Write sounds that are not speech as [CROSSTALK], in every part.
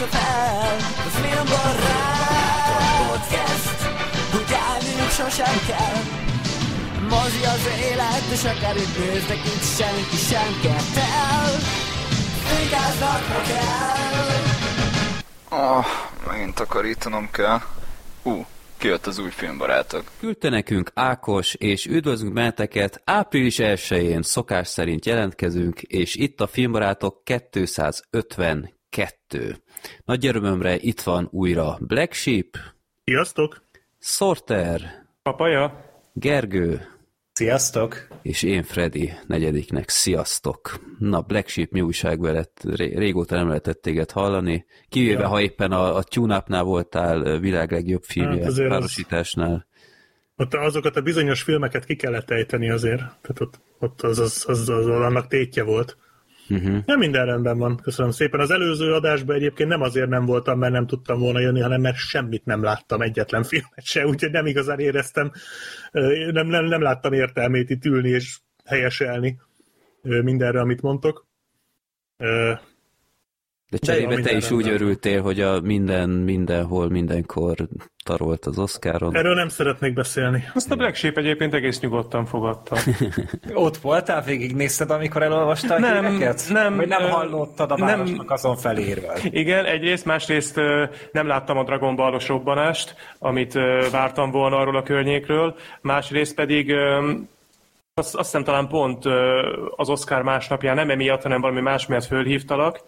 pofázásra fel, a filmbarát podcast, úgy állniuk sosem kell. Mozi az élet, és akár itt néznek, itt senki sem kell. Vigyáznak, ha kell. Ah, megint takarítanom kell. Ú, uh, kijött az új filmbarátok. Küldte nekünk Ákos, és üdvözlünk benneteket. Április 1-én szokás szerint jelentkezünk, és itt a filmbarátok 252. Nagy örömömre itt van újra Black Sheep, Sziasztok! Sorter, Papaja? Gergő, Sziasztok! és én Freddy negyediknek. Sziasztok! Na, Black Sheep mi újság veled? Ré- régóta nem lehetett téged hallani. Kivéve, Ja. ha éppen a, a tune volt világ legjobb filmje Hát az- párosításnál. Ott azokat a bizonyos filmeket ki kellett ejteni azért. Tehát ott, ott az, az, az, az, az annak tétje volt. Uh-huh. Nem minden rendben van, köszönöm szépen. Az előző adásban egyébként nem azért nem voltam, mert nem tudtam volna jönni, hanem mert semmit nem láttam, egyetlen filmet se, úgyhogy nem igazán éreztem, nem, nem, nem láttam értelmét itt ülni és helyeselni mindenre, amit mondtok. De cserébe te is úgy örültél, hogy a minden, mindenhol, mindenkor tarolt az Oscaron. Erről nem szeretnék beszélni. Azt a Black Sheep egyébként egész nyugodtan fogadta. [LAUGHS] Ott voltál, végignézted, amikor elolvastál a Nem, híreket? nem, Vagy nem hallottad a nem. városnak azon felérvel? Igen, egyrészt, másrészt nem láttam a Dragon Ballos robbanást, amit vártam volna arról a környékről, másrészt pedig azt, azt hiszem talán pont az Oscar másnapján, nem emiatt, hanem valami más miatt fölhívtalak,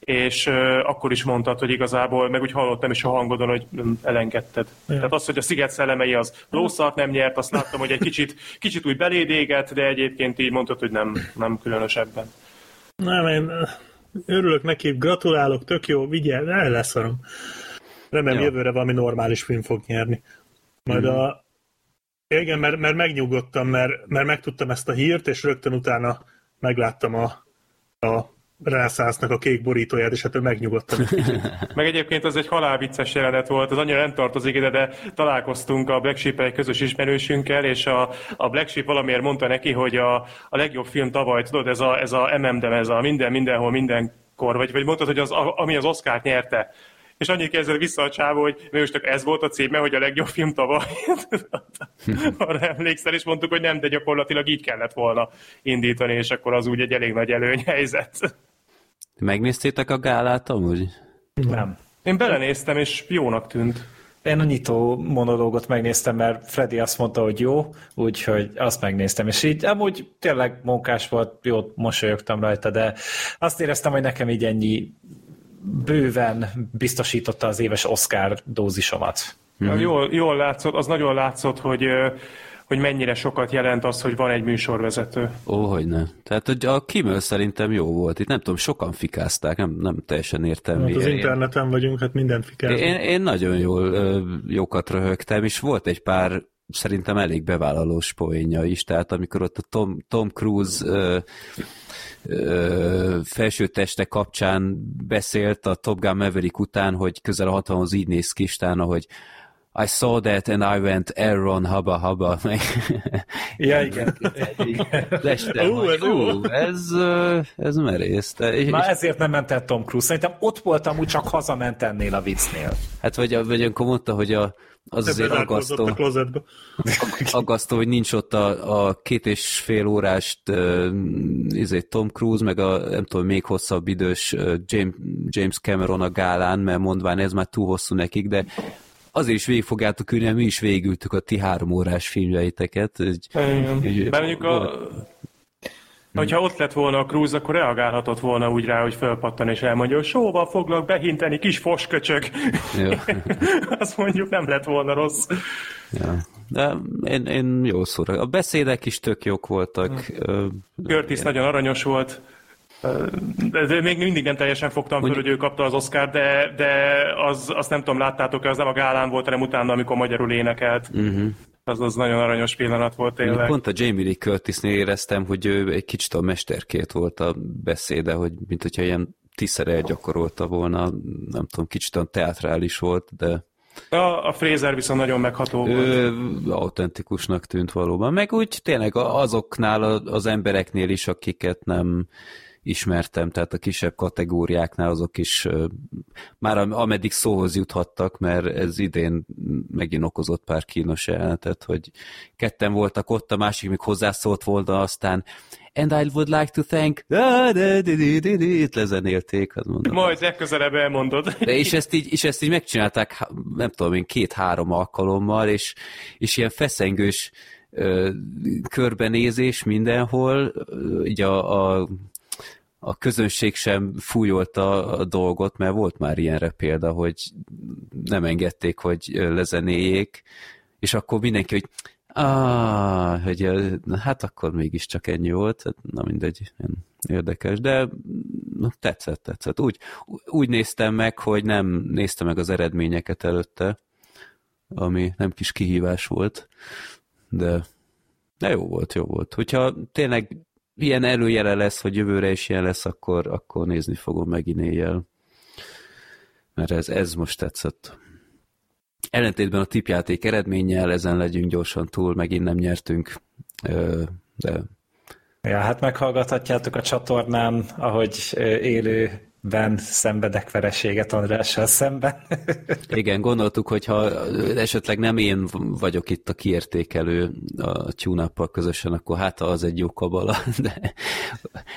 és akkor is mondtad, hogy igazából, meg úgy hallottam is a hangodon, hogy mm, elengedted. Ja. Tehát az, hogy a Sziget szellemei az lószart nem nyert, azt láttam, hogy egy kicsit, kicsit úgy belédégett, de egyébként így mondtad, hogy nem, nem különösebben. Nem, én örülök neki, gratulálok, tök jó, vigyel, el leszarom. Remélem Ja. jövőre valami normális film fog nyerni. Majd Mhm. a... Igen, mert, mert megnyugodtam, mert, mert megtudtam ezt a hírt, és rögtön utána megláttam a, a rászásznak a kék borítóját, és hát megnyugodtam. [LAUGHS] Meg egyébként az egy halálvicces jelenet volt, az annyira nem tartozik ide, de találkoztunk a Black sheep egy közös ismerősünkkel, és a, a Black Sheep valamiért mondta neki, hogy a, a legjobb film tavaly, tudod, ez a, ez a MM ez a minden, mindenhol, mindenkor, vagy, vagy mondtad, hogy az, ami az Oscárt nyerte. És annyi kezdett vissza a csávó, hogy most ez volt a címe, hogy a legjobb film tavaly. [LAUGHS] Arra emlékszel, és mondtuk, hogy nem, de gyakorlatilag így kellett volna indítani, és akkor az úgy egy elég nagy előnyhelyzet. Megnéztétek a gálát amúgy? Nem. Én belenéztem, és jónak tűnt. Én a nyitó monológot megnéztem, mert Freddy azt mondta, hogy jó, úgyhogy azt megnéztem, és így amúgy tényleg munkás volt, jót mosolyogtam rajta, de azt éreztem, hogy nekem így ennyi bőven biztosította az éves Oscar dózisomat. Mm-hmm. Jól, jól látszott, az nagyon látszott, hogy, hogy mennyire sokat jelent az, hogy van egy műsorvezető. Ó, hogy ne. Tehát hogy a Kimmel szerintem jó volt. Itt nem tudom, sokan fikázták, nem, nem teljesen értem Hát az interneten vagyunk, hát mindent Én, fikázunk. én, én nagyon jól jókat röhögtem, és volt egy pár szerintem elég bevállalós poénja is, tehát amikor ott a Tom, Tom Cruise ö, ö, felsőteste kapcsán beszélt a Top Gun Maverick után, hogy közel a 60-hoz így néz ki, istána, hogy I saw that and I went Aaron haba haba. [LAUGHS] Ja, igen. lestem, [LAUGHS] Ú, hogy ú, ez, ez merész. De, és, Már ezért nem ment el Tom Cruise. Szerintem ott voltam, úgy csak hazament ennél a viccnél. hát vagy, vagy amikor mondta, hogy a, az Te azért aggasztó. a aggasztó, hogy nincs ott a, a két és fél órás uh, izé, Tom Cruise, meg a nem tudom, még hosszabb idős uh, James, James Cameron a gálán, mert mondván ez már túl hosszú nekik, de azért is végig fogjátok ülni, mi is végültük a ti három órás filmjeiteket. Így, így- Bár mondjuk a, hogyha ott lett volna a Cruz, akkor reagálhatott volna úgy rá, hogy fölpattan és elmondja, hogy sóval foglak behinteni, kis fosköcsög. Jó. [LAUGHS] Azt mondjuk nem lett volna rossz. Ja. De én, én jó szóra. A beszédek is tök jók voltak. Ö, Curtis nagyon aranyos volt. De, még mindig nem teljesen fogtam föl, hogy ő kapta az Oscar, de, de az, azt nem tudom, láttátok az nem a gálán volt, hanem utána, amikor magyarul énekelt. Uh-huh. Az, az nagyon aranyos pillanat volt tényleg. Pont a Jamie Lee Curtisnél éreztem, hogy ő egy kicsit a mesterkét volt a beszéde, hogy mint hogyha ilyen tízszer elgyakorolta volna, nem tudom, kicsit a teatrális volt, de a, a Fraser viszont nagyon megható volt. Autentikusnak tűnt valóban. Meg úgy tényleg azoknál az embereknél is, akiket nem ismertem, tehát a kisebb kategóriáknál azok is már ameddig szóhoz juthattak, mert ez idén megint okozott pár kínos jelenetet, hogy ketten voltak ott, a másik még hozzászólt volna, aztán and I would like to thank itt lezenélték. Hát mondom. Majd legközelebb elmondod. De és ezt így, és ezt így megcsinálták, nem tudom én, két-három alkalommal, és, és ilyen feszengős körbenézés mindenhol, így a, a a közönség sem fújolta a dolgot, mert volt már ilyenre példa, hogy nem engedték, hogy lezenéjék, és akkor mindenki, hogy ah, hogy hát akkor mégiscsak ennyi volt, hát, na mindegy, érdekes, de tetszett, tetszett. Úgy, úgy néztem meg, hogy nem néztem meg az eredményeket előtte, ami nem kis kihívás volt, de, de jó volt, jó volt. Hogyha tényleg ilyen előjele lesz, hogy jövőre is ilyen lesz, akkor, akkor nézni fogom megint éjjel. Mert ez, ez most tetszett. Ellentétben a tipjáték eredménnyel ezen legyünk gyorsan túl, megint nem nyertünk, de... Ja, hát meghallgathatjátok a csatornán, ahogy élő ben szenvedek vereséget Andrással szemben. [LAUGHS] Igen, gondoltuk, hogy ha esetleg nem én vagyok itt a kiértékelő a tune közösen, akkor hát az egy jó kabala, [LAUGHS] de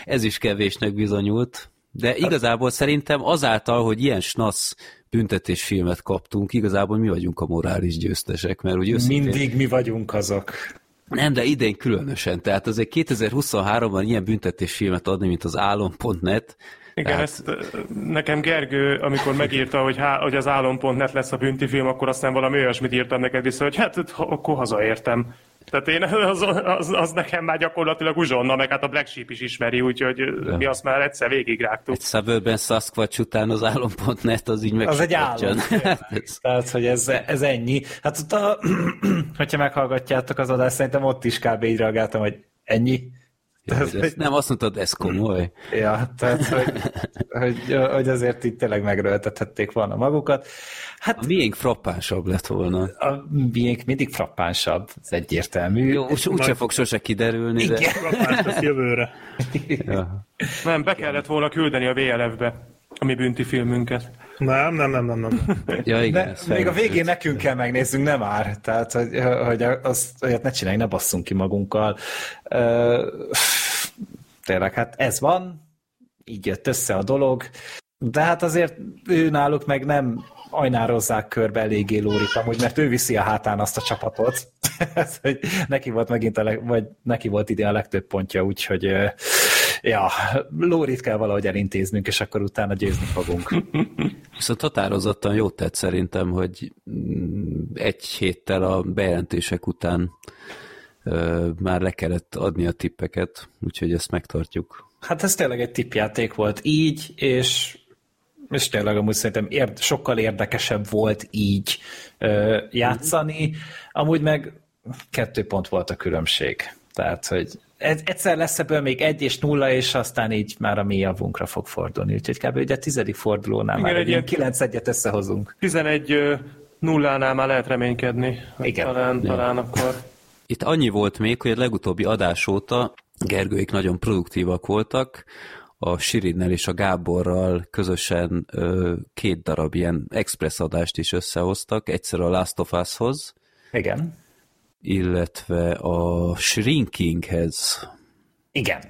ez is kevésnek bizonyult. De igazából szerintem azáltal, hogy ilyen snasz büntetésfilmet kaptunk, igazából mi vagyunk a morális győztesek, mert úgy őszintén... Mindig mi vagyunk azok. Nem, de idén különösen. Tehát azért 2023-ban ilyen büntetésfilmet adni, mint az álom.net, igen, Tehát... ezt nekem Gergő, amikor megírta, hogy, há, hogy az álom.net lesz a büntifilm, akkor aztán valami olyasmit írtam neked vissza, hogy hát akkor hazaértem. Tehát én, [LAUGHS] az, az, az nekem már gyakorlatilag uzsonna, meg hát a Black Sheep is ismeri, úgyhogy ja. mi azt már egyszer végigrágtuk. Egy Suburban Sasquatch után az álom.net az így meg Az egy álom. [LAUGHS] Tehát, hogy ez, ez ennyi. Hát ott a, [CLEARS THROAT] hogyha meghallgatjátok az adást, szerintem ott is kb. így reagáltam, hogy ennyi. Tehát, hogy... Nem, azt mondtad, ez komoly. Ja, tehát, hogy, hogy, hogy azért itt tényleg megröltethették volna magukat. Hát, a miénk frappánsabb lett volna. A miénk mindig frappánsabb, ez egyértelmű. Jó, úgyse majd... fog sose kiderülni, de... Igen. jövőre. ja. Nem, be kellett volna küldeni a VLF-be a mi bünti filmünket. Nem, nem, nem, nem. nem. Ja, igen, De még a végén nekünk kell megnézzünk, nem már. Tehát, hogy, hogy azt olyat ne csinálj, ne basszunk ki magunkkal. Uh, tényleg, hát ez van, így jött össze a dolog, de hát azért ő náluk meg nem ajnározzák körbe eléggé Lórit amúgy, mert ő viszi a hátán azt a csapatot. [LAUGHS] hogy neki volt megint a leg, vagy neki volt idén a legtöbb pontja, úgyhogy ja, Lórit kell valahogy elintéznünk, és akkor utána győzni fogunk. [LAUGHS] Viszont határozottan jót tett szerintem, hogy mm, egy héttel a bejelentések után már le kellett adni a tippeket, úgyhogy ezt megtartjuk. Hát ez tényleg egy tippjáték volt így, és és tényleg amúgy szerintem érd, sokkal érdekesebb volt így ö, játszani. Amúgy meg kettő pont volt a különbség. Tehát, hogy egyszer lesz ebből még egy és nulla, és aztán így már a mi javunkra fog fordulni. Úgyhogy kb. ugye a tizedik fordulónál Igen, már egy ilyen kilenc egyet összehozunk. 11 nullánál már lehet reménykedni. Igen. Talán, talán akkor. Itt annyi volt még, hogy a legutóbbi adás óta Gergőik nagyon produktívak voltak, a Sirinnel és a Gáborral közösen ö, két darab ilyen express adást is összehoztak, egyszer a Last of Us-hoz, Igen. illetve a Shrinkinghez. Igen.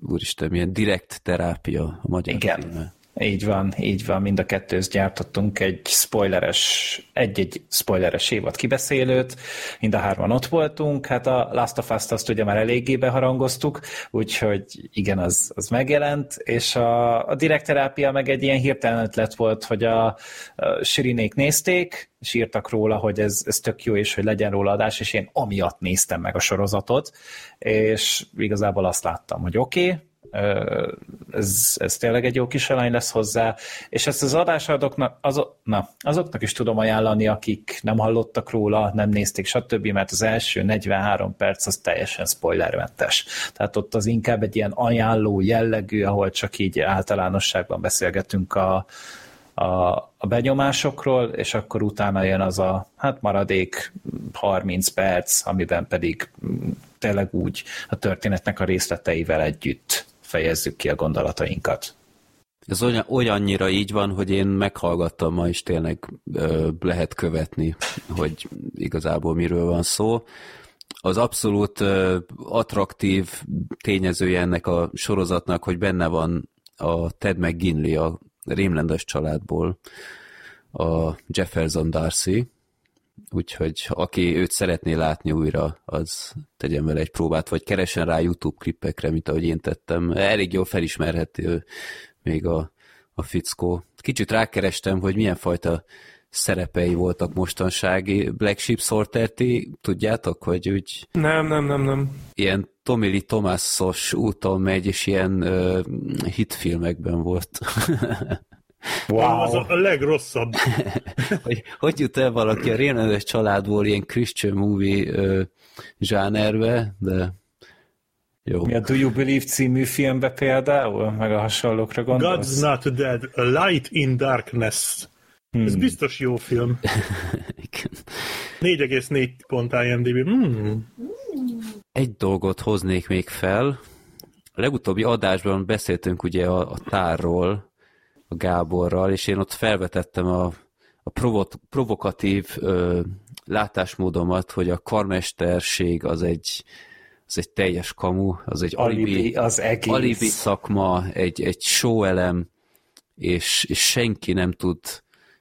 Úristen, milyen direkt terápia a magyar Igen. Filme. Így van, így van, mind a kettőt gyártottunk egy spoileres, egy-egy spoileres évad kibeszélőt, mind a hárman ott voltunk, hát a Last of Us-t azt ugye már eléggé beharangoztuk, úgyhogy igen, az, az megjelent, és a, a direkterápia meg egy ilyen hirtelen ötlet volt, hogy a, a Sirinék nézték, és írtak róla, hogy ez, ez tök jó, és hogy legyen róla adás, és én amiatt néztem meg a sorozatot, és igazából azt láttam, hogy oké, okay, ez, ez tényleg egy jó kis alány lesz hozzá, és ezt az adásadoknak, na, azoknak is tudom ajánlani, akik nem hallottak róla, nem nézték, stb., mert az első 43 perc az teljesen spoilermentes. Tehát ott az inkább egy ilyen ajánló jellegű, ahol csak így általánosságban beszélgetünk a, a, a benyomásokról, és akkor utána jön az a hát maradék 30 perc, amiben pedig tényleg úgy a történetnek a részleteivel együtt fejezzük ki a gondolatainkat. Ez olyan, olyannyira így van, hogy én meghallgattam ma is tényleg ö, lehet követni, hogy igazából miről van szó. Az abszolút ö, attraktív tényezője ennek a sorozatnak, hogy benne van a Ted McGinley a Rémlendes családból, a Jefferson Darcy, úgyhogy aki őt szeretné látni újra, az tegyen vele egy próbát, vagy keresen rá YouTube klippekre, mint ahogy én tettem. Elég jól felismerhető még a, a fickó. Kicsit rákerestem, hogy milyen fajta szerepei voltak mostansági. Black Sheep Sorter, ti tudjátok, hogy úgy... Nem, nem, nem, nem. Ilyen Tommy Lee Thomasos úton megy, és ilyen uh, hitfilmekben volt. [LAUGHS] Wow. Az a legrosszabb. [LAUGHS] hogy, hogy jut el valaki a rémlenes családból ilyen Christian movie uh, zsánerbe, de jó. Mi a Do You Believe című filmbe például? Meg a hasonlókra gondolsz? God's Not Dead, A Light in Darkness. Hmm. Ez biztos jó film. [LAUGHS] 4,4 pont IMDb. Hmm. Egy dolgot hoznék még fel. A legutóbbi adásban beszéltünk ugye a, a tárról, a Gáborral, és én ott felvetettem a, a provo- provokatív ö, látásmódomat, hogy a karmesterség az egy, az egy teljes kamu, az egy alibi, alibi, az egész. alibi szakma, egy, egy show elem, és, és senki nem tud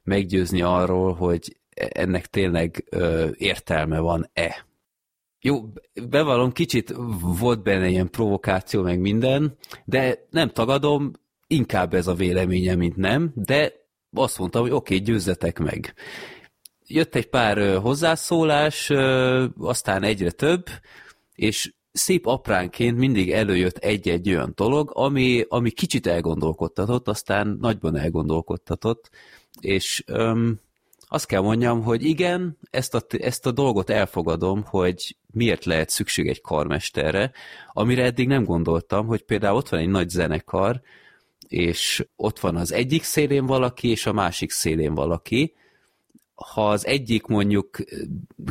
meggyőzni arról, hogy ennek tényleg ö, értelme van-e. Jó, bevallom, kicsit volt benne ilyen provokáció, meg minden, de nem tagadom, inkább ez a véleménye, mint nem, de azt mondtam, hogy oké, okay, győzzetek meg. Jött egy pár hozzászólás, aztán egyre több, és szép apránként mindig előjött egy-egy olyan dolog, ami, ami kicsit elgondolkodtatott, aztán nagyban elgondolkodtatott, és öm, azt kell mondjam, hogy igen, ezt a, ezt a dolgot elfogadom, hogy miért lehet szükség egy karmesterre, amire eddig nem gondoltam, hogy például ott van egy nagy zenekar, és ott van az egyik szélén valaki, és a másik szélén valaki. Ha az egyik mondjuk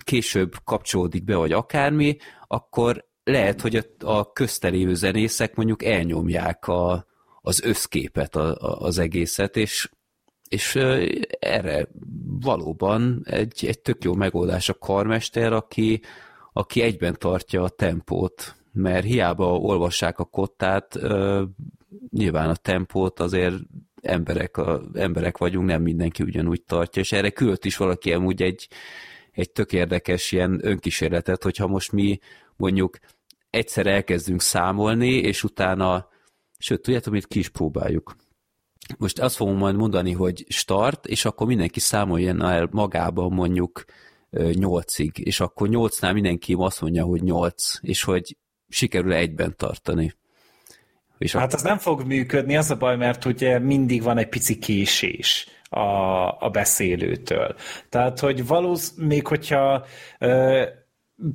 később kapcsolódik be, vagy akármi, akkor lehet, hogy a köztelévő zenészek mondjuk elnyomják a, az összképet, a, a, az egészet, és, és erre valóban egy, egy tök jó megoldás a karmester, aki, aki egyben tartja a tempót, mert hiába olvassák a kottát, nyilván a tempót azért emberek, a, emberek vagyunk, nem mindenki ugyanúgy tartja, és erre küldött is valaki amúgy egy, egy tök érdekes ilyen önkísérletet, hogyha most mi mondjuk egyszer elkezdünk számolni, és utána, sőt, tudjátok, mit ki is próbáljuk. Most azt fogom majd mondani, hogy start, és akkor mindenki számoljon el magában mondjuk nyolcig, és akkor nyolcnál mindenki azt mondja, hogy nyolc, és hogy sikerül egyben tartani. És hát az nem fog működni, az a baj, mert ugye mindig van egy pici késés a, a beszélőtől. Tehát, hogy valószínűleg, még hogyha ö,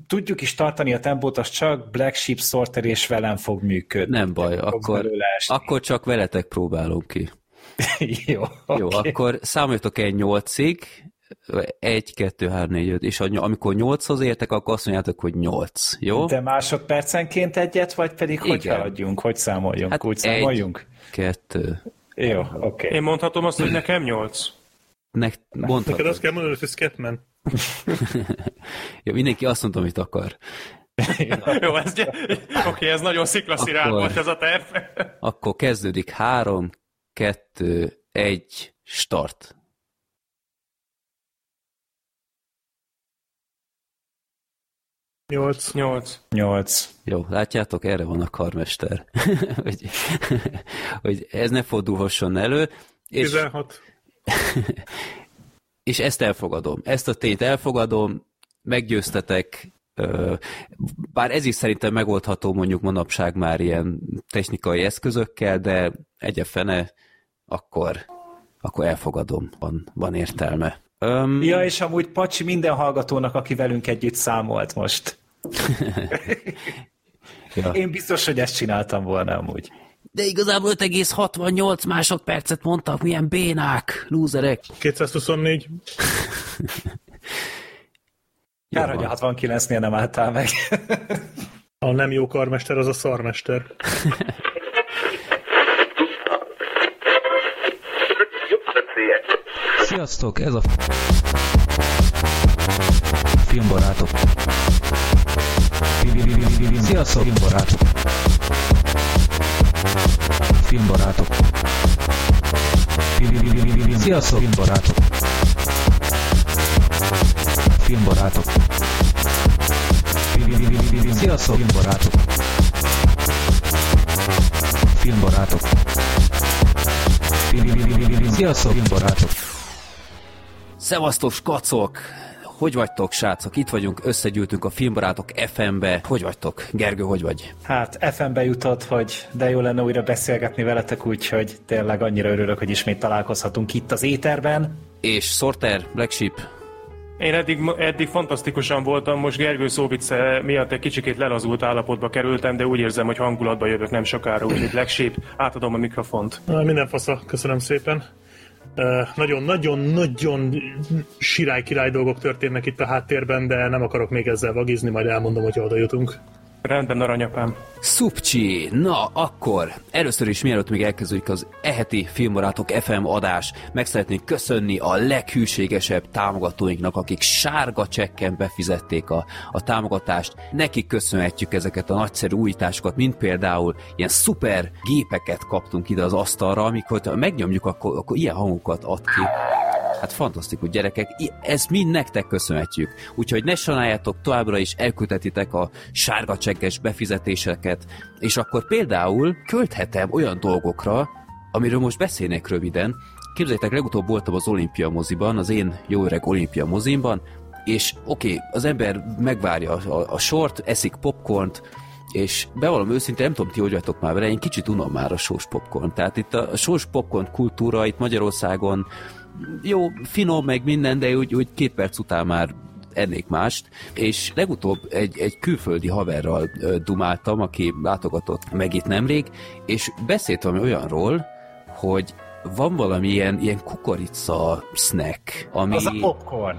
tudjuk is tartani a tempót, az csak Black Sheep Sorter és velem fog működni. Nem baj, akkor, akkor csak veletek próbálom ki. [LAUGHS] Jó, Jó, okay. akkor számoljatok egy nyolcig, egy, kettő, három, négy, öt, és amikor nyolchoz értek, akkor azt mondjátok, hogy nyolc, jó? De másodpercenként egyet, vagy pedig Igen. hogy haladjunk, hogy számoljunk, hát úgy számoljunk? Egy, kettő. Jó, oké. Okay. Én mondhatom azt, hogy nekem nyolc. Ne, mondhatod. Neked azt kell mondani, hogy Scatman. [LAUGHS] jó, mindenki azt mondta, amit akar. Jó, ez, oké, okay, ez nagyon sziklaszirál volt ez a terv. akkor kezdődik három, kettő, egy, start. Nyolc. Nyolc. Nyolc. Jó, látjátok, erre van a karmester. [LAUGHS] hogy, hogy ez ne fordulhasson elő. És, 16. [LAUGHS] és ezt elfogadom. Ezt a tényt elfogadom, meggyőztetek, Bár ez is szerintem megoldható mondjuk manapság már ilyen technikai eszközökkel, de egy fene, akkor, akkor elfogadom, van, van értelme. Öm, Ja, és amúgy Pacsi minden hallgatónak, aki velünk együtt számolt most. [LAUGHS] ja. Én biztos, hogy ezt csináltam volna amúgy. De igazából 5,68 másodpercet mondtak, milyen bénák, lúzerek. 224. Kár, hogy a 69-nél nem álltál meg. A nem jó karmester, az a szarmester. [LAUGHS] Sziasztok, ez a filmbarátok. Sziasztok, filmbarátok. Filmbarátok. Sziasztok, filmbarátok. Filmbarátok. Sziasztok, filmbarátok. Filmbarátok. Sziasztok, filmbarátok. Szevasztok, skacok! Hogy vagytok, srácok? Itt vagyunk, összegyűltünk a Filmbarátok FM-be. Hogy vagytok? Gergő, hogy vagy? Hát FM-be jutott, hogy de jó lenne újra beszélgetni veletek, úgyhogy tényleg annyira örülök, hogy ismét találkozhatunk itt az éterben. És Sorter, Black Sheep, Én eddig, eddig fantasztikusan voltam, most Gergő szóvice miatt egy kicsikét lelazult állapotba kerültem, de úgy érzem, hogy hangulatba jövök nem sokára, úgyhogy Black Sheep, átadom a mikrofont. Na, Minden fasza, köszönöm szépen. Nagyon-nagyon-nagyon sirály király dolgok történnek itt a háttérben, de nem akarok még ezzel vagizni, majd elmondom, hogy oda jutunk. Rendben, aranyapám. Szupcsi! Na, akkor először is mielőtt még elkezdődik az eheti Filmbarátok FM adás, meg szeretnénk köszönni a leghűségesebb támogatóinknak, akik sárga csekken befizették a, a támogatást. Nekik köszönhetjük ezeket a nagyszerű újításokat, mint például ilyen szuper gépeket kaptunk ide az asztalra, amikor ha megnyomjuk, akkor, akkor ilyen hangokat ad ki. Hát fantasztikus gyerekek, ezt mind nektek köszönhetjük. Úgyhogy ne sanáljátok, továbbra is elküldhetitek a sárga csekkes befizetéseket, és akkor például költhetem olyan dolgokra, amiről most beszélnék röviden. Képzeljétek, legutóbb voltam az Olimpia moziban, az én jó öreg Olimpia mozimban, és oké, okay, az ember megvárja a, a sort, eszik popcornt, és bevallom őszintén, nem tudom ti, hogy vagytok már vele, én kicsit unom már a sós popcorn. Tehát itt a sós popcorn kultúra itt Magyarországon jó, finom, meg minden, de úgy, úgy két perc után már ennék mást, és legutóbb egy, egy külföldi haverral ö, dumáltam, aki látogatott meg itt nemrég, és beszélt valami olyanról, hogy van valami ilyen, ilyen kukorica snack, ami... Az a popcorn.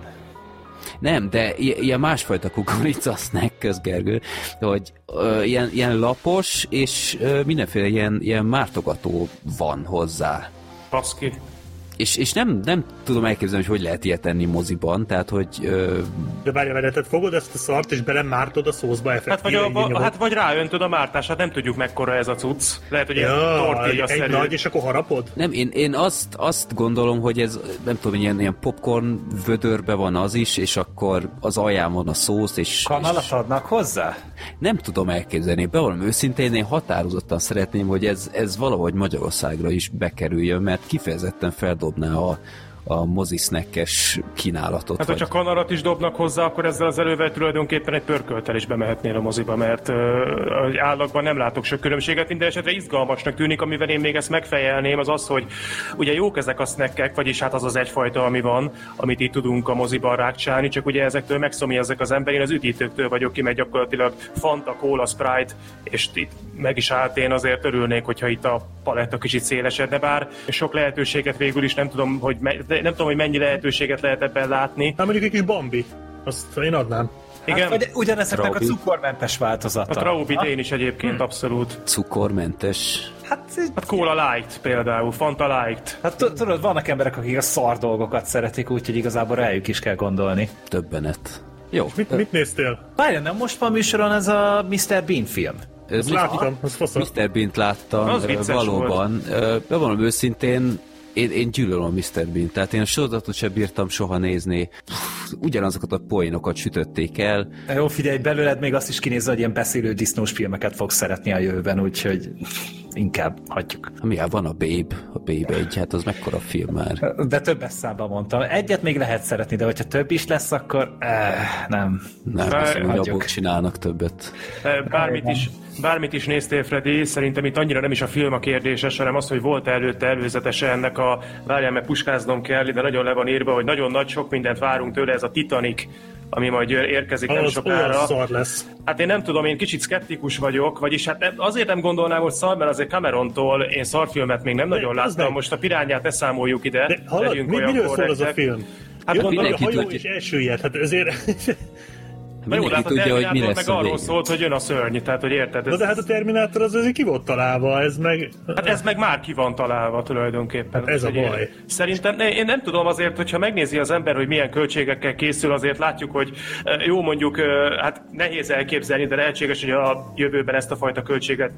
Nem, de ilyen másfajta kukorica snack, közgergő, hogy ö, ilyen, ilyen lapos, és ö, mindenféle ilyen, ilyen mártogató van hozzá. Paszki. És, és nem, nem tudom elképzelni, hogy hogy lehet ilyet tenni moziban, tehát hogy ö, De várj, várj, tehát fogod ezt a szart, és belemártod a szószba Hát vagy, effektíve. a, nyomod. hát vagy ráöntöd a mártását, nem tudjuk mekkora ez a cucc. Lehet, hogy ja, tortilla egy szerű. nagy, és akkor harapod? nem, én, én azt, azt gondolom, hogy ez, nem tudom, ilyen, ilyen popcorn vödörbe van az is, és akkor az alján van a szósz, és, Kanalat és adnak hozzá? nem tudom elképzelni. Bevallom őszintén, én határozottan szeretném, hogy ez, ez valahogy Magyarországra is bekerüljön, mert kifejezetten feldobná a, a mozisnekkes kínálatot. Hát, vagy- hogyha kanarat is dobnak hozzá, akkor ezzel az elővel tulajdonképpen egy pörköltel is bemehetnél a moziba, mert uh, állagban nem látok sok különbséget. Minden esetre izgalmasnak tűnik, amivel én még ezt megfejelném, az az, hogy ugye jók ezek a snackek, vagyis hát az az egyfajta, ami van, amit itt tudunk a moziban rákcsálni, csak ugye ezektől megszomja ezek az ember. Én az üdítőktől vagyok ki, mert gyakorlatilag Fanta, Cola, Sprite, és itt meg is állt én azért örülnék, hogyha itt a paletta kicsit szélesedne, bár sok lehetőséget végül is nem tudom, hogy, me- de nem tudom, hogy mennyi lehetőséget lehet ebben látni. Hát mondjuk egy kis Bambi. Azt én adnám. Igen, Hát, vagy ugyanezeknek Traubi. a cukormentes változata. a Traubit én is egyébként abszolút. Cukormentes. Hát, Hát Cola Light például, Fanta Light. hát tu- tudod, vannak emberek, akik a szar dolgokat szeretik, úgyhogy igazából rájuk is kell gondolni. Többenet. Jó. Mit, mit néztél? Várj, nem most van műsoron ez a Mr. Bean film? Ez Láttam, az fasza. Mr. Bean-t láttam, Az valóban. Ö, Bevallom őszintén, én, én gyűlölöm Mr. Bean, tehát én a sorozatot sem bírtam soha nézni. Pff, Ugyanazokat a poénokat sütötték el. Jó, figyelj, belőled még azt is kinézze, hogy ilyen beszélő disznós filmeket fogsz szeretni a jövőben, úgyhogy... inkább hagyjuk. Mi, van a Babe, a Babe egy, hát az mekkora film már. De többes számban mondtam. Egyet még lehet szeretni, de hogyha több is lesz, akkor eh, nem. Nem, abból csinálnak többet. E, Bármit is, bármit is néztél, Freddy, szerintem itt annyira nem is a film a kérdéses, hanem az, hogy volt előtte előzetese ennek a, várjál, mert puskáznom kell, de nagyon le van írva, hogy nagyon nagy, sok mindent várunk tőle, ez a Titanic, ami majd érkezik nem Az sokára. szar lesz. Hát én nem tudom, én kicsit szkeptikus vagyok, vagyis hát azért nem gondolnám, hogy szar, mert azért Camerontól én szarfilmet még nem nagyon az láttam. meg. Most a pirányát ne számoljuk ide, De hallod, mi, miről szól az a film? Hát Jó, gondolom, a hajó és elsüllyed, hát ezért... Na jó, de hát tudja, hogy mi Terminátor lesz meg a arról szólt, hogy jön a szörny, tehát hogy érted? Na Ez, de hát a Terminátor az azért ki volt találva, ez meg... hát ez meg már ki van találva tulajdonképpen. Hát ez a baj. Én, szerintem, ne, én nem tudom azért, hogyha megnézi az ember, hogy milyen költségekkel készül, azért látjuk, hogy eh, jó mondjuk, eh, hát nehéz elképzelni, de lehetséges, hogy a jövőben ezt a fajta költséget,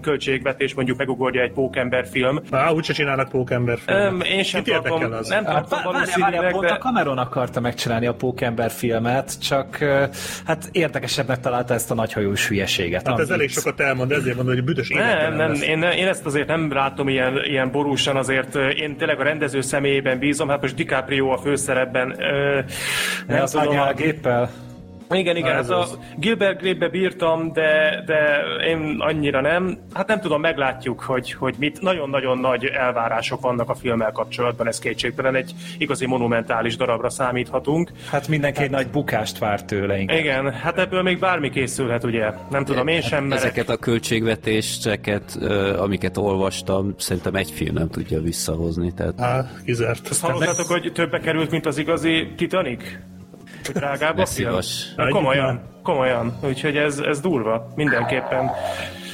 költségvetés mondjuk megugorja egy pókember film. Á, úgyse csinálnak pókember Öm, én sem érdekel tartom, az? nem Hát, tartom várjál, várjál, valószínűleg, pont a. Cameron akarta megcsinálni a Pókember filmet, csak hát érdekesebbnek találta ezt a nagyhajós hülyeséget. Hát ez amit- elég sokat elmond, ezért mondom, hogy büdös Nem, nem, lesz. én, én ezt azért nem látom ilyen, ilyen borúsan, azért én tényleg a rendező személyében bízom, hát most DiCaprio a főszerepben. Ö, Ne nem az tudom, a- géppel. Igen, igen, Ez hát a. Gilbert Grape-be bírtam, de, de én annyira nem. Hát nem tudom, meglátjuk, hogy, hogy mit. Nagyon-nagyon nagy elvárások vannak a filmmel kapcsolatban, ez kétségtelen. Egy igazi monumentális darabra számíthatunk. Hát mindenki egy nagy bukást vár tőle inkább. Igen, hát ebből még bármi készülhet, ugye? Nem tudom, én sem merek. Ezeket a költségvetéseket, amiket olvastam, szerintem egy film nem tudja visszahozni. Tehát Á, kizárt. Azt hallottátok, hogy többe került, mint az igazi Titanic? Hogy drágább a film? komolyan, komolyan. Úgyhogy ez, ez durva, mindenképpen.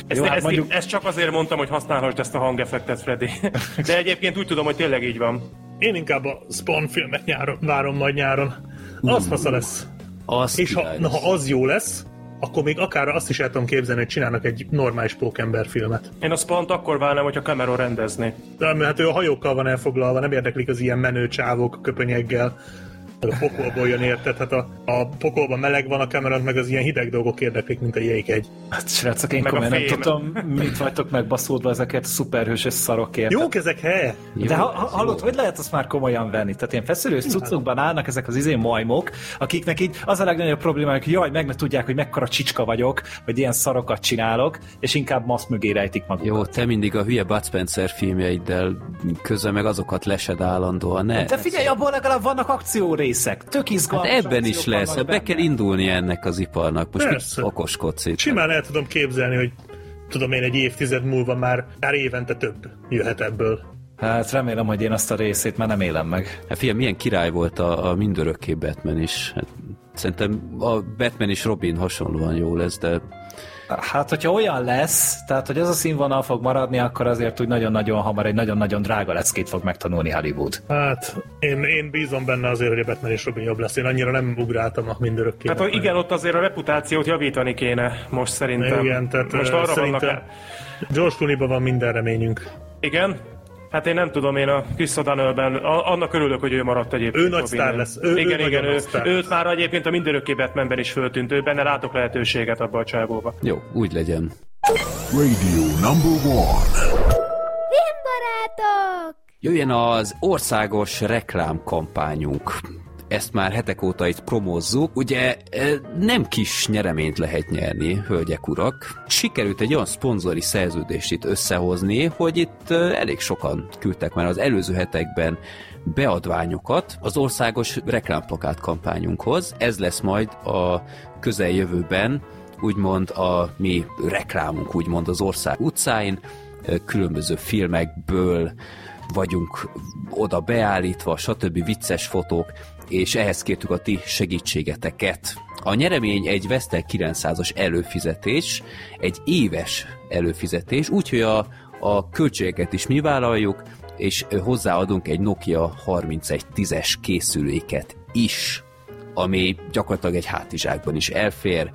Ezt, Jó, hát ezt, mondjuk- ezt csak azért mondtam, hogy használhassd ezt a hangeffektet, Freddy. De egyébként úgy tudom, hogy tényleg így van. Én inkább a Spawn filmet nyáron, várom majd nyáron. Az fasza lesz. az És ha, na, ha az jó lesz, akkor még akár azt is el tudom képzelni, hogy csinálnak egy normális pókember filmet. Én a spant akkor várnám, hogyha Cameron rendezni. De hát ő a hajókkal van elfoglalva, nem érdeklik az ilyen menő csávok köpönyeggel. A pokolból jön érted, hát a, a pokolban meleg van, a Cameron meg az ilyen hideg dolgok érdeklik, mint a jég egy. Hát srácok, én Meg komolyan nem tudom, mit vagytok megbaszódva ezeket a szuperhősös szarokért. Jók ezek, he? Jó, De ha, ha, hallod, hogy lehet azt már komolyan venni? Tehát ilyen feszülős cuccokban állnak ezek az izé majmok, akiknek így az a legnagyobb problémájuk, hogy jaj, meg ne tudják, hogy mekkora csicska vagyok, vagy ilyen szarokat csinálok, és inkább maszk mögé rejtik magukat. Jó, te mindig a hülye Bud Spencer filmjeiddel közben meg azokat lesed állandóan, ne? De figyelj, abból legalább vannak akciórészek, tök Hát izgalmas ebben is lesz, vannak be kell indulni ennek az iparnak. Most Persze. mit okoskodsz itt? Simán el tudom képzelni, hogy tudom én egy évtized múlva már, már évente több jöhet ebből. Hát remélem, hogy én azt a részét már nem élem meg. Hát figyelj, milyen király volt a, a mindörökké Batman is. Hát, szerintem a Batman is Robin hasonlóan jó lesz, de Hát, hogyha olyan lesz, tehát, hogy az a színvonal fog maradni, akkor azért úgy nagyon-nagyon hamar egy nagyon-nagyon drága leckét fog megtanulni Hollywood. Hát én, én bízom benne azért, hogy a Batman és Robin jobb lesz. Én annyira nem ugráltam a mindörökké. Hát igen, ott azért a reputációt javítani kéne most szerintem. Igen, tehát most arra szerintem vannak... George Clooney-ban van minden reményünk. Igen? Hát én nem tudom, én a O'Donnellben, a- annak örülök, hogy ő maradt egyébként. Ő nagy sztár lesz. Ő- ő igen, nagyon igen, ő, őt már egyébként a mindörökké Batmanben is föltűnt, ő benne látok lehetőséget abba a csávóba. jó, úgy legyen. Radio number one. Filmbarátok! Jöjjön az országos reklámkampányunk. Ezt már hetek óta itt promózzuk. Ugye eh, nem kis nyereményt lehet nyerni, hölgyek, urak. Sikerült egy olyan szponzori szerződést itt összehozni, hogy itt eh, elég sokan küldtek már az előző hetekben beadványokat az országos reklámplakát kampányunkhoz. Ez lesz majd a közeljövőben úgymond a mi reklámunk, úgymond az ország utcáin, eh, különböző filmekből vagyunk oda beállítva, stb. vicces fotók, és ehhez kértük a ti segítségeteket. A nyeremény egy Vestel 900-as előfizetés, egy éves előfizetés, úgyhogy a, a költségeket is mi vállaljuk, és hozzáadunk egy Nokia 3110-es készüléket is ami gyakorlatilag egy hátizsákban is elfér,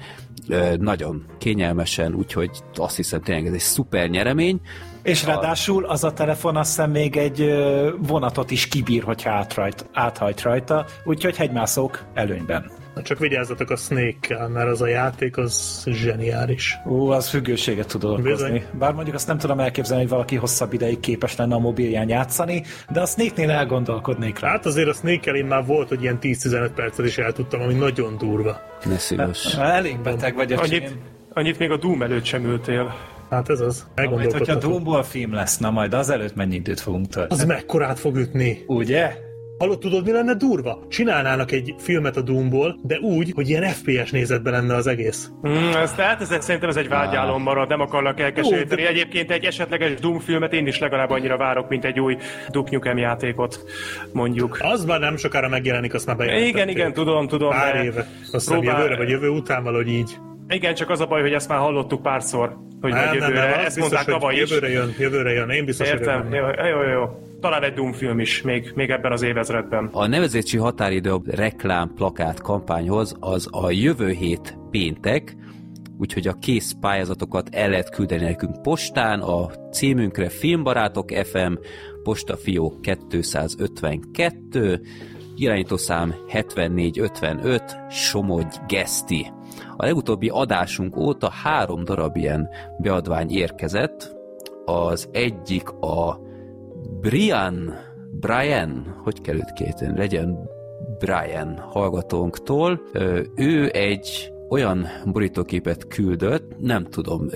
nagyon kényelmesen, úgyhogy azt hiszem tényleg ez egy szuper nyeremény, És ráadásul az a telefon azt hiszem még egy vonatot is kibír, hogyha átrajt, áthajt rajta, úgyhogy hegymászók előnyben. Csak vigyázzatok a Snake-kel, mert az a játék az zseniális. Ú, az függőséget tud okozni. Bizony. Bár mondjuk azt nem tudom elképzelni, hogy valaki hosszabb ideig képes lenne a mobilján játszani, de a Snake-nél elgondolkodnék rá. Hát azért a Snake-kel én már volt, hogy ilyen 10-15 percet is el tudtam, ami nagyon durva. Ne szíves. Elég beteg vagy a Annyit, annyit még a Doom előtt sem ültél. Hát ez az. Majd, hogyha. Doomból film lesz, na majd az előtt mennyi időt fogunk tölteni. Az mekkorát fog ütni? Ugye? Hallod, tudod, mi lenne durva? Csinálnának egy filmet a Doomból, de úgy, hogy ilyen FPS nézetben lenne az egész. Mm, ez, tehát ez, szerintem ez egy vágyálom marad, nem akarnak elkeseríteni. Egyébként egy esetleges Doom filmet én is legalább annyira várok, mint egy új Duke Nukem játékot, mondjuk. Az már nem sokára megjelenik, azt már bejelentették. Igen, igen, tudom, tudom. Pár de éve. Azt próbál- jövőre, vagy jövő után valahogy így. Igen, csak az a baj, hogy ezt már hallottuk párszor, hogy Nem, majd nem, jövőre. nem, az ezt biztos, mondták hogy tavaly is. jövőre jön, jövőre jön. Én biztos, hogy Értem, jövőre jön. jó, jó, jó. Talán egy Doom film is, még, még ebben az évezredben. A nevezési határidő reklám plakát kampányhoz az a jövő hét péntek, úgyhogy a kész pályázatokat el lehet küldeni nekünk postán, a címünkre Filmbarátok FM, postafiók 252, irányítószám 7455, Somogy Geszti. A legutóbbi adásunk óta három darab ilyen beadvány érkezett. Az egyik a Brian, Brian, hogy kell őt kéteni, legyen Brian hallgatónktól. Ő egy olyan borítóképet küldött, nem tudom,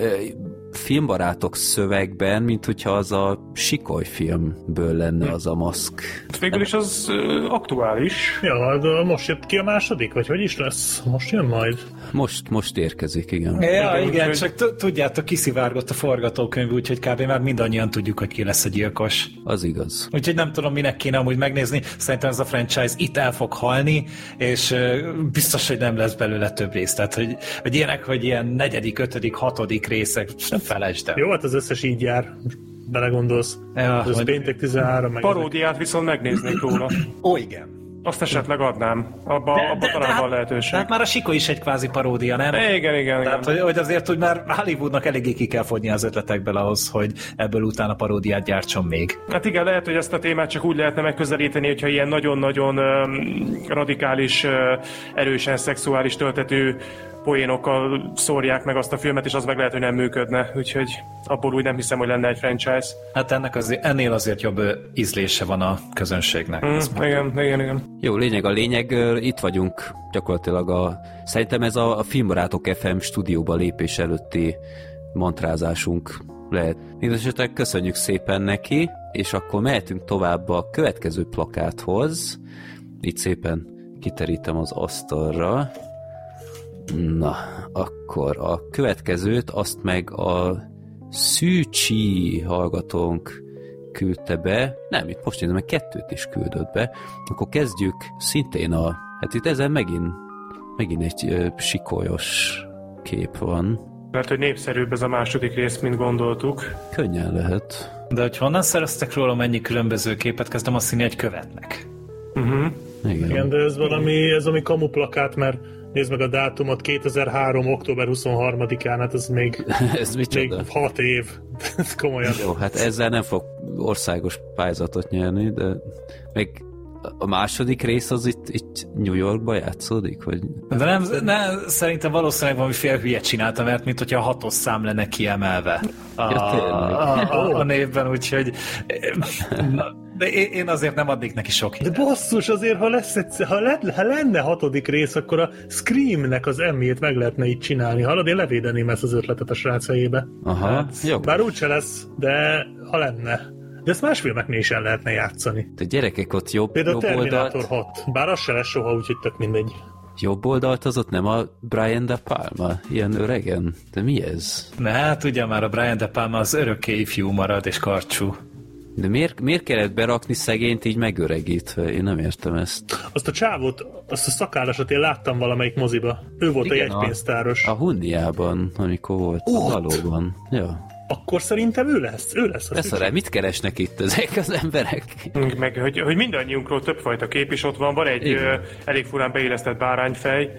filmbarátok szövegben, mint hogyha az a Sikoly filmből lenne az a maszk. Végül is az ö, aktuális. Ja, de most jött ki a második, vagy hogy is lesz? Most jön majd? Most, most érkezik, igen. Ja, Igen, igen, csak tudjátok, kiszivárgott a forgatókönyv, úgyhogy kb. már mindannyian tudjuk, hogy ki lesz a gyilkos. Az igaz. Úgyhogy nem tudom, minek kéne amúgy megnézni. Szerintem ez a franchise itt el fog halni, és ö, biztos, hogy nem lesz belőle több rész. Tehát, hogy, hogy ilyenek, hogy ilyen negyedik, ötödik, hatodik részek, nem felejtsd el. Jó, hát az összes így jár. Most belegondolsz. Ja, Ez hogy- péntek 13, meg ezek. Paródiát viszont megnéznék róla. Ó, igen. Azt esetleg adnám. Abba, abba talán van lehetőség. hát már a Siko is egy kvázi paródia, nem? Igen, igen, Tehát, igen. hogy, hogy azért, hogy már Hollywoodnak eléggé ki kell fogyni az ötletekből ahhoz, hogy ebből utána paródiát gyártson még. Hát igen, lehet, hogy ezt a témát csak úgy lehetne megközelíteni, hogyha ilyen nagyon-nagyon öm, radikális, ö, erősen szexuális töltető poénokkal szórják meg azt a filmet, és az meg lehet, hogy nem működne. Úgyhogy abból úgy nem hiszem, hogy lenne egy franchise. Hát ennek azért, ennél azért jobb ízlése van a közönségnek. Mm, igen, igen, igen. Jó, lényeg a lényeg, itt vagyunk gyakorlatilag a... Szerintem ez a, a Filmbarátok FM stúdióba lépés előtti mantrázásunk lehet. Mindenesetre köszönjük szépen neki, és akkor mehetünk tovább a következő plakáthoz. Itt szépen kiterítem az asztalra. Na, akkor a következőt azt meg a Szűcsi hallgatónk küldte be. Nem, itt most nézem, meg kettőt is küldött be. Akkor kezdjük szintén a... Hát itt ezen megint, megint egy ö, sikolyos kép van. Lehet, hogy népszerűbb ez a második rész, mint gondoltuk. Könnyen lehet. De hogy honnan szereztek róla mennyi különböző képet, kezdem azt hinni, hogy követnek. Uh-huh. Igen. Igen, de ez valami, ez ami kamu plakát, mert nézd meg a dátumot, 2003. október 23-án, hát ez még, [LAUGHS] Ez még micsoda? 6 év. [LAUGHS] Ez komolyan. Jó, hát ezzel nem fog országos pályázatot nyerni, de meg a második rész az itt, itt New Yorkba játszódik, vagy De nem, nem, szerintem valószínűleg valami fél hülye csinálta, mert mint hogyha hatos szám lenne kiemelve a, Ja, a, a, a névben, úgyhogy na, [LAUGHS] de én én azért nem adnék neki sok De hitet. basszus, azért, ha, lesz egyszer, ha, le, ha lenne hatodik rész, akkor a Screamnek az emmét meg lehetne így csinálni. Hallod, én levédeném ezt az ötletet a srác fejébe. Aha, hát, jó. Bár úgyse lesz, de ha lenne. De ezt más filmeknél is el lehetne játszani. De gyerekek ott jobb, Például jobb Terminator oldalt, 6. Bár az se lesz soha, úgyhogy tök mindegy. jobb oldalt az ott nem a Brian De Palma, ilyen öregen? De mi ez? Ne, hát ugye már a Brian De Palma az örökké ifjú marad és karcsú. De miért, miért kellett berakni szegényt így megöregítve? Én nem értem ezt. Azt a csávot, azt a szakállasat én láttam valamelyik moziba. Ő volt Igen, a jegypénztáros. A Hunniában, amikor volt. Ott? Valóban. Ja. Akkor szerintem ő lesz. Ő lesz. a Persze, szükség. mit keresnek itt ezek az emberek? Meg, hogy, hogy mindannyiunkról többfajta kép is ott van. Van egy Igen. ö, elég furán beillesztett bárányfej.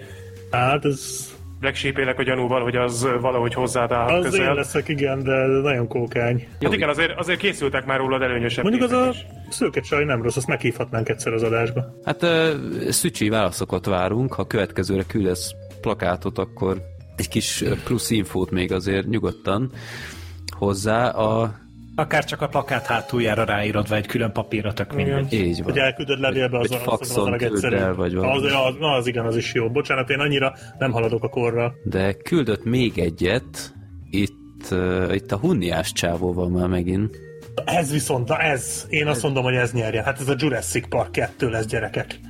Hát ez Black sheep élek a gyanúval, hogy az valahogy hozzád áll Az én közel. leszek, igen, de nagyon kókány. Hát igen, azért, azért készültek már rólad előnyösebb Mondjuk az a is. szőke csaj nem rossz, azt meghívhatnánk egyszer az adásba. Hát uh, szücsi válaszokat várunk, ha következőre küldesz plakátot, akkor egy kis plusz infót még azért nyugodtan hozzá. A... Akár csak a plakát hátuljára ráírod, vagy egy külön papírra, tök mindegy. Így van. Hogy elküldöd levélbe, az, az, a legegyszerűbb. el, vagy az, az, na, az igen, az is jó. Bocsánat, én annyira nem haladok a korral. De küldött még egyet, itt, uh, itt a hunniás csávó van már megint. Ez viszont, na ez, én azt mondom, hogy ez nyerjen. Hát ez a Jurassic Park 2 lesz, gyerekek.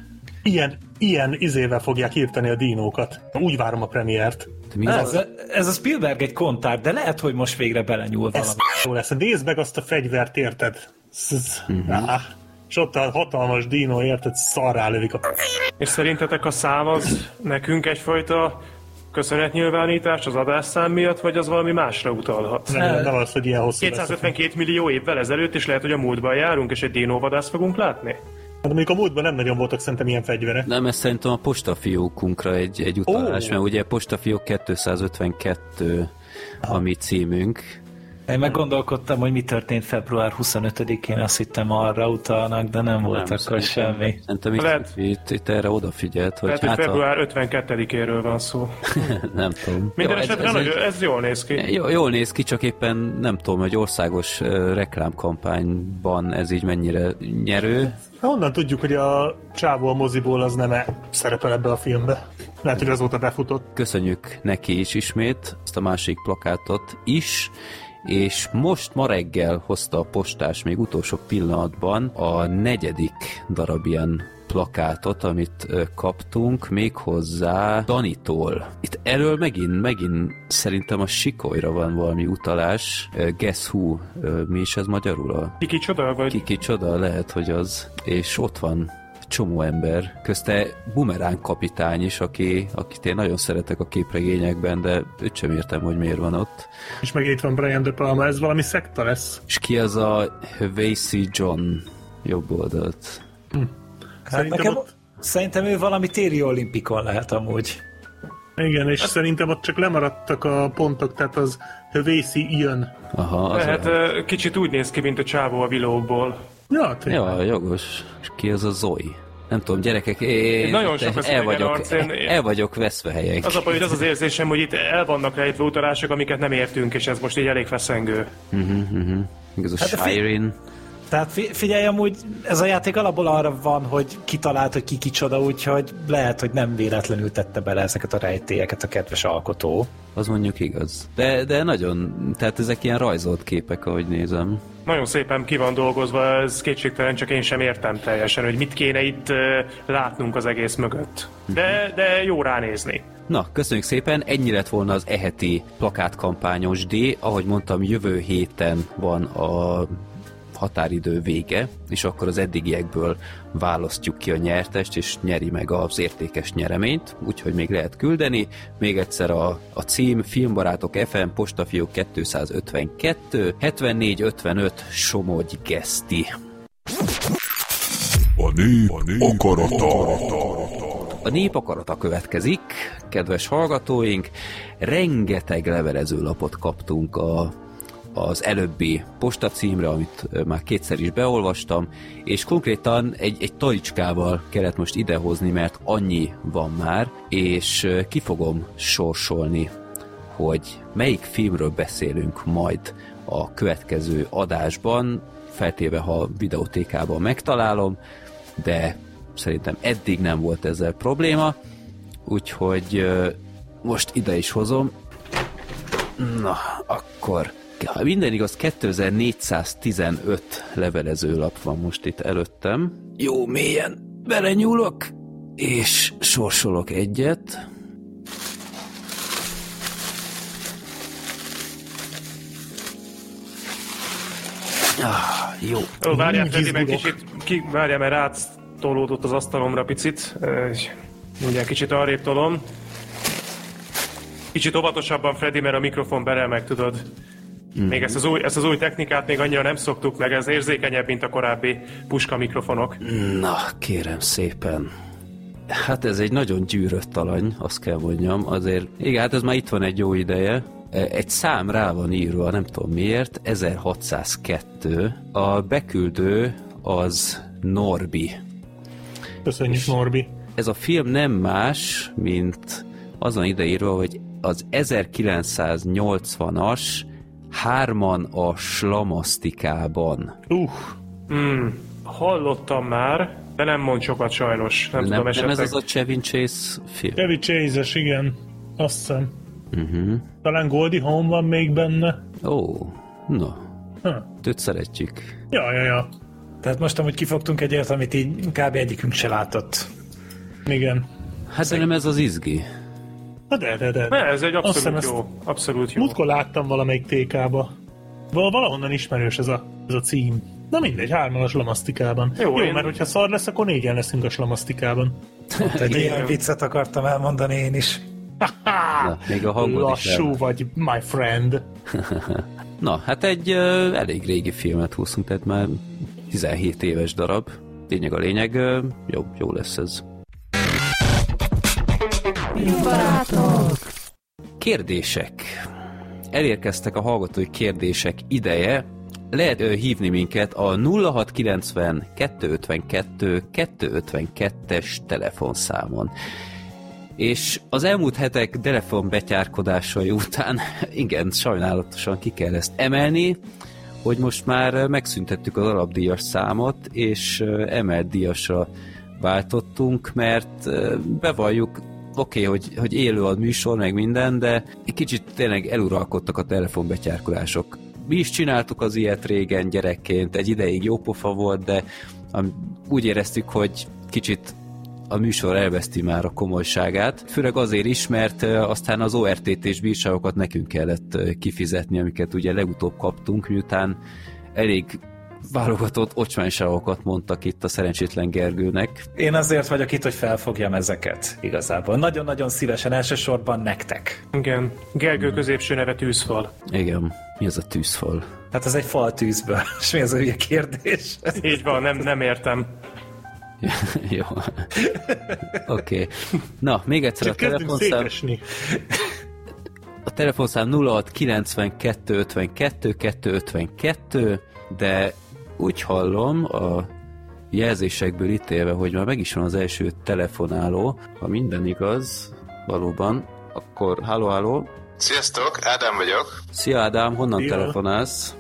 Ilyen, ilyen izével fogják írtani a dinókat. Úgy várom a premiért. Mi Ez, az? ez a Spielberg egy kontár, de lehet, hogy most végre belenyúl Ez valami. jó lesz. Nézd meg azt a fegyvert, érted? Áh. És ott a hatalmas dino, érted? Szarrá lövik a... És szerintetek a szám az nekünk egyfajta köszönetnyilvánítás az adásszám miatt, vagy az valami másra utalhat? Nem, nem az, hogy ilyen hosszú lesz. 252 millió évvel ezelőtt is lehet, hogy a múltban járunk, és egy dinóvadászt fogunk látni? Hát mondjuk a múltban nem nagyon voltak szerintem ilyen fegyverek. Nem, ez szerintem a postafiókunkra egy, egy utalás, Ó. mert ugye postafiók 252 a mi címünk. Én meg gondolkodtam, hogy mi történt február 25-én, azt hittem arra utalnak, de nem volt Nem, akkor szerintem- semmi. Szerintem itt, Lehet- itt, itt erre odafigyelt, hogy Lehet, hogy hát február 52-éről van szó. a, [LAUGHS] nem tudom. Minden Jó, ez- esetre ez egy- ez jól néz ki. Jó, jól néz ki, csak éppen nem tudom, hogy országos reklámkampányban ez így mennyire nyerő. Honnan tudjuk, hogy a csávó a moziból az nem -e szerepel ebbe a filmbe? Lehet, hogy azóta befutott. Köszönjük neki is ismét, ezt a másik plakátot is, és most ma reggel hozta a postás még utolsó pillanatban a negyedik darab ilyen plakátot, amit kaptunk, méghozzá Danitól. Itt elől megint, megint szerintem a Sikolyra van valami utalás. Guess who? Mi is ez magyarul? A Ki kicsoda, vagy? ki kicsoda, lehet, hogy az. És ott van csomó ember, közte Bumerán kapitány is, aki, akit én nagyon szeretek a képregényekben, de őt sem értem, hogy miért van ott. És meg itt van Brian De Palma, ez valami szekta lesz. És ki az a Vasey John jobb oldalt? Hát Szerintem nekem, ott- szerintem ő valami téri olimpikon lehet amúgy. Igen, és szerintem ott csak lemaradtak a pontok, tehát az Hövészi jön. Aha, az Lehet, a... kicsit úgy néz ki, mint a csávó a vilókból. Ja, tényleg. Ja, jogos. És ki az a Zoe? Nem tudom, gyerekek, én Nagyon sok el, vagyok, arc, én- el vagyok veszve helyen. Az a baj, hogy az az érzésem, hogy itt el vannak rejtve utalások, amiket nem értünk, és ez most így elég feszengő. Ez a Hát a fi- Shirin. Tehát fi- figyelj, amúgy ez a játék alapból arra van, hogy kitalált, hogy ki kicsoda, úgyhogy lehet, hogy nem véletlenül tette bele ezeket a rejtélyeket a kedves alkotó. Az mondjuk igaz. De, de nagyon, tehát ezek ilyen rajzolt képek, ahogy nézem. Nagyon szépen ki van dolgozva, ez kétségtelen, csak én sem értem teljesen, hogy mit kéne itt látnunk az egész mögött. De, de jó ránézni. Na, köszönjük szépen, ennyi lett volna az eheti plakátkampányos D. Ahogy mondtam, jövő héten van a határidő vége, és akkor az eddigiekből választjuk ki a nyertest, és nyeri meg az értékes nyereményt, úgyhogy még lehet küldeni. Még egyszer a, a cím Filmbarátok FM Postafiók 252 7455 Somogy Geszti. A nép, a nép akarata. A nép akarata következik, kedves hallgatóink. Rengeteg levelezőlapot kaptunk a, az előbbi postacímre, amit már kétszer is beolvastam, és konkrétan egy, egy talicskával kellett most idehozni, mert annyi van már, és ki fogom sorsolni, hogy melyik filmről beszélünk majd a következő adásban, feltéve, ha videótékában megtalálom, de szerintem eddig nem volt ezzel probléma, úgyhogy most ide is hozom. Na, akkor ha minden igaz, 2415 levelezőlap van most itt előttem. Jó mélyen belenyúlok, és sorsolok egyet. Ah, jó. Ó, várjál, Freddy, meg kicsit, ki, várjál, mert rátolódott az asztalomra picit. Mindjárt kicsit arrébb tolom. Kicsit óvatosabban, Freddy, mert a mikrofon beremeg, tudod. Még ezt az, új, ezt az új technikát még annyira nem szoktuk meg, ez érzékenyebb, mint a korábbi puska mikrofonok. Na, kérem szépen. Hát ez egy nagyon gyűrött alany, azt kell mondjam. Azért, igen, hát ez már itt van egy jó ideje. Egy szám rá van írva, nem tudom miért, 1602. A beküldő az Norbi. Köszönjük, Norbi. Ez a film nem más, mint azon ideírva, hogy az 1980-as Hárman a slamasztikában. Uh, Hmm, hallottam már, de nem mond sokat sajnos. Nem, Nem, tudom nem esetleg. ez az a Chevin Chase film? Chevy chase igen. Azt hiszem. Uh-huh. Talán Goldie Hawn van még benne. Ó, no, Ha. őt szeretjük. Ja, ja, ja. Tehát most amúgy kifogtunk egy olyat, amit így kb. egyikünk se látott. Igen. Hát de nem ez az izgi. Na de, de, de. Ne, ez egy abszolút jó. Abszolút jó. Múltkor láttam valamelyik TK-ba. Val- valahonnan ismerős ez a, ez a cím. Na mindegy, hárman a slamasztikában. Jó, Jó én- mert hogyha szar lesz, akkor négyen leszünk a slamasztikában. Egy ilyen viccet akartam elmondani én is. [LAUGHS] Na, még a hangod is Lassú el. vagy, my friend. [LAUGHS] Na, hát egy ö, elég régi filmet húztunk, tehát már 17 éves darab. Lényeg a lényeg, ö, jó, jó lesz ez. Kérdések. Elérkeztek a hallgatói kérdések ideje. Lehet ö, hívni minket a 0690 252 252-es telefonszámon. És az elmúlt hetek telefonbetyárkodásai után, [LAUGHS] igen, sajnálatosan ki kell ezt emelni, hogy most már megszüntettük az alapdíjas számot, és emelt díjasra váltottunk, mert bevalljuk, oké, okay, hogy, hogy élő a műsor, meg minden, de egy kicsit tényleg eluralkodtak a telefonbetyárkodások. Mi is csináltuk az ilyet régen gyerekként, egy ideig jó pofa volt, de úgy éreztük, hogy kicsit a műsor elveszti már a komolyságát. Főleg azért is, mert aztán az ORTT-s bírságokat nekünk kellett kifizetni, amiket ugye legutóbb kaptunk, miután elég válogatott ocsmányságokat mondtak itt a szerencsétlen Gergőnek. Én azért vagyok itt, hogy felfogjam ezeket igazából. Nagyon-nagyon szívesen, elsősorban nektek. Igen. Gergő középső neve tűzfal. Igen, mi az a tűzfal? Hát ez egy fal tűzből. [LAUGHS] És mi az a hülye kérdés? Így van, nem, nem értem. [LAUGHS] Jó. Oké. Okay. Na, még egyszer Csak a telefonszám. A telefonszám 0692 52 252, de úgy hallom a jelzésekből ítélve, hogy már meg is van az első telefonáló. Ha minden igaz, valóban, akkor halló, halló. Sziasztok, Ádám vagyok. Szia Ádám, honnan Szia. telefonálsz?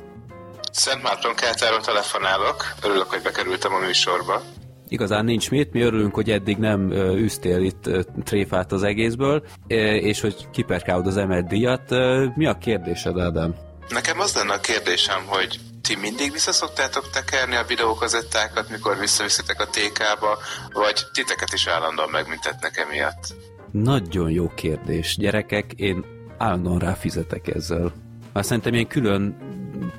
Szent Márton Kátáról telefonálok. Örülök, hogy bekerültem a műsorba. Igazán nincs mit, mi örülünk, hogy eddig nem ö, üztél itt ö, tréfát az egészből, ö, és hogy kiperkálod az emelt díjat. Ö, Mi a kérdésed, Ádám? Nekem az lenne a kérdésem, hogy ti mindig visszaszoktátok tekerni a videókazettákat, mikor visszaviszitek a TK-ba, vagy titeket is állandóan megmüntetnek emiatt? Nagyon jó kérdés. Gyerekek, én állandóan ráfizetek ezzel. Már szerintem ilyen külön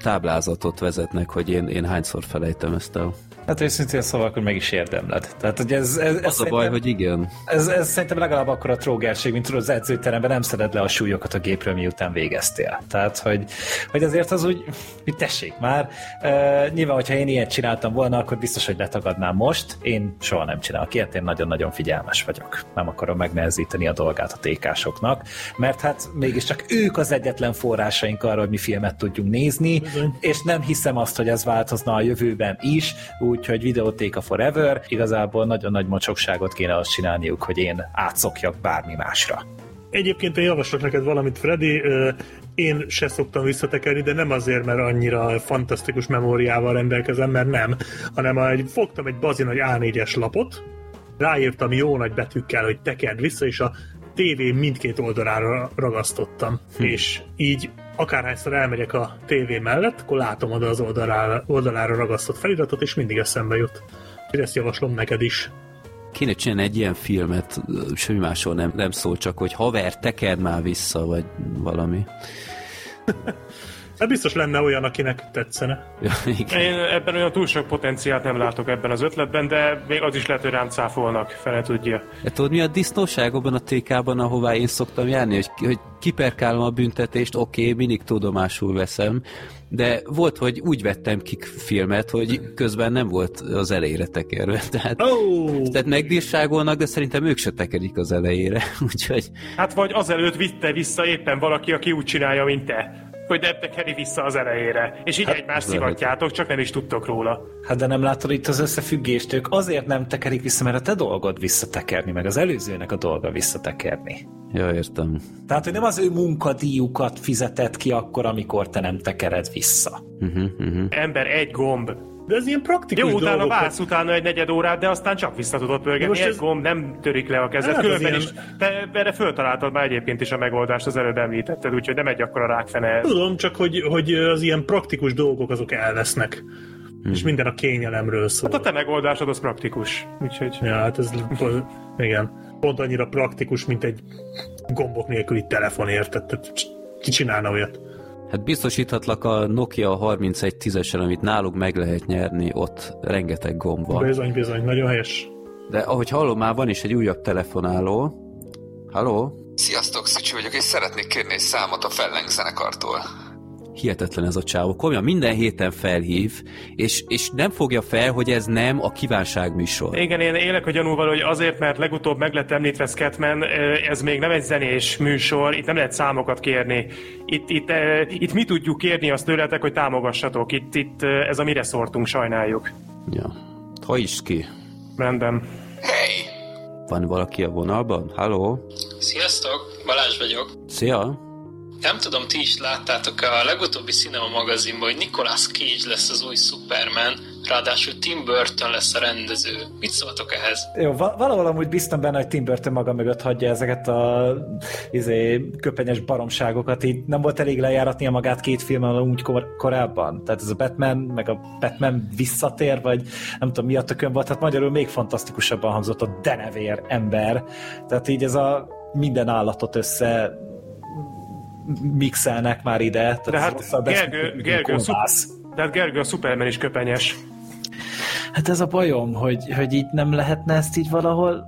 táblázatot vezetnek, hogy én, én hányszor felejtem ezt el. Hát őszintén szóval akkor meg is érdemled. Tehát, hogy ez, ez, ez Az a baj, hogy igen. Ez, ez szerintem legalább akkor a trógerség, mint tudod, az edzőteremben nem szeded le a súlyokat a gépről, miután végeztél. Tehát, hogy, hogy azért az úgy, hogy tessék már. Uh, nyilván, hogyha én ilyet csináltam volna, akkor biztos, hogy letagadnám most. Én soha nem csinálok ilyet, én nagyon-nagyon figyelmes vagyok. Nem akarom megnehezíteni a dolgát a TK-soknak, mert hát mégiscsak ők az egyetlen forrásaink arra, hogy mi filmet tudjunk nézni, és nem hiszem azt, hogy ez változna a jövőben is, úgyhogy videótéka forever, igazából nagyon nagy mocsokságot kéne azt csinálniuk, hogy én átszokjak bármi másra. Egyébként én javaslok neked valamit, Freddy. Én se szoktam visszatekerni, de nem azért, mert annyira fantasztikus memóriával rendelkezem, mert nem, hanem egy, fogtam egy bazin nagy A4-es lapot, ráírtam jó nagy betűkkel, hogy tekerd vissza, és a tévé mindkét oldalára ragasztottam. Hm. És így akárhányszor elmegyek a tévé mellett, akkor látom oda az oldalára, oldalára ragasztott feliratot, és mindig eszembe jut. Úgyhogy ezt javaslom neked is. Kéne csinálni egy ilyen filmet, semmi másról nem, nem szól, csak hogy haver, tekerd már vissza, vagy valami. [LAUGHS] Hát biztos lenne olyan, akinek tetszene. Ja, igen. Én ebben olyan túl sok potenciált nem látok ebben az ötletben, de még az is lehet, hogy rám cáfolnak, fele tudja. Hát tudod, mi a disznóság abban a TK-ban, ahová én szoktam járni, hogy, hogy kiperkálom a büntetést, oké, okay, mindig tudomásul veszem, de volt, hogy úgy vettem ki filmet, hogy közben nem volt az elejére tekerve. Tehát, Oh! tehát megdírságolnak, de szerintem ők se tekerik az elejére. [LAUGHS] Úgyhogy Hát vagy azelőtt vitte vissza éppen valaki, aki úgy csinálja, mint te. Hogy nem tekeri vissza az elejére. És így hát, egymást szivatjátok, csak nem is tudtok róla. Hát de nem látod itt az összefüggést, ők azért nem tekerik vissza, mert a te dolgod visszatekerni, meg az előzőnek a dolga visszatekerni. ja, értem. Tehát, hogy nem az ő munkadíjukat fizetett ki akkor, amikor te nem tekered vissza. Uh-huh, uh-huh. Ember, egy gomb. De ez ilyen praktikus Jó, utána dolgok. válsz utána egy negyed órát, de aztán csak vissza tudod pörgetni. Most Egy ez- gomb nem törik le a kezed. Hát, Különben ilyen- is, te erre föltaláltad már egyébként is a megoldást, az előbb említetted, úgyhogy nem egy akkora rákfene ez. Tudom, csak hogy, hogy az ilyen praktikus dolgok azok elvesznek. És minden a kényelemről szól. Hát a te megoldásod az praktikus. Úgyhogy Ja, hát ez igen. Pont annyira praktikus, mint egy gombok nélküli telefon, érted? Ki csinálna olyat? Hát biztosíthatlak a Nokia 3110-esen, amit náluk meg lehet nyerni, ott rengeteg gomb van. Bizony, bizony, nagyon helyes. De ahogy hallom, már van is egy újabb telefonáló. Halló? Sziasztok, Szücsi vagyok, és szeretnék kérni egy számot a Felleng zenekartól. Hihetetlen ez a csávó. Komolyan minden héten felhív, és, és nem fogja fel, hogy ez nem a kívánság műsor. igen, én élek a gyanúval, hogy azért, mert legutóbb meg lett említve Scatman, ez még nem egy zenés műsor, itt nem lehet számokat kérni. Itt, itt, itt mi tudjuk kérni azt tőletek, hogy támogassatok. Itt, itt ez a mire szortunk, sajnáljuk. Ja. Ha is ki. Rendben. Hey! Van valaki a vonalban? Halló? Sziasztok, Balázs vagyok. Szia? Nem tudom, ti is láttátok a legutóbbi Cinema magazinban, hogy Nicolas Cage lesz az új Superman, ráadásul Tim Burton lesz a rendező. Mit szóltok ehhez? Jó, va- valahol amúgy biztos benne, hogy Tim Burton maga mögött hagyja ezeket a izé, köpenyes baromságokat, így nem volt elég lejáratnia magát két filmmel úgy kor- korábban. Tehát ez a Batman, meg a Batman visszatér, vagy nem tudom, mi a tökön volt, tehát magyarul még fantasztikusabban hangzott a denevér ember. Tehát így ez a minden állatot össze mixelnek már ide. Tehát De hát Gergő, Gergő, de hát Gergő, a Superman is köpenyes. Hát ez a bajom, hogy, hogy így nem lehetne ezt így valahol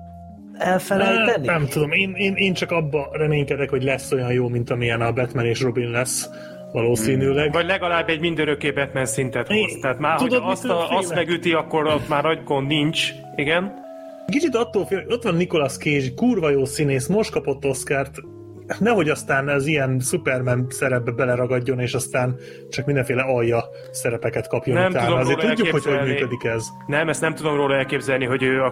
elfelejteni? Nem tudom, én, én, én csak abba reménykedek, hogy lesz olyan jó, mint amilyen a Batman és Robin lesz valószínűleg. Vagy legalább egy mindörökké Batman szintet hoz. Én- Tehát már, tudod, hogy azt, a, azt megüti, akkor ott már nagy gond nincs. Igen. Kicsit attól fél, ott van Nicolas Cage, kurva jó színész, most kapott Oscárt, nehogy aztán az ilyen Superman szerepbe beleragadjon, és aztán csak mindenféle alja szerepeket kapjon Nem utána. tudom Azért tudjuk, hogy hogy működik ez. Nem, ezt nem tudom róla elképzelni, hogy ő a,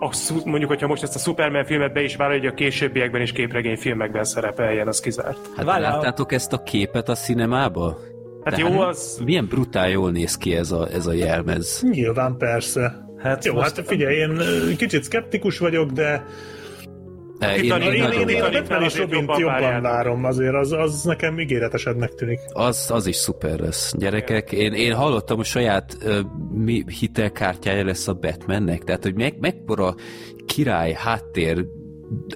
a, mondjuk, hogyha most ezt a Superman filmet be is vállalja, hogy a későbbiekben is képregényfilmekben szerepeljen, az kizárt. Hát Várjál. láttátok ezt a képet a cinemába? Hát De jó, az... Milyen brutál jól néz ki ez a, ez a jelmez. Nyilván persze. Hát Jó, most- hát figyelj, én kicsit szkeptikus vagyok, de Én, a- én, én, én, én a Batman és Robint jobban jobban várom, azért az, az nekem ígéretesednek tűnik. Az, az is szuper lesz, gyerekek. Én, én hallottam, hogy saját mi hitelkártyája lesz a Batmannek, tehát hogy meg, mekkora király háttér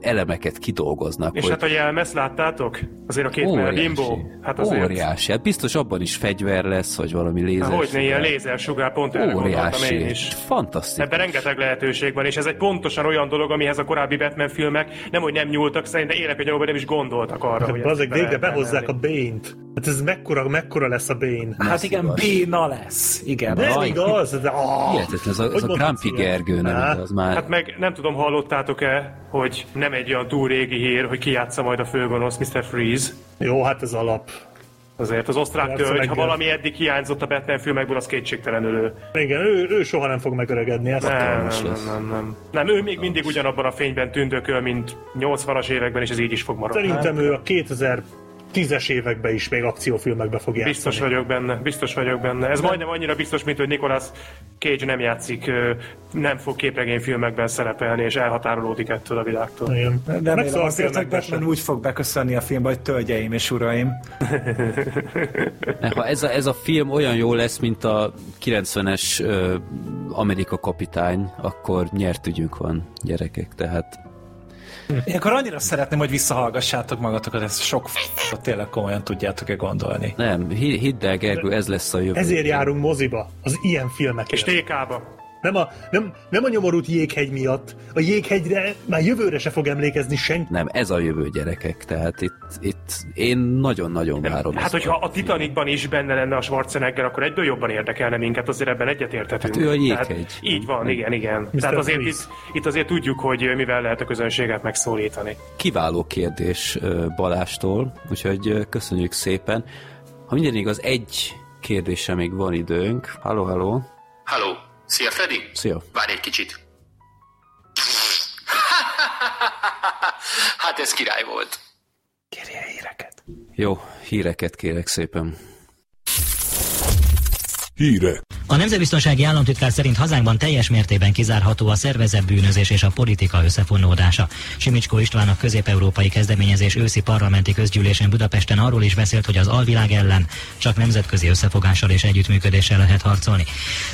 elemeket kidolgoznak. És hogy hát a jelmezt láttátok? Azért a két Mel Bimbo? Hát azért... óriási. Hát biztos abban is fegyver lesz, vagy valami lézer. Hát, hogyne, ilyen lézersugár, pont erre Óriási. én is. Fantasztikus. Ebben rengeteg lehetőség van, és ez egy pontosan olyan dolog, amihez a korábbi Batman filmek nem, hogy nem nyúltak, szerintem élek nyomban nem is gondoltak arra, hogy Hát azok be végre behozzák a. Bane-t. Hát ez mekkora, mekkora lesz a Bane? Hát igen, béna lesz. Igen. Nem Aj. igaz, de... Oh, Hihetetlen, ez a, ez Hogy a Grumpy? Gergő nem igaz már. Hát meg nem tudom, hallottátok-e, hogy nem egy olyan túl régi hír, hogy ki játsza majd a főgonosz, Mr. Freeze. Jó, hát ez alap. Azért az osztrák tölgy, ha valami eddig hiányzott a Batman filmekből, az kétségtelenül ő. Igen, ő, ő soha nem fog megöregedni. Ezt Nem, nem, lesz. nem, nem, nem. ő még mindig ugyanabban a fényben tündököl, mint 80-as években, és ez így is fog maradni. Szerintem ő a 2010-es években is még akciófilmekbe fog játszani. Biztos vagyok benne, biztos vagyok benne. Ez majdnem annyira biztos, mint hogy Nicolas Cage nem játszik, nem fog képregényfilmekben szerepelni, és elhatárolódik ettől a világtól. Igen. De remélem Megszólal azért, hogy Batman úgy fog beköszönni a filmbe, hogy tölgyeim és uraim. [LAUGHS] Ha ez a, ez a film olyan jó lesz, mint a 90-es ö, Amerika kapitány, akkor nyert ügyünk van, gyerekek. Tehát Én akkor annyira szeretném, hogy visszahallgassátok magatokat, ezt sok f***ot tényleg komolyan tudjátok-e gondolni. Nem, hi- hidd el, Gergő, ez lesz a jövő. Ezért járunk moziba, az ilyen filmekért. És TK-ba. Nem a, nem, nem a nyomorult jéghegy miatt. A jéghegyre már jövőre se fog emlékezni senki. Nem, ez a jövő gyerekek, tehát itt, itt én nagyon-nagyon várom. Hát, hogyha a Titanicban is benne lenne a Schwarzenegger, akkor egyből jobban érdekelne minket, azért ebben egyetértetünk. Hát ő a jéghegy. Tehát így van, igen, igen. Mr. Tehát azért itt, itt azért tudjuk, hogy mivel lehet a közönséget megszólítani. Kiváló kérdés Balástól, úgyhogy köszönjük szépen. Ha minden igaz, egy kérdésre még van időnk. Halló, halló. Halló, szia Freddy? Szia. Várj egy kicsit. [LAUGHS] hát ez király volt. Kérje híreket. Jó, híreket kérek szépen. Hírek. A Nemzetbiztonsági Államtitkár szerint hazánkban teljes mértékben kizárható a szervezett bűnözés és a politika összefonódása. Simicskó István a közép-európai kezdeményezés őszi parlamenti közgyűlésén Budapesten arról is beszélt, hogy az alvilág ellen csak nemzetközi összefogással és együttműködéssel lehet harcolni.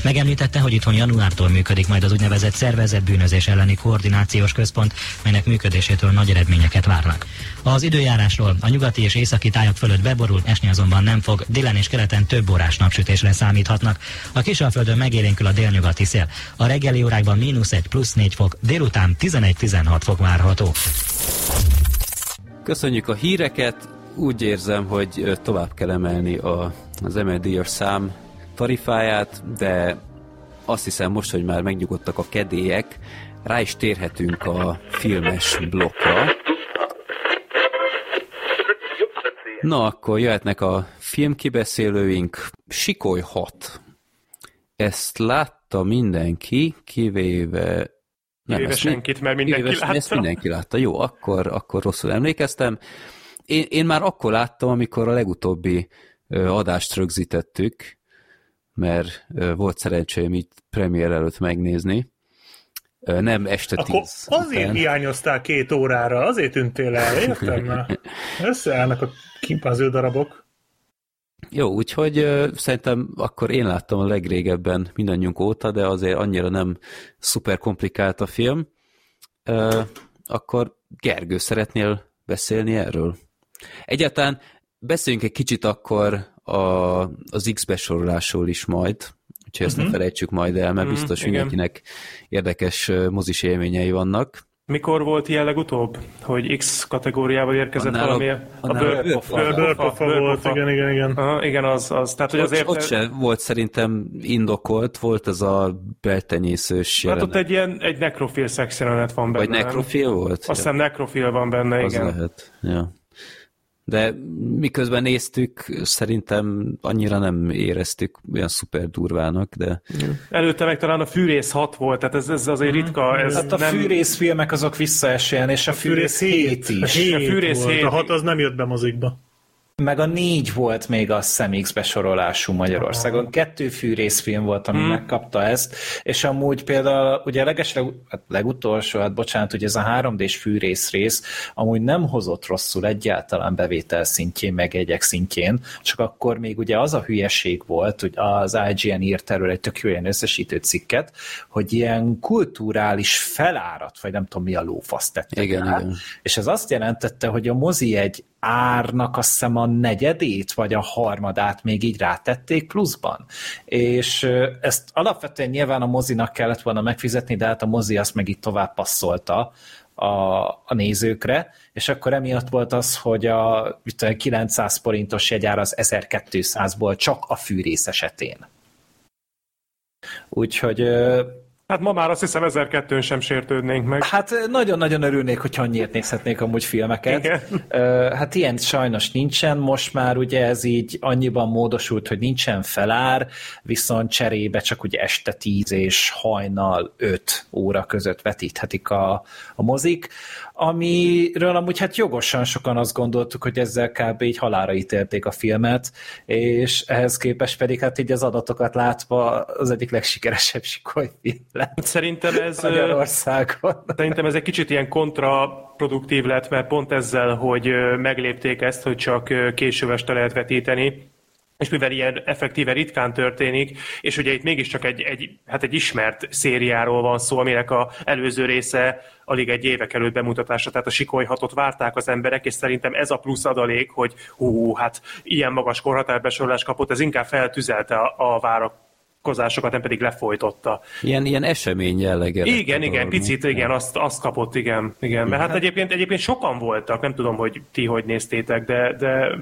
Megemlítette, hogy itthon januártól működik majd az úgynevezett szervezett bűnözés elleni koordinációs központ, melynek működésétől nagy eredményeket várnak. Az időjárásról a nyugati és északi tájak fölött beborul, esni azonban nem fog, délen és keleten több órás napsütésre számíthatnak. A Kisalföldön megélénkül a délnyugati szél. A reggeli órákban mínusz 1 plusz 4 fok, délután 11-16 fok várható. Köszönjük a híreket. Úgy érzem, hogy tovább kell emelni a, az MLD-os szám tarifáját, de azt hiszem most, hogy már megnyugodtak a kedélyek, rá is térhetünk a filmes blokkra. Na, akkor jöhetnek a filmkibeszélőink. Sikoly 6. Ezt látta mindenki, kivéve... Kivéve ezt mi- senkit, mert mindenki kivéve- látta. Ezt mindenki látta. Jó, akkor, akkor rosszul emlékeztem. Én, én már akkor láttam, amikor a legutóbbi adást rögzítettük, mert volt szerencsém így premier előtt megnézni. Nem este Akkor tíz azért után. hiányoztál két órára, azért tűntél el, értem már. Összeállnak a kimpáző darabok. Jó, úgyhogy ö, szerintem akkor én láttam a legrégebben mindannyiunk óta, de azért annyira nem szuper komplikált a film. Ö, akkor Gergő, szeretnél beszélni erről? Egyáltalán beszéljünk egy kicsit akkor a, az X besorolásról is majd, úgyhogy ezt ne Mhm. felejtsük majd el, mert Mhm, biztos mindenkinek érdekes mozis élményei vannak. Mikor volt ilyen legutóbb, hogy X kategóriával érkezett Annál a- valami? A, a bőrpofa. volt, igen, igen, igen. Aha, igen, az, az. Tehát, hogy Ott, azért... ott se volt szerintem indokolt, volt ez a beltenyészős Hát jelenet. ott egy ilyen egy nekrofil szexjelenet van benne. Vagy nekrofil volt? Azt hiszem nekrofil van benne, Az igen. lehet, ja. De miközben néztük, szerintem annyira nem éreztük olyan szuper durvának, de Előtte meg talán a Fűrész 6 volt, tehát ez, ez azért ritka. Ez Hát a nem... fűrész filmek azok visszaesélyen, és a, fűrész 7 is. A Fűrész volt, hét. a hat az nem jött be mozikba. Meg a négy volt még a Szemix besorolású Magyarországon. Kettő fűrészfilm volt, ami Hmm. megkapta ezt, és amúgy például ugye legesleg, hát legutolsó, hát bocsánat, ugye ez a 3D-s fűrész rész, amúgy nem hozott rosszul egyáltalán bevétel szintjén, meg egyek szintjén, csak akkor még ugye az a hülyeség volt, hogy az IGN írt erről egy tök jó ilyen összesítő cikket, hogy ilyen kulturális felárat, vagy nem tudom mi a lófasz tettek Igen, rá, igen. és ez azt jelentette, hogy a mozi egy árnak azt hiszem a negyedét, vagy a harmadát még így rátették pluszban. És ezt alapvetően nyilván a mozinak kellett volna megfizetni, de hát a mozi azt meg itt tovább passzolta a, a nézőkre, és akkor emiatt volt az, hogy a mit tudom, 900 forintos jegyár az 1200-ból csak a fűrész esetén. Úgyhogy Hát ma már azt hiszem 1002-n sem sértődnénk meg. Hát nagyon-nagyon örülnék, hogy annyiért nézhetnék amúgy filmeket. Igen. Ö, Hát ilyen sajnos nincsen, most már ugye ez így annyiban módosult, hogy nincsen felár, viszont cserébe csak ugye este 10 és hajnal 5 óra között vetíthetik a, a mozik, amiről amúgy hát jogosan sokan azt gondoltuk, hogy ezzel kb. így halára ítélték a filmet, és ehhez képest pedig hát így az adatokat látva az egyik legsikeresebb sikoly film lett Szerintem ez, Magyarországon. szerintem ez egy kicsit ilyen kontraproduktív lett, mert pont ezzel, hogy meglépték ezt, hogy csak ö, késő este lehet vetíteni, és mivel ilyen effektíve ritkán történik, és ugye itt mégiscsak egy, egy, hát egy ismert szériáról van szó, aminek a előző része alig egy évek előtt bemutatása, tehát a Sikoly hatot várták az emberek, és szerintem ez a plusz adalék, hogy hú, hát ilyen magas korhatárbesorolás kapott, ez inkább feltüzelte a, a várakozásokat, nem pedig lefolytotta. Ilyen, ilyen esemény jellege. Igen, igen, dolog, picit, igen, azt, azt kapott, igen. igen. Mert hát egyébként, egyébként sokan voltak, nem tudom, hogy ti hogy néztétek, de, de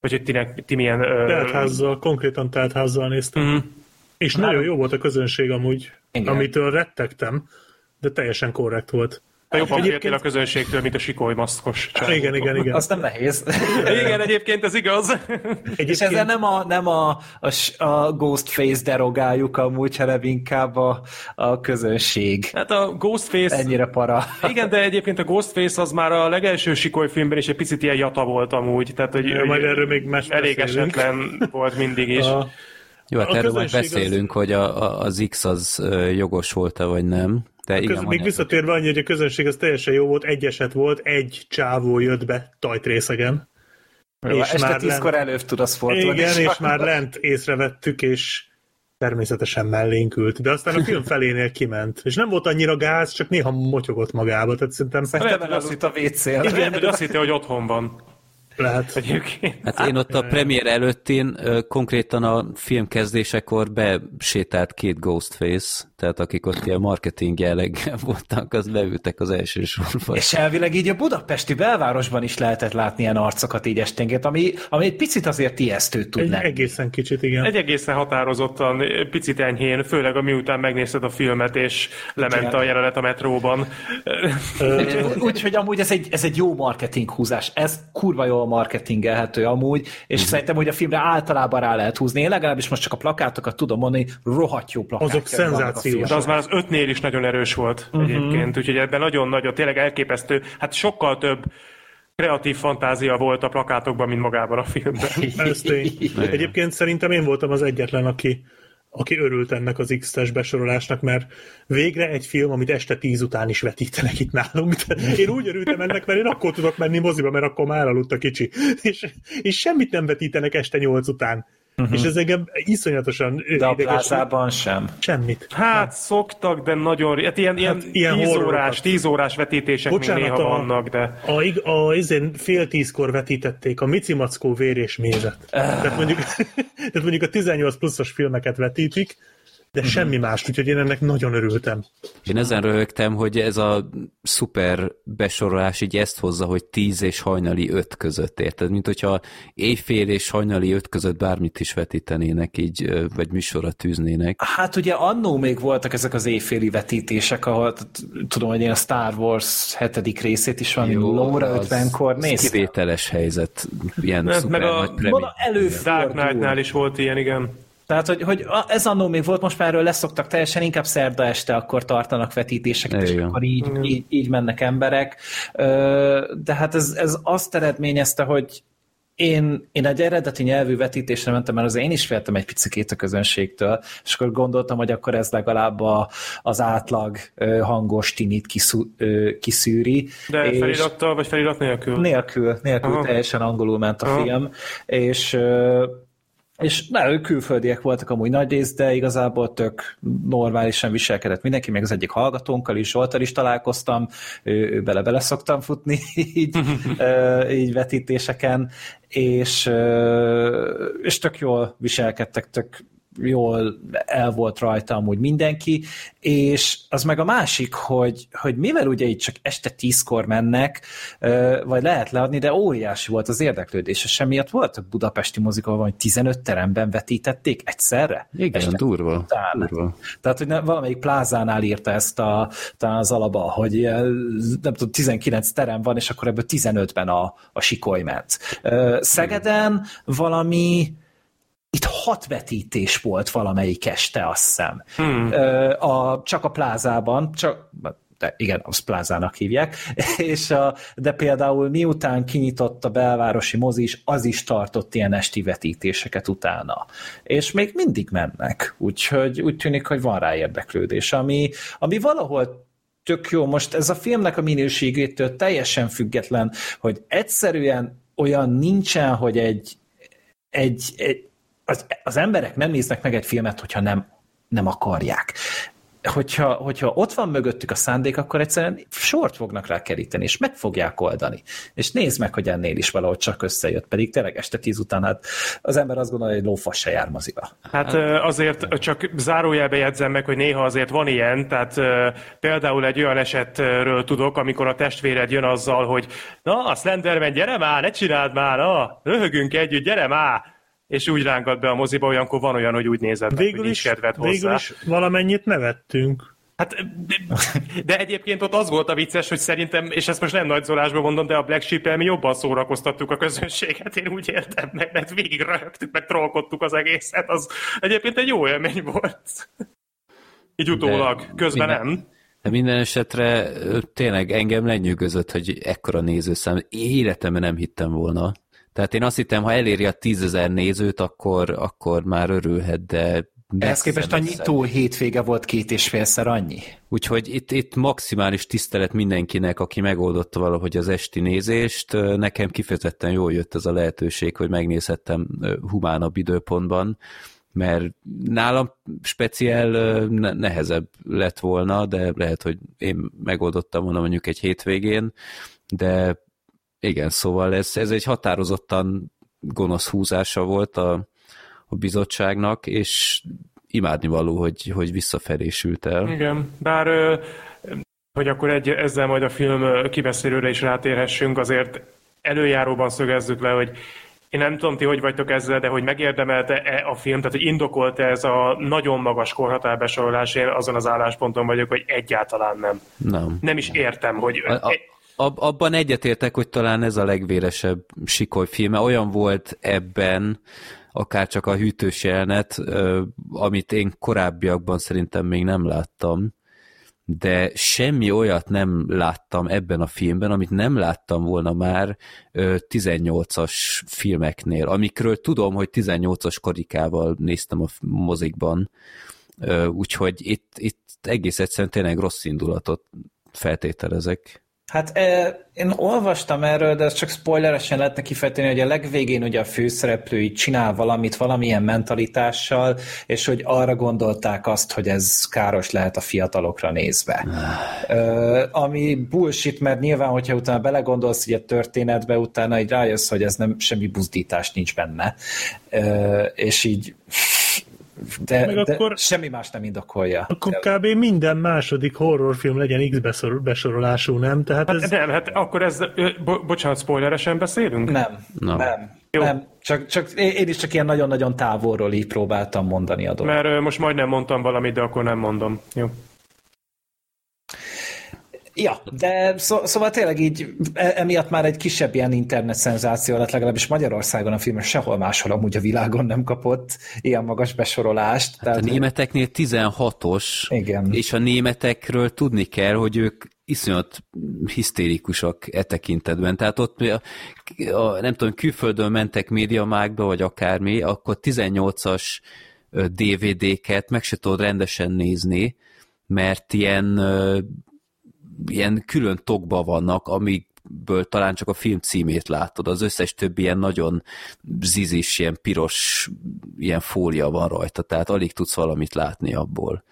vagy hogy ti, ti milyen... ö, Teltházzal, konkrétan teltházzal néztem. Mhm. És nagyon jó volt a közönség amúgy, Igen. amitől rettegtem, de teljesen korrekt volt. Te jobban Egyébként- féltél a közönségtől, mint a sikoly maszkos csávó. Igen, igen, igen. Az nem nehéz. [LAUGHS] Igen, egyébként ez igaz. És ezzel nem a, nem a, a, a Ghostface derogáljuk amúgy, hanem inkább a, a közönség. Hát a Ghostface... Ennyire para. Igen, de egyébként a Ghostface az már a legelső sikoly filmben is egy picit ilyen jata volt amúgy. Tehát, hogy, Ja, majd erről még más elég beszélünk. esetlen volt mindig is. [LAUGHS] A, Jó, hát A erről majd közönség az- beszélünk, hogy a, a, az X az jogos volt-e, vagy nem. De igen, köz, még visszatérve annyi, hogy a közönség az teljesen jó volt, egy eset volt, egy csávó jött be tajtrészegen. Jó, És este már tízkor lent- előbb tud az fordulni. Igen, és [LAUGHS] már lent észrevettük, és természetesen mellénk ült. De aztán a film [LAUGHS] felénél kiment. És nem volt annyira gáz, csak néha motyogott magába. Tehát szerintem Szerintem azt hitt a WC-n. Igen, hogy azt hitte, hogy otthon van. Lehet. Egyébként. Hát én ott a premier előttén konkrétan a film kezdésekor besétált két Ghostface, tehát akik ott ilyen marketing jelleggel [LAUGHS] voltak, az leültek az első sorba. És elvileg így a budapesti belvárosban is lehetett látni ilyen arcokat így esténként, ami, ami egy picit azért ijesztő tud Egy lenni. egészen kicsit, igen. Egy egészen határozottan, picit enyhén, főleg amiután megnézted a filmet, és lement Igen. a jelenet a metróban. Úgyhogy amúgy ez egy, ez egy jó marketing húzás. Ez kurva jól marketingelhető amúgy, és Mhm. szerintem, hogy a filmre általában rá lehet húzni. Én legalábbis most csak a plakátokat tudom mondani, rohadt jó plakátja. Azok szenzációs. De az már az ötnél is nagyon erős volt Mhm. uh-huh. egyébként, úgyhogy ebben nagyon-nagyon, tényleg elképesztő, hát sokkal több kreatív fantázia volt a plakátokban, mint magában a filmben. Ez tény. Egyébként szerintem én voltam az egyetlen, aki, aki örült ennek az X-es besorolásnak, mert végre egy film, amit este tíz után is vetítenek itt nálunk. De én úgy örültem ennek, mert én akkor tudok menni moziba, mert akkor már aludt a kicsi. És, és semmit nem vetítenek este nyolc után. Uh-huh. És ez engem iszonyatosan De a plázában sem. Semmit. Hát szoktak, de nagyon, hát ilyen, ilyen, Hát ilyen tíz horrorokat. órás, tíz órás vetítések még Bocsánat, néha a- vannak, de... A, ig- a, izén fél tízkor vetítették a Mici Mackó vér és mézet. Tehát mondjuk, [LAUGHS] tehát mondjuk a 18 pluszos filmeket vetítik, de semmi más, úgyhogy én ennek nagyon örültem. Én ezen röhögtem, hogy ez a szuper besorolás így ezt hozza, hogy 10 és hajnali 5 között, érted? Mint hogyha éjfél és hajnali 5 között bármit is vetítenének így, vagy műsorra tűznének. Hát ugye annó még voltak ezek az éjféli vetítések, ahol tudom, hogy én a Star Wars hetedik részét is valami óra az- 50-kor az néztem. kivételes helyzet, ilyen Meg szuper a- nagy Dark. Knight-nál is volt ilyen, igen. Tehát, hogy, hogy ez annó még volt, most már erről leszoktak teljesen, inkább szerda este akkor tartanak vetítéseket, és Igen. akkor így, így, így mennek emberek. De hát ez, ez azt eredményezte, hogy én, én egy eredeti nyelvű vetítésre mentem, mert az én is féltem egy picit a közönségtől, és akkor gondoltam, hogy akkor ez legalább a, az átlag hangos tinit kiszú, kiszűri. De és- felirattal, vagy felirat nélkül? Nélkül, nélkül Aha. teljesen angolul ment a Aha. film, és és ne, ők külföldiek voltak amúgy nagy rész, de igazából tök normálisan viselkedett mindenki, meg az egyik hallgatónkkal is, Zsoltal is találkoztam, ő, ő bele-bele szoktam futni [LAUGHS] így, [LAUGHS] így vetítéseken, és, és tök jól viselkedtek, tök jól el volt rajta amúgy mindenki, és az meg a másik, hogy, hogy mivel ugye így csak este tízkor mennek, vagy lehet leadni, de óriási volt az érdeklődés, és emiatt voltak budapesti mozikok, ahol vagy 15 teremben vetítették egyszerre. Igen, Este durva. után. durva. Tehát, hogy valamelyik plázánál írta ezt a, talán az alaba, hogy nem tudom, 19 terem van, és akkor ebből 15-ben a, a sikoly ment. Szegeden valami itt hat vetítés volt valamelyik este, azt hiszem. Hmm. A, csak a plázában, csak de igen, az plázának hívják, [LAUGHS] és a, de például miután kinyitott a belvárosi mozi is, az is tartott ilyen esti vetítéseket utána. És még mindig mennek, úgyhogy úgy tűnik, hogy van rá érdeklődés, ami, ami valahol tök jó. Most ez a filmnek a minőségétől teljesen független, hogy egyszerűen olyan nincsen, hogy egy, egy, egy az, az emberek nem néznek meg egy filmet, hogyha nem, nem akarják hogyha, hogyha ott van mögöttük a szándék, akkor egyszerűen sort fognak rá keríteni, és meg fogják oldani. És nézd meg, hogy ennél is valahogy csak összejött, pedig tényleg este tíz után hát az ember azt gondolja, hogy lófasz se jár moziba. Hát azért csak zárójelbe jegyzem meg, hogy néha azért van ilyen, tehát például egy olyan esetről tudok, amikor a testvéred jön azzal, hogy na, a Slenderman, gyere már, ne csináld már, na, röhögünk együtt, gyere már, és úgy rángat be a moziba, olyankor van olyan, hogy úgy nézed, Végül hogy is, nincs kedved hozzá. végül is valamennyit nevettünk. Hát, de, egyébként ott az volt a vicces, hogy szerintem, és ezt most nem nagy zolásban mondom, de a Black sheep mi jobban szórakoztattuk a közönséget, én úgy értem, meg, mert végig röhögtük, meg trollkodtuk az egészet, az egyébként egy jó élmény volt. Így utólag, De közben minden- nem. De minden esetre tényleg engem lenyűgözött, hogy ekkora nézőszám. Életemben nem hittem volna. Tehát én azt hittem, ha eléri a tízezer nézőt, akkor, akkor már örülhet, de Ehhez képest a nyitó hétvége volt két és félszer annyi. Úgyhogy itt, itt maximális tisztelet mindenkinek, aki megoldotta valahogy az esti nézést. Nekem kifejezetten jól jött ez a lehetőség, hogy megnézhettem humánabb időpontban, mert nálam speciál nehezebb lett volna, de lehet, hogy én megoldottam volna mondjuk egy hétvégén, de igen, szóval ez, ez egy határozottan gonosz húzása volt a, a bizottságnak, és imádnivaló, hogy, hogy visszafelé sült el. Igen, bár hogy akkor egy, ezzel majd a film kibeszélőre is rátérhessünk, azért előjáróban szögezzük le, hogy én nem tudom, ti hogy vagytok ezzel, de hogy megérdemelte-e a film, tehát hogy indokolta ez a nagyon magas korhatár besorolás, én azon az állásponton vagyok, hogy egyáltalán nem. Nem. Nem is értem, hogy... A, a, ab, abban egyetértek, hogy talán ez a legvéresebb sikoly filme. Olyan volt ebben, akár csak a hűtős jelenet, amit én korábbiakban szerintem még nem láttam, de semmi olyat nem láttam ebben a filmben, amit nem láttam volna már ö, 18-as filmeknél, amikről tudom, hogy 18-as karikával néztem a mozikban, úgyhogy itt, itt egész egyszerűen tényleg rossz indulatot feltételezek. Hát én olvastam erről, de ezt csak spoileresen lehetne kifejteni, hogy a legvégén ugye a főszereplő így csinál valamit, valamilyen mentalitással, és hogy arra gondolták azt, hogy ez káros lehet a fiatalokra nézve. Ö, ami bullshit, mert nyilván, hogyha utána belegondolsz így a történetbe, utána így rájössz, hogy ez nem semmi buzdítás nincs benne. És így de, Meg de akkor- semmi más nem indokolja. Akkor kb. minden második horrorfilm legyen X beszor- besorolású, nem? Tehát Hát ez... nem, hát akkor ez, bo- bocsánat, spoileresen beszélünk? Nem, No. nem. Jó. Nem, csak, csak én is csak ilyen nagyon-nagyon távolról így próbáltam mondani a dolgot. Mert most majdnem mondtam valamit, de akkor nem mondom. Jó. Ja, de szó, szóval tényleg így e- emiatt már egy kisebb ilyen internet szenzáció lett, legalábbis Magyarországon a film sehol máshol amúgy a világon nem kapott ilyen magas besorolást. Hát a németeknél 16-os, Igen. és a németekről tudni kell, hogy ők iszonyat hisztérikusak e tekintetben. Tehát ott, a, a, nem tudom, külföldön mentek médiamákba, vagy akármi, akkor 18-as ö, DVD-ket meg se tudod rendesen nézni, mert ilyen, ilyen külön tokba vannak, amikből talán csak a film címét látod. Az összes többi ilyen nagyon zizis, ilyen piros ilyen fólia van rajta, tehát alig tudsz valamit látni abból.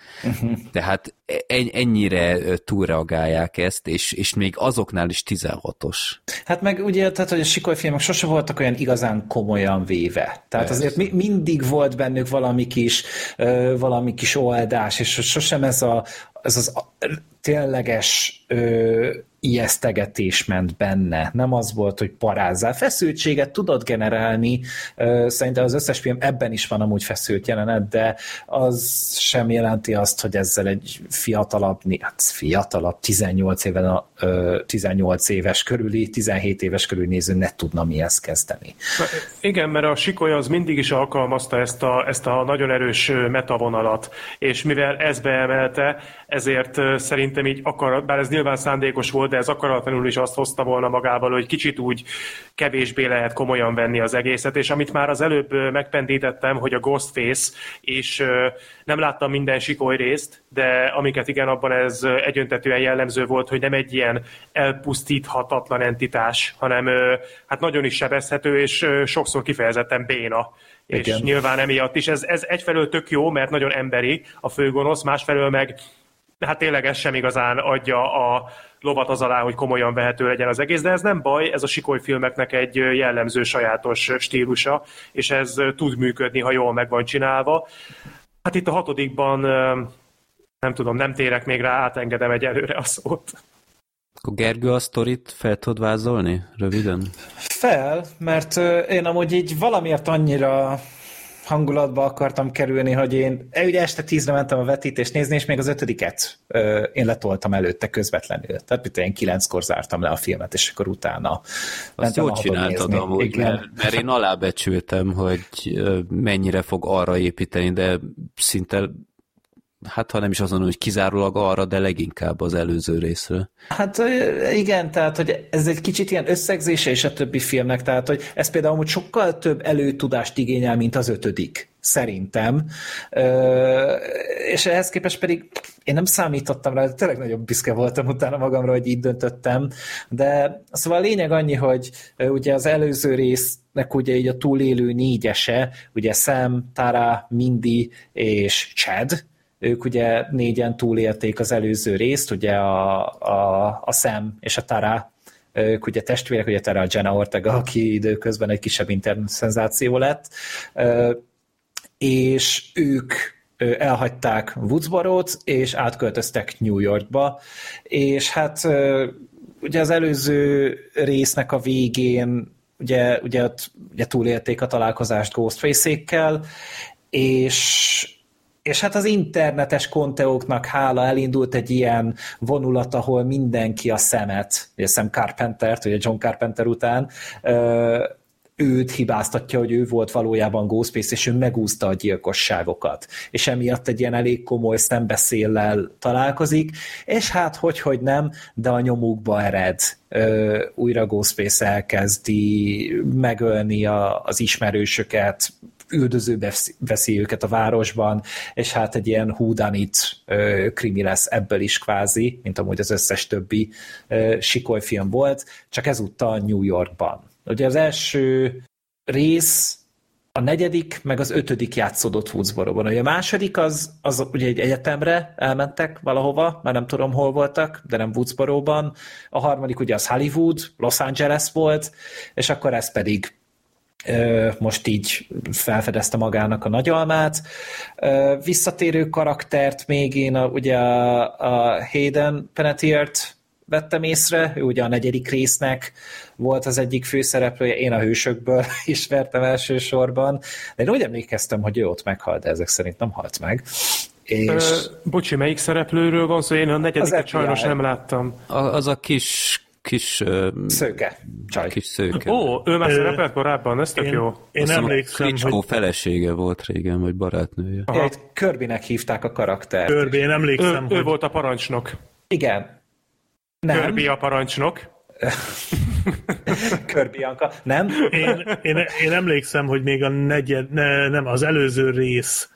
Tehát en- ennyire túlreagálják ezt, és, és még azoknál is 16-os. Hát meg ugye, tehát, hogy a sikoly filmek sose voltak olyan igazán komolyan véve. Tehát Persze. azért mi, mindig volt bennük valami kis, ö, valami kis oldás, és sosem ez, a, ez az tényleges ö, ijesztegetés ment benne. Nem az volt, hogy parázzál. Feszültséget tudod generálni, ö, szerintem az összes film ebben is van amúgy feszült jelenet, de az sem jelenti azt, hogy ezzel egy fiatalabb, hát fiatalabb, 18 éven ö, 18 éves körüli, 17 éves körüli néző ne tudna mihez kezdeni. Igen, mert a sikoly az mindig is alkalmazta ezt a, ezt a nagyon erős metavonalat, és mivel ez beemelte, ezért szerintem így akar, bár ez nyilván szándékos volt, de ez akaratlanul is azt hozta volna magával, hogy kicsit úgy kevésbé lehet komolyan venni az egészet, és amit már az előbb megpendítettem, hogy a Ghostface, és nem láttam minden sikoly részt, de amiket igen, abban ez egyöntetően jellemző volt, hogy nem egy ilyen elpusztíthatatlan entitás, hanem hát nagyon is sebezhető, és sokszor kifejezetten béna. És Igen. nyilván emiatt is ez, ez egyfelől tök jó, mert nagyon emberi a főgonosz, másfelől meg hát tényleg ez sem igazán adja a lovat az alá, hogy komolyan vehető legyen az egész, de ez nem baj, ez a sikoly filmeknek egy jellemző sajátos stílusa, és ez tud működni, ha jól meg van csinálva. Hát itt a hatodikban nem tudom, nem térek még rá, átengedem egy előre a szót. Akkor Gergő a sztorit fel tudod vázolni? Röviden? Fel, mert én amúgy így valamiért annyira hangulatba akartam kerülni, hogy én e, ugye este tízre mentem a vetítést nézni, és még az ötödiket ö, én letoltam előtte közvetlenül. Tehát mit én kilenckor zártam le a filmet, és akkor utána Azt jól csináltad nézni. amúgy, Igen. mert, mert én alábecsültem, hogy mennyire fog arra építeni, de szinte, hát ha nem is azon, hogy kizárólag arra, de leginkább az előző részre. Hát igen, tehát hogy ez egy kicsit ilyen összegzése és a többi filmnek, tehát hogy ez például hogy sokkal több előtudást igényel, mint az ötödik, szerintem. Ö, és ehhez képest pedig én nem számítottam rá, tényleg nagyon büszke voltam utána magamra, hogy így döntöttem, de szóval a lényeg annyi, hogy ugye az előző résznek ugye így a túlélő négyese, ugye Sam, Tara, Mindy és Chad, ők ugye négyen túlélték az előző részt, ugye a, a, a Sam és a Tara, ők ugye testvérek, ugye Tara a Jenna Ortega, aki időközben egy kisebb internet szenzáció lett, és ők elhagyták Woodsboro-t, és átköltöztek New Yorkba, és hát ugye az előző résznek a végén ugye, ugye, ugye túlélték a találkozást Ghostface-ékkel, és és hát az internetes konteóknak hála elindult egy ilyen vonulat, ahol mindenki a szemet, ugye Sam Carpenter-t, ugye John Carpenter után, őt hibáztatja, hogy ő volt valójában Ghostface, és ő megúszta a gyilkosságokat. És emiatt egy ilyen elég komoly szembeszéllel találkozik, és hát hogy, hogy nem, de a nyomukba ered. Ö, újra Ghostface elkezdi megölni a, az ismerősöket, üldöző veszi őket a városban, és hát egy ilyen húdanit krimi lesz ebből is kvázi, mint amúgy az összes többi ö, sikolyfilm volt, csak ezúttal New Yorkban. Ugye az első rész a negyedik, meg az ötödik játszódott Woodsboro-ban. Ugye a második az, az ugye egy egyetemre elmentek valahova, már nem tudom hol voltak, de nem Woodsboro-ban. A harmadik ugye az Hollywood, Los Angeles volt, és akkor ez pedig most így felfedezte magának a nagyalmát. Visszatérő karaktert még én a, ugye a, a Hayden Panettiere-t vettem észre, ő ugye a negyedik résznek volt az egyik főszereplője, én a hősökből [LAUGHS] ismertem elsősorban, de én úgy emlékeztem, hogy ő ott meghalt, de ezek szerint nem halt meg. És... Ö, bocsi, melyik szereplőről van szó? Én a negyediket sajnos nem láttam. A, az a kis kis... ö, Szőke. Csaj. Kis szőke. Ó, ő már szerepelt korábban, ez tök én- jó. Én Azt hiszem, a emlékszem, Klitschko hogy felesége volt régen, vagy barátnője. Aha. Egy Körbinek hívták a karaktert. Körbi, én Ő, emlékszem, ő hogy volt a parancsnok. Igen. Nem, Kirby a parancsnok. [LAUGHS] Körbianka. Nem? én, én, én emlékszem, hogy még a negyed, ne, nem, az előző rész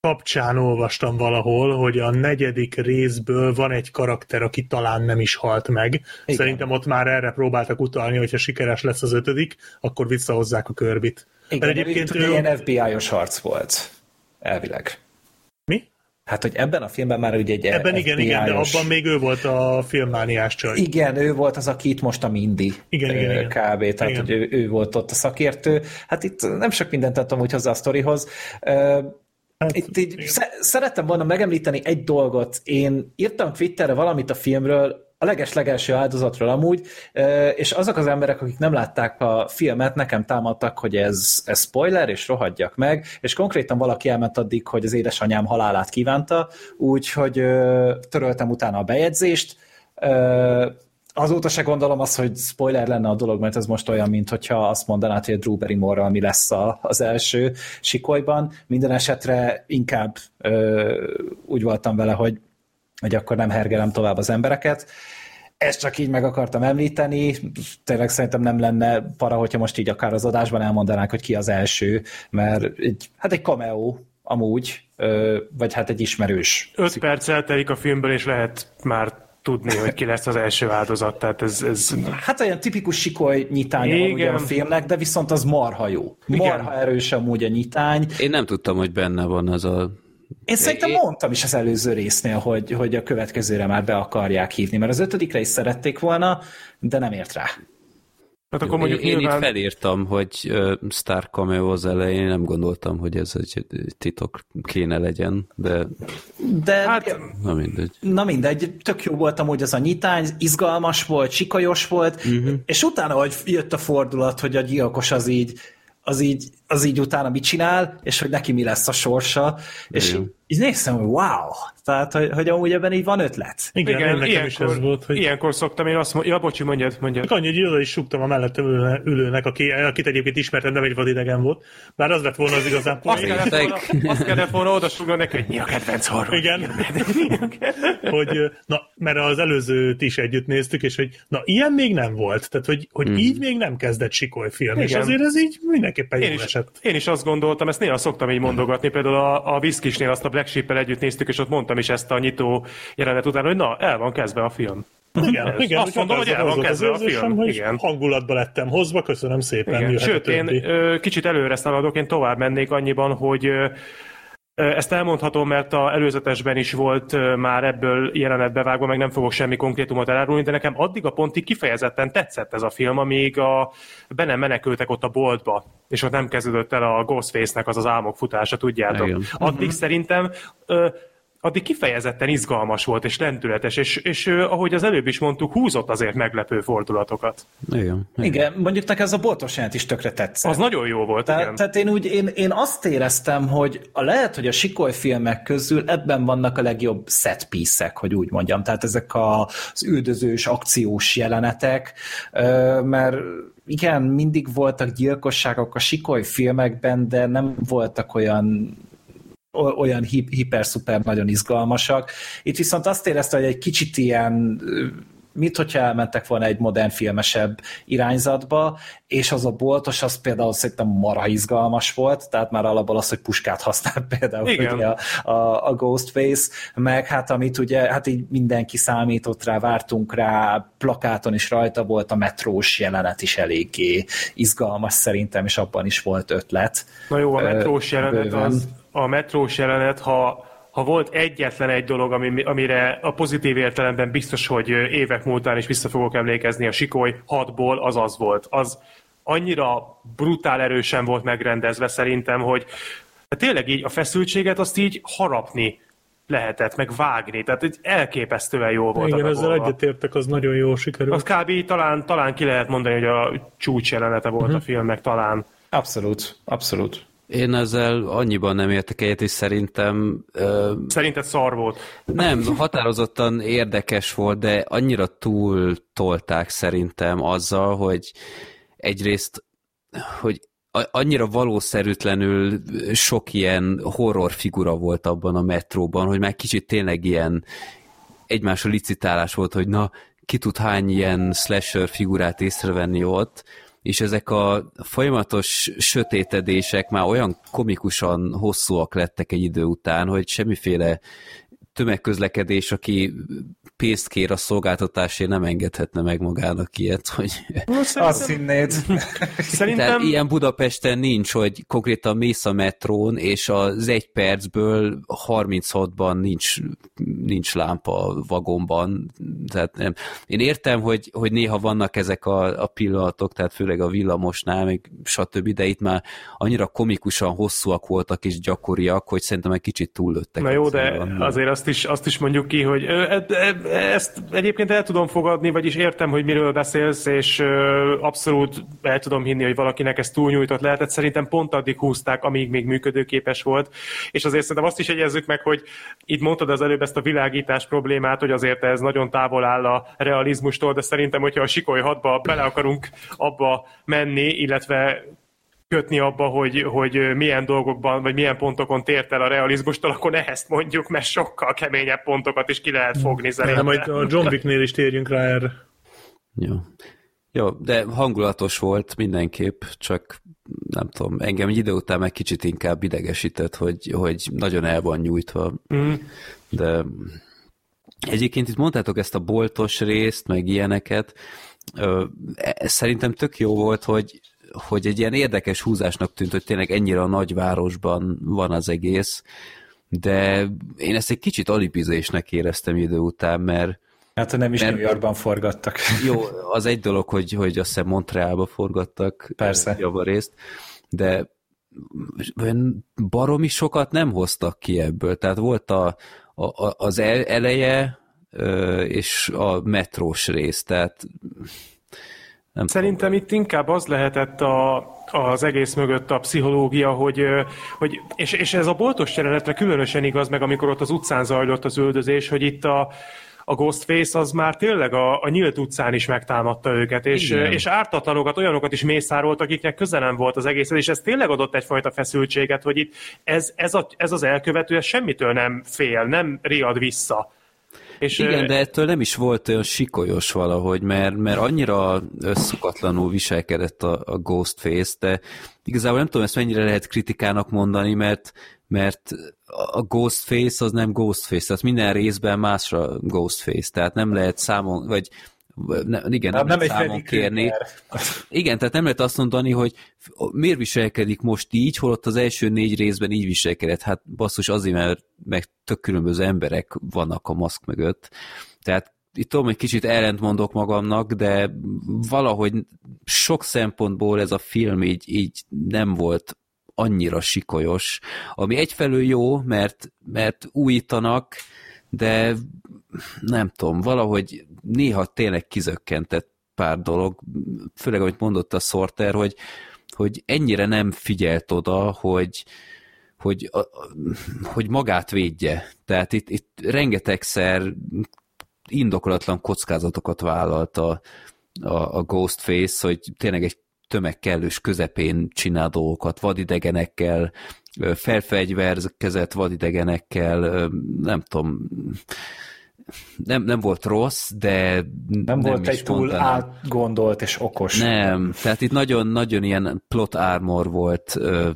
kapcsán olvastam valahol, hogy a negyedik részből van egy karakter, aki talán nem is halt meg. Igen. Szerintem ott már erre próbáltak utalni, hogyha sikeres lesz az ötödik, akkor visszahozzák a körbit. Igen, Mert egyébként ő- ilyen FBI-os harc volt. Elvileg. Mi? Hát, hogy ebben a filmben már ugye egy Ebben igen, igen, de FBI-os abban még ő volt a filmmániás csaj. Igen, ő volt az, aki itt most a Mindy. Igen, igen, igen. Kb. Tehát, Igen. hogy ő, ő volt ott a szakértő. Hát itt nem sok mindent tettem úgy hozzá a sztorihoz. Hát, Itt így sze- szerettem volna megemlíteni egy dolgot. Én írtam Twitterre valamit a filmről, a leges-legelső áldozatról amúgy, és azok az emberek, akik nem látták a filmet, nekem támadtak, hogy ez, ez spoiler, és rohadjak meg, és konkrétan valaki elment addig, hogy az édesanyám halálát kívánta, úgyhogy töröltem utána a bejegyzést, azóta se gondolom azt, hogy spoiler lenne a dolog, mert ez most olyan, mint hogyha azt mondanád, hogy a Drew Barrymore-ral mi lesz a, az első sikolyban. Minden esetre inkább ö, úgy voltam vele, hogy, hogy akkor nem hergelem tovább az embereket. ezt csak így meg akartam említeni. Tényleg szerintem nem lenne para, hogyha most így akár az adásban elmondanánk, hogy ki az első, mert egy, hát egy cameo amúgy, ö, vagy hát egy ismerős. Öt perc eltelik a filmből, és lehet már tudni, hogy ki lesz az első áldozat, tehát ez... ez... Hát olyan tipikus sikoly nyitánya van ugye a filmnek, de viszont az marha jó. Marha erős amúgy a nyitány. Én nem tudtam, hogy benne van az a én szerintem mondtam is az előző résznél, hogy, hogy a következőre már be akarják hívni, mert az ötödikre is szerették volna, de nem ért rá. Hát akkor mondjuk én, nyilván... itt felírtam, hogy uh, Star Cameo az elején, nem gondoltam, hogy ez egy titok kéne legyen, de... De hát, na mindegy. Na mindegy, tök jó volt amúgy az a nyitány, izgalmas volt, sikajos volt, uh-huh. és utána, hogy jött a fordulat, hogy a gyilkos az így az így, az így utána mit csinál, és hogy neki mi lesz a sorsa, és így, így néztem, hogy wow, tehát, hogy, hogy amúgy ebben így van ötlet. Igen, Igen nekem ilyenkor, is ez volt, hogy... Ilyenkor szoktam én azt mondani, ja, bocsi, mondjad, mondjad. Annyi, hogy oda is a mellettem ülőnek, aki, akit egyébként ismertem, nem egy vadidegen volt. Bár az lett volna az igazán azt kellett volna, azt kellett volna oda neki, hogy mi a kedvenc horror. Igen. hogy, na, mert az előzőt is együtt néztük, és hogy na, ilyen még nem volt. Tehát, hogy, hogy hmm. így még nem kezdett sikoly film. Igen. És azért ez így mindenképpen jó esett. Én is azt gondoltam, ezt néha szoktam így mondogatni, például a, a Viszkisnél azt a Black sheep együtt néztük, és ott mondtam is ezt a nyitó jelenet után, hogy na, el van kezdve a film. Igen, Ez. igen, Azt mondom, hogy el van kezdve a film. Hogy igen. hangulatba lettem hozva, köszönöm szépen. Igen. Sőt, én ö, kicsit előre szaladok, én tovább mennék annyiban, hogy ö, ezt elmondhatom, mert a előzetesben is volt már ebből jelenet bevágva, meg nem fogok semmi konkrétumot elárulni, de nekem addig a pontig kifejezetten tetszett ez a film, amíg a, be nem menekültek ott a boltba, és ott nem kezdődött el a Ghostface-nek az az álmok futása, tudjátok. Igen. Addig uh-huh. szerintem addig kifejezetten izgalmas volt, és lendületes, és, és ahogy az előbb is mondtuk, húzott azért meglepő fordulatokat. Igen. Igen, igen mondjuk nekem ez a boltos is tökre tetszett. Az nagyon jó volt, Te, igen. Tehát én, úgy, én, én azt éreztem, hogy a lehet, hogy a sikoly filmek közül ebben vannak a legjobb set piece hogy úgy mondjam. Tehát ezek a, az üldözős, akciós jelenetek, mert igen, mindig voltak gyilkosságok a sikoly filmekben, de nem voltak olyan olyan hiper-szuper nagyon izgalmasak. Itt viszont azt érezte, hogy egy kicsit ilyen mit, hogyha elmentek volna egy modern filmesebb irányzatba, és az a boltos, az például szerintem marha izgalmas volt, tehát már alapból az, hogy puskát használt [LAUGHS] például ugye a, a, a Ghostface, meg hát amit ugye, hát így mindenki számított rá, vártunk rá, plakáton is rajta volt, a metrós jelenet is eléggé izgalmas szerintem, és abban is volt ötlet. Na jó, a metrós jelenet az, a metrós jelenet, ha, ha volt egyetlen egy dolog, ami, amire a pozitív értelemben biztos, hogy évek múltán is vissza fogok emlékezni a Sikoly 6-ból, az az volt. Az annyira brutál erősen volt megrendezve szerintem, hogy tényleg így a feszültséget azt így harapni lehetett, meg vágni, tehát egy elképesztően jó volt. Igen, ezzel egyetértek, az nagyon jó sikerült. Az kb. talán, talán ki lehet mondani, hogy a csúcs jelenete volt uh-huh. a filmnek, talán. Abszolút, abszolút. Én ezzel annyiban nem értek egyet, és szerintem... Uh, Szerinted szar volt? Nem, határozottan érdekes volt, de annyira túl tolták szerintem azzal, hogy egyrészt, hogy annyira valószerűtlenül sok ilyen horror figura volt abban a metróban, hogy már kicsit tényleg ilyen egymásra licitálás volt, hogy na, ki tud hány ilyen slasher figurát észrevenni ott, és ezek a folyamatos sötétedések már olyan komikusan hosszúak lettek egy idő után, hogy semmiféle tömegközlekedés, aki pénzt kér a szolgáltatásért, nem engedhetne meg magának ilyet, hogy... Azt hinnéd. [LAUGHS] Szerintem... Tehát ilyen Budapesten nincs, hogy konkrétan mész a metrón, és az egy percből 36-ban nincs, nincs lámpa a vagomban. Tehát nem. Én értem, hogy, hogy néha vannak ezek a, a pillanatok, tehát főleg a villamosnál, még stb., de itt már annyira komikusan hosszúak voltak és gyakoriak, hogy szerintem egy kicsit túllőttek. Na jó, de azért azt is, azt is mondjuk ki, hogy ezt egyébként el tudom fogadni, vagyis értem, hogy miről beszélsz, és abszolút el tudom hinni, hogy valakinek ez túlnyújtott lehetett. Szerintem pont addig húzták, amíg még működőképes volt. És azért szerintem azt is egyezzük meg, hogy itt mondtad az előbb ezt a világítás problémát, hogy azért ez nagyon távol áll a realizmustól, de szerintem, hogyha a sikoly hatba bele akarunk abba menni, illetve kötni abba, hogy, hogy milyen dolgokban, vagy milyen pontokon tért el a realizmustól, akkor ne ezt mondjuk, mert sokkal keményebb pontokat is ki lehet fogni szerintem. majd a John Wicknél is térjünk rá erre. Jó. Jó, de hangulatos volt mindenképp, csak nem tudom, engem egy idő után meg kicsit inkább idegesített, hogy, hogy nagyon el van nyújtva. Mm. De egyébként itt mondtátok ezt a boltos részt, meg ilyeneket. Ö, e- Szerintem tök jó volt, hogy, hogy egy ilyen érdekes húzásnak tűnt, hogy tényleg ennyire a nagyvárosban van az egész, de én ezt egy kicsit alipizésnek éreztem idő után, mert Hát nem is Nem. New Yorkban forgattak. [LAUGHS] jó, az egy dolog, hogy, hogy azt hiszem Montrealba forgattak Persze. javarészt, de baromi sokat nem hoztak ki ebből. Tehát volt a, a, az el- eleje és a metrós rész, tehát nem Szerintem itt inkább az lehetett a, az egész mögött a pszichológia, hogy, hogy és, és ez a boltos jelenetre különösen igaz meg, amikor ott az utcán zajlott az üldözés, hogy itt a, a Ghostface az már tényleg a, a nyílt utcán is megtámadta őket, és, Igen. és ártatlanokat, olyanokat is mészárolt, akiknek köze nem volt az egész, és ez tényleg adott egyfajta feszültséget, hogy itt ez, ez, a, ez az elkövető ez semmitől nem fél, nem riad vissza. És, Igen, ö, de ettől nem is volt olyan sikolyos valahogy, mert, mert annyira összokatlanul viselkedett a, a Ghostface, de igazából nem tudom ezt mennyire lehet kritikának mondani, mert, mert a Ghostface az nem Ghostface, tehát minden részben másra Ghostface, tehát nem lehet számon, vagy ne, igen, nem, Nem, egy számon kérni. Igen, tehát nem lehet azt mondani, hogy miért viselkedik most így, holott az első négy részben így viselkedett. Hát basszus azért, mert meg tök különböző emberek vannak a maszk mögött. Tehát itt tudom, hogy kicsit ellentmondok magamnak, de valahogy sok szempontból ez a film így, így nem volt annyira sikolyos, ami egyfelől jó, mert, mert újítanak, de nem tudom, valahogy néha tényleg kizökkentett pár dolog, főleg amit mondott a Sorter, hogy, hogy ennyire nem figyelt oda, hogy, hogy, a, hogy magát védje. Tehát itt, itt rengetegszer indokolatlan kockázatokat vállalt a, a, a Ghostface, hogy tényleg egy tömeg kellős közepén csinál dolgokat, vadidegenekkel, felfegyverkezett vadidegenekkel, nem tudom, nem, nem volt rossz, de Nem, nem volt is egy túl mondanám. átgondolt és okos. Nem, tehát itt nagyon-nagyon ilyen plot armor volt a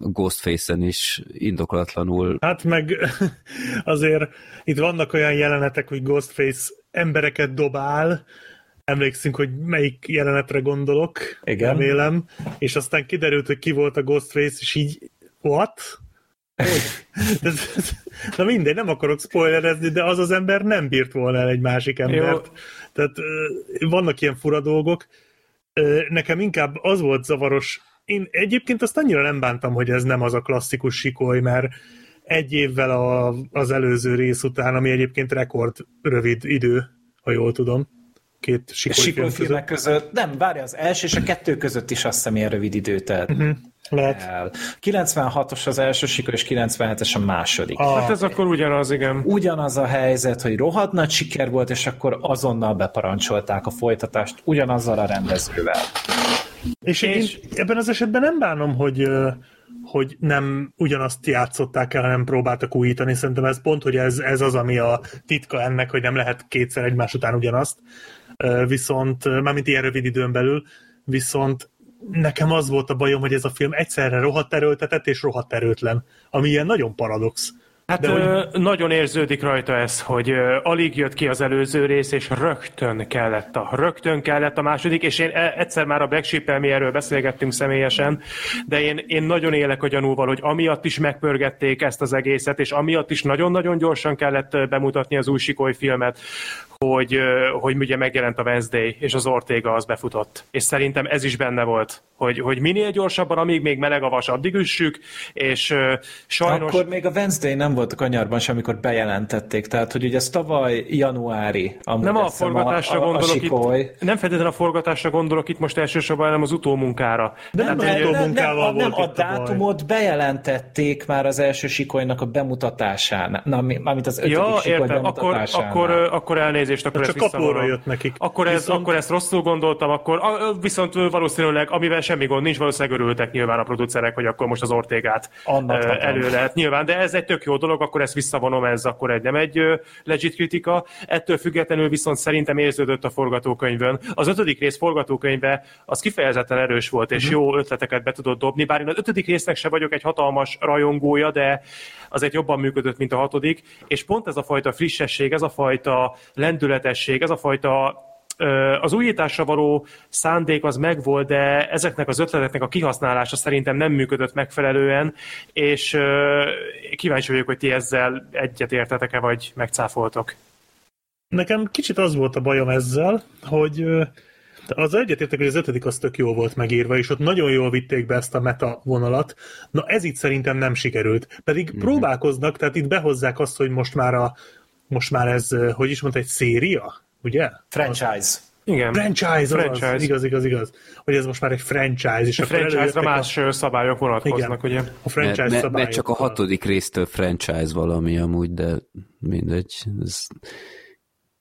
Ghostface-en is indokolatlanul. Hát meg [LAUGHS] azért itt vannak olyan jelenetek, hogy Ghostface embereket dobál, emlékszünk, hogy melyik jelenetre gondolok, Igen. remélem, és aztán kiderült, hogy ki volt a Ghostface, és így, what? Na mindegy, nem akarok spoilerezni, de az az ember nem bírt volna el egy másik embert. Jó. Tehát vannak ilyen fura dolgok. Nekem inkább az volt zavaros, én egyébként azt annyira nem bántam, hogy ez nem az a klasszikus sikoly, mert egy évvel a, az előző rész után, ami egyébként rekord rövid idő, ha jól tudom, két sikoly, film között. Között, nem, várj, az első és a kettő között is azt hiszem ilyen rövid idő telt Mhm, Lehet. el. 96-os az első sikoly, és 97-es a második. A, Hát ez akkor ugyanaz, igen. Ugyanaz a helyzet, hogy rohadt nagy siker volt, és akkor azonnal beparancsolták a folytatást ugyanazzal a rendezővel. és, és én ebben az esetben nem bánom, hogy hogy nem ugyanazt játszották el, hanem próbáltak újítani. Szerintem ez pont, hogy ez, ez az, ami a titka ennek, hogy nem lehet kétszer egymás után ugyanazt. Viszont, mármint ilyen rövid időn belül, viszont nekem az volt a bajom, hogy ez a film egyszerre rohadt erőltetett és rohadt erőtlen, ami ilyen nagyon paradox. Hát De hogy- ö, nagyon érződik rajta ez, hogy ö, alig jött ki az előző rész, és rögtön kellett a, rögtön kellett a második, és én e- egyszer már a Black sheep mi erről beszélgettünk személyesen, de én, én nagyon élek a gyanúval, hogy amiatt is megpörgették ezt az egészet, és amiatt is nagyon-nagyon gyorsan kellett bemutatni az új Sikoly filmet, hogy, hogy ugye megjelent a Wednesday, és az Ortega az befutott. És szerintem ez is benne volt, hogy, hogy minél gyorsabban, amíg még meleg a vas, addig üssük, és sajnos... Akkor még a Wednesday nem volt a kanyarban sem, amikor bejelentették, tehát hogy ugye ez tavaly januári. amúgy Nem a forgatásra a, a, a gondolok sikoly. itt, nem feltétlenül a forgatásra gondolok itt most elsősorban, hanem az utómunkára. De Tehát, nem, hogy- nem, nem, munkával nem, volt a itt a baj. dátumot bejelentették már az első sikolynak a bemutatásán. Na, mi- mármint az ötödik Ja, sikoly értem, akkor, akkor, akkor elnézést elnézést, akkor csak kapóra visszavonom. jött nekik. Akkor, ez, Viszont- akkor ezt rosszul gondoltam, akkor a, viszont valószínűleg, amivel semmi gond nincs, valószínűleg örültek nyilván a producerek, hogy akkor most az Ortégát Annak tudom. elő lehet nyilván, de ez egy tök jó dolog, akkor ezt visszavonom, ez akkor egy nem egy ö, legit kritika. Ettől függetlenül viszont szerintem érződött a forgatókönyvön. Az ötödik rész forgatókönyve az kifejezetten erős volt, és jó ötleteket be tudott dobni, bár én az ötödik résznek se vagyok egy hatalmas rajongója, de azért jobban működött, mint a hatodik, és pont ez a fajta frissesség, ez a fajta lendületesség, ez a fajta az újításra való szándék az megvolt, de ezeknek az ötleteknek a kihasználása szerintem nem működött megfelelően, és kíváncsi vagyok, hogy ti ezzel egyet értetek-e, vagy megcáfoltok. Nekem kicsit az volt a bajom ezzel, hogy az egyetértek, hogy az ötödik az tök jó volt megírva, és ott nagyon jól vitték be ezt a meta vonalat. Na ez itt szerintem nem sikerült. Pedig mm-hmm. próbálkoznak, tehát itt behozzák azt, hogy most már a most már ez, hogy is mondta, egy széria, ugye? Franchise. Igen. Franchise, Franchise. franchise. igaz, igaz, igaz. Hogy ez most már egy franchise, és A franchise-ra más ö, szabályok vonatkoznak, Igen. ugye? a franchise mert, mert, szabályok. mert csak a hatodik résztől franchise valami amúgy, de mindegy. Ez,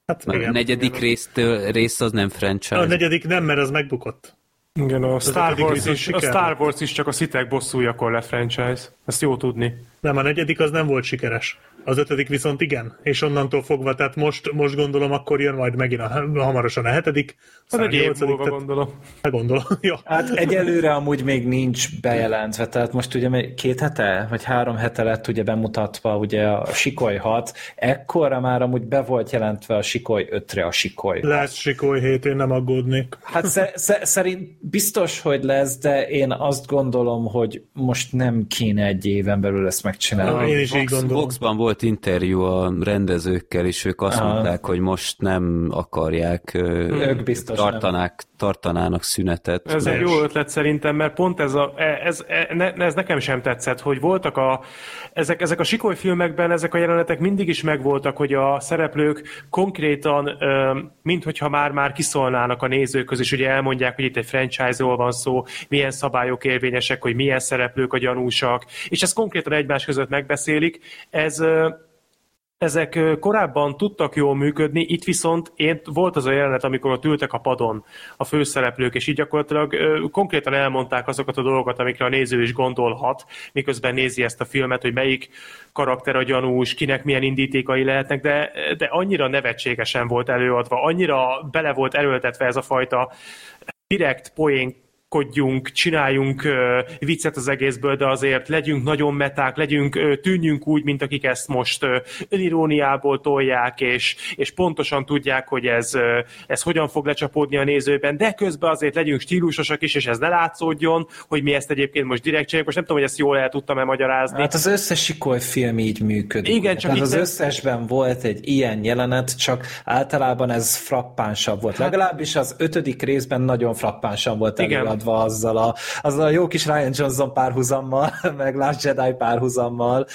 Hát, már a igen. negyedik résztől, rész az nem franchise. A negyedik nem, mert az megbukott. Igen, a Star, Wars is, a Star. Wars is csak a szitek bosszújakor lett franchise. Ezt jó tudni. Nem, a negyedik az nem volt sikeres. Az ötödik viszont igen, és onnantól fogva, tehát most, most gondolom, akkor jön majd megint a, hamarosan a hetedik, Az aztán egy év múlva tehát gondolom. [LAUGHS] gondolom. Jó. Hát egyelőre amúgy még nincs bejelentve, tehát most ugye két hete, vagy három hete lett ugye bemutatva ugye a Sikoly 6, ekkorra már amúgy be volt jelentve a Sikoly 5-re a Sikoly. Lesz sikoly hét, én nem aggódnék. Hát sze- sze- szerint biztos, hogy lesz, de én azt gondolom, hogy most nem kéne egy éven belül ezt megcsinálni. Én is így gondolom. Voxban volt interjú a rendezőkkel, és ők azt Aha. mondták, hogy most nem akarják, Ők biztos tartanák, tartanának szünetet. Ez egy mert- jó ötlet szerintem, mert pont ez, a, ez, e- ne, ez nekem sem tetszett, hogy voltak a, ezek, ezek a sikoly filmekben, ezek a jelenetek mindig is megvoltak, hogy a szereplők konkrétan, minthogyha már-már kiszólnának a nézőköz, és ugye elmondják, hogy itt egy franchise-ról van szó, milyen szabályok érvényesek, hogy milyen szereplők a gyanúsak, és ezt konkrétan egymás között megbeszélik. Ez ezek korábban tudtak jól működni, itt viszont én, volt az a jelenet, amikor ott ültek a padon a főszereplők, és így gyakorlatilag ö, konkrétan elmondták azokat a dolgokat, amikre a néző is gondolhat, miközben nézi ezt a filmet, hogy melyik karakter a gyanús, kinek milyen indítékai lehetnek, de, de annyira nevetségesen volt előadva, annyira bele volt erőltetve ez a fajta direkt poén kodjunk, csináljunk ö, viccet az egészből, de azért legyünk nagyon meták, legyünk, ö, tűnjünk úgy, mint akik ezt most ö, öniróniából tolják, és, és pontosan tudják, hogy ez, ö, ez hogyan fog lecsapódni a nézőben, de közben azért legyünk stílusosak is, és ez ne látszódjon, hogy mi ezt egyébként most direkt csináljuk. Most nem tudom, hogy ezt jól el tudtam-e magyarázni. Hát az összes Sikoly film így működik. Igen, csak itt az nem- összesben volt egy ilyen jelenet, csak általában ez frappánsabb volt. Legalábbis az ötödik részben nagyon frappánsan volt Igen. Előadva azzal a, azzal a jó kis Ryan Johnson párhuzammal, [LAUGHS] meg Last Jedi párhuzammal.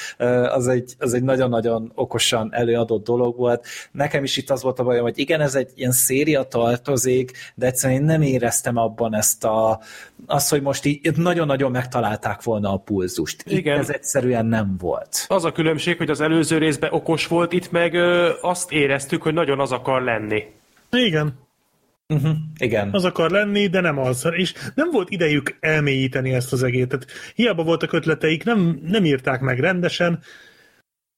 Az egy, az egy nagyon-nagyon okosan előadott dolog volt. Nekem is itt az volt a bajom, hogy igen, ez egy ilyen széria tartozik, de egyszerűen én nem éreztem abban ezt a, azt, hogy most így itt nagyon-nagyon megtalálták volna a pulzust. Itt Igen. ez egyszerűen nem volt. Az a különbség, hogy az előző részben okos volt, itt meg ö, azt éreztük, hogy nagyon az akar lenni. Igen, Uh-huh. Igen. az akar lenni, de nem az. És nem volt idejük elmélyíteni ezt az egétet. Hiába voltak ötleteik, nem, nem írták meg rendesen,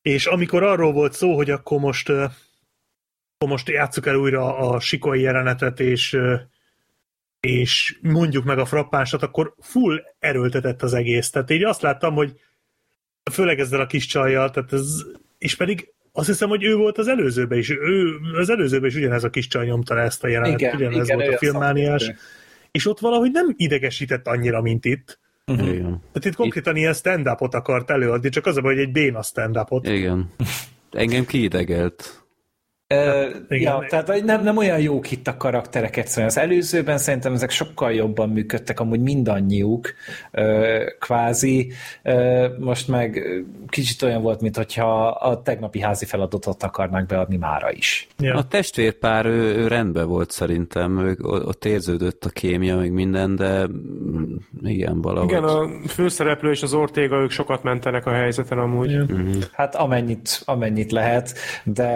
és amikor arról volt szó, hogy akkor most, akkor most játsszuk el újra a sikolyi jelenetet, és, és mondjuk meg a frappánsat, akkor full erőltetett az egész. Tehát így azt láttam, hogy főleg ezzel a kis csajjal, tehát ez, és pedig azt hiszem, hogy ő volt az előzőben is. Ő, az előzőben is ugyanez a kis csaj nyomta le ezt a jelenetet, Igen, ugyanez igen, volt a szakértő. És ott valahogy nem idegesített annyira, mint itt. Igen. Tehát itt konkrétan ilyen stand-upot akart előadni, csak az a baj, hogy egy béna stand-upot. Igen. Engem kiidegelt. Uh, igen. ja, tehát nem, nem olyan jók itt a karakterek egyszerűen. Az előzőben szerintem ezek sokkal jobban működtek, amúgy mindannyiuk, uh, kvázi. Uh, most meg kicsit olyan volt, mintha a tegnapi házi feladatot akarnák beadni mára is. Ja. A testvérpár ő, ő rendben volt szerintem, ő, ott érződött a kémia, meg minden, de igen, valahogy. Igen, a főszereplő és az Ortega, ők sokat mentenek a helyzeten amúgy. Ja. Mhm. Hát amennyit, amennyit lehet, de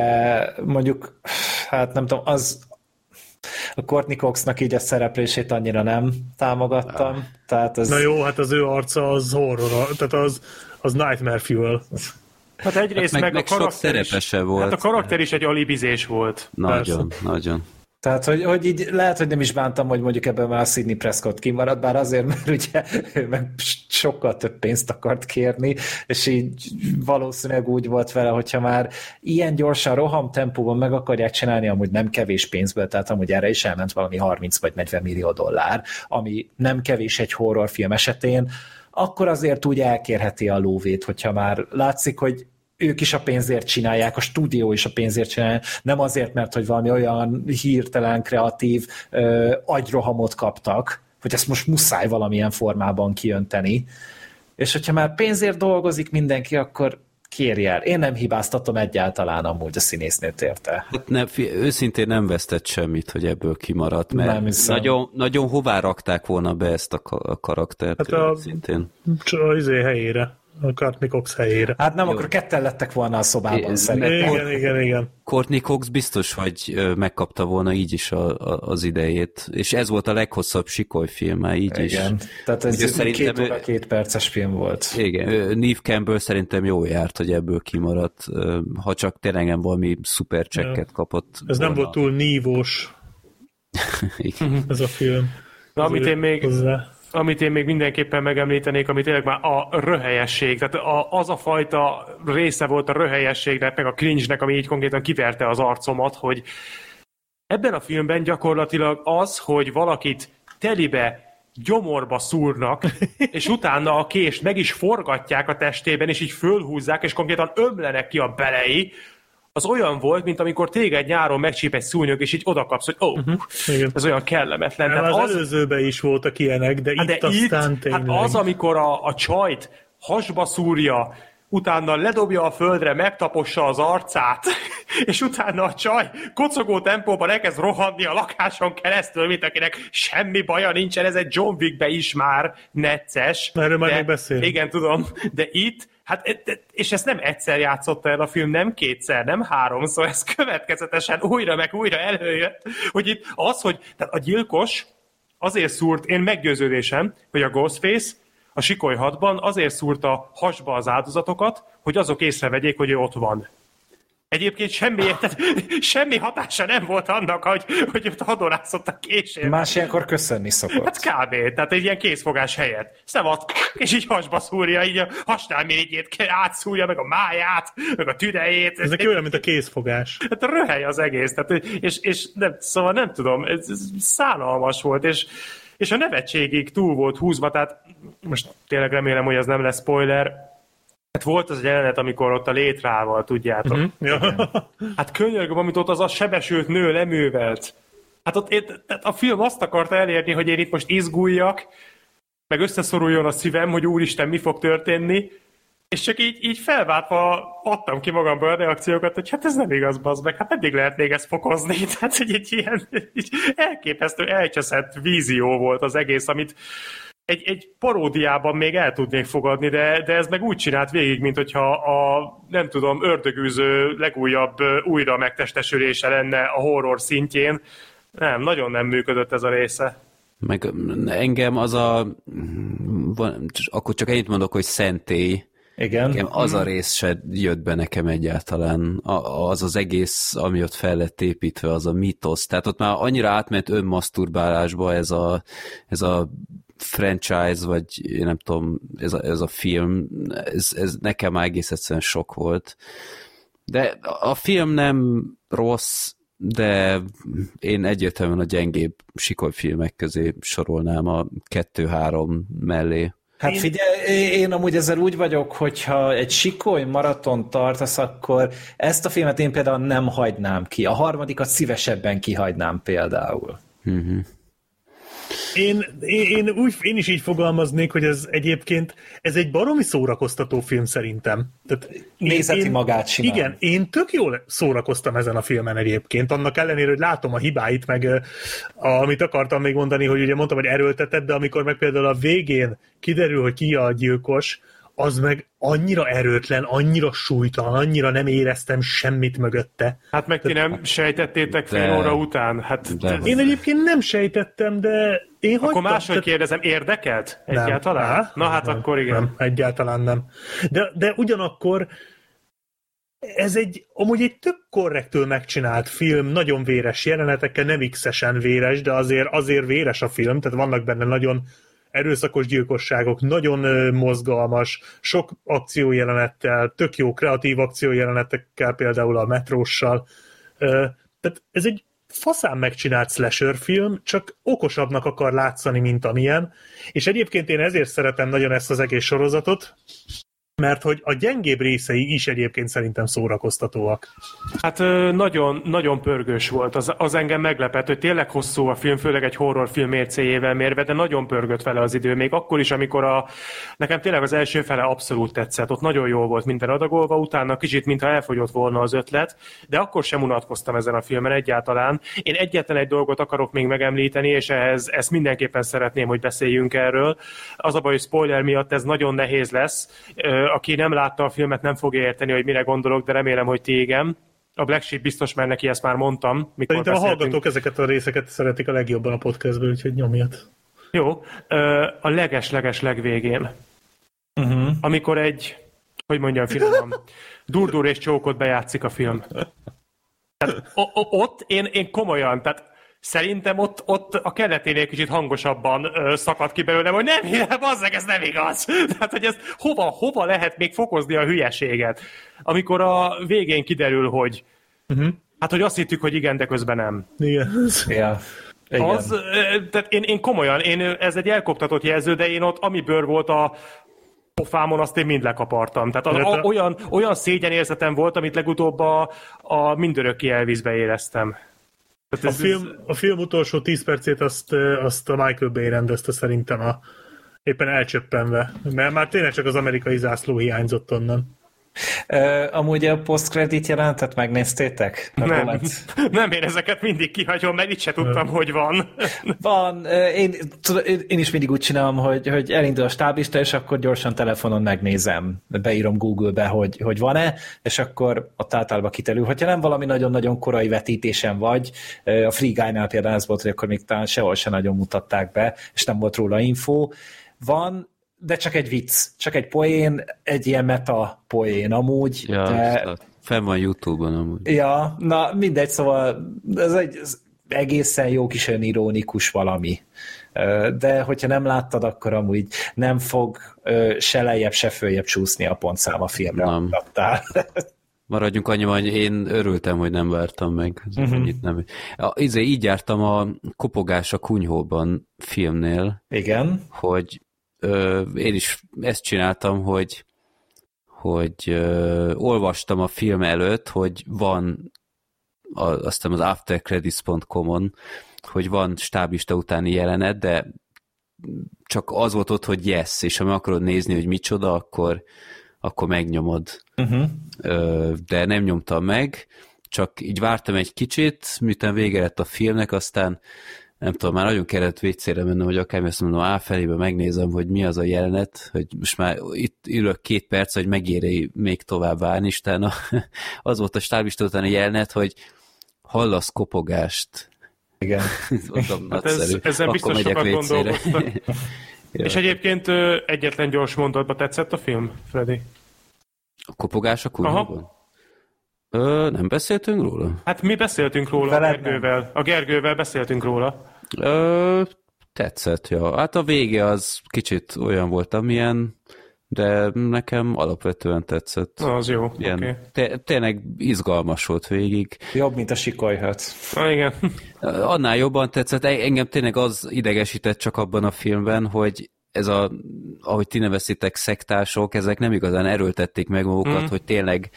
most mondjuk, hát nem tudom, az a Courtney Coxnak így a szereplését annyira nem támogattam. Ah. Tehát ez... Na jó, hát az ő arca az horror, tehát az, az Nightmare Fuel. Hát egyrészt Hát meg- meg, meg a sok karakter is, szerepese volt. Hát a karakter is egy alibizés volt. Nagyon, nagyon. Tehát, hogy, hogy így lehet, hogy nem is bántam, hogy mondjuk ebben már Sidney Prescott kimaradt, bár azért, mert ugye ő meg sokkal több pénzt akart kérni, és így valószínűleg úgy volt vele, hogyha már ilyen gyorsan, roham tempóban meg akarják csinálni, amúgy nem kevés pénzből, tehát amúgy erre is elment valami 30 vagy 40 millió dollár, ami nem kevés egy horrorfilm esetén, akkor azért úgy elkérheti a lóvét, hogyha már látszik, hogy ők is a pénzért csinálják, a stúdió is a pénzért csinálja, nem azért, mert hogy valami olyan hirtelen, kreatív ö, agyrohamot kaptak, hogy ezt most muszáj valamilyen formában kiönteni. És hogyha már pénzért dolgozik mindenki, akkor kérj el. Én nem hibáztatom egyáltalán amúgy a színésznőt érte. Hát ne, őszintén nem vesztett semmit, hogy ebből kimaradt, mert Nem hiszem. nagyon, nagyon hová rakták volna be ezt a, ka- a karaktert, Hát a- szintén. Csak az izé helyére, Courtney Cox helyére. Hát nem, akkor ketten lettek volna a szobában É, szerintem. Igen, igen, igen. Courtney Cox biztos, hogy megkapta volna így is a, a, az idejét, és ez volt a leghosszabb sikolyfilm, már így is. Igen. Tehát ez Ugye két szerintem óra, ő- két perces film volt. Igen, Neve Campbell szerintem jó járt, hogy ebből kimaradt, ha csak tényleg nem valami szuper csekket kapott. Ez nem volna. volt túl nívós, [LAUGHS] Igen. ez a film. Na, amit én még, Hozzá. Amit én még mindenképpen megemlítenék, ami tényleg már a röhelyesség, tehát a, az a fajta része volt a röhelyességnek, meg a cringe-nek, ami így konkrétan kiverte az arcomat, hogy ebben a filmben gyakorlatilag az, hogy valakit telibe gyomorba szúrnak, [LAUGHS] és utána a kést meg is forgatják a testében, és így fölhúzzák, és konkrétan ömlenek ki a belei, az olyan volt, mint amikor téged nyáron megcsíp egy szúnyog, és így odakapsz, hogy ó, oh, uh-huh. Igen. ez olyan kellemetlen. Tehát az, az előzőben is voltak ilyenek, de Hát itt de aztán itt, tényleg. hát az, amikor a, a csajt hasba szúrja, utána ledobja a földre, megtapossa az arcát, [LAUGHS] és utána a csaj kocogó tempóban elkezd rohanni a lakáson keresztül, mint akinek semmi baja nincsen, ez egy John Wickbe is már necces. Erről majd de- még beszélünk. Igen, tudom, de itt, hát, e- és ezt nem egyszer játszotta el a film, nem kétszer, nem háromszor, ez következetesen újra meg újra előjött, hogy itt az, hogy tehát a gyilkos azért szúrt, én meggyőződésem, hogy a Ghostface a Sikoly 6-ban azért szúrta hasba az áldozatokat, hogy azok észrevegyék, hogy ő ott van. Egyébként semmi, tehát, semmi hatása nem volt annak, hogy, hogy ott hadonászott a késén. Más ilyenkor köszönni szokott. Hát kb. Tehát egy ilyen készfogás helyett. Szemat, és így hasba szúrja, így a hasnálmirigyét átszúrja, meg a máját, meg a tüdejét. Ez neki olyan, mint a kézfogás. Hát röhely az egész, tehát, és, és nem, szóval nem tudom, ez, ez szánalmas volt, és, és a nevetségig túl volt húzva, tehát most tényleg remélem, hogy az nem lesz spoiler, Hát volt az egy jelenet, amikor ott a létrával, tudjátok. Mhm. Ja. Hát könyörgöm, amit ott az a sebesült nő leművelt. Hát ott én, tehát a film azt akarta elérni, hogy én itt most izguljak, meg összeszoruljon a szívem, hogy úristen, mi fog történni, és csak így, így felváltva adtam ki magamból a reakciókat, hogy hát ez nem igaz, bazd meg, hát eddig lehet még ezt fokozni. [LAUGHS] Tehát, hogy egy ilyen így elképesztő, elcseszett vízió volt az egész, amit egy, egy paródiában még el tudnék fogadni, de, de ez meg úgy csinált végig, mint hogyha a, nem tudom, ördögűző legújabb újra megtestesülése lenne a horror szintjén. Nem, nagyon nem működött ez a része. Meg engem az a... Van, akkor csak ennyit mondok, hogy szentély. Igen. Nekem az a rész se jött be nekem egyáltalán. A, az az egész, ami ott fel lett építve, az a mitosz. Tehát ott már annyira átment önmaszturbálásba ez a, ez a franchise, vagy én nem tudom, ez a, ez a film, ez, ez nekem már egész egyszerűen sok volt. De a film nem rossz, de én egyértelműen a gyengébb sikolyfilmek közé sorolnám a kettő-három mellé. Hát figyelj, én amúgy ezzel úgy vagyok, hogyha egy sikoly maraton tartasz, akkor ezt a filmet én például nem hagynám ki. A harmadikat szívesebben kihagynám például. Uh-huh. Én, én, én, úgy, én is így fogalmaznék, hogy ez egyébként ez egy baromi szórakoztató film szerintem. Tehát én, Nézeti magát csinál. Igen, én tök jól szórakoztam ezen a filmen egyébként, annak ellenére, hogy látom a hibáit, meg a, amit akartam még mondani, hogy ugye mondtam, hogy erőltetett, de amikor meg például a végén kiderül, hogy ki a gyilkos, az meg annyira erőtlen, annyira súlytalan, annyira nem éreztem semmit mögötte. Hát meg ti nem sejtettétek fél De- óra után? Hát de- ez- Én egyébként nem sejtettem, de én Akkor hagytam, máshogy tehát- kérdezem, érdekelt Nem. egyáltalán? Á, Na hát nem, akkor igen. Nem, egyáltalán nem. De, de ugyanakkor ez egy, amúgy egy tök korrektül megcsinált film, nagyon véres jelenetekkel, nem x-esen véres, de azért, azért véres a film, tehát vannak benne nagyon erőszakos gyilkosságok, nagyon mozgalmas, sok akciójelenettel, tök jó kreatív akciójelenetekkel, például a metróssal. Tehát ez egy faszán megcsinált slasher film, csak okosabbnak akar látszani, mint amilyen, és egyébként én ezért szeretem nagyon ezt az egész sorozatot, mert hogy a gyengébb részei is egyébként szerintem szórakoztatóak. Hát nagyon, nagyon pörgős volt. Az, az engem meglepett, hogy tényleg hosszú a film, főleg egy horrorfilm mércéjével mérve, de nagyon pörgött vele az idő. Még akkor is, amikor a, nekem tényleg az első fele abszolút tetszett. Ott nagyon jó volt minden adagolva, utána kicsit, mintha elfogyott volna az ötlet, de akkor sem unatkoztam ezen a filmen egyáltalán. Én egyetlen egy dolgot akarok még megemlíteni, és ehhez ezt mindenképpen szeretném, hogy beszéljünk erről. Az a baj, hogy spoiler miatt ez nagyon nehéz lesz. Aki nem látta a filmet, nem fogja érteni, hogy mire gondolok, de remélem, hogy ti igen. A Black Sheep biztos, mert neki ezt már mondtam, mikor Szerintem a hallgatók ezeket a részeket szeretik a legjobban a podcastből, úgyhogy nyomjat. Jó, a leges-leges legvégén, Uh-huh. amikor egy, hogy mondjam finoman, [LAUGHS] durdur és csókot bejátszik a film. Tehát, o- o- ott én, én komolyan, tehát szerintem ott, ott a kelleténél kicsit hangosabban ö, szakadt ki belőlem, hogy nem hiszem, bazzeg, ez nem igaz. [LAUGHS] Tehát, hogy ez hova, hova lehet még fokozni a hülyeséget? Amikor a végén kiderül, hogy Uh-huh. hát, hogy azt hittük, hogy igen, de közben nem. Igen. Ja. Igen. Az, tehát én, én komolyan, én, ez egy elkoptatott jelző, de én ott, ami bőr volt a pofámon, azt én mind lekapartam. Tehát az, a, olyan, olyan szégyenérzetem volt, amit legutóbb a, a mindörökké Elvisbe éreztem. Tehát A ez- film, a film utolsó 10 percét azt, ö, azt a Michael Bay rendezte szerintem a, éppen elcsöppenve, mert már tényleg csak az amerikai zászló hiányzott onnan. Ö, amúgy a post-credit jelentet megnéztétek? A nem, Roland? [LAUGHS] nem, én ezeket mindig kihagyom, mert itt se tudtam, hogy van. Van, én, én is mindig úgy csinálom, hogy, hogy elindul a stáblista, és akkor gyorsan telefonon megnézem, beírom Google-be, hogy, hogy van-e, és akkor ott általában kiterül. Hogyha nem valami nagyon-nagyon korai vetítésen vagy, a Free Guy-nál például ez volt, hogy akkor még talán sehol se nagyon mutatták be, és nem volt róla info. Van, de csak egy vicc, csak egy poén, egy ilyen meta poén amúgy, Ja, de, fenn van Youtube-on amúgy. Ja, na mindegy, szóval ez egy ez egészen jó kis önironikus valami. De hogyha nem láttad, akkor amúgy nem fog se lejjebb, se följebb csúszni a pontszám a filmre. Nem. [LAUGHS] Maradjunk annyiban, hogy én örültem, hogy nem vártam meg. Uh-huh. Annyit nem. A, izé, így jártam a Kopogás a kunyhóban filmnél, Igen. hogy ö, én is ezt csináltam, hogy hogy ö, olvastam a film előtt, hogy van a, aztán az aftercredits.com-on, hogy van stáblista utáni jelenet, de csak az volt ott, hogy yes, és ha meg akarod nézni, hogy micsoda, akkor, akkor megnyomod. Uh-huh. Ö, de nem nyomtam meg, csak így vártam egy kicsit, miután vége lett a filmnek, aztán nem tudom, már nagyon kellett vécére mennem, hogy akár azt mondom, A felébe megnézem, hogy mi az a jelenet, hogy most már itt ülök két perc, hogy megéri még tovább várni, és utána [LAUGHS] az volt a stábista utáni jelenet, hogy hallasz kopogást. Igen. [LAUGHS] Mondom, Hát ez, Akkor biztos sokat. [LAUGHS] Ja. És egyébként egyetlen gyors mondatba tetszett a film, Freddy? A kopogás a kunyhóban? Ö, nem beszéltünk róla? Hát mi beszéltünk róla a Veled Gergővel. A Gergővel beszéltünk róla. Ö, tetszett, ja. Hát a vége az kicsit olyan volt, amilyen, de nekem alapvetően tetszett. Na, az jó. Ilyen, oké. té- tényleg izgalmas volt végig. Jobb, mint a sikolyhat. Na, igen. Annál jobban tetszett, E- engem tényleg az idegesített csak abban a filmben, hogy ez a, ahogy ti nevezitek, szektások, ezek nem igazán erőltették meg magukat, Mm. hogy tényleg,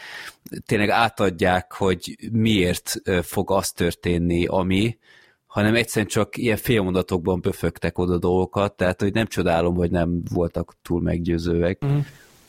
tényleg átadják, hogy miért fog az történni, ami, hanem egyszerűen csak ilyen félmondatokban böfögtek oda dolgokat, tehát hogy nem csodálom, hogy nem voltak túl meggyőzőek. Mm.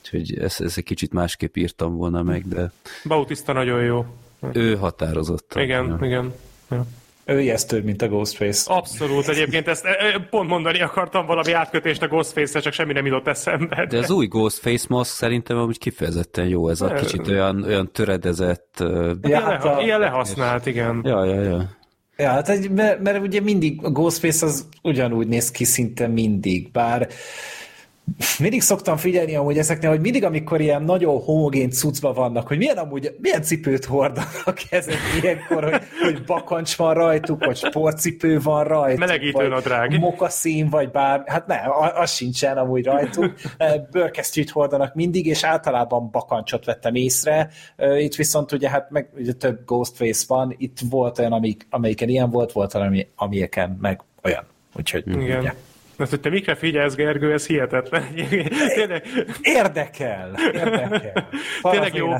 Úgyhogy ezt, ezt egy kicsit másképp írtam volna meg, de Bautista nagyon jó. ő határozott. Igen, igen. Ja. Ő ijesztőbb, mint a Ghostface. Abszolút, egyébként ezt pont mondani akartam valami átkötést a Ghostface-re, csak semmi nem jutott eszembe. De az új Ghostface mask szerintem amúgy kifejezetten jó, ez a kicsit olyan, olyan töredezett... Ja, ilyen, hát a... ilyen lehasznált, igen. Ja, ja, ja. Ja, hát egy, mert, mert ugye mindig a Ghostface az ugyanúgy néz ki szinte mindig, bár mindig szoktam figyelni amúgy ezeknél, hogy mindig, amikor ilyen nagyon homogén cuccba vannak, hogy milyen amúgy, milyen cipőt hordanak ezek ilyenkor, hogy, hogy bakancs van rajtuk, vagy sportcipő van rajtuk, Melegítő nadrág. mokaszín, vagy bár, hát ne, az sincsen amúgy rajtuk. Bőrkesztyűt hordanak mindig, és általában bakancsot vettem észre. Itt viszont ugye hát meg ugye több Ghostface van, itt volt olyan, amik, amelyiken ilyen volt, volt olyan, amelyeken meg olyan. Úgyhogy Igen. Ugye. Azt, hogy te mikre figyelsz, Gergő, ez hihetetlen. [LAUGHS] Tényleg... Érdekel, érdekel. [LAUGHS] tényleg jó,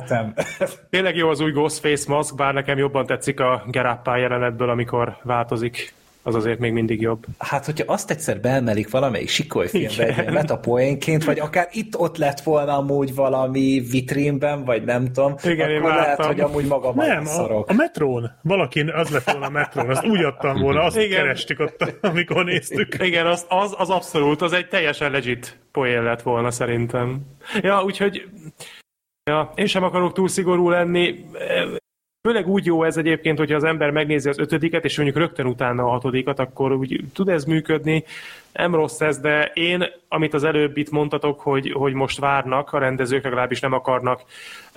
[LAUGHS] tényleg jó az új Ghostface mask, bár nekem jobban tetszik a Gerappá jelenetből, amikor változik az azért még mindig jobb. Hát, hogyha azt egyszer beemelik valamelyik sikolyfilmbe egy metapoénként, vagy akár itt-ott lett volna amúgy valami vitrínben, vagy nem tudom, Igen, akkor lehet, hogy amúgy maga Nem, a, a metrón. Valaki az lett volna a metrón, azt úgy adtam volna, azt Igen. kerestük ott, amikor néztük. Igen, az, az, az abszolút, az egy teljesen legit poén lett volna szerintem. Ja, úgyhogy Ja, én sem akarok túl szigorú lenni. Főleg úgy jó ez egyébként, hogyha az ember megnézi az ötödiket, és mondjuk rögtön utána a hatodikat, akkor úgy tud ez működni. Nem rossz ez, de én, amit az előbb itt mondtatok, hogy, hogy most várnak, a rendezők legalábbis nem akarnak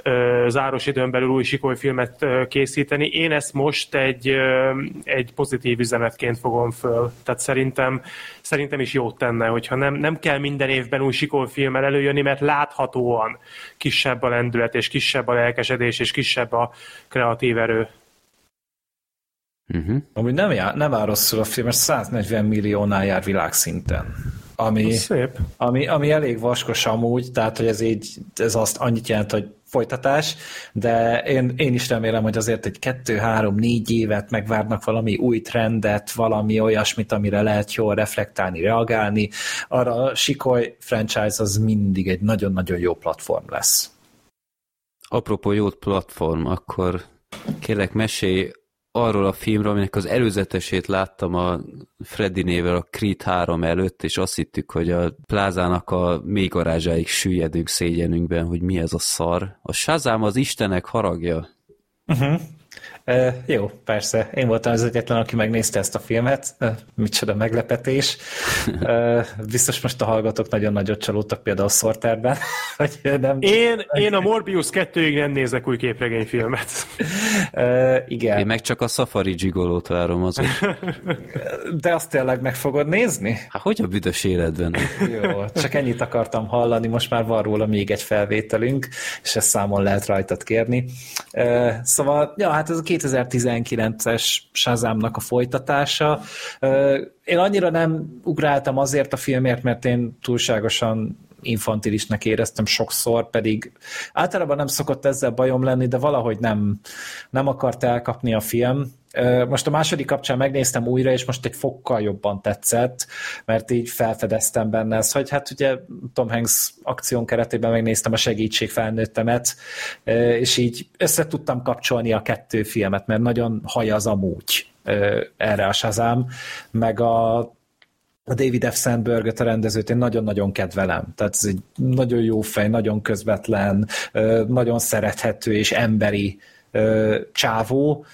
ö, záros időn belül új sikolyfilmet ö, készíteni, én ezt most egy, ö, egy pozitív üzenetként fogom föl. Tehát szerintem, szerintem is jót tenne, hogyha nem, nem kell minden évben új sikolyfilmmel előjönni, mert láthatóan kisebb a lendület, és kisebb a lelkesedés, és kisebb a kreatív erő. Uh-huh. Amúgy nem, jár, nem áll rosszul a film, mert 140 milliónál jár világszinten. Ami, szép. Ami, ami elég vaskos amúgy, tehát hogy ez így, ez azt annyit jelent, hogy folytatás, de én, én is remélem, hogy azért egy kettő, három, négy évet megvárnak valami új trendet, valami olyasmit, amire lehet jól reflektálni, reagálni. Arra a Sikoly franchise az mindig egy nagyon-nagyon jó platform lesz. Apropó jó platform, akkor kérlek mesélj arról a filmről, aminek az előzetesét láttam a Freddy nével a Creed 3 előtt, és azt hittük, hogy a plázának a mély garázsáig süllyedünk szégyenünkben, hogy mi ez a szar. A Shazam az Istenek haragja. Uh-huh. Jó, persze. Én voltam az egyetlen, aki megnézte ezt a filmet. Uh, micsoda meglepetés. Uh, biztos most a hallgatók nagyon nagyot csalódtak például a Sorterben. [LAUGHS] hogy nem... én, én a Morbius 2-ig nem nézek új képregényfilmet. Igen. Én meg csak a Safari Gigolót várom azon. [LAUGHS] De azt tényleg meg fogod nézni? Hát hogy a büdös életben? jó, csak ennyit akartam hallani, most már van róla még egy felvételünk, és ezt számon lehet rajtad kérni. Szóval, ja, hát ez a 2019-es Shazamnak a folytatása. Én annyira nem ugráltam azért a filmért, mert én túlságosan infantilisnek éreztem sokszor, pedig általában nem szokott ezzel bajom lenni, de valahogy nem, nem akart elkapni a film. Most a második kapcsán megnéztem újra, és most egy fokkal jobban tetszett, mert így felfedeztem benne ezt, hogy hát ugye Tom Hanks akción keretében megnéztem a segítség felnőttemet, és így össze tudtam kapcsolni a kettő filmet, mert nagyon hajaz amúgy erre a Shazam, meg a a David F. Sandberg, a rendezőt én nagyon-nagyon kedvelem. Tehát ez egy nagyon jó fej, nagyon közvetlen, nagyon szerethető és emberi csávó,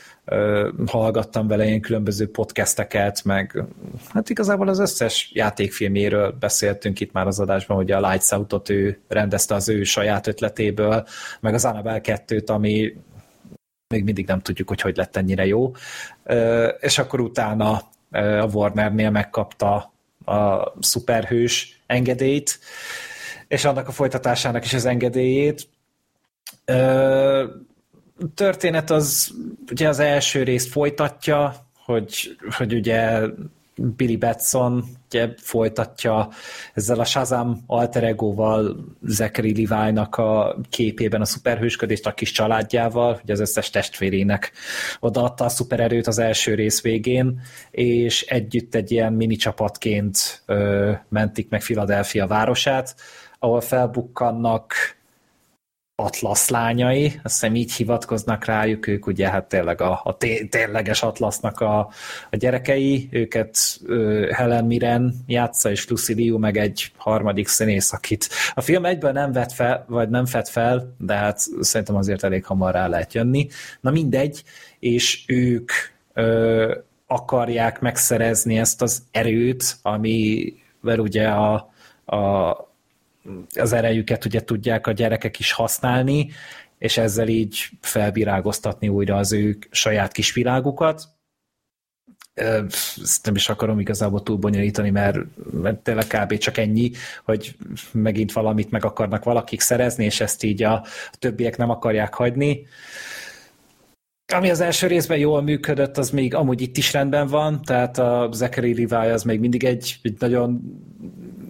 hallgattam vele ilyen különböző podcasteket, meg hát igazából az összes játékfilméről beszéltünk itt már az adásban, hogy a Lights Out-ot ő rendezte az ő saját ötletéből, meg az Annabelle 2-t, ami még mindig nem tudjuk, hogy hogy lett ennyire jó. És akkor utána a Warnernél megkapta a szuperhős engedélyt, és annak a folytatásának is az engedélyét történet az ugye az első részt folytatja, hogy, hogy ugye Billy Batson ugye folytatja ezzel a Shazam alter egóval Zachary Levi-nak a képében a szuperhősködést a kis családjával, ugye az összes testvérének odaadta a szupererőt az első rész végén, és együtt egy ilyen mini csapatként ö, mentik meg Philadelphia városát, ahol felbukkannak Atlasz lányai, azt hiszem így hivatkoznak rájuk, ők ugye hát tényleg a, a té- tényleges Atlasznak a, a gyerekei, őket Helen Mirren játsza, és Lucy Liu meg egy harmadik színész, akit a film egyből nem vett fel, vagy nem fed fel, de hát szerintem azért elég hamar rá lehet jönni. Na mindegy, és ők ö, akarják megszerezni ezt az erőt, amivel ugye a, a az erejüket ugye tudják a gyerekek is használni, és ezzel így felvirágoztatni újra az ő saját kis világukat. Ezt nem is akarom igazából túl bonyolítani, mert, mert tényleg kb. csak ennyi, hogy megint valamit meg akarnak valakik szerezni, és ezt így a, a többiek nem akarják hagyni. Ami az első részben jól működött, az még amúgy itt is rendben van, tehát a Zachary Levi az még mindig egy, egy nagyon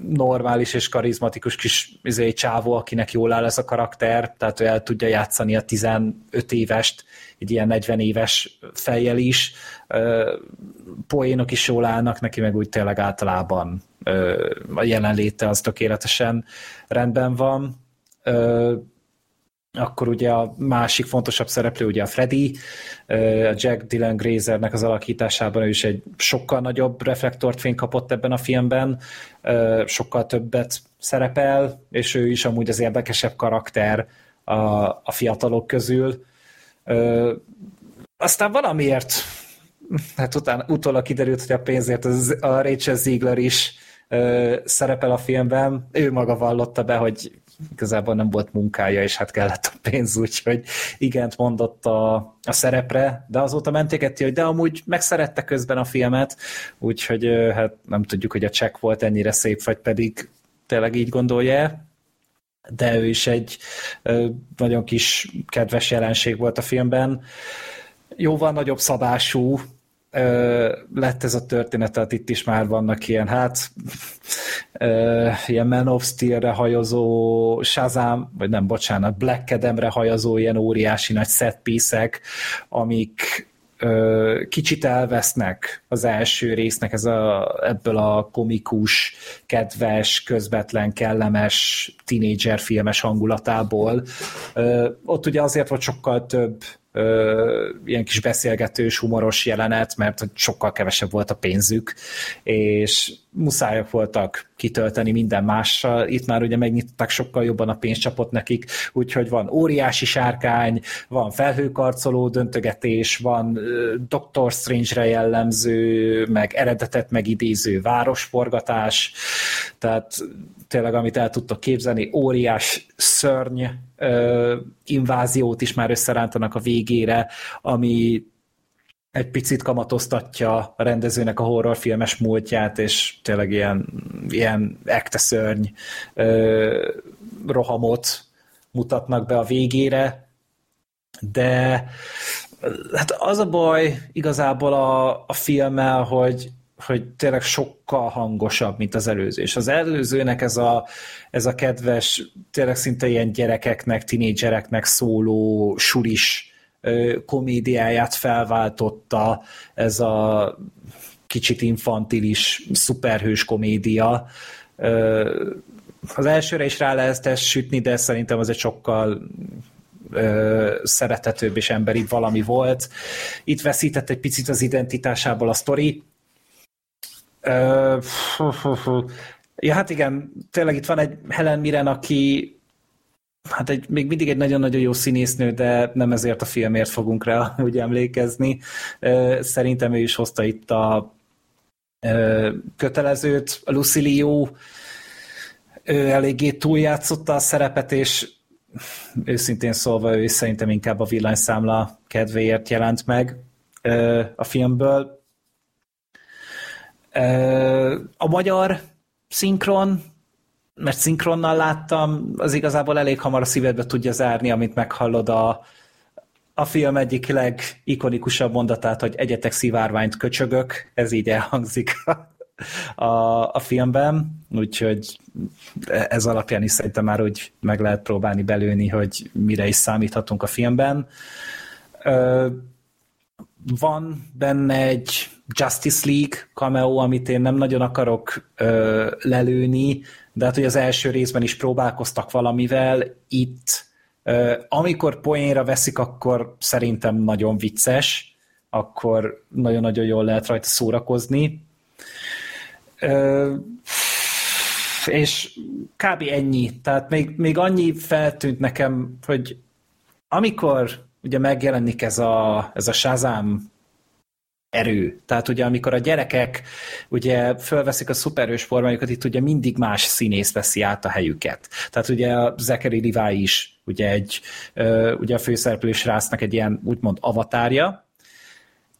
normális és karizmatikus kis izé, csávó, akinek jól áll ez a karakter, tehát ő el tudja játszani a 15 évest, egy ilyen 40 éves fejjel is. Poénok is jól állnak neki, meg úgy tényleg általában a jelenléte az tökéletesen rendben van akkor ugye a másik fontosabb szereplő ugye a Freddy, a Jack Dylan Grazernek az alakításában ő is egy sokkal nagyobb reflektort fény kapott ebben a filmben, sokkal többet szerepel, és ő is amúgy az érdekesebb karakter a, a fiatalok közül. Aztán valamiért, hát utána, utólag kiderült, hogy a pénzért az, a Rachel Ziegler is szerepel a filmben. Ő maga vallotta be, hogy igazából nem volt munkája, és hát kellett a pénz, úgyhogy igent mondott a, a szerepre, de azóta mentégetti, hogy de amúgy megszerette közben a filmet, úgyhogy hát nem tudjuk, hogy a csekk volt ennyire szép, vagy pedig tényleg így gondolja de ő is egy nagyon kis kedves jelenség volt a filmben. Jóval nagyobb szabású, lett ez a történet, tehát itt is már vannak ilyen, hát ilyen Man of Steel-re hajozó Shazam, vagy nem, bocsánat, Black Adam-re hajozó ilyen óriási nagy setpiece amik kicsit elvesznek az első résznek ez a, ebből a komikus, kedves, közvetlen, kellemes, tínédzser filmes hangulatából. Ott ugye azért volt sokkal több ö, ilyen kis beszélgetős, humoros jelenet, mert sokkal kevesebb volt a pénzük, és muszájak voltak kitölteni minden mással. Itt már ugye megnyitották sokkal jobban a pénzcsapot nekik, úgyhogy van óriási sárkány, van felhőkarcoló döntögetés, van Doctor Strange-re jellemző, meg eredetet megidéző városforgatás, tehát tényleg, amit el tudtok képzelni, óriás szörny ö, inváziót is már összerántanak a végére, ami egy picit kamatoztatja a rendezőnek a horrorfilmes múltját, és tényleg ilyen, ilyen ekte szörny ö, rohamot mutatnak be a végére, de hát az a baj igazából a, a filmmel, hogy hogy tényleg sokkal hangosabb, mint az előző. És az előzőnek ez a, ez a kedves, tényleg szinte ilyen gyerekeknek, tinédzsereknek szóló sulis ö, komédiáját felváltotta ez a kicsit infantilis, szuperhős komédia. Az elsőre is rá lehet ezt sütni, de szerintem az egy sokkal ö, szeretetőbb és emberibb valami volt. Itt veszített egy picit az identitásából a sztori, ja, hát igen, tényleg itt van egy Helen Mirren, aki hát egy, még mindig egy nagyon-nagyon jó színésznő, de nem ezért a filmért fogunk rá [LAUGHS] úgy emlékezni. Szerintem ő is hozta itt a kötelezőt. Lucy Liu ő eléggé túljátszotta a szerepet, és őszintén szólva ő szerintem inkább a villanyszámla kedvéért jelent meg a filmből. A magyar szinkron, mert szinkronnal láttam, az igazából elég hamar a szívedbe tudja zárni, amit meghallod a, a film egyik legikonikusabb mondatát, hogy egyetek szivárványt köcsögök, ez így elhangzik a, a filmben, úgyhogy ez alapján is szerintem már úgy meg lehet próbálni belőni, hogy mire is számíthatunk a filmben. Van benne egy Justice League cameo, amit én nem nagyon akarok ö, lelőni, de hát hogy az első részben is próbálkoztak valamivel, itt Ö, amikor poénra veszik, akkor szerintem nagyon vicces, akkor nagyon-nagyon jól lehet rajta szórakozni. És kb. ennyi. Tehát még, még annyi feltűnt nekem, hogy amikor ugye megjelenik ez a, ez a Shazam erő. Tehát ugye amikor a gyerekek ugye fölveszik a szuperős formájukat, itt ugye mindig más színész veszi át a helyüket. Tehát ugye a Zachary Levi is ugye egy ugye a főszereplő srácnak egy ilyen úgymond avatárja,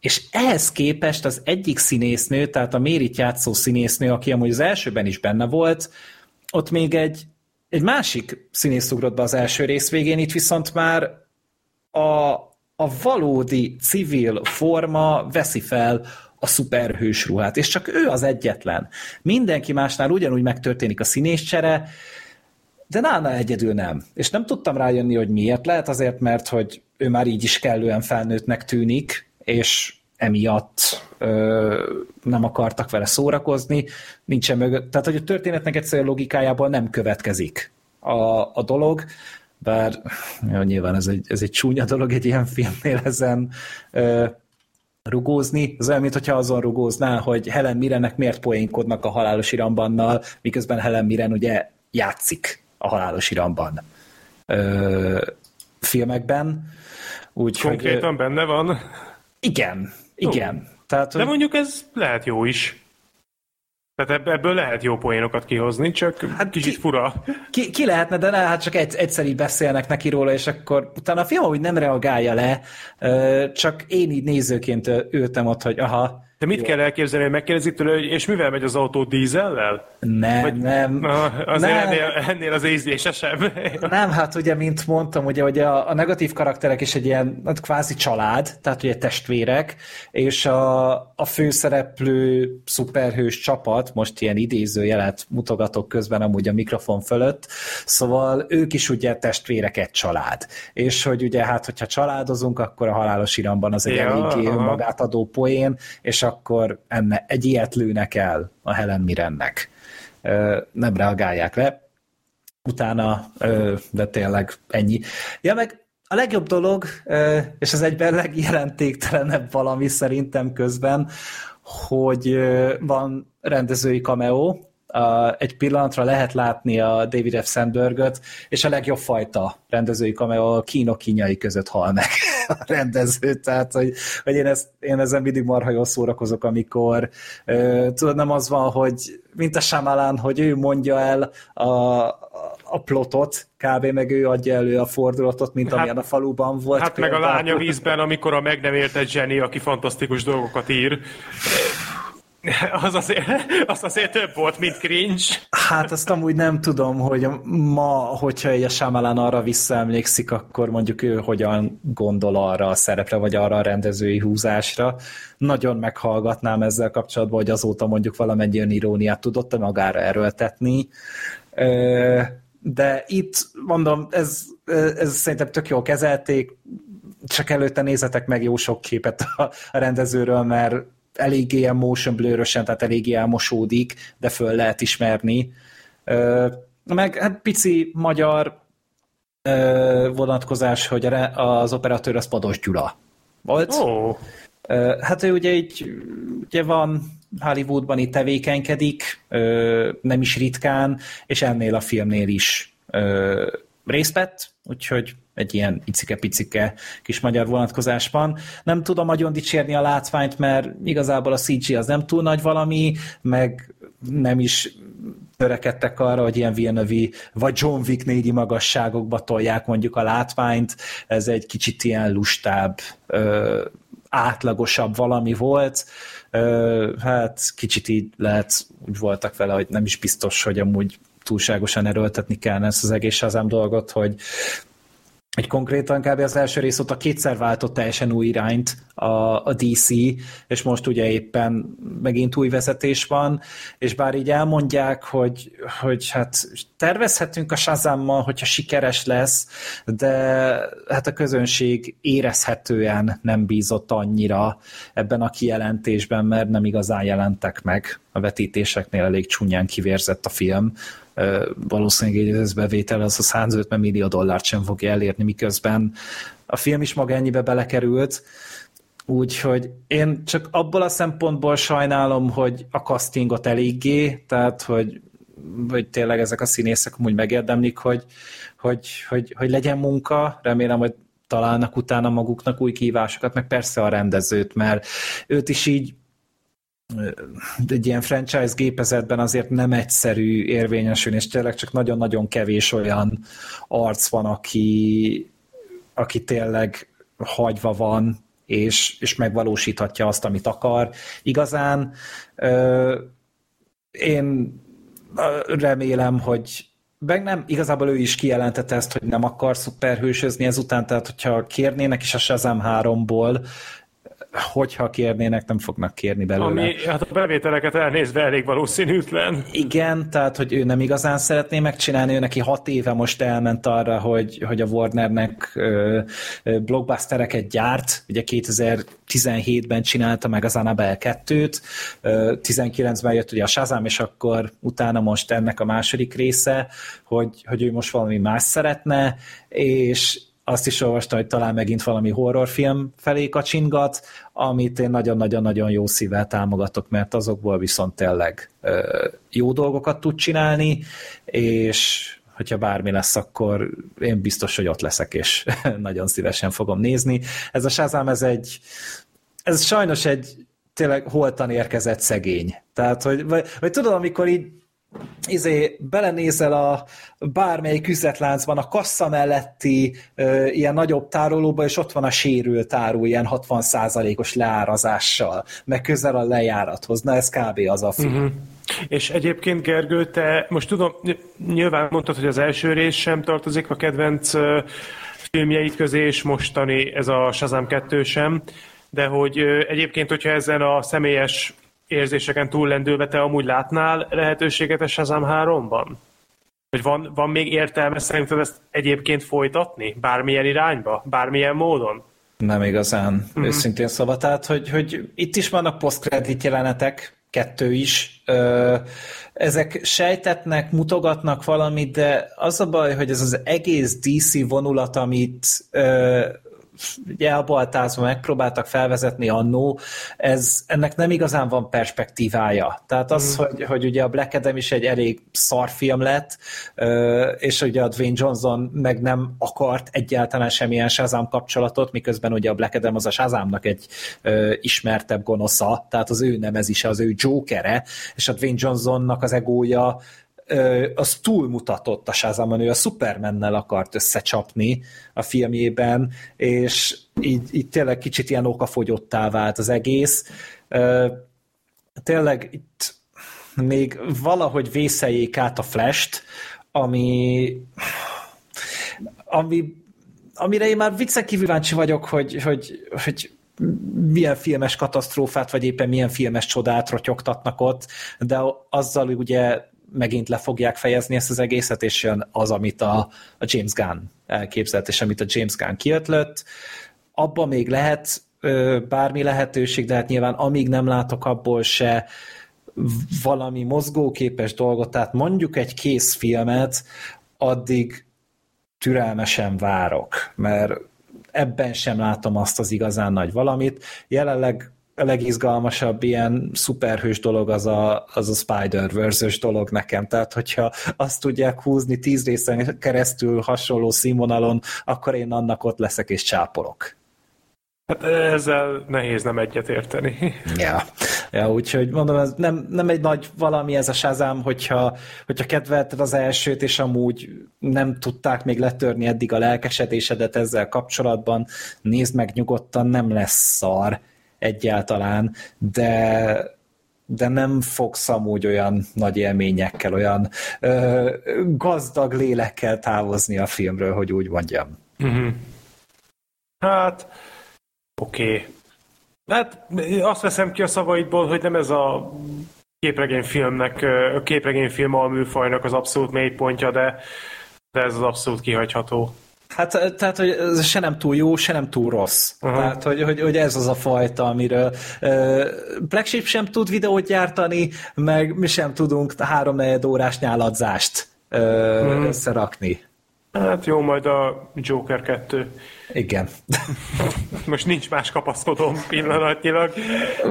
és ehhez képest az egyik színésznő, tehát a Mérit játszó színésznő, aki amúgy az elsőben is benne volt, ott még egy, egy másik színész ugrott be az első rész végén, itt viszont már a, a valódi civil forma veszi fel a szuperhős ruhát, és csak ő az egyetlen. Mindenki másnál ugyanúgy megtörténik a színészcsere, de nála egyedül nem. És nem tudtam rájönni, hogy miért. Lehet azért, mert hogy ő már így is kellően felnőttnek tűnik, és emiatt ö, nem akartak vele szórakozni, nincsen mögött. Tehát, hogy a történetnek egyszerűen logikájából nem következik a, a dolog, bár jó, nyilván ez egy, ez egy csúnya dolog egy ilyen filmnél ezen ö, rugózni. Az olyan, mintha azon rugóznál, hogy Helen Mirrennek miért poénkodnak a halálos irambannal, miközben Helen Mirren ugye játszik a halálos iramban ö, filmekben. Úgy, Konkrétan hogy, benne van? Igen, igen. Tehát, De mondjuk ez lehet jó is. Tehát ebből lehet jó poénokat kihozni, csak hát kicsit ki, fura. Ki, ki lehetne, de ne, hát csak egy, egyszer így beszélnek neki róla, és akkor utána a film úgy nem reagálja le, csak én így nézőként ültem ott, hogy aha, de mit kell elképzelni, hogy megkérdezik tőle, hogy és mivel megy az autó dízellel? Nem, Vagy, nem. Azért nem. Ennél, ennél az ízlésesebb. [LAUGHS] Nem, hát ugye, mint mondtam, ugye, hogy a, a negatív karakterek is egy ilyen hát kvázi család, tehát ugye testvérek, és a, a főszereplő szuperhős csapat, most ilyen idézőjelet mutogatok közben amúgy a mikrofon fölött, szóval ők is ugye testvérek egy család. És hogy ugye hát, hogyha családozunk, akkor a halálos iramban az egy ja, eléggé magát adó poén, és a akkor enne, egy ilyet lőnek el a Helen Mirrennek. Nem reagálják le. Utána, de tényleg ennyi. Ja, meg a legjobb dolog, és az egyben legjelentéktelenebb valami szerintem közben, hogy van rendezői cameo, egy pillanatra lehet látni a David F. Sandbergöt, és a legjobb fajta rendezői cameo a kínok kínjai között hal meg [LAUGHS] a rendező, tehát hogy, hogy én, ezt, én ezen mindig marha jól szórakozok, amikor tudod, nem az van, hogy mint a Shyamalan, hogy ő mondja el a, a plotot, kb. meg ő adja elő a fordulatot, mint hát, amilyen a faluban volt. Hát például. meg a lánya vízben, amikor a meg nem értett zseni, aki fantasztikus dolgokat ír. [LAUGHS] Az azért, az azért több volt, mint cringe. Hát azt amúgy nem tudom, hogy ma, hogyha egy a Shyamalan arra visszaemlékszik, akkor mondjuk ő hogyan gondol arra a szerepre, vagy arra a rendezői húzásra. Nagyon meghallgatnám ezzel kapcsolatban, hogy azóta mondjuk valamennyi öniróniát tudott magára erőltetni. De itt mondom, ez, ez szerintem tök jól kezelték, csak előtte nézetek meg jó sok képet a rendezőről, mert eléggé ilyen motion blur tehát eléggé elmosódik, de föl lehet ismerni. Meg hát pici magyar vonatkozás, hogy az operatőr az Pados Gyula volt. Oh. Hát ő ugye így, ugye van Hollywoodban itt tevékenykedik, nem is ritkán, és ennél a filmnél is részt vett, úgyhogy egy ilyen icike-picike kis magyar vonatkozásban. Nem tudom nagyon dicsérni a látványt, mert igazából a CG az nem túl nagy valami, meg nem is törekedtek arra, hogy ilyen villeneuve vagy John Wick négyi magasságokba tolják mondjuk a látványt, ez egy kicsit ilyen lustább, ö, átlagosabb valami volt, ö, hát kicsit így lehet, úgy voltak vele, hogy nem is biztos, hogy amúgy túlságosan erőltetni kellene ezt az egész azám dolgot, hogy egy konkrétan kb. az első rész óta kétszer váltott teljesen új irányt a, a DC, és most ugye éppen megint új vezetés van, és bár így elmondják, hogy, hogy hát tervezhetünk a Shazammal, hogyha sikeres lesz, de hát a közönség érezhetően nem bízott annyira ebben a kijelentésben, mert nem igazán jelentek meg a vetítéseknél elég csúnyán kivérzett a film, valószínűleg így az bevétel az a 150 millió dollárt sem fogja elérni, miközben a film is maga ennyibe belekerült, Úgyhogy én csak abból a szempontból sajnálom, hogy a castingot eléggé, tehát hogy, hogy tényleg ezek a színészek úgy megérdemlik, hogy, hogy, hogy, hogy legyen munka. Remélem, hogy találnak utána maguknak új kívásokat, meg persze a rendezőt, mert őt is így egy ilyen franchise gépezetben azért nem egyszerű érvényesülni, és tényleg csak nagyon-nagyon kevés olyan arc van, aki, aki tényleg hagyva van, és, és megvalósíthatja azt, amit akar. Igazán ö, én remélem, hogy meg nem, igazából ő is kijelentette ezt, hogy nem akar szuperhősözni ezután, tehát hogyha kérnének is a Shazam 3-ból, hogyha kérnének, nem fognak kérni belőle. Ami hát a bevételeket elnézve elég valószínűtlen. Igen, tehát hogy ő nem igazán szeretné megcsinálni, ő neki hat éve most elment arra, hogy, hogy a Warnernek ö, ö, blockbustereket gyárt, ugye 2017-ben csinálta meg az Annabelle 2-t, 19-ben jött ugye a Shazam, és akkor utána most ennek a második része, hogy, hogy ő most valami más szeretne, és azt is olvastam, hogy talán megint valami horrorfilm felé kacsingat, amit én nagyon-nagyon-nagyon jó szívvel támogatok, mert azokból viszont tényleg jó dolgokat tud csinálni, és hogyha bármi lesz, akkor én biztos, hogy ott leszek, és [LAUGHS] nagyon szívesen fogom nézni. Ez a Shazam, ez egy, ez sajnos egy tényleg holtan érkezett szegény. Tehát, hogy, vagy, vagy tudod, amikor így izé, belenézel a bármelyik üzletláncban a kassa melletti ö, ilyen nagyobb tárolóba, és ott van a sérült áru ilyen 60%-os leárazással, meg közel a lejárathoz. Na ez kb. az a film. Uh-huh. És egyébként Gergő, te most tudom, nyilván mondtad, hogy az első rész sem tartozik a kedvenc filmjeid közé, és mostani ez a Shazam 2 sem, de hogy egyébként, hogyha ezen a személyes érzéseken túllendülve te amúgy látnál lehetőséget a Shazam 3-ban? Hogy van, van még értelme szerinted ezt egyébként folytatni? Bármilyen irányba? Bármilyen módon? Nem igazán, mm-hmm. őszintén szóval. Tehát, hogy, hogy itt is vannak post jelenetek, kettő is. Ezek sejtetnek, mutogatnak valamit, de az a baj, hogy ez az egész DC vonulat, amit elbaltázva megpróbáltak felvezetni annó, ez, ennek nem igazán van perspektívája. Tehát az, mm. hogy, hogy ugye a Black Adam is egy elég szar film lett, és ugye a Dwayne Johnson meg nem akart egyáltalán semmilyen Shazam kapcsolatot, miközben ugye a Black Adam az a Shazamnak egy ismertebb gonosza, tehát az ő nemezise, az ő Jokere, és a Dwayne Johnsonnak az egója az túlmutatott a Shazamon, ő a Supermannel akart összecsapni a filmjében, és így, így tényleg kicsit ilyen okafogyottá vált az egész. Tényleg itt még valahogy vészeljék át a Flash-t, ami, ami amire én már viccen kíváncsi vagyok, hogy, hogy, hogy milyen filmes katasztrófát, vagy éppen milyen filmes csodát rotyogtatnak ott, de azzal ugye megint le fogják fejezni ezt az egészet, és jön az, amit a, a James Gunn elképzelt, és amit a James Gunn kiötlött. Abban még lehet ö, bármi lehetőség, de hát nyilván amíg nem látok abból se valami mozgóképes dolgot, tehát mondjuk egy kész filmet, addig türelmesen várok, mert ebben sem látom azt az igazán nagy valamit. Jelenleg a legizgalmasabb ilyen szuperhős dolog az a, az a Spider-Verse-ös dolog nekem. Tehát, hogyha azt tudják húzni tíz részen keresztül hasonló színvonalon, akkor én annak ott leszek és csápolok. Hát ezzel nehéz nem egyet érteni. [LAUGHS] Ja, ja úgyhogy mondom, ez nem, nem egy nagy valami ez a Shazam, hogyha, hogyha kedvelted az elsőt, és amúgy nem tudták még letörni eddig a lelkesedésedet ezzel kapcsolatban, nézd meg nyugodtan, nem lesz szar egyáltalán, de de nem fogsz amúgy olyan nagy élményekkel, olyan ö, gazdag lélekkel távozni a filmről, hogy úgy mondjam. Mm-hmm. Hát, oké. Okay. Hát azt veszem ki a szavaidból, hogy nem ez a képregényfilmnek, a képregényfilm alműfajnak az abszolút mélypontja, de, de ez az abszolút kihagyható. Hát tehát, hogy ez se nem túl jó, se nem túl rossz. Aha. Tehát, hogy, hogy, hogy ez az a fajta, amiről uh, Black Sheep sem tud videót gyártani, meg mi sem tudunk három órás nyáladzást uh, Mhm. összerakni. Hát jó, majd a Joker 2. Igen. [LAUGHS] Most nincs más kapaszkodom pillanatnyilag.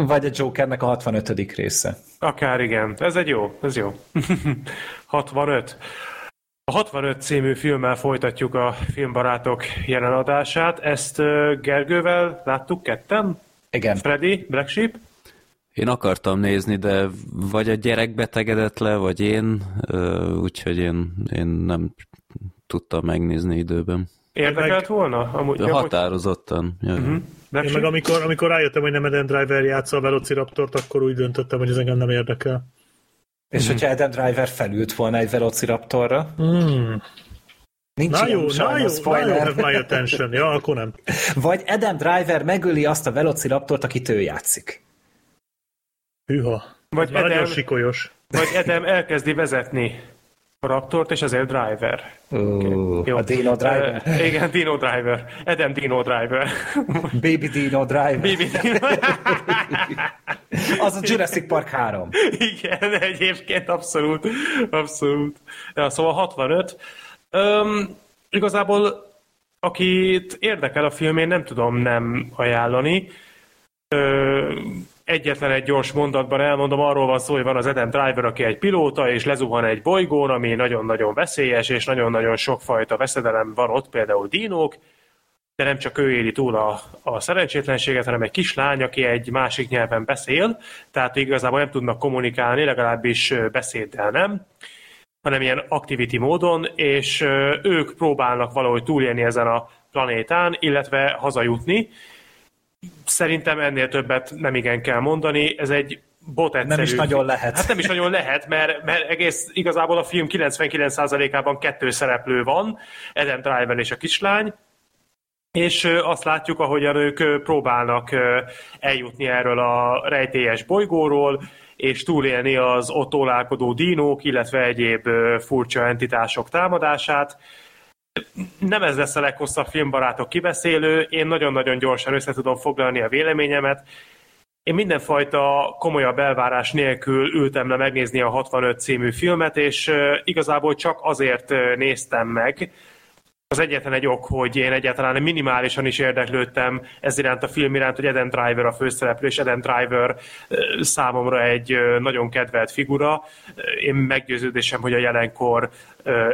Vagy a Jokernek a 65. része. Akár igen. Ez egy jó, ez jó. [LAUGHS] 65. A 65 című filmmel folytatjuk a filmbarátok jelen adását. Ezt Gergővel láttuk ketten? Igen. Freddy, Black Sheep? Én akartam nézni, de vagy a gyerek betegedett le, vagy én, úgyhogy én, én nem tudtam megnézni időben. Érdekelt volna? Amúgy, De határozottan. Jaj. Mhm. Black Én meg amikor, amikor rájöttem, hogy nem Eden Driver játsza a Velociraptort, akkor úgy döntöttem, hogy ez engem nem érdekel. És hogyha Adam Driver felült volna egy Velociraptorra, Hmm. nincs Na ilyen jó, na jó, na jó, spoiler. have my attention. Ja, akkor nem. [LAUGHS] Vagy Adam Driver megöli azt a Velociraptort, akit ő játszik. Hűha. Vagy Már nagyon sikolyos. vagy Edem elkezdi vezetni a Raptort, és ezért Driver. Uh, Jó. A Dino Driver. Uh, [LAUGHS] igen, Dino Driver. Edem Dino Driver. [LAUGHS] Baby Dino Driver. Baby Dino. [LAUGHS] Az a Jurassic Park 3. Igen, egyébként abszolút. Abszolút. Ja, szóval 65. Öm, igazából akit érdekel a film, én nem tudom nem ajánlani. Ö, egyetlen egy gyors mondatban elmondom, arról van szó, hogy van az Adam Driver, aki egy pilóta, és lezuhan egy bolygón, ami nagyon-nagyon veszélyes, és nagyon-nagyon sokfajta veszedelem van ott, például dinók, de nem csak ő éli túl a, a szerencsétlenséget, hanem egy kislány, aki egy másik nyelven beszél, tehát igazából nem tudnak kommunikálni, legalábbis beszéddel nem, hanem ilyen activity módon, és ők próbálnak valahogy túlélni ezen a planétán, illetve hazajutni. Szerintem ennél többet nem igen kell mondani, ez egy bot egyszerű. Nem is nagyon lehet. Hát nem is nagyon lehet, mert, mert egész igazából a film 99%-ában kettő szereplő van, Adam Driver és a kislány, és azt látjuk, ahogyan ők próbálnak eljutni erről a rejtélyes bolygóról, és túlélni az ott ólálkodó dinók, illetve egyéb furcsa entitások támadását. Nem ez lesz a leghosszabb filmbarátok kibeszélő, én nagyon-nagyon gyorsan össze tudom foglalni a véleményemet. Én mindenfajta komolyabb elvárás nélkül ültem le megnézni a 65 című filmet, és igazából csak azért néztem meg, az egyetlen egy ok, hogy én egyáltalán minimálisan is érdeklődtem ez iránt a film iránt, hogy Eden Driver a főszereplő, és Eden Driver számomra egy nagyon kedvelt figura. Én meggyőződésem, hogy a jelenkor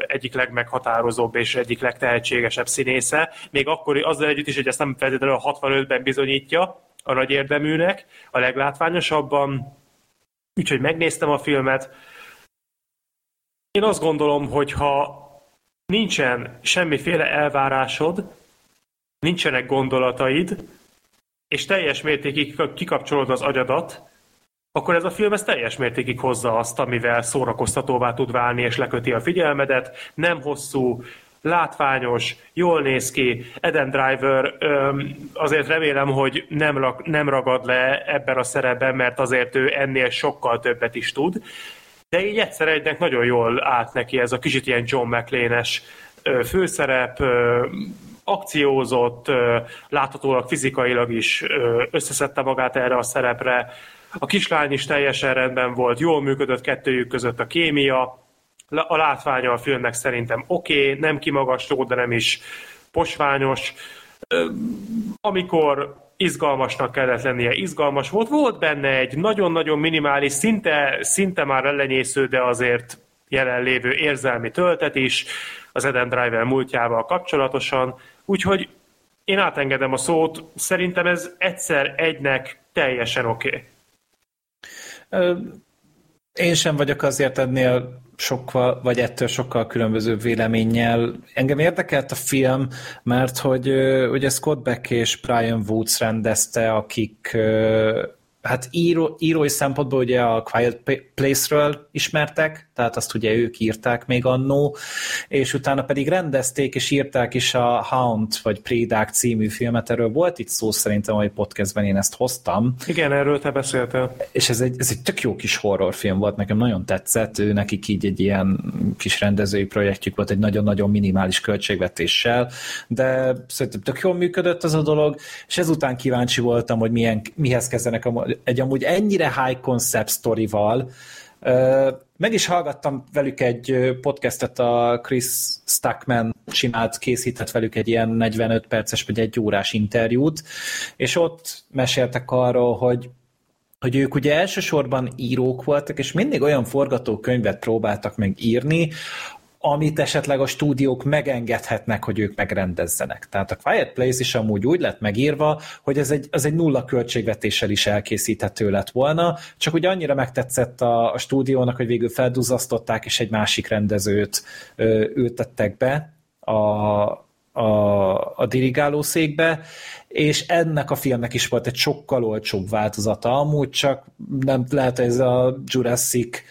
egyik legmeghatározóbb és egyik legtehetségesebb színésze. Még akkor azzal együtt is, hogy ezt nem feltétlenül a 65-ben bizonyítja a nagy érdeműnek, a leglátványosabban. Úgyhogy megnéztem a filmet. Én azt gondolom, hogy ha nincsen semmiféle elvárásod, nincsenek gondolataid, és teljes mértékig kikapcsolod az agyadat, akkor ez a film ez teljes mértékig hozza azt, amivel szórakoztatóvá tud válni, és leköti a figyelmedet. Nem hosszú, látványos, jól néz ki. Eden Driver öm, azért remélem, hogy nem, rak, nem ragad le ebben a szerepben, mert azért ő ennél sokkal többet is tud. De így egyszer egynek nagyon jól állt neki ez a kicsit ilyen John McLean-es főszerep, akciózott, láthatólag fizikailag is összeszedte magát erre a szerepre. A kislány is teljesen rendben volt, jól működött kettőjük között a kémia, a látványa a filmnek szerintem oké, okay, nem kimagasló, de nem is posványos. Amikor izgalmasnak kellett lennie, izgalmas volt. Volt benne egy nagyon-nagyon minimális, szinte, szinte már ellenyésző, de azért jelenlévő érzelmi töltet is az Eden Driver múltjával kapcsolatosan. Úgyhogy én átengedem a szót, szerintem ez egyszer egynek teljesen oké. Okay. Én sem vagyok azért ennél sokkal, vagy ettől sokkal különböző véleménnyel. Engem érdekelt a film, mert hogy ugye Scott Beck és Brian Woods rendezte, akik hát író, írói szempontból ugye a Quiet Place-ről ismertek, tehát azt ugye ők írták még annó, és utána pedig rendezték és írták is a Hound vagy Prédák című filmet, erről volt itt szó szerintem, hogy podcastben én ezt hoztam. Igen, erről te beszéltél. És ez egy, ez egy tök jó kis horrorfilm volt, nekem nagyon tetszett, ő nekik így egy ilyen kis rendezői projektjük volt, egy nagyon-nagyon minimális költségvetéssel, de szerintem tök jól működött az a dolog, és ezután kíváncsi voltam, hogy milyen, mihez kezdenek a, egy amúgy ennyire high concept sztorival, meg is hallgattam velük egy podcastet, a Chris Stackman csinált, készített velük egy ilyen 45 perces vagy egy órás interjút, és ott meséltek arról, hogy hogy ők ugye elsősorban írók voltak, és mindig olyan forgatókönyvet próbáltak meg írni, amit esetleg a stúdiók megengedhetnek, hogy ők megrendezzenek. Tehát a Quiet Place is amúgy úgy lett megírva, hogy ez egy, az egy nulla költségvetéssel is elkészíthető lett volna, csak ugye annyira megtetszett a, a stúdiónak, hogy végül felduzasztották, és egy másik rendezőt ö, ültettek be a, a, a dirigálószékbe, és ennek a filmnek is volt egy sokkal olcsóbb változata, amúgy csak nem lehet, ez a Jurassic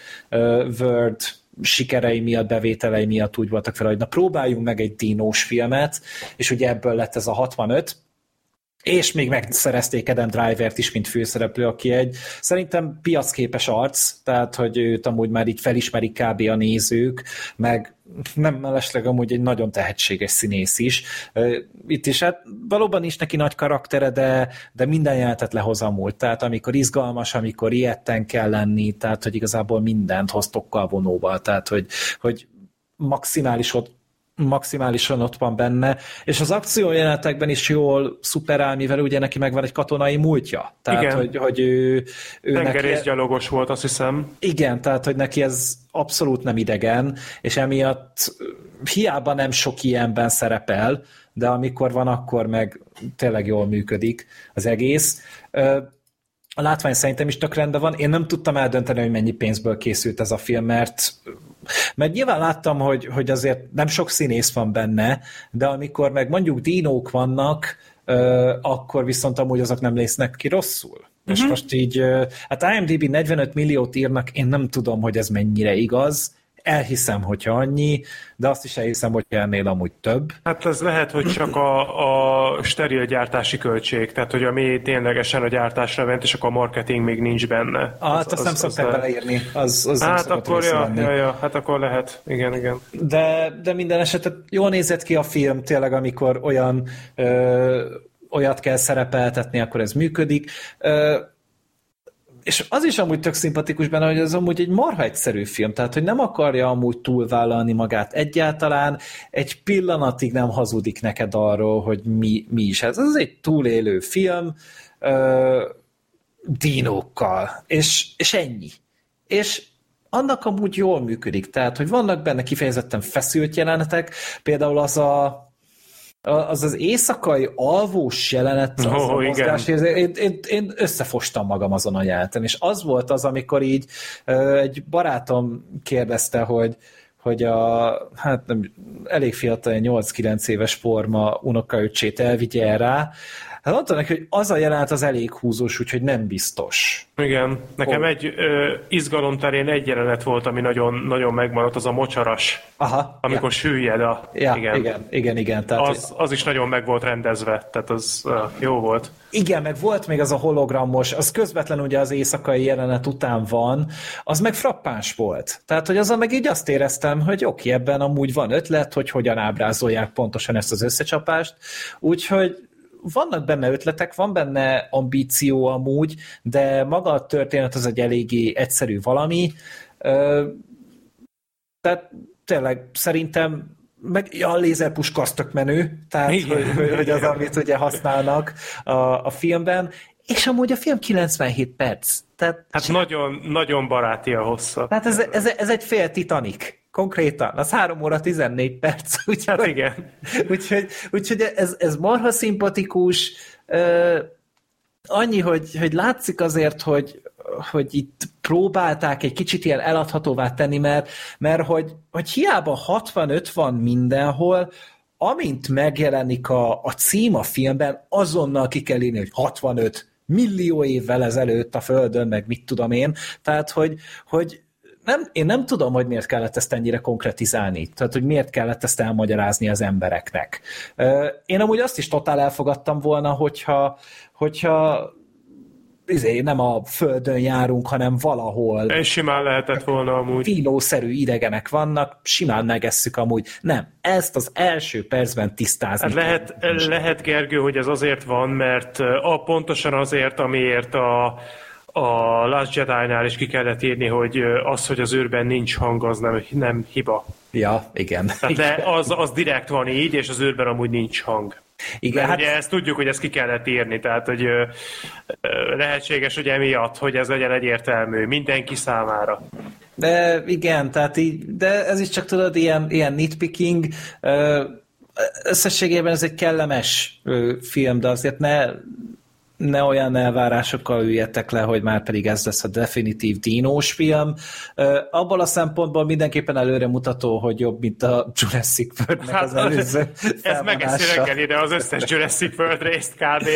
World sikerei miatt, bevételei miatt úgy voltak fel, hogy na próbáljunk meg egy dinós filmet, és ugye ebből lett ez a 65, és még megszerezték Adam Driver-t is, mint főszereplő, aki egy szerintem piacképes arc, tehát hogy őt amúgy már így felismerik kb. a nézők, meg nem mellesleg amúgy egy nagyon tehetséges színész is. Itt is hát valóban is neki nagy karaktere, de, de minden jelentet lehoz a múlt. Tehát amikor izgalmas, amikor ilyetten kell lenni, tehát hogy igazából mindent hoz tokkal vonóval, tehát hogy, hogy maximális ott maximálisan ott van benne, és az akciójelenetekben is jól szuperál, mivel ugye neki megvan egy katonai múltja. Tehát, Igen. hogy, hogy ő, ő Tengerészgyalogos neki... volt, azt hiszem. Igen, tehát, hogy neki ez abszolút nem idegen, és emiatt hiába nem sok ilyenben szerepel, de amikor van, akkor meg tényleg jól működik az egész. A látvány szerintem is tök rendben van. Én nem tudtam eldönteni, hogy mennyi pénzből készült ez a film, mert mert nyilván láttam, hogy, hogy azért nem sok színész van benne, de amikor meg mondjuk dinók vannak, akkor viszont amúgy azok nem lesznek ki rosszul. Uh-huh. És most így, hát IMDb 45 milliót írnak, én nem tudom, hogy ez mennyire igaz, elhiszem, hogyha annyi, de azt is elhiszem, hogy ennél amúgy több. Hát ez lehet, hogy csak a, a steril gyártási költség, tehát hogy ami ténylegesen a gyártásra ment, és akkor a marketing még nincs benne. Ah, hát az, azt az, nem szokták beleírni. Az, az hát akkor, ja, ja, ja, hát akkor lehet, igen, igen. De, de minden esetet jól nézett ki a film, tényleg, amikor olyan ö, olyat kell szerepeltetni, akkor ez működik. Ö, és az is amúgy tök szimpatikus benne, hogy ez amúgy egy marha egyszerű film, tehát hogy nem akarja amúgy túlvállalni magát egyáltalán, egy pillanatig nem hazudik neked arról, hogy mi, mi is ez. Ez egy túlélő film, ö, dinókkal, és, és ennyi. És annak amúgy jól működik, tehát, hogy vannak benne kifejezetten feszült jelenetek, például az a az az éjszakai alvós jelenet, az oh, a mozgás, én, én, én összefostam magam azon a jeleneten, és az volt az, amikor így egy barátom kérdezte, hogy hogy a, hát nem, elég fiatal, 8-9 éves forma unokaöcsét elvigye rá, Hát mondta neki, hogy az a jelenet az elég húzós, úgyhogy nem biztos. Igen, nekem oh. egy ö, izgalom terén egy jelenet volt, ami nagyon, nagyon megmaradt, az a mocsaras. Aha. Amikor ja. süllyed a... Ja, igen, igen, igen. igen tehát, az, az is nagyon meg volt rendezve, tehát az uh, jó volt. Igen, meg volt még az a hologramos, az közvetlen ugye az éjszakai jelenet után van, az meg frappáns volt. Tehát, hogy azon meg így azt éreztem, hogy oké, ebben amúgy van ötlet, hogy hogyan ábrázolják pontosan ezt az összecsapást, úgyhogy vannak benne ötletek, van benne ambíció amúgy, de maga a történet az egy eléggé egyszerű valami. Tehát tényleg szerintem meg ja, a lézerpuska az tök menő, tehát hogy, hogy az, amit ugye használnak a, a filmben, és amúgy a film 97 perc. Tehát hát nagyon, nagyon baráti a hossza. Tehát ez, ez, ez egy fél Titanic konkrétan. Az 3 óra 14 perc. [LAUGHS] Úgyhogy, hát igen. Úgyhogy, úgyhogy ez, ez marha szimpatikus. Uh, annyi, hogy, hogy látszik azért, hogy, hogy itt próbálták egy kicsit ilyen eladhatóvá tenni, mert, mert hogy, hogy hiába 65 van mindenhol, amint megjelenik a, a cím a filmben, azonnal ki kell írni, hogy 65 millió évvel ezelőtt a Földön, meg mit tudom én, tehát hogy, hogy nem, én nem tudom, hogy miért kellett ezt ennyire konkretizálni, tehát hogy miért kellett ezt elmagyarázni az embereknek. Én amúgy azt is totál elfogadtam volna, hogyha, hogyha izé, nem a földön járunk, hanem valahol. És simán lehetett volna amúgy. Vinószerű idegenek vannak, simán megesszük amúgy. Nem, ezt az első percben tisztázni. Hát lehet, lehet, Gergő, hogy ez azért van, mert a, pontosan azért, amiért a, a Last Jedi-nál is ki kellett írni, hogy az, hogy az űrben nincs hang, az nem, nem hiba. Ja, igen. Tehát de az, az direkt van így, és az űrben amúgy nincs hang. Igen, Mert hát... ugye ezt tudjuk, hogy ezt ki kellett írni, tehát hogy ö, ö, lehetséges, hogy emiatt, hogy ez legyen egyértelmű mindenki számára. De igen, tehát így, de ez is csak tudod, ilyen, ilyen nitpicking, ö, összességében ez egy kellemes film, de azért ne, ne olyan elvárásokkal üljetek le, hogy már pedig ez lesz a definitív dinós film. Abból a szempontból mindenképpen előre mutató, hogy jobb, mint a Jurassic World hát, az előző [LAUGHS] Ez megeszi reggelire az összes Jurassic World részt kb.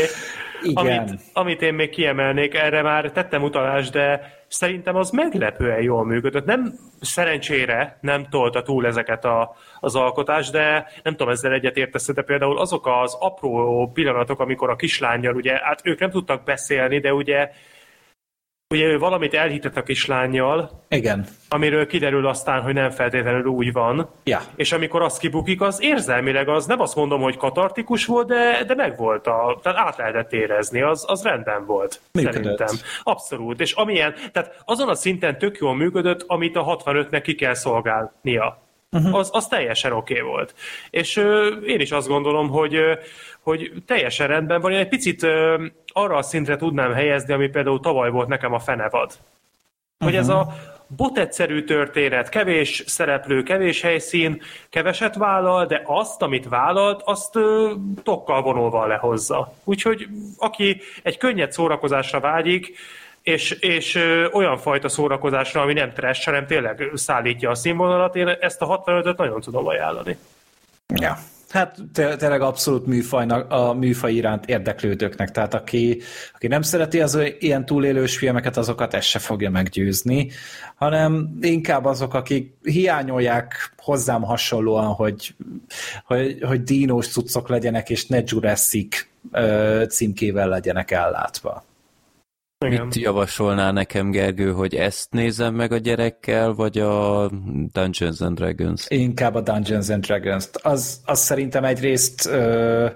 Igen. Amit, amit én még kiemelnék, erre már tettem utalást, de szerintem az meglepően jól működött. Nem szerencsére nem tolta túl ezeket a, az alkotást, de nem tudom, ezzel egyet értesz, de például azok az apró pillanatok, amikor a kislányjal, ugye, hát ők nem tudtak beszélni, de ugye Ugye ő valamit elhitett a kislányjal, Igen. amiről kiderül aztán, hogy nem feltétlenül úgy van. Ja. És amikor az kibukik, az érzelmileg az nem azt mondom, hogy katartikus volt, de, de meg volt, a, tehát át lehetett érezni, az, az rendben volt. Működött. Szerintem. Abszolút. És amilyen, tehát azon a szinten tök jól működött, amit a 65-nek ki kell szolgálnia. Uh-huh. Az, az teljesen oké okay volt. És ö, én is azt gondolom, hogy ö, hogy teljesen rendben van. Én egy picit ö, arra a szintre tudnám helyezni, ami például tavaly volt nekem a fenevad. Hogy uh-huh. ez a botetszerű történet, kevés szereplő, kevés helyszín, keveset vállal, de azt, amit vállalt, azt ö, tokkal vonulva lehozza. Úgyhogy aki egy könnyed szórakozásra vágyik, és, és ö, olyan fajta szórakozásra, ami nem trash, hanem tényleg szállítja a színvonalat, én ezt a 65-öt nagyon tudom ajánlani. Ja, Hát tényleg abszolút műfajnak, a műfaj iránt érdeklődőknek, tehát aki, aki nem szereti az ilyen túlélős filmeket, azokat ez se fogja meggyőzni, hanem inkább azok, akik hiányolják hozzám hasonlóan, hogy, hogy, hogy dínós cuccok legyenek, és ne Jurassic címkével legyenek ellátva. Igen. Mit javasolná nekem, Gergő, hogy ezt nézem meg a gyerekkel, vagy a Dungeons and Dragons? Inkább a Dungeons and Dragons-t. Az, az szerintem egyrészt ö,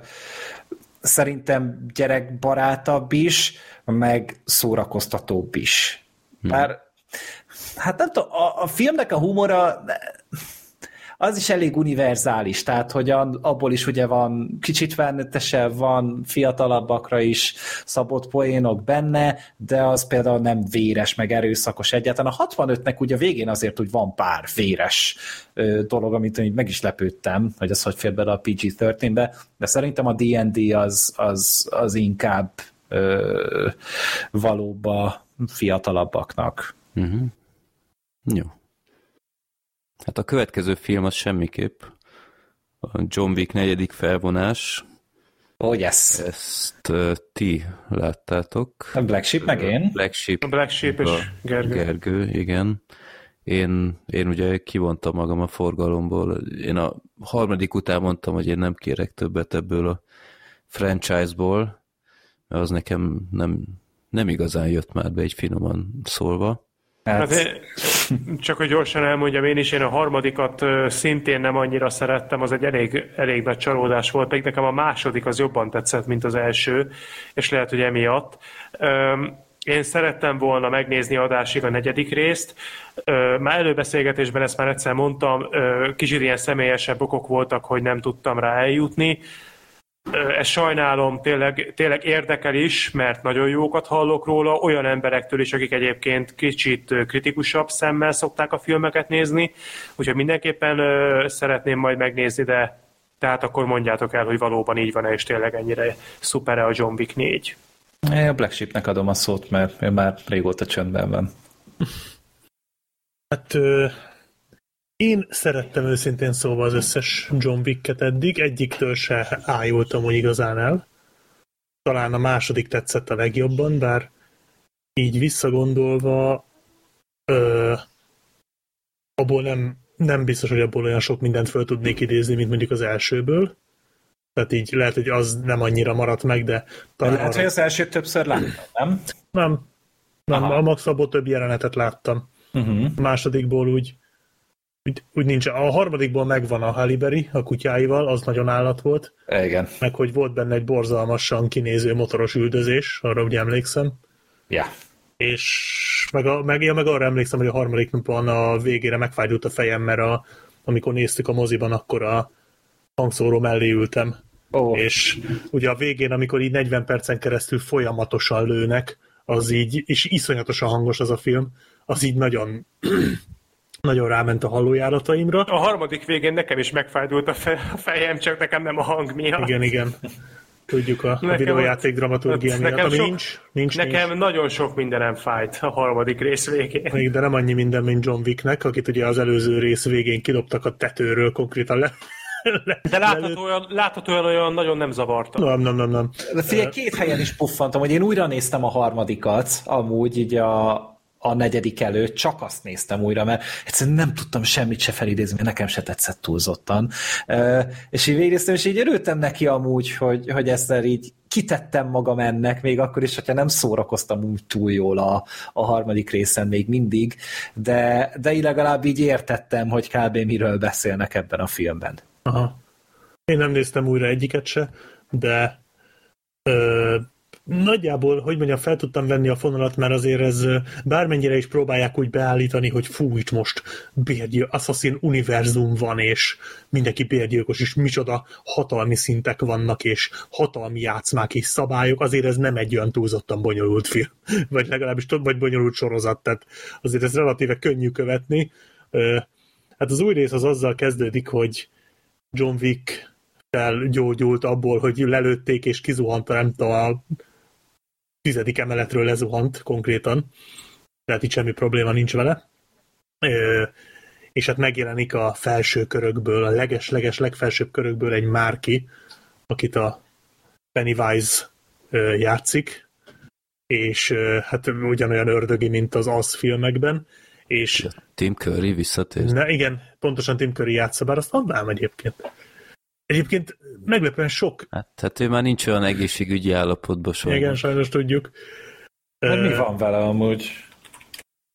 szerintem gyerekbarátabb is, meg szórakoztatóbb is. Hmm. Bár, hát nem tudom, a, a filmnek a humora az is elég univerzális, tehát hogy abból is ugye van kicsit felnőttesebb, van fiatalabbakra is szabott poénok benne, de az például nem véres, meg erőszakos egyáltalán. A 65-nek ugye a végén azért úgy van pár véres dolog, amit így meg is lepődtem, hogy az hogy fér bele a PG-13-be, de szerintem a D&D az, az, az inkább ö, valóba fiatalabbaknak. Uh-huh. Jó. Hát a következő film az semmiképp. A John Wick negyedik felvonás. Oh, yes. Ezt uh, ti láttátok. A Black Sheep meg én. Black Sheep. A Black Sheep és Gergő. Gergő, igen. Én, én ugye kivontam magam a forgalomból. Én a harmadik után mondtam, hogy én nem kérek többet ebből a franchise-ból, mert az nekem nem, nem igazán jött már be egy finoman szólva. Hát... Hát, csak hogy gyorsan elmondjam én is, én a harmadikat szintén nem annyira szerettem, az egy elég, elég nagy csalódás volt, pedig nekem a második az jobban tetszett, mint az első, és lehet, hogy emiatt. Én szerettem volna megnézni adásig a negyedik részt. Már előbeszélgetésben ezt már egyszer mondtam, kicsit ilyen személyesebb okok voltak, hogy nem tudtam rá eljutni ezt sajnálom, tényleg, tényleg érdekel is, mert nagyon jókat hallok róla, olyan emberektől is, akik egyébként kicsit kritikusabb szemmel szokták a filmeket nézni, úgyhogy mindenképpen szeretném majd megnézni, de tehát akkor mondjátok el, hogy valóban így van-e, és tényleg ennyire szuper a John Wick 4. A Black Sheepnek adom a szót, mert ő már régóta csöndben van. Hát én szerettem őszintén szóval az összes John Wick-et eddig, egyiktől se ájultam úgy igazán el. talán a második tetszett a legjobban, bár így visszagondolva ö, abból nem, nem biztos, hogy abból olyan sok mindent föl tudnék idézni, mint mondjuk az elsőből. Tehát így lehet, hogy az nem annyira maradt meg, de talán lehet, arra... hogy az első többször láttam, nem? Nem. Nem, Aha. a max abból több jelenetet láttam. Uh-huh. A másodikból úgy, úgy, úgy nincs. A harmadikból megvan a Haliberi a kutyáival, az nagyon állat volt. Igen. Meg hogy volt benne egy borzalmasan kinéző motoros üldözés, arra ugye emlékszem. Ja. És meg, a, meg, ja, meg arra emlékszem, hogy a harmadik napon a végére megfájdult a fejem, mert a, amikor néztük a moziban, akkor a hangszóró mellé ültem. Oh. És ugye a végén, amikor így 40 percen keresztül folyamatosan lőnek, az így, és iszonyatosan hangos az a film, az így nagyon nagyon ráment a hallójárataimra. A harmadik végén nekem is megfájdult a, fejem, csak nekem nem a hang miatt. Igen, igen. Tudjuk a, nekem, a videójáték dramaturgia miatt, ami sok, nincs, nincs. Nekem nincs. nagyon sok mindenem fájt a harmadik rész végén. De nem annyi minden, mint John Wicknek, akit ugye az előző rész végén kidobtak a tetőről konkrétan le, [LAUGHS] de láthatóan, láthatóan olyan nagyon nem zavarta. Nem, nem, nem, nem. De figyelj, két helyen is puffantam, hogy én újra néztem a harmadikat, amúgy így a, a negyedik előtt, csak azt néztem újra, mert egyszerűen nem tudtam semmit se felidézni, mert nekem se tetszett túlzottan. És így végignéztem, és így örültem neki amúgy, hogy, hogy ezzel így kitettem magam ennek, még akkor is, hogyha nem szórakoztam úgy túl jól a, a harmadik részen még mindig, de, de így legalább így értettem, hogy kb. miről beszélnek ebben a filmben. Aha. Én nem néztem újra egyiket se, de ö, nagyjából, hogy mondjam, fel tudtam venni a fonalat, mert azért ez bármennyire is próbálják úgy beállítani, hogy fú, itt most bérgyő, Assassin univerzum van, és mindenki bérgyilkos, és micsoda hatalmi szintek vannak, és hatalmi játszmák és szabályok, azért ez nem egy olyan túlzottan bonyolult film, [LAUGHS] vagy legalábbis vagy bonyolult sorozat, tehát azért ez relatíve könnyű követni. Hát az új rész az azzal kezdődik, hogy John Wick gyógyult abból, hogy lelőtték és kizuhant, nem tudom, a tizedik emeletről lezuhant konkrétan, tehát itt semmi probléma nincs vele. És hát megjelenik a felső körökből, a leges-leges legfelsőbb körökből egy Márki, akit a Pennywise játszik, és hát ugyanolyan ördögi, mint az Az filmekben, és... Tim Curry visszatért. Na igen, pontosan Tim Curry játsza, bár azt adnám egyébként. Egyébként meglepően sok. Hát, tehát ő már nincs olyan egészségügyi állapotban soha. Igen, sajnos tudjuk. Hát mi van vele amúgy?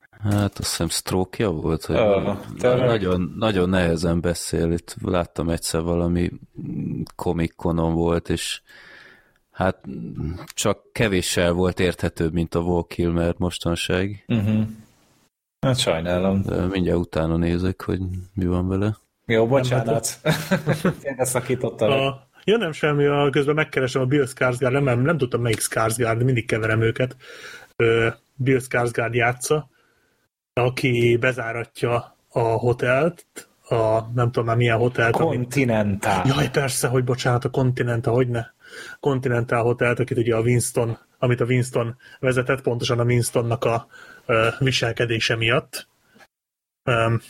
Hát azt hiszem stroke volt, hogy uh, nagyon, nagyon nehezen beszél. Itt láttam egyszer valami komikkonon volt, és hát csak kevéssel volt érthetőbb, mint a Wall Kilmer mostanság. Uh-huh. Hát sajnálom. De mindjárt utána nézek, hogy mi van vele. Jó, bocsánat. [LAUGHS] Én szakítottam. A... Ja, nem semmi, a közben megkeresem a Bill Skarsgård, nem, nem, nem tudtam melyik Skarsgård, mindig keverem őket. Bill Skarsgård játsza, aki bezáratja a hotelt, a nem tudom már milyen hotelt. Continental. Amit... Jaj, persze, hogy bocsánat, a Continental, hogy ne. Continental hotelt, akit ugye a Winston, amit a Winston vezetett, pontosan a Winstonnak a uh, viselkedése miatt. Um,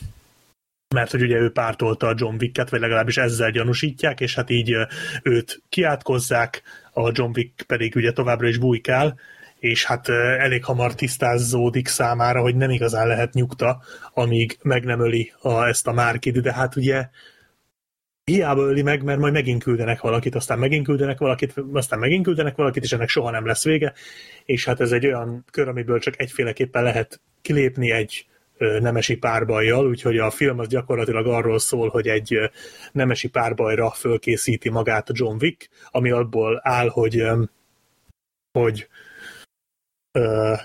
mert hogy ugye ő pártolta a John Wick-et, vagy legalábbis ezzel gyanúsítják, és hát így őt kiátkozzák, a John Wick pedig ugye továbbra is bujkál, és hát elég hamar tisztázódik számára, hogy nem igazán lehet nyugta, amíg meg nem öli a, ezt a Márkit, de hát ugye hiába öli meg, mert majd megint küldenek valakit, aztán megint küldenek valakit, aztán megint küldenek valakit, és ennek soha nem lesz vége, és hát ez egy olyan kör, amiből csak egyféleképpen lehet kilépni egy nemesi párbajjal, úgyhogy a film az gyakorlatilag arról szól, hogy egy nemesi párbajra fölkészíti magát John Wick, ami abból áll, hogy hogy uh,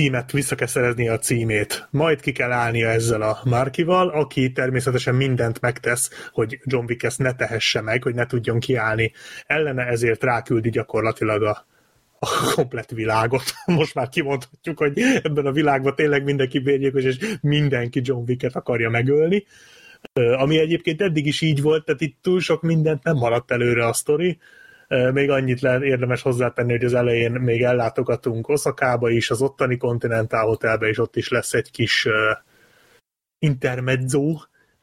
címet vissza kell szerezni a címét. Majd ki kell állnia ezzel a Markival, aki természetesen mindent megtesz, hogy John Wick ezt ne tehesse meg, hogy ne tudjon kiállni ellene, ezért ráküldi gyakorlatilag a a komplet világot. [LAUGHS] Most már kimondhatjuk, hogy ebben a világban tényleg mindenki bérgyilkos, és mindenki John Wicket akarja megölni. Ami egyébként eddig is így volt, tehát itt túl sok mindent nem maradt előre a sztori. Még annyit lehet érdemes hozzátenni, hogy az elején még ellátogatunk Oszakába is, az ottani Continental Hotelbe, és ott is lesz egy kis uh, intermezzo.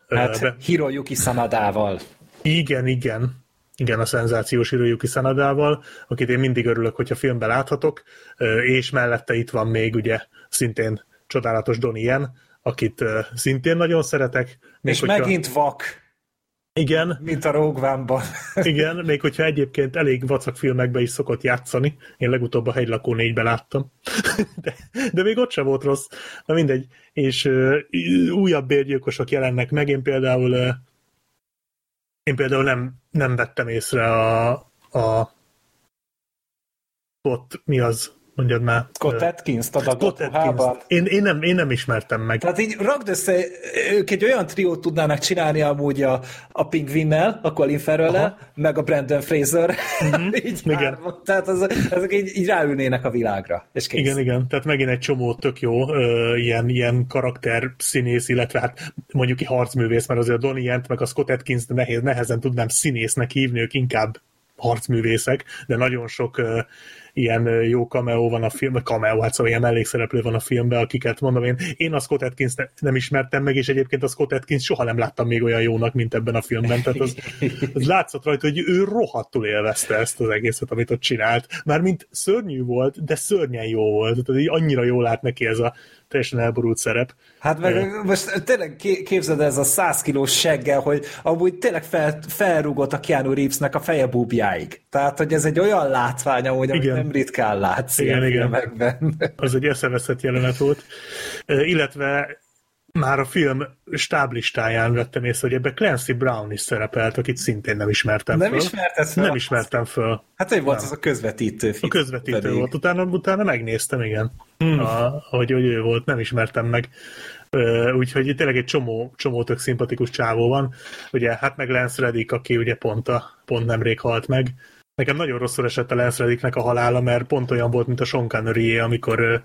Hát uh, Hiroyuki Sanadával. Igen, igen. Igen, a szenzációs Hiroyuki Sanadával, akit én mindig örülök, hogyha filmben láthatok, és mellette itt van még ugye szintén csodálatos Donnie Yen, akit szintén nagyon szeretek. Még És hogyha- megint vak, Igen, mint a Rogue One-ban. [LAUGHS] igen, még hogyha egyébként elég vacak filmekben is szokott játszani. Én legutóbb a Hegylakó négybe láttam. [LAUGHS] De, de még ott sem volt rossz. Na mindegy. És uh, újabb bérgyilkosok jelennek meg. Én például uh, én például nem, nem vettem észre a, a ott mi az, mondjad már. Scott Atkins, a Scott ruhában. Atkins. Én, én, nem, én nem ismertem meg. Tehát így rakd össze, ők egy olyan triót tudnának csinálni amúgy a, a Pingvinnel, a Colin farrell meg a Brandon Fraser. [LAUGHS] így Mhm. Igen. Tehát az, ezek így, így ráülnének a világra. És kész. Igen, igen. Tehát megint egy csomó tök jó ö, ilyen, ilyen karakter színész, illetve hát mondjuk ki harcművész, mert azért a Donnie Yent meg a Scott Atkins nehéz, nehezen tudnám színésznek hívni, ők inkább harcművészek, de nagyon sok ö, ilyen jó cameo van a film, cameo, hát szóval ilyen mellékszereplő van a filmben, akiket mondom én, én a Scott Atkins ne, nem ismertem meg, és egyébként a Scott Atkins soha nem láttam még olyan jónak, mint ebben a filmben, tehát az, az látszott rajta, hogy ő rohadtul élvezte ezt az egészet, amit ott csinált. Mármint szörnyű volt, de szörnyen jó volt. Tehát annyira jól lát neki ez a teljesen elborult szerep. Hát meg most tényleg ké- képzeld ez a 100 kilós seggel, hogy amúgy tényleg fel, felrúgott a Keanu Reevesnek a feje búbjáig. Tehát, hogy ez egy olyan látvány, amúgy, amit Igen. nem ritkán látsz Igen, ilyen igen. filmekben. Az egy eszeveszett jelenet volt. Ö, Illetve már a film stáblistáján vettem észre, hogy ebbe Clancy Brown is szerepelt, akit szintén nem ismertem Nem föl. ismerted föl? Nem ismertem föl. Hát hogy volt Nem. az a közvetítő A film. közvetítő pedig. volt, utána, utána megnéztem, igen. Hmm. A, hogy, hogy ő volt, nem ismertem meg. Úgyhogy tényleg egy csomó, csomó tök szimpatikus csávó van. Ugye, hát meg Lance Reddick, aki ugye pont, a, pont nemrég halt meg. Nekem nagyon rosszul esett a Lance Reddicknek a halála, mert pont olyan volt, mint a Sean connery amikor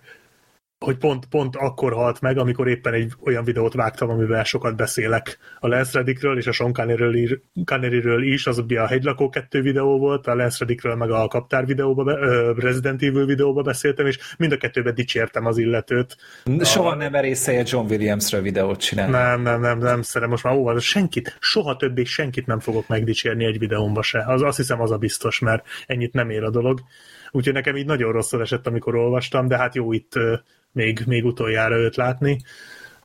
hogy pont, pont akkor halt meg, amikor éppen egy olyan videót vágtam, amiben sokat beszélek a Lance Reddickről és a Sean Conneryről, Conneryről is, az ugye a Hegylakó 2 videó volt, a Lance Reddickről meg a Kaptár videóba, ö, Resident Evil videóba beszéltem, és mind a kettőben dicsértem az illetőt. Soha nem merészelje John Williamsről videót csinálni. Nem, nem, nem, nem szeretem, most már óvad, senkit, soha többé senkit nem fogok megdicsérni egy videómba se. Az, azt hiszem az a biztos, mert ennyit nem ér a dolog. Úgyhogy nekem így nagyon rosszul esett, amikor olvastam, de hát jó itt még, még utoljára őt látni.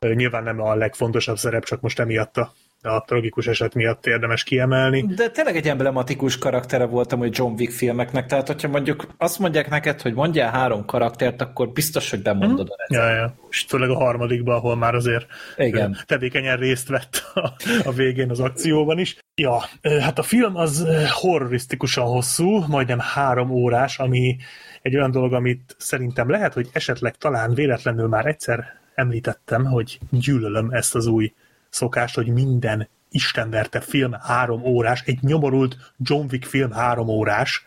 Nyilván nem a legfontosabb szerep, csak most emiatt a, a tragikus eset miatt érdemes kiemelni. De tényleg egy emblematikus karaktere voltam, hogy John Wick filmeknek, tehát hogyha mondjuk azt mondják neked, hogy mondjál három karaktert, akkor biztos, hogy bemondod a Ja, ja. És főleg a harmadikban, ahol már azért Igen. tevékenyen részt vett a, a végén az akcióban is. Ja, hát a film az horrorisztikusan hosszú, majdnem három órás, ami egy olyan dolog, amit szerintem lehet, hogy esetleg talán véletlenül már egyszer említettem, hogy gyűlölöm ezt az új szokást, hogy minden istenverte film három órás, egy nyomorult John Wick film három órás,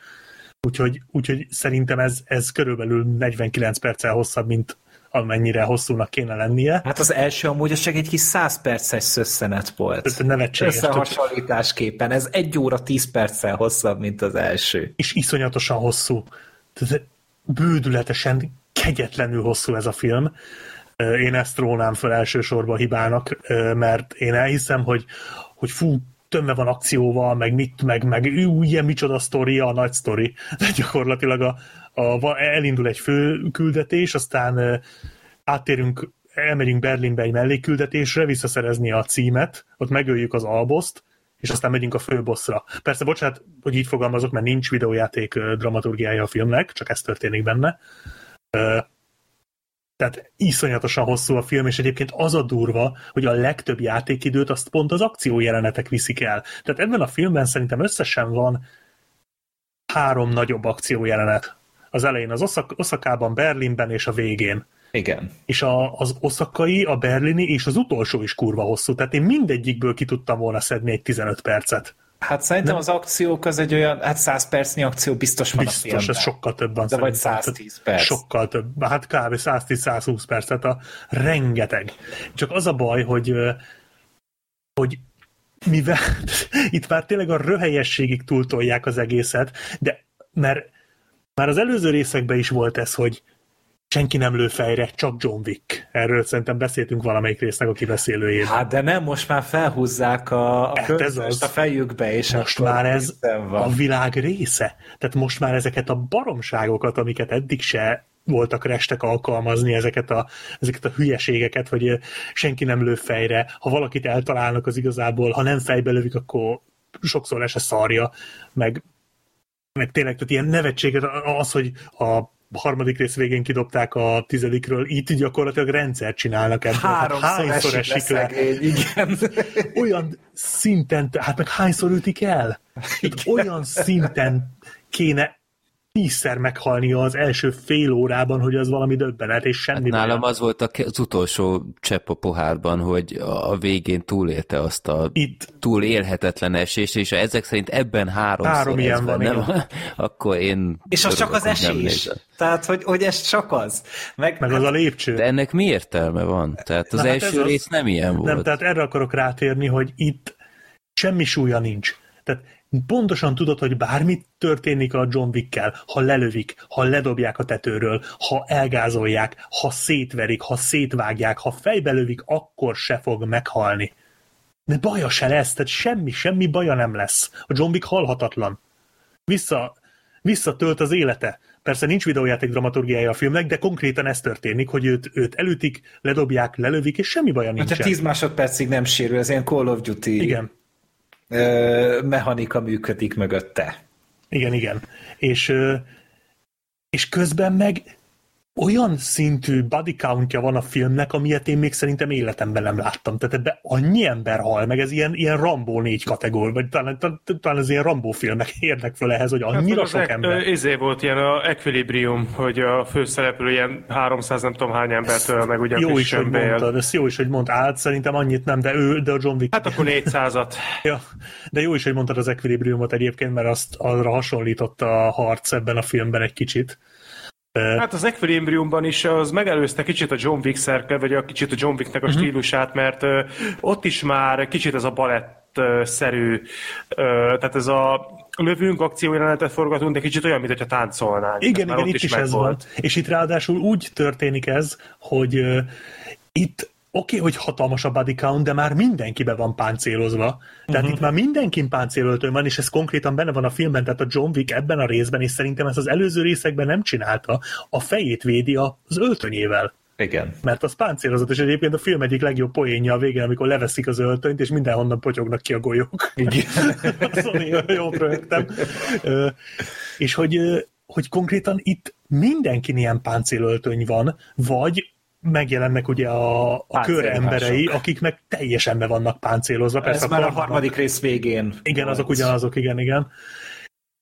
úgyhogy, úgyhogy szerintem ez, ez körülbelül 49 perccel hosszabb, mint amennyire hosszúnak kéne lennie. Hát az első amúgy az csak egy kis 100 perces szösszenet volt. Ez nevetséges. Összehasonlításképpen. Ez egy óra 10 perccel hosszabb, mint az első. És iszonyatosan hosszú. Tehát bődületesen, kegyetlenül hosszú ez a film. Én ezt rónám fel elsősorban hibának, mert én elhiszem, hogy, hogy fú, tömve van akcióval, meg mit, meg, meg ú, ilyen micsoda sztori, a nagy sztori. [LAUGHS] De gyakorlatilag a, a, elindul egy fő küldetés, aztán áttérünk, elmegyünk Berlinbe egy mellékküldetésre, visszaszerezni a címet, ott megöljük az alboszt, és aztán megyünk a főbosszra. Persze, bocsánat, hogy így fogalmazok, mert nincs videójáték dramaturgiája a filmnek, csak ez történik benne. Tehát iszonyatosan hosszú a film, és egyébként az a durva, hogy a legtöbb játékidőt azt pont az akciójelenetek viszik el. Tehát ebben a filmben szerintem összesen van három nagyobb akciójelenet. Az elején az Oszak- Oszakában, Berlinben és a végén. Igen. És a, az oszakai, a berlini és az utolsó is kurva hosszú. Tehát én mindegyikből ki tudtam volna szedni egy 15 percet. Hát szerintem Nem. az akciók az egy olyan, hát 100 percnyi akció biztos van a Biztos, filmben. ez sokkal több van. De vagy szerintem. 110 perc. Sokkal több. Hát kb. 110-120 perc, tehát a rengeteg. Csak az a baj, hogy, hogy mivel [LAUGHS] itt már tényleg a röhelyességig túltolják az egészet, de mert már az előző részekben is volt ez, hogy senki nem lő fejre, csak John Wick. Erről szerintem beszéltünk valamelyik résznek a kibeszélőjében. Hát de nem, most már felhúzzák a, a, Hát ez az. a fejükbe, és most már ez van. a világ része. Tehát most már ezeket a baromságokat, amiket eddig se voltak restek alkalmazni, ezeket a, ezeket a hülyeségeket, hogy senki nem lő fejre, ha valakit eltalálnak az igazából, ha nem fejbe lövik, akkor sokszor le se szarja, meg, meg tényleg, tehát ilyen nevetséget az, hogy a harmadik rész végén kidobták a tizedikről, itt gyakorlatilag rendszert csinálnak ebből. Hát Háromszor hányszor esik le igen. [LAUGHS] olyan szinten, hát meg hányszor ütik el? [LAUGHS] Tehát olyan szinten kéne tízszer meghalnia az első fél órában, hogy az valami döbbenet, és semmi Hát nálam az volt az utolsó csepp a pohárban, hogy a végén túlélte azt a Itt. túl élhetetlen esést, és ha ezek szerint ebben háromszor Három ilyen van, igen. [LAUGHS] akkor én... És az csak az nem esés. Tehát, hogy, hogy ez csak az. Meg, Meg az a lépcső. De ennek mi értelme van? Tehát az Na hát első az- rész nem ilyen volt. Nem, tehát erre akarok rátérni, hogy itt semmi súlya nincs. Tehát pontosan tudod, hogy bármi történik a John Wick-kel, ha lelövik, ha ledobják a tetőről, ha elgázolják, ha szétverik, ha szétvágják, ha fejbe lövik, akkor se fog meghalni. De baja se lesz, tehát semmi, semmi baja nem lesz. A John Wick halhatatlan. Vissza, visszatölt az élete. Persze nincs videójáték dramaturgiája a filmnek, de konkrétan ez történik, hogy őt, őt elütik, ledobják, lelövik, és semmi baja nincsen. Hogyha 10 másodpercig nem sérül, ez ilyen Call of Duty Igen. Ö, mechanika működik mögötte. Igen, igen. És, ö, és közben meg olyan szintű body countja van a filmnek, amilyet én még szerintem életemben nem láttam. Tehát ebben annyi ember hal, meg ez ilyen, ilyen Rambo négy kategóri, vagy talán, talán, az ilyen Rambo filmek érnek föl ehhez, hogy annyira az sok ek- ember. Izé volt ilyen a Equilibrium, hogy a főszereplő ilyen 300 nem tudom hány embert öl meg, ugye Jó is, hogy Bale. mondtad, ez jó is, hogy mondtad. Át szerintem annyit nem, de ő, de a John Wick. Hát akkor 400-at. [LAUGHS] Ja, de jó is, hogy mondtad az Equilibriumot egyébként, mert azt arra hasonlította a harc ebben a filmben egy kicsit. Hát az Equilibriumban is az megelőzte kicsit a John Wick szerke, vagy a kicsit a John Wicknek Mhm. a stílusát, mert ott is már kicsit ez a balett-szerű, tehát ez a lövünk, akciójelenetet forgatunk, de kicsit olyan, mintha táncolnánk. Igen, igen, itt is, ez megvolt. van. És itt ráadásul úgy történik ez, hogy uh, itt oké, okay, hogy hatalmas a body count, de már mindenkibe van páncélozva. Tehát uh-huh. itt már mindenkin páncélöltön van, és ez konkrétan benne van a filmben, tehát a John Wick ebben a részben, és szerintem ezt az előző részekben nem csinálta, a fejét védi az öltönyével. Igen. Mert az páncélozott, és egyébként a film egyik legjobb poénja a végén, amikor leveszik az öltönyt, és mindenhonnan potyognak ki a golyók. Igen. Szóval jót rögtem. Ö, És hogy, hogy konkrétan itt mindenkin ilyen páncélöltöny van, vagy megjelennek ugye a, a kör Páncélhások. emberei, akik meg teljesen be vannak páncélozva. Ez már a harmadik rész végén. igen, volt. azok ugyanazok, igen, igen.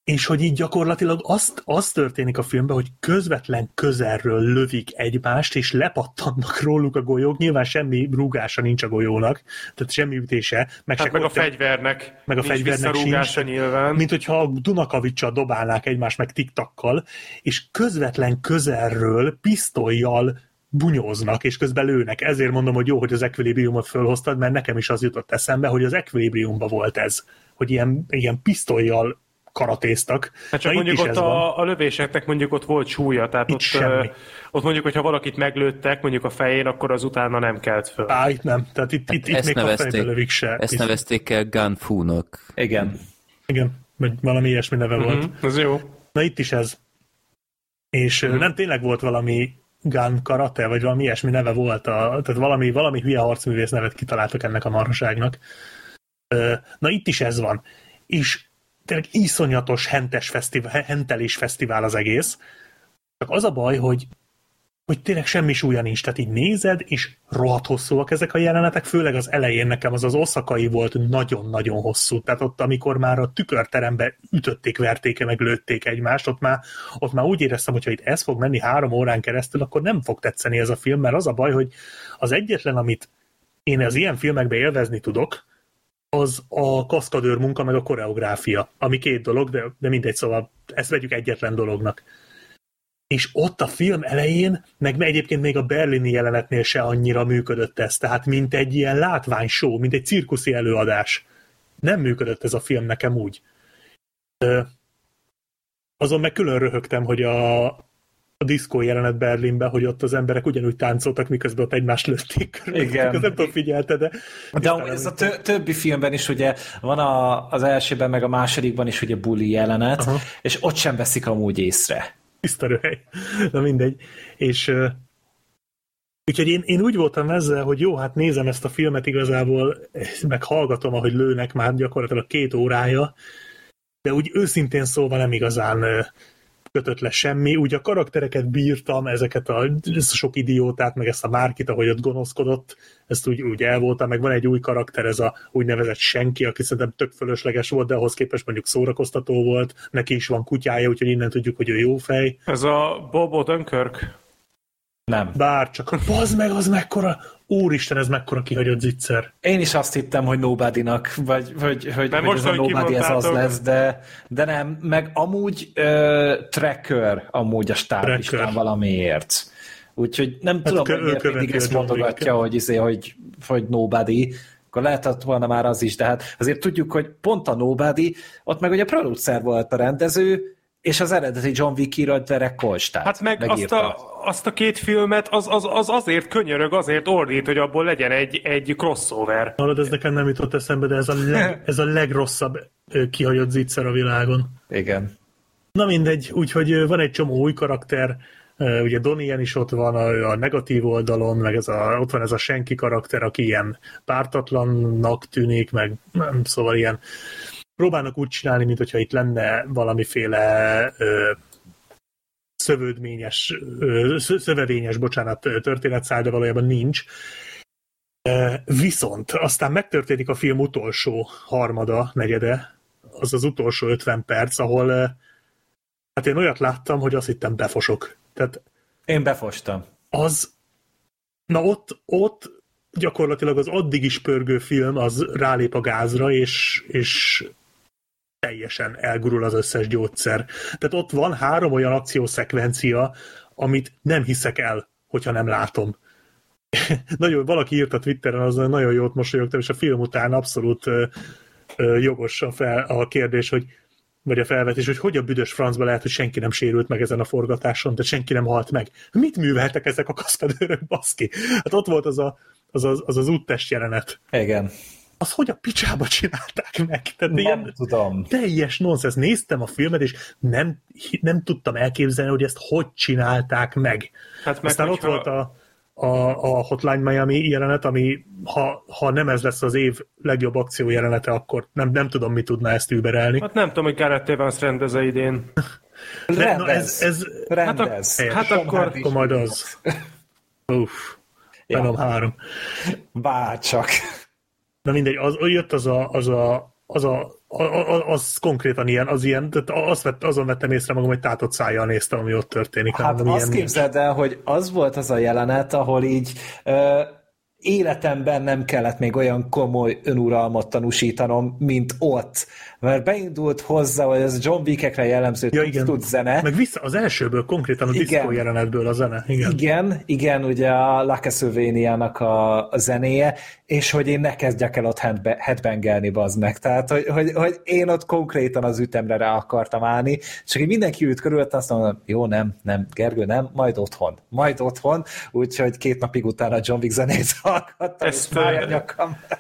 És hogy így gyakorlatilag azt, az történik a filmben, hogy közvetlen közelről lövik egymást, és lepattannak róluk a golyók. Nyilván semmi rúgása nincs a golyónak, tehát semmi ütése. Meg, Hát se meg a fegyvernek. meg a nincs fegyvernek sincs. nyilván. Mint hogyha a Dunakavicsal dobálnák egymást meg tiktakkal, és közvetlen közelről pisztolyjal bunyóznak, és közben lőnek. Ezért mondom, hogy jó, hogy az Equilibriumot fölhoztad, mert nekem is az jutott eszembe, hogy az Equilibriumban volt ez, hogy ilyen, ilyen pisztolyjal karatéztak. Hát csak Na, itt mondjuk ott a, a lövéseknek mondjuk ott volt súlya, tehát Itt ott, semmi. ott mondjuk, hogyha valakit meglőttek mondjuk a fején, akkor az utána nem kelt föl. Á, itt nem. Tehát itt, itt, itt ezt még a fejbe lövik se. ezt Itt- nevezték el Gunfu-nak. Igen. Igen, vagy valami ilyesmi neve volt. Mhm, Ez jó. Na itt is ez. És mm. nem tényleg volt valami gun karate, vagy valami ilyesmi neve volt, a, tehát valami, valami hülye harcművész nevet kitaláltak ennek a marhaságnak. Na itt is ez van. És tényleg iszonyatos hentes fesztivál, hentelés fesztivál az egész. Csak az a baj, hogy hogy tényleg semmi súlya nincs. Tehát így nézed, és rohadt hosszúak ezek a jelenetek, főleg az elején nekem az az oszakai volt nagyon-nagyon hosszú. Tehát ott, amikor már a tükörterembe ütötték, verték, meg lőtték egymást, ott már, ott már úgy éreztem, hogy ha itt ez fog menni három órán keresztül, akkor nem fog tetszeni ez a film, mert az a baj, hogy az egyetlen, amit én az ilyen filmekben élvezni tudok, az a kaszkadőr munka, meg a koreográfia, ami két dolog, de, de mindegy, szóval ezt vegyük egyetlen dolognak és ott a film elején, meg egyébként még a berlini jelenetnél se annyira működött ez, tehát mint egy ilyen látványshow, mint egy cirkuszi előadás. Nem működött ez a film nekem úgy. Ö, azon meg külön röhögtem, hogy a, a diszkó jelenet Berlinben, hogy ott az emberek ugyanúgy táncoltak, miközben ott egymást lőtték. Igen. Ezt nem tudom, figyelte, de... De ez a tö- többi filmben is ugye van a, az elsőben, meg a másodikban is ugye buli jelenet, Aha. és ott sem veszik amúgy észre. Tiszta röhely. Na mindegy. És úgyhogy én, én úgy voltam ezzel, hogy jó, hát nézem ezt a filmet igazából, meg hallgatom, ahogy lőnek már gyakorlatilag két órája, de úgy őszintén szólva nem igazán kötött le semmi. Úgy a karaktereket bírtam, ezeket a, ezt a sok idiótát, meg ezt a Márkit, ahogy ott gonoszkodott, ezt úgy, úgy el voltam, meg van egy új karakter, ez a úgynevezett senki, aki szerintem tök fölösleges volt, de ahhoz képest mondjuk szórakoztató volt, neki is van kutyája, úgyhogy innen tudjuk, hogy ő jó fej. Ez a Bobo Dunkirk. Nem. Bár csak, bazd meg, az mekkora, úristen, ez mekkora kihagyott zicser. Én is azt hittem, hogy Nobody-nak, vagy, vagy, hogy, hogy most, ez a Nobody ez az lesz, de, de nem. Meg amúgy uh, Tracker amúgy a stáblistán valamiért. Úgyhogy nem Hát tudom, hogy miért mindig ezt mondogatja, hogy, izé, hogy, hogy Nobody, akkor lehetett volna már az is, de hát azért tudjuk, hogy pont a Nobody, ott meg ugye a producer volt a rendező, és az eredeti John Wick írott Derek Kolstad. Hát meg azt a, azt a két filmet, az, az, az azért könyörög, azért ordít, hogy abból legyen egy, egy crossover. Hallod, ez nekem nem jutott eszembe, de ez a, leg, [LAUGHS] ez a legrosszabb kihagyott zicser a világon. Igen. Na mindegy, úgyhogy van egy csomó új karakter, ugye Donnie is ott van a, a negatív oldalon, meg ez a, ott van ez a senki karakter, aki ilyen pártatlannak tűnik, meg nem, szóval ilyen próbálnak úgy csinálni, mint hogyha itt lenne valamiféle ö, szövődményes, ö, szö- szövevényes, bocsánat, történetszál, de valójában nincs. Viszont aztán megtörténik a film utolsó harmada, negyede, az az utolsó 50 perc, ahol hát én olyat láttam, hogy azt hittem befosok. Tehát Én befostam. az, na ott, ott gyakorlatilag az addig is pörgő film az rálép a gázra, és, és teljesen elgurul az összes gyógyszer. Tehát ott van három olyan akciószekvencia, amit nem hiszek el, hogyha nem látom. [LAUGHS] nagyon, valaki írt a Twitteren, az nagyon jót mosolyogtam, és a film után abszolút ö, ö, jogos a, fel, a kérdés, hogy vagy a felvetés, hogy hogy a büdös francba lehet, hogy senki nem sérült meg ezen a forgatáson, tehát senki nem halt meg. Mit műveltek ezek a kaszkadőrök, baszki? Hát ott volt az a, az, az, az, az úttest jelenet. Igen. Az hogy a picsába csinálták meg? Tehát Nem ilyen tudom. teljes nonsens. Néztem a filmet, és nem, nem tudtam elképzelni, hogy ezt hogy csinálták meg. Hát meg, Aztán ott hogyha- volt a, a, a Hotline Miami jelenet, ami ha, ha nem ez lesz az év legjobb akció jelenete, akkor nem, nem tudom, mi tudná ezt überelni. Hát nem tudom, hogy Gareth Evans rendeze idén. [LAUGHS] De, na ez, ez Rendez. helyes. Hát akkor- akkor majd az. [LAUGHS] Uff. Ja. Venom 3. Bárcsak. Na mindegy, az, jött az a, az a, az a a- a- az konkrétan ilyen, az ilyen, tehát azt vett, azon vettem észre magam, hogy tátott szájjal néztem, ami ott történik. Hát hanem azt képzeld el, hogy az volt az a jelenet, ahol így ö, életemben nem kellett még olyan komoly önuralmat tanúsítanom, mint ott. Mert beindult hozzá, hogy ez John Wick-ekre jellemző Ja, igen. tud zene. Meg vissza az elsőből, konkrétan a Igen. diszkó jelenetből a zene. Igen. Igen, igen, ugye a La Castlevania-nak a, a zenéje, és hogy én ne kezdjek el ott headbangelni, bazd meg. Tehát, hogy, hogy, hogy, én ott konkrétan az ütemre rá akartam állni, csak így mindenki ült körülött, azt mondom, jó, nem, nem, Gergő, nem, majd otthon. Majd otthon, úgyhogy két napig utána John Wick zenét [LAUGHS] hallgattam, Ezt.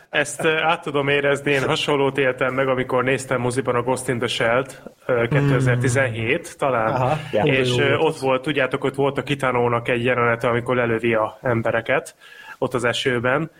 Ezt át tudom érezni, én hasonlót éltem meg, amikor néztem moziban a Ghost in the Shell-t, eh, 2017 talán, Aha, ja. és ott volt, tudjátok, ott volt a Kitánónak egy jelenete, amikor lelövi a embereket, ott az esőben,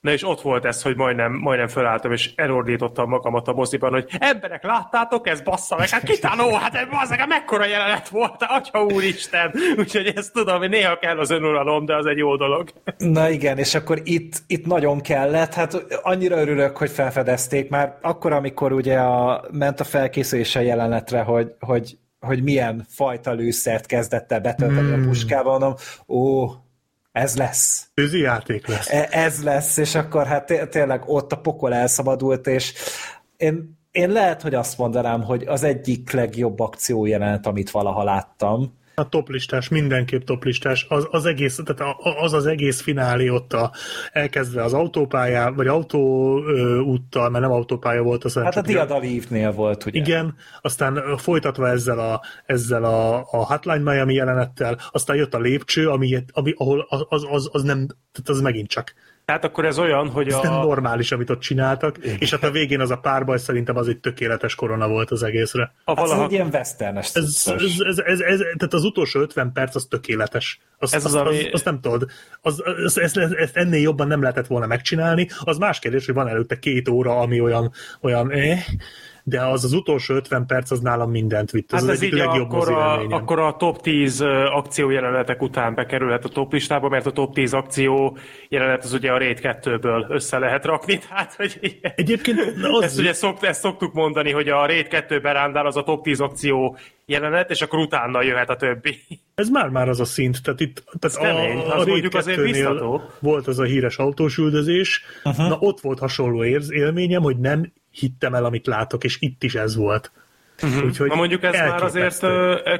Na és ott volt ez, hogy majdnem, majdnem fölálltam, és elordítottam magamat a moziban, hogy emberek, láttátok, ez bassza meg, hát kitánó, hát ez bassza meg, mekkora jelenet volt, atya úristen, úgyhogy ezt tudom, hogy néha kell az önuralom, de az egy jó dolog. Na igen, és akkor itt, itt nagyon kellett, hát annyira örülök, hogy felfedezték már, akkor, amikor ugye a, ment a felkészülése jelenetre, hogy, hogy, hogy milyen fajta lőszert kezdett el betölteni Hmm. a puskával, mondom, ó, ez lesz. Tűzi játék lesz. E- Ez lesz, és akkor hát té- tényleg ott a pokol elszabadult, és én, én lehet, hogy azt mondanám, hogy az egyik legjobb akciójelenet, amit valaha láttam, A toplistás, mindenképp toplistás. Az az egész, tehát az az egész finálé ott a, elkezdve az autópályá, vagy autóúttal, mert nem autópálya volt, az Hát a Diadalívnél volt, ugye? Igen, aztán folytatva ezzel a, ezzel a, a Hotline Miami jelenettel, aztán jött a lépcső, ami, ami ahol az, az, az nem, tehát az megint csak Tehát akkor ez olyan, hogy ez a... nem normális, amit ott csináltak, és hát a végén az a párbaj szerintem az egy tökéletes korona volt az egészre. A Hát ez valaha... egy ilyen westernes Ez, ez, ez, ez, ez, tehát az utolsó 50 perc az tökéletes. Azt, Ez az, az, az, ami- az, azt nem tudod. Az, az, ezt, ezt, ezt ennél jobban nem lehetett volna megcsinálni. Az más kérdés, hogy van előtte két óra, ami olyan, olyan eh, de az az utolsó 50 perc az nálam mindent vitt. Ez Hát az ez egyik így legjobb akkor a, akkor a top 10 akciójelenetek után bekerülhet a top listába, mert a top 10 akció jelenet az ugye a Raid 2-ből össze lehet rakni, tehát [LAUGHS] hogy ilyen. Egyébként az, Ezt ugye szokt, ezt szoktuk mondani, hogy a Raid 2 berándál az a top 10 akció jelenet, és akkor utána jöhet a többi. [LAUGHS] Ez már-már az a szint. Tehát itt tehát Ez kemény, az Raid mondjuk azért 2-nél biztató. Volt az a híres autós üldözés. Uh-huh. Na ott volt hasonló érz, élményem, hogy nem hittem el, amit látok, és itt is ez volt. Uh-huh. Úgyhogy Na mondjuk ez már azért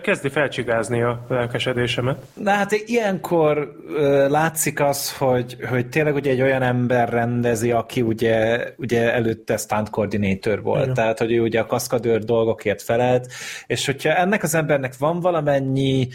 kezdi felcsigázni a lelkesedésemet. Na hát ilyenkor ö, látszik az, hogy, hogy tényleg ugye egy olyan ember rendezi, aki ugye, ugye előtte stunt coordinator volt, Igen. tehát hogy ő ugye a kaszkadőr dolgokért felelt, és hogyha ennek az embernek van valamennyi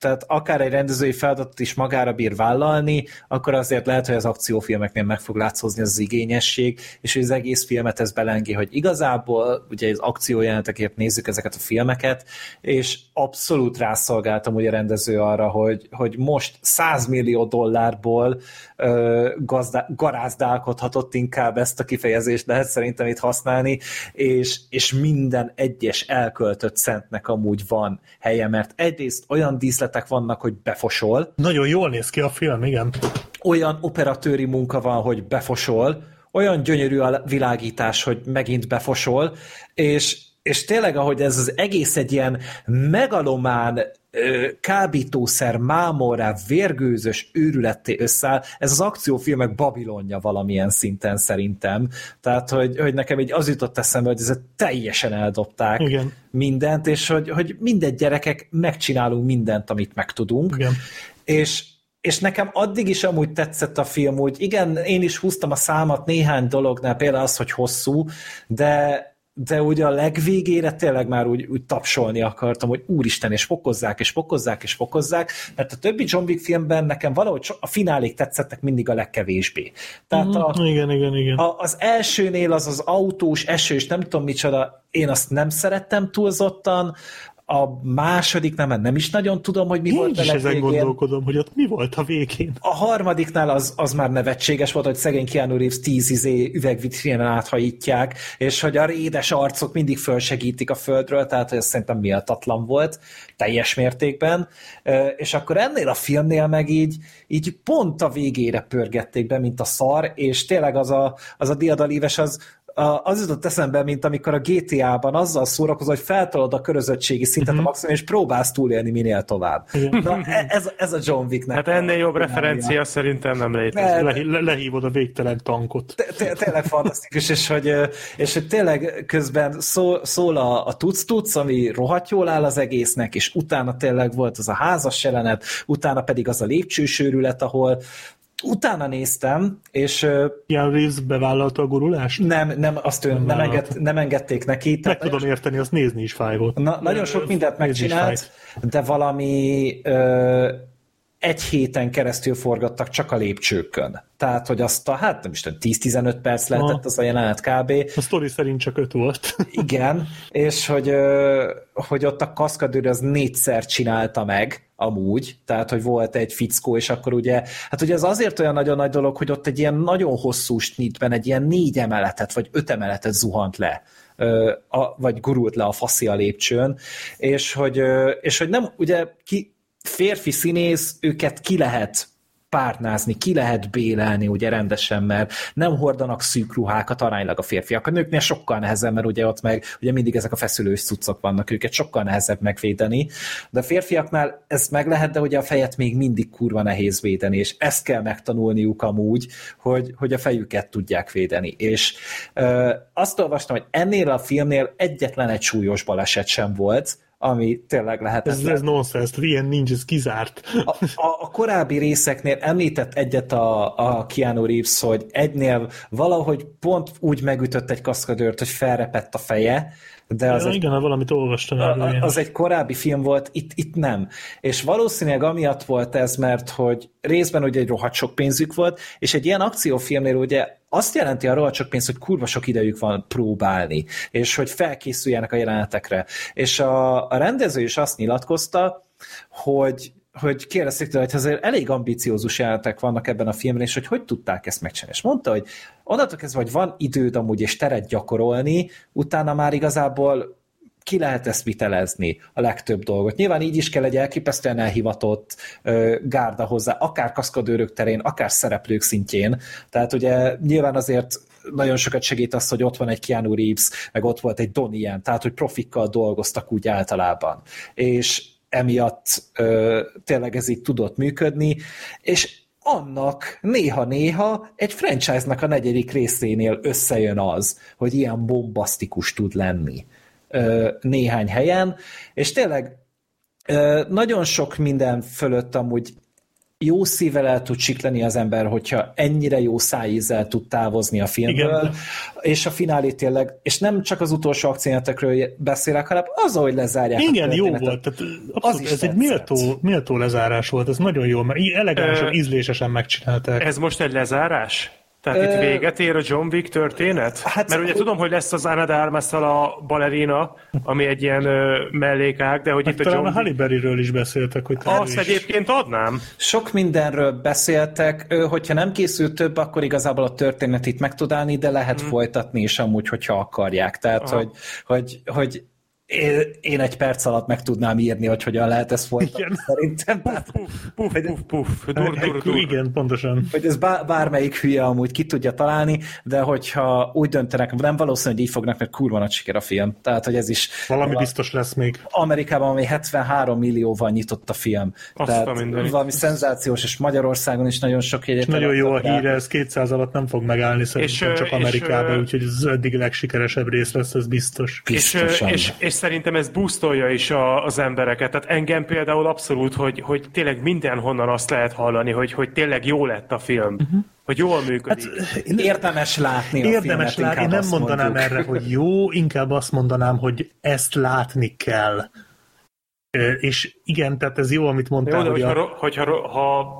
tehát akár egy rendezői feladatot is magára bír vállalni, akkor azért lehet, hogy az akciófilmeknél meg fog látszózni az, igényesség, és hogy az egész filmet ez belengi, hogy igazából ugye az akciójelenetekért nézzük ezeket a filmeket, és abszolút rászolgáltam ugye rendező arra, hogy, hogy most 100 millió dollárból ö, gazda, garázdálkodhatott inkább ezt a kifejezést lehet szerintem itt használni, és, és minden egyes elköltött centnek amúgy van helye, mert egyrészt olyan díszletek vannak, hogy befosol, Nagyon jól néz ki a film, igen. olyan operatőri munka van, hogy befosol, olyan gyönyörű a világítás, hogy megint befosol, és, és tényleg, ahogy ez az egész egy ilyen megalomán kábítószer, mámorrá, vérgőzös őrületté összeáll, ez az akciófilmek Babilonja valamilyen szinten szerintem. Tehát, hogy, hogy nekem így az jutott eszembe, hogy ezzel teljesen eldobták Igen. mindent, és hogy, hogy mindegy gyerekek megcsinálunk mindent, amit megtudunk. Igen. És, és nekem addig is amúgy tetszett a film, úgy igen, én is húztam a számat néhány dolognál, például az, hogy hosszú, de de ugye a legvégére tényleg már úgy, úgy tapsolni akartam, hogy úristen, és fokozzák, és fokozzák, és fokozzák, mert a többi John Wick filmben nekem valahogy a finálék tetszettek mindig a legkevésbé. Tehát a, Igen, igen, igen. a, az elsőnél az az autós, esős, nem tudom micsoda, én azt nem szerettem túlzottan, a másodiknál már nem is nagyon tudom, hogy mi Én volt a is ezen legvégén. gondolkodom, hogy ott mi volt a végén. A harmadiknál az, az már nevetséges volt, hogy szegény Keanu Reeves tíz izé üvegvitrinen áthajítják, és hogy a rédes arcok mindig fölsegítik a földről, tehát hogy ez szerintem méltatlan volt, teljes mértékben. És akkor ennél a filmnél meg így, így pont a végére pörgették be, mint a szar, és tényleg az a, az a diadalíves az, a- az jutott eszembe, mint amikor a GTA-ban azzal szórakozol, hogy feltolod a körözöttségi szintet Mhm. uh-huh. a maximum, és próbálsz túlélni minél tovább. Na, e- ez, ez a John Wicknek. Hát ennél jobb referencia szerintem nem létezik. Le, le, lehívod a végtelen tankot. Té- té- tényleg fantasztikus, és hogy, és hogy tényleg közben szól, szól a, a tuc-tuc, ami rohadt jól áll az egésznek, és utána tényleg volt az a házas jelenet, utána pedig az a lépcsősőrület, ahol utána néztem, és Ian Reeves bevállalta a gurulást? nem, nem, azt ő nem, enged, nem engedték neki. Meg Tehát tudom érteni, azt nézni is fáj volt. Na, nagyon sok mindent megcsinált, de valami ö, egy héten keresztül forgattak csak a lépcsőkön. Tehát, hogy azt a, hát nem is tudom, 10-15 perc lehetett az a jelenet kb. A sztori szerint csak öt volt. [LAUGHS] Igen, és hogy, hogy ott a kaszkadőr az négyszer csinálta meg, amúgy, tehát, hogy volt egy fickó, és akkor ugye, hát ugye ez azért olyan nagyon nagy dolog, hogy ott egy ilyen nagyon hosszú snitben egy ilyen négy emeletet, vagy öt emeletet zuhant le, a, vagy gurult le a faszi a lépcsőn, és hogy, és hogy nem, ugye ki, férfi színész, őket ki lehet párnázni, ki lehet bélelni ugye rendesen, mert nem hordanak szűk ruhákat aránylag a férfiak. A nőknél sokkal nehezebb, mert ugye ott meg ugye mindig ezek a feszülős cuccok vannak, őket sokkal nehezebb megvédeni, de a férfiaknál ez meg lehet, de ugye a fejet még mindig kurva nehéz védeni, és ezt kell megtanulniuk amúgy, hogy, hogy a fejüket tudják védeni. És ö, azt olvastam, hogy ennél a filmnél egyetlen egy súlyos baleset sem volt, ami tényleg lehetetlen. Ez, ez nonsense, tehát ilyen nincs, ez kizárt. A, a, a korábbi részeknél említett egyet a, a Keanu Reeves, hogy egynél valahogy pont úgy megütött egy kaszkadőrt, hogy felrepett a feje, de az ja, egy, igen, valamit olvastam a- ilyen. az egy korábbi film volt, itt, itt nem. És valószínűleg amiatt volt ez, mert hogy részben ugye egy rohadt sok pénzük volt, és egy ilyen akciófilmnél ugye azt jelenti a rohadt sok pénz, hogy kurva sok idejük van próbálni, és hogy felkészüljenek a jelenetekre. És a, a rendező is azt nyilatkozta, hogy hogy kérdezték tőle, hogy azért elég ambiciózus jelenetek vannak ebben a filmben, és hogy hogy tudták ezt megcsinálni. És mondta, hogy onnantól kezdve, hogy van időd amúgy és teret gyakorolni, utána már igazából ki lehet ezt vitelezni, a legtöbb dolgot. Nyilván így is kell egy elképesztően elhivatott ö, gárda hozzá, akár kaszkadőrök terén, akár szereplők szintjén. Tehát ugye nyilván azért nagyon sokat segít az, hogy ott van egy Keanu Reeves, meg ott volt egy Donnie Yen, tehát hogy profikkal dolgoztak úgy általában. És emiatt ö, tényleg ez így tudott működni, és annak néha-néha egy franchise-nak a negyedik részénél összejön az, hogy ilyen bombasztikus tud lenni ö, néhány helyen, és tényleg ö, nagyon sok minden fölött amúgy jó szívvel el tud siklani az ember, hogyha ennyire jó szájízzel tud távozni a filmből, Igen. és a finálé tényleg, és nem csak az utolsó akciójátekről beszélek, hanem az, ahogy lezárják Igen, a jó volt. Tehát Az abszolút, is ez egy tetszett. méltó, méltó lezárás volt, ez nagyon jó, mert elegánsan, ízlésesen megcsinálták. Ez most egy lezárás? Tehát itt véget ér a John Wick történet? hát- Mert ugye tudom, hogy lesz az Anna de armas a balerina, ami egy ilyen ö, mellékág, de hogy Meg itt a talán John a Halle Berryről is beszéltek, hogy Azt is- egyébként adnám. Sok mindenről beszéltek, hogyha nem készül több, akkor igazából a történet itt meg tud állni, de lehet folytatni is amúgy, hogyha akarják. Tehát, Aha. hogy, hogy, hogy én, én egy perc alatt meg tudnám írni, hogy hogyan lehet ezt folytatni, Igen. szerintem. Tehát, Puff, puff, puff, puff, dur, dur, dur. Igen, pontosan. hogy ez bár, bármelyik hülye amúgy ki tudja találni, de hogyha úgy döntenek, nem valószínű, hogy így fognak, mert kurva nagy siker a film. Tehát, hogy ez is Valami biztos lesz még. Amerikában ami 73 millióval nyitott a film. Azt Tehát a valami szenzációs, és Magyarországon is nagyon sok jegyet. Nagyon jó a híre, ez 200 alatt nem fog megállni szerintem És, csak Amerikában, és, úgyhogy ez az eddig legsikeresebb rész lesz, ez biztos. És, Biztosan. és, és szerintem ez boostolja is a, az embereket. Tehát engem például abszolút, hogy, hogy tényleg mindenhonnan azt lehet hallani, hogy, hogy tényleg jó lett a film. Uh-huh. Hogy jól működik. Én- Érdemes látni a Érdemes filmet, látni, nem azt mondanám mondjuk. erre, hogy jó, inkább azt mondanám, hogy ezt látni kell. És igen, tehát ez jó, amit Jó, mondtál, de hogy hogyha, a... ro- hogyha ha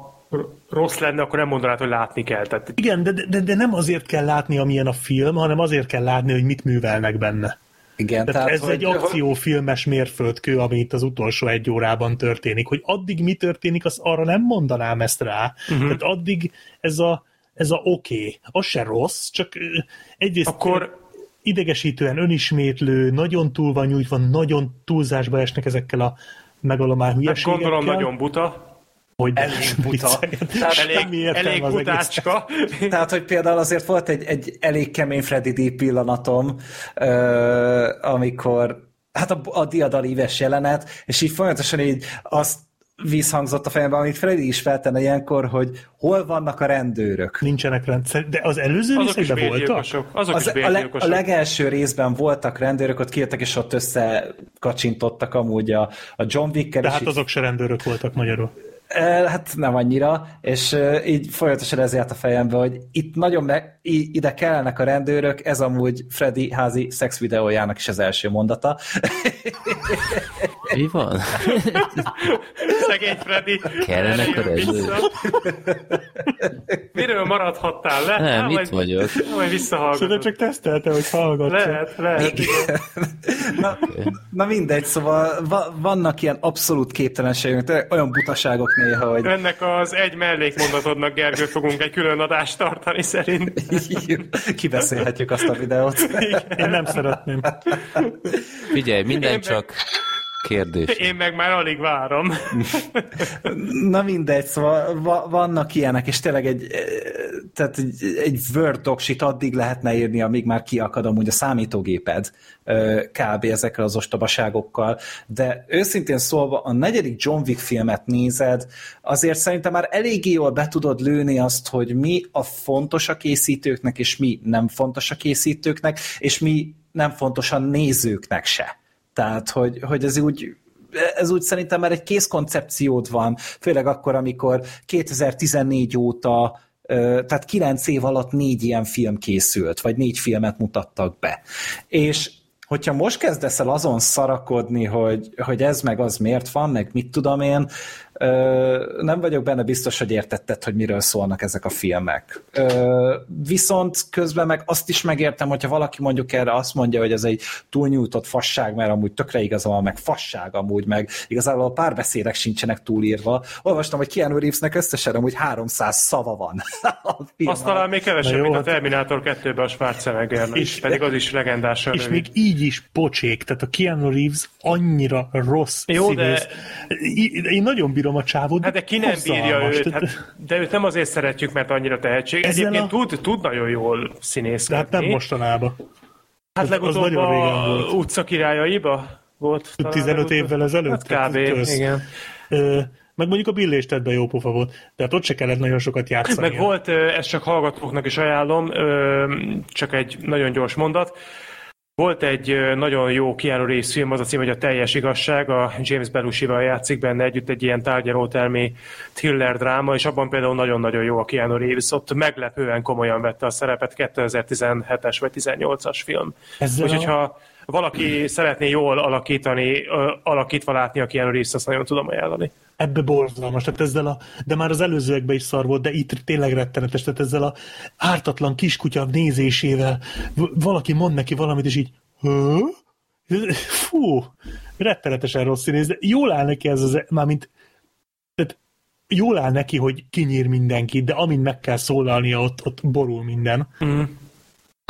rossz lenne, akkor nem mondanád, hogy látni kell. Tehát Igen, de, de, de nem azért kell látni, amilyen a film, hanem azért kell látni, hogy mit művelnek benne. Igen, Tehát, tehát, ez hogy, egy akciófilmes mérföldkő, ami itt az utolsó egy órában történik. Hogy addig mi történik, az arra nem mondanám ezt rá. Uh-huh. Tehát addig ez a, ez a oké. Okay. Az se rossz, csak egyrészt Akkor- idegesítően önismétlő, nagyon túl van nyújtva, nagyon túlzásba esnek ezekkel a megalomán hát hülyeségekkel. gondolom nagyon buta. Hogy Elég buta. Tehát Elég, elég butácska. [LAUGHS] Tehát, hogy például azért volt egy, egy elég kemény Freddy D pillanatom, ö, amikor hát a, a diadalíves jelenet, és így folyamatosan így azt vízhangzott a fejemben, amit Freddy is feltenne ilyenkor, hogy hol vannak a rendőrök. Nincsenek rendszer, de az előző Azok is részekben voltak? Azok Az, is a, leg, a legelső részben voltak rendőrök, ott kijöttek, és ott összekacsintottak amúgy a, a John Wick-kel. és Tehát így- azok se rendőrök voltak magyarul. Hát nem annyira, és így folyamatosan ez járt a fejembe, hogy itt nagyon meg, ide kellenek a rendőrök, ez amúgy Freddy házi szex videójának is az első mondata. Mi van? Szegény Freddy. Kellenek a rendőrök. Miről maradhattál le? Nem, Hát, itt majd- vagyok. Majd visszahallgatom. Szerintem csak tesztelte, hogy hallgatsz. Lehet, lehet. igen. na, na mindegy, szóval va- vannak ilyen abszolút képtelenségek, olyan butaságok néha, hogy Ennek az egy mellékmondatodnak, Gergő, fogunk egy külön adást tartani szerint. kibeszélhetjük azt a videót. Én nem szeretném. Figyelj, minden Én csak kérdés. Én meg már alig várom. Na mindegy, szóval va- vannak ilyenek, és tényleg egy, eh, tehát egy, egy Word docsit addig lehetne írni, amíg már kiakad amúgy a számítógéped kb. ezekkel az ostobaságokkal, de őszintén szólva a negyedik John Wick filmet nézed, azért szerintem már eléggé jól be tudod lőni azt, hogy mi a fontos a készítőknek, és mi nem fontos a készítőknek, és mi nem fontos a nézőknek se. Tehát, hogy, hogy ez úgy ez úgy szerintem már egy kész koncepciód van, főleg akkor, amikor 2014 óta tehát kilenc év alatt négy ilyen film készült, vagy négy filmet mutattak be. És hogyha most kezdesz el azon szarakodni, hogy, hogy ez meg az miért van, meg mit tudom én, ö, nem vagyok benne biztos, hogy értetted, hogy miről szólnak ezek a filmek. Ö, viszont közben meg azt is megértem, hogyha valaki mondjuk erre azt mondja, hogy ez egy túlnyújtott fasság, mert amúgy tökre igazából meg fasság amúgy, meg igazából a párbeszédek sincsenek túlírva. Olvastam, hogy Keanu Reevesnek összesen amúgy 300 szava van. [LAUGHS] Azt talán még kevesebb, jó, mint a hát- Terminátor 2-ben a Schwarzeneggernek, És- pedig az is legendásan És rövid. még így is pocsék, tehát a Keanu Reeves annyira rossz Jó, de- színész. Én, én nagyon bírom a csávót. Hát de ki nem bírja őt, Tehát- hát, de őt nem azért szeretjük, mert annyira tehetség. Ezzel Egyébként a- tud, tud nagyon jól színészkedni. De hát nem mostanában. Hát Az- az legutóbb régen a utca királyaiba volt. talán 15 legutóbb. évvel ezelőtt? Hát kb. Kösz. igen. Ö, meg mondjuk a Billéstetben jó pofa volt. Tehát ott se kellett nagyon sokat játszani. Meg volt, ö, ezt csak hallgatóknak is ajánlom, csak egy nagyon gyors mondat. Volt egy nagyon jó Keanu Reeves film, az a cím, hogy a teljes igazság, a James Belushi-val játszik benne együtt egy ilyen tárgyalótermi thriller dráma, és abban például nagyon-nagyon jó a Keanu Reeves, ott meglepően komolyan vette a szerepet, 2017-es vagy 18-as film. Ezzel Úgyhogy a- ha valaki szeretné jól alakítani, alakítva látni a Keanu Reeves, azt nagyon tudom ajánlani. Ebbe borzalmas, tehát ezzel a, de már az előzőekben is szar volt, de itt tényleg rettenetes, tehát ezzel a ártatlan kiskutya nézésével valaki mond neki valamit, és így Hö? Fú, rettenetesen rossz színész, de jól áll neki ez az, mármint tehát jól áll neki, hogy kinyír mindenkit, de amint meg kell szólalnia, ott, ott borul minden. Mm.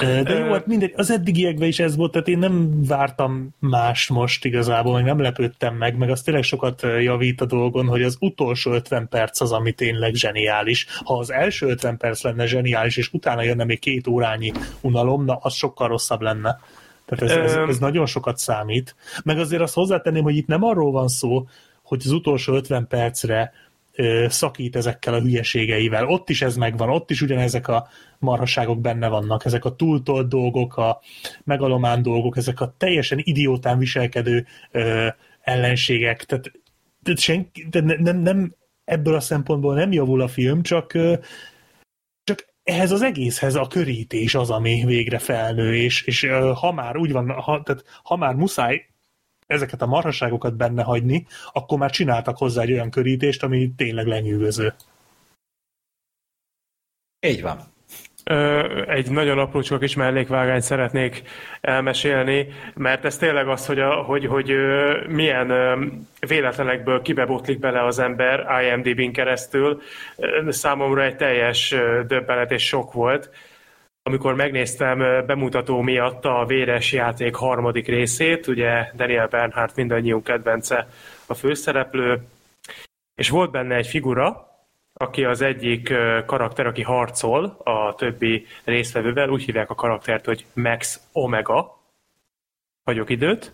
De jó, hát mindegy, az eddigiekben is ez volt, tehát én nem vártam más most igazából, meg nem lepődtem meg, meg az tényleg sokat javít a dolgon, hogy az utolsó 50 perc az, ami tényleg zseniális. Ha az első 50 perc lenne zseniális, és utána jönne még két órányi unalom, na az sokkal rosszabb lenne. Tehát ez, ez, ez nagyon sokat számít. Meg azért azt hozzátenném, hogy itt nem arról van szó, hogy az utolsó 50 percre szakít ezekkel a hülyeségeivel. Ott is ez megvan, ott is ugyanezek a marhasságok benne vannak, ezek a túltolt dolgok, a megalomán dolgok, ezek a teljesen idiótán viselkedő ö, ellenségek. Tehát, tehát, senki, tehát ne- nem, nem, ebből a szempontból nem javul a film, csak ö, csak ehhez az egészhez a körítés az, ami végre felnő, és, és ö, ha már úgy van, ha, tehát ha már muszáj ezeket a marhaságokat benne hagyni, akkor már csináltak hozzá egy olyan körítést, ami tényleg lenyűgöző. Így van. Egy nagyon aprócska kis mellékvágányt szeretnék elmesélni, mert ez tényleg az, hogy, a, hogy, hogy milyen véletlenekből kibebotlik bele az ember IMDb-n keresztül. Számomra egy teljes döbbenet és sok volt, amikor megnéztem bemutató miatt a Véres játék harmadik részét, ugye Daniel Bernhardt mindannyiunk kedvence a főszereplő, és volt benne egy figura, aki az egyik karakter, aki harcol a többi résztvevővel, úgy hívják a karaktert, hogy Max Omega, hagyok időt,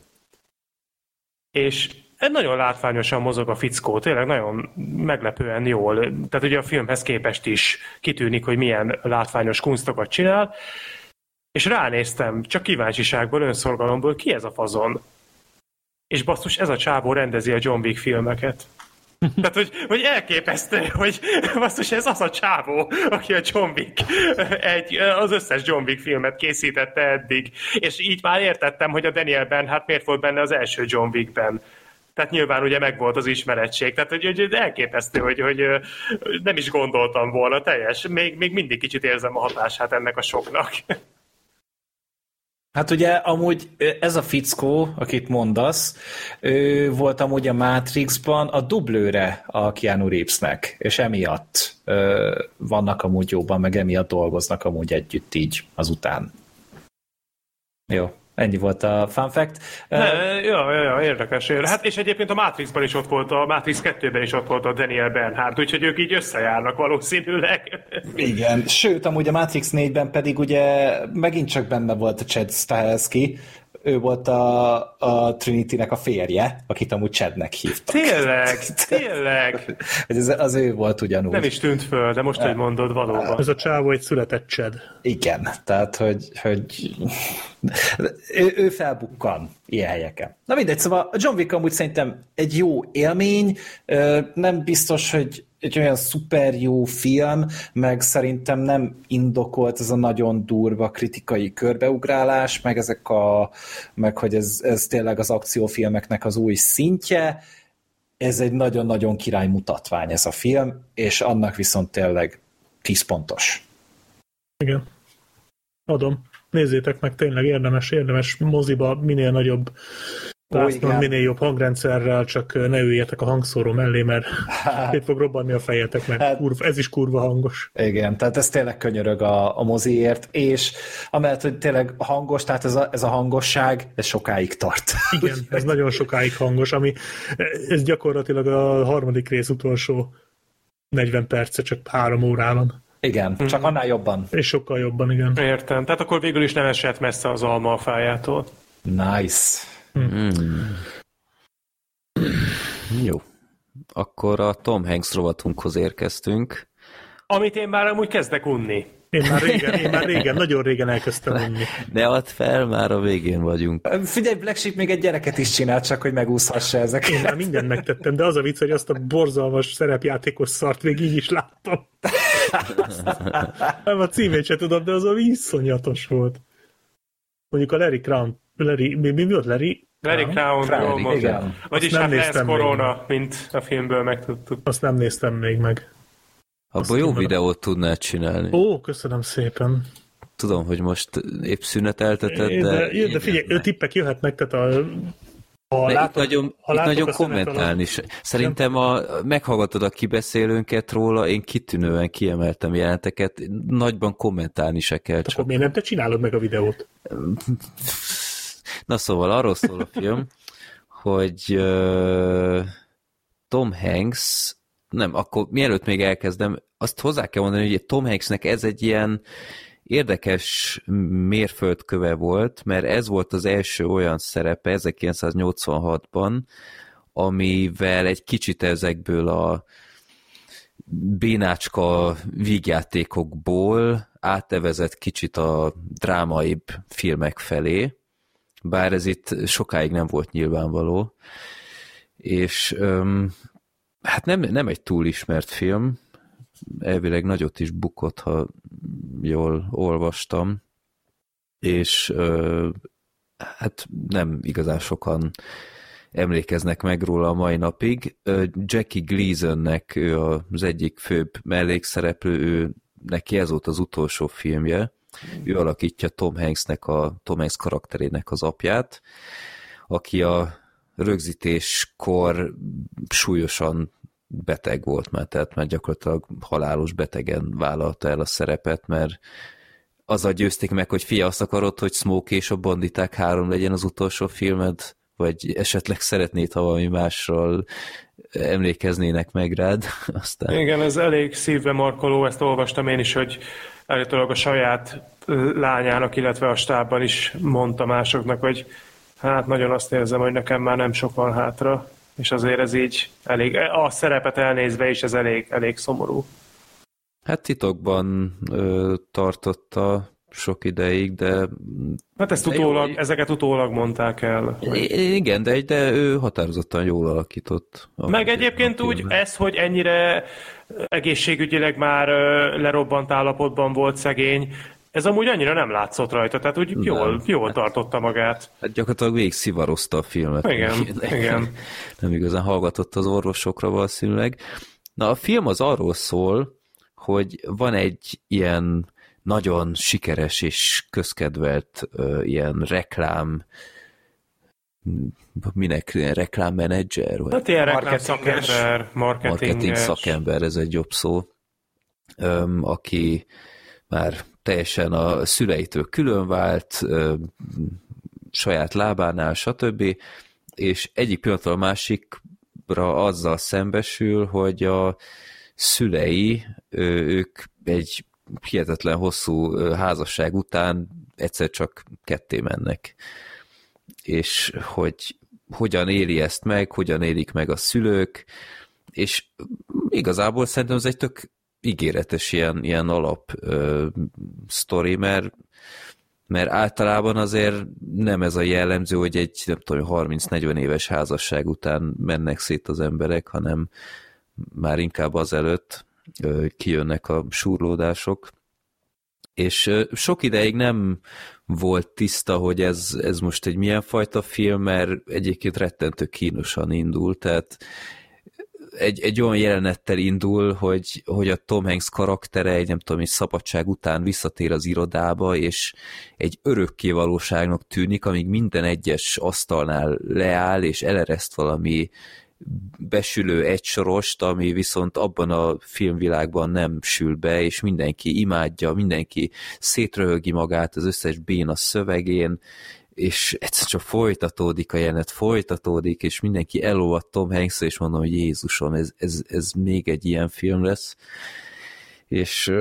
és nagyon látványosan mozog a fickó, tényleg nagyon meglepően jól. Tehát ugye a filmhez képest is kitűnik, hogy milyen látványos kunstokat csinál, és ránéztem, csak kíváncsiságból, önszorgalomból, ki ez a fazon? És basszus, ez a csávó rendezi a John Wick filmeket. [LAUGHS] Tehát, hogy, hogy elképesztő, hogy basszus, ez az a csávó, aki a John Wick, egy, az összes John Wick filmet készítette eddig. És így már értettem, hogy a Daniel Bernhardt miért volt benne az első John Wickben. Tehát nyilván ugye megvolt az ismerettség. Tehát hogy, hogy elképesztő, hogy, hogy nem is gondoltam volna teljes. Még, még mindig kicsit érzem a hatását ennek a soknak. Hát ugye amúgy ez a fickó, akit mondasz, ő volt amúgy a Matrixban a dublőre a Keanu Reevesnek, és emiatt ö, vannak amúgy jóban, meg emiatt dolgoznak amúgy együtt így azután. Jó, ennyi volt a fun fact. Ne, ja, ja, ja, érdekes. érdekes. Hát és egyébként a Matrixban is ott volt, a Matrix 2-ben is ott volt a Daniel Bernhardt, úgyhogy ők így összejárnak valószínűleg. [LAUGHS] Igen, sőt, amúgy a Matrix 4-ben pedig ugye megint csak benne volt a Chad Stahelski, ő volt a, a Trinity-nek a férje, akit amúgy Chadnek hívtak. Tényleg, tényleg. [LAUGHS] Ez, az ő volt ugyanúgy. Nem is tűnt föl, de most, hogy mondod, valóban. Ez a csávó egy született csed. Igen, tehát, hogy, hogy ő, ő felbukkan ilyen helyeken. Na mindegy, szóval John Wick amúgy szerintem egy jó élmény, nem biztos, hogy egy olyan szuper jó film, meg szerintem nem indokolt ez a nagyon durva kritikai körbeugrálás, meg ezek a, meg hogy ez, ez tényleg az akciófilmeknek az új szintje, ez egy nagyon-nagyon király mutatvány ez a film, és annak viszont tényleg 10 pontos. Igen. Adom. Nézzétek meg, tényleg érdemes, érdemes moziba minél nagyobb Lászlón, minél jobb hangrendszerrel, csak ne üljetek a hangszóró mellé, mert itt fog robbanni a fejetek, mert Hát- kurva, ez is kurva hangos. Igen, tehát ez tényleg könyörög a, a moziért, és amellett, hogy tényleg hangos, tehát ez a, ez a hangosság, ez sokáig tart. Igen, ez nagyon sokáig hangos, ami ez gyakorlatilag a harmadik rész utolsó 40 perce, csak három órában. Igen, csak annál jobban. És sokkal jobban, igen. Értem. Tehát akkor végül is nem esett messze az alma a fájától. Nice. Hmm. Jó. Akkor a Tom Hanks rovatunkhoz érkeztünk. Amit én már amúgy kezdek unni. Én már régen, én már régen, nagyon régen elkezdtem unni. Ne add fel, már a végén vagyunk. Figyelj, Black Sheep még egy gyereket is csinált, csak hogy megúszhassa ezeket. Én már mindent megtettem, de az a vicc, hogy azt a borzalmas szerepjátékos szart még így is láttam. Nem a címét sem tudom, de az a iszonyatos volt. Mondjuk a Larry Crown, Larry, mi, mi volt Larry? Larry Crown, Crown, mondta. igen. Vagyis hát még. Corona, mint a filmből megtudtuk. Azt nem néztem még meg. Abból jó videót tudnál csinálni. Ó, köszönöm szépen. Tudom, hogy most épp szünetelteted, de, de... de, de figyelj, ő tippek jöhetnek, tehát a ha látok, itt nagyon, ha itt nagyon kommentálni is. Szerintem a, meghallgatod a kibeszélőnket róla, én kitűnően kiemeltem jelenteket, nagyban kommentálni se kell Akkor csak. miért nem te csinálod meg a videót? Na szóval arról szól a film, hogy uh, Tom Hanks, nem, akkor mielőtt még elkezdem, azt hozzá kell mondani, hogy Tom Hanksnek ez egy ilyen érdekes mérföldköve volt, mert ez volt az első olyan szerepe 1986-ban, amivel egy kicsit ezekből a bénácska vígjátékokból átevezett kicsit a drámaibb filmek felé, bár ez itt sokáig nem volt nyilvánvaló, és öm, hát nem, nem egy túl ismert film, elvileg nagyot is bukott, ha jól olvastam, és hát nem igazán sokan emlékeznek meg róla a mai napig. Jackie Gleasonnek ő az egyik főbb mellékszereplő, ő neki ez volt az utolsó filmje, ő alakítja Tom Hanksnek a Tom Hanks karakterének az apját, aki a rögzítéskor súlyosan beteg volt már, tehát már gyakorlatilag halálos betegen vállalta el a szerepet, mert azzal győzték meg, hogy fia, azt akarod, hogy Smoke és a Banditák három legyen az utolsó filmed, vagy esetleg szeretnéd, ha valami másról emlékeznének meg rád, [LAUGHS] aztán... Igen, ez elég szívbe markoló, ezt olvastam én is, hogy állítólag a saját lányának, illetve a stábban is mondta másoknak, hogy hát nagyon azt érzem, hogy nekem már nem sok van hátra, és azért ez így elég, a szerepet elnézve is ez elég, elég szomorú. Hát titokban ö, tartotta sok ideig, de... Hát ezt de jó, utólag, ezeket utólag mondták el. I- Igen, de, de ő határozottan jól alakított. Meg egyébként úgy ez, hogy ennyire egészségügyileg már lerobbant állapotban volt szegény, ez amúgy annyira nem látszott rajta, tehát úgy jól, jól tartotta magát. Hát gyakorlatilag végig szivarozta a filmet. Igen, igen. [LAUGHS] Nem igazán hallgatott az orvosokra valószínűleg. Na, a film az arról szól, hogy van egy ilyen nagyon sikeres és közkedvelt ö, ilyen reklám minek ilyen reklámmenedzser? Vagy Hát ilyen reklám Marketinges. szakember, marketing szakember, ez egy jobb szó, öm, aki már teljesen a szüleitől külön vált, öm, saját lábánál, stb. És egyik pillanatról a másikra azzal szembesül, hogy a szülei, ők egy hihetetlen hosszú házasság után egyszer csak ketté mennek. És hogy hogyan éli ezt meg, hogyan élik meg a szülők, és igazából szerintem ez egy tök ígéretes ilyen, ilyen alap ö, sztori, mert mert általában azért nem ez a jellemző, hogy egy nem tudom, 30-40 éves házasság után mennek szét az emberek, hanem már inkább azelőtt ö, kijönnek a surlódások. És ö, sok ideig nem volt tiszta, hogy ez, ez most egy milyen fajta film, mert egyébként rettentő kínosan indul, tehát egy, egy olyan jelenettel indul, hogy, hogy a Tom Hanks karaktere egy nem tudom, egy szabadság után visszatér az irodába, és egy örökkévalóságnak tűnik, amíg minden egyes asztalnál leáll, és elereszt valami besülő egysorost, ami viszont abban a filmvilágban nem sül be, és mindenki imádja, mindenki szétröhögi magát az összes béna szövegén, és egyszer csak folytatódik a jelenet, folytatódik, és mindenki elolvad Tom hanks és mondom, hogy Jézusom, ez, ez, ez még egy ilyen film lesz. És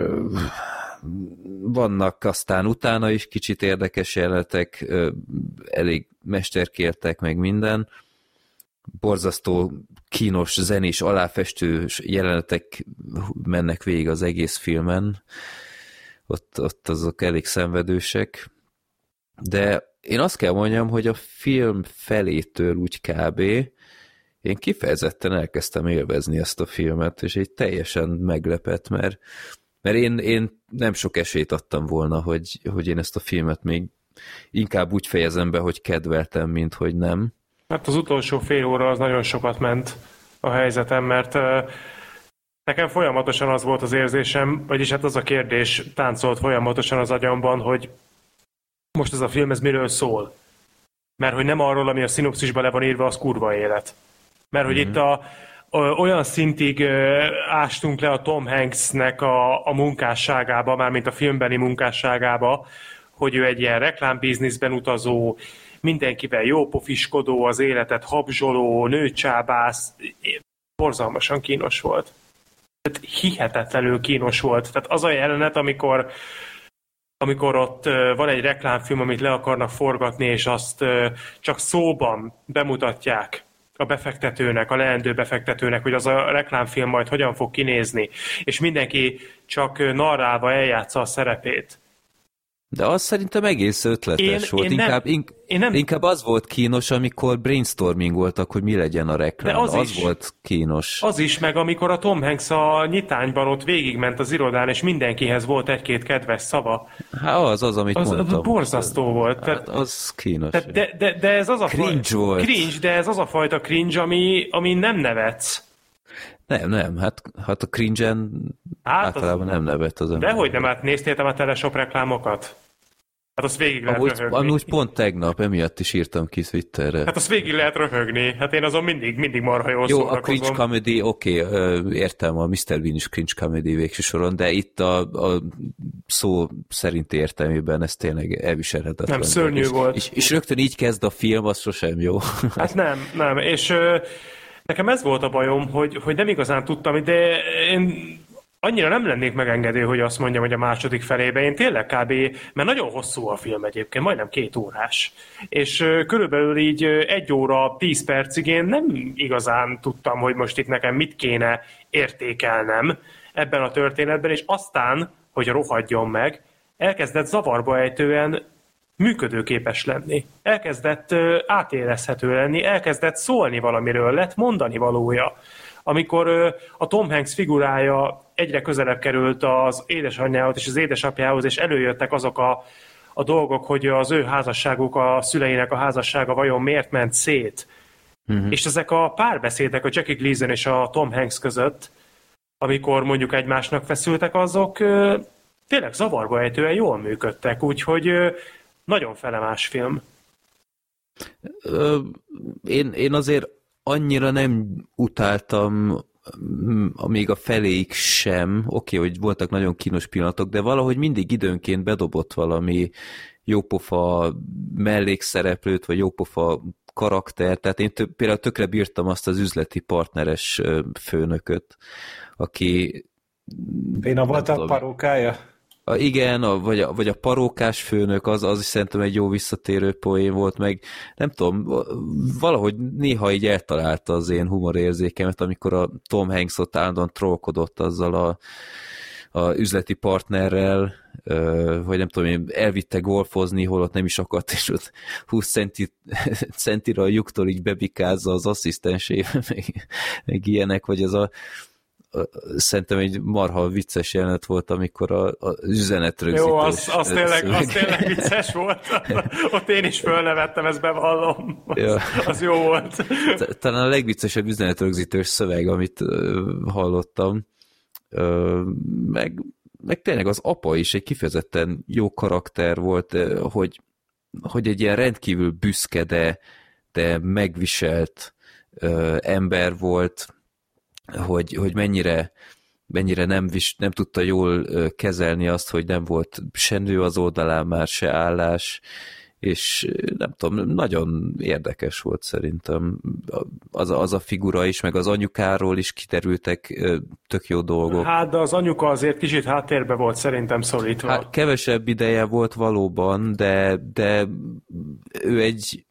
vannak aztán utána is kicsit érdekes jelenetek, elég mesterkértek meg minden, borzasztó kínos, zenés, aláfestő jelenetek mennek végig az egész filmen, ott, ott azok elég szenvedősek, de én azt kell mondjam, hogy a film felétől úgy kb. én kifejezetten elkezdtem élvezni ezt a filmet, és egy teljesen meglepett, mert, mert én, én nem sok esélyt adtam volna, hogy, hogy én ezt a filmet még inkább úgy fejezem be, hogy kedveltem, mint hogy nem. Hát az utolsó fél óra az nagyon sokat ment a helyzetem, mert nekem folyamatosan az volt az érzésem, vagyis hát az a kérdés táncolt folyamatosan az agyamban, hogy most ez a film, ez miről szól? Mert hogy nem arról, ami a szinopszisban le van írva, az kurva élet. Mert hogy mm-hmm. itt a, a, olyan szintig ö, ástunk le a Tom Hanksnek a, a munkásságába, mármint a filmbeli munkásságába, hogy ő egy ilyen reklámbizniszben utazó, mindenkivel jópofiskodó, az életet habzsoló, nőcsábász, borzalmasan kínos volt. Tehát hihetetlenül kínos volt. Tehát az a jelenet, amikor amikor ott van egy reklámfilm, amit le akarnak forgatni, és azt csak szóban bemutatják a befektetőnek, a leendő befektetőnek, hogy az a reklámfilm majd hogyan fog kinézni, és mindenki csak narrálva eljátsza a szerepét. De az szerintem egész ötletes én, volt. Én inkább, nem, ink, én nem... inkább az volt kínos, amikor brainstorming voltak, hogy mi legyen a reklám. De az, az is, volt kínos. Az is, meg amikor a Tom Hanks a nyitányban ott végigment az irodán, és mindenkihez volt egy-két kedves szava. Hát az az, amit az, mondtam. Az borzasztó volt. Hát az kínos. De, de, de, de ez az a cringe fajta, volt. Cringe, de ez az a fajta cringe, ami, ami nem nevetsz. Nem, nem, hát, hát a cringe-en hát általában az... nem nevet az ember. Dehogy nem, hát néztél te a teleshop reklámokat? Hát azt végig lehet amúgy, röhögni. Amúgy pont tegnap, emiatt is írtam ki Twitterre. Hát azt végig lehet röhögni. Hát én azon mindig, mindig marha jól Jó, a cringe comedy, oké, okay, értem, a Mr. Bean is cringe comedy végső soron, de itt a, a szó szerinti értelmében ez tényleg elviselhetetlen. Nem, szörnyű és, volt. És, és rögtön így kezd a film, az sosem jó. Hát nem, nem, és nekem ez volt a bajom, hogy, hogy nem igazán tudtam, de én annyira nem lennék megengedő, hogy azt mondjam, hogy a második felébe én tényleg kb. mert nagyon hosszú a film egyébként, majdnem két órás. És körülbelül így egy óra, tíz percig én nem igazán tudtam, hogy most itt nekem mit kéne értékelnem ebben a történetben, és aztán, hogy rohadjon meg, elkezdett zavarba ejtően működőképes lenni. Elkezdett átérezhető lenni, elkezdett szólni valamiről, lett mondani valója amikor a Tom Hanks figurája egyre közelebb került az édesanyjához és az édesapjához, és előjöttek azok a, a dolgok, hogy az ő házasságuk, a szüleinek a házassága vajon miért ment szét. Uh-huh. És ezek a párbeszédek a Jackie Gleason és a Tom Hanks között, amikor mondjuk egymásnak feszültek, azok tényleg zavarba ejtően jól működtek, úgyhogy nagyon felemás film. Én, én azért annyira nem utáltam még a feléig sem, oké, okay, hogy voltak nagyon kínos pillanatok, de valahogy mindig időnként bedobott valami jópofa mellékszereplőt, vagy jópofa karakter, tehát én tök, például tökre bírtam azt az üzleti partneres főnököt, aki... Béna volt a parókája? A, igen, a, vagy, a, vagy a parókás főnök, az, az is szerintem egy jó visszatérő poén volt, meg nem tudom, valahogy néha így eltalálta az én humorérzékemet, amikor a Tom Hanks ott állandóan trollkodott azzal a a üzleti partnerrel, vagy nem tudom én, elvitte golfozni, holott nem is akart, és ott 20 centi, [LAUGHS] centire a lyuktól így bebikázza az asszisztensé, [LAUGHS] meg, meg ilyenek, vagy az a- szerintem egy marha vicces jelenet volt, amikor a, a üzenetrögzítés Jó, az, az, tényleg, az tényleg vicces volt. [LAUGHS] Ott én is fölnevettem, ezt bevallom. Az, Ja. az jó volt. Talán a legviccesebb üzenetrögzítős szöveg, amit hallottam. Meg, meg tényleg az apa is egy kifejezetten jó karakter volt, hogy, hogy egy ilyen rendkívül büszke, de, de megviselt ember volt, hogy, hogy mennyire mennyire nem, vis, nem tudta jól kezelni azt, hogy nem volt se nő az oldalán már, se állás, és nem tudom, nagyon érdekes volt szerintem az, a- az a figura is, meg az anyukáról is kiterültek tök jó dolgok. Hát, de az anyuka azért kicsit háttérbe volt szerintem szorítva. Hát kevesebb ideje volt valóban, de, de ő egy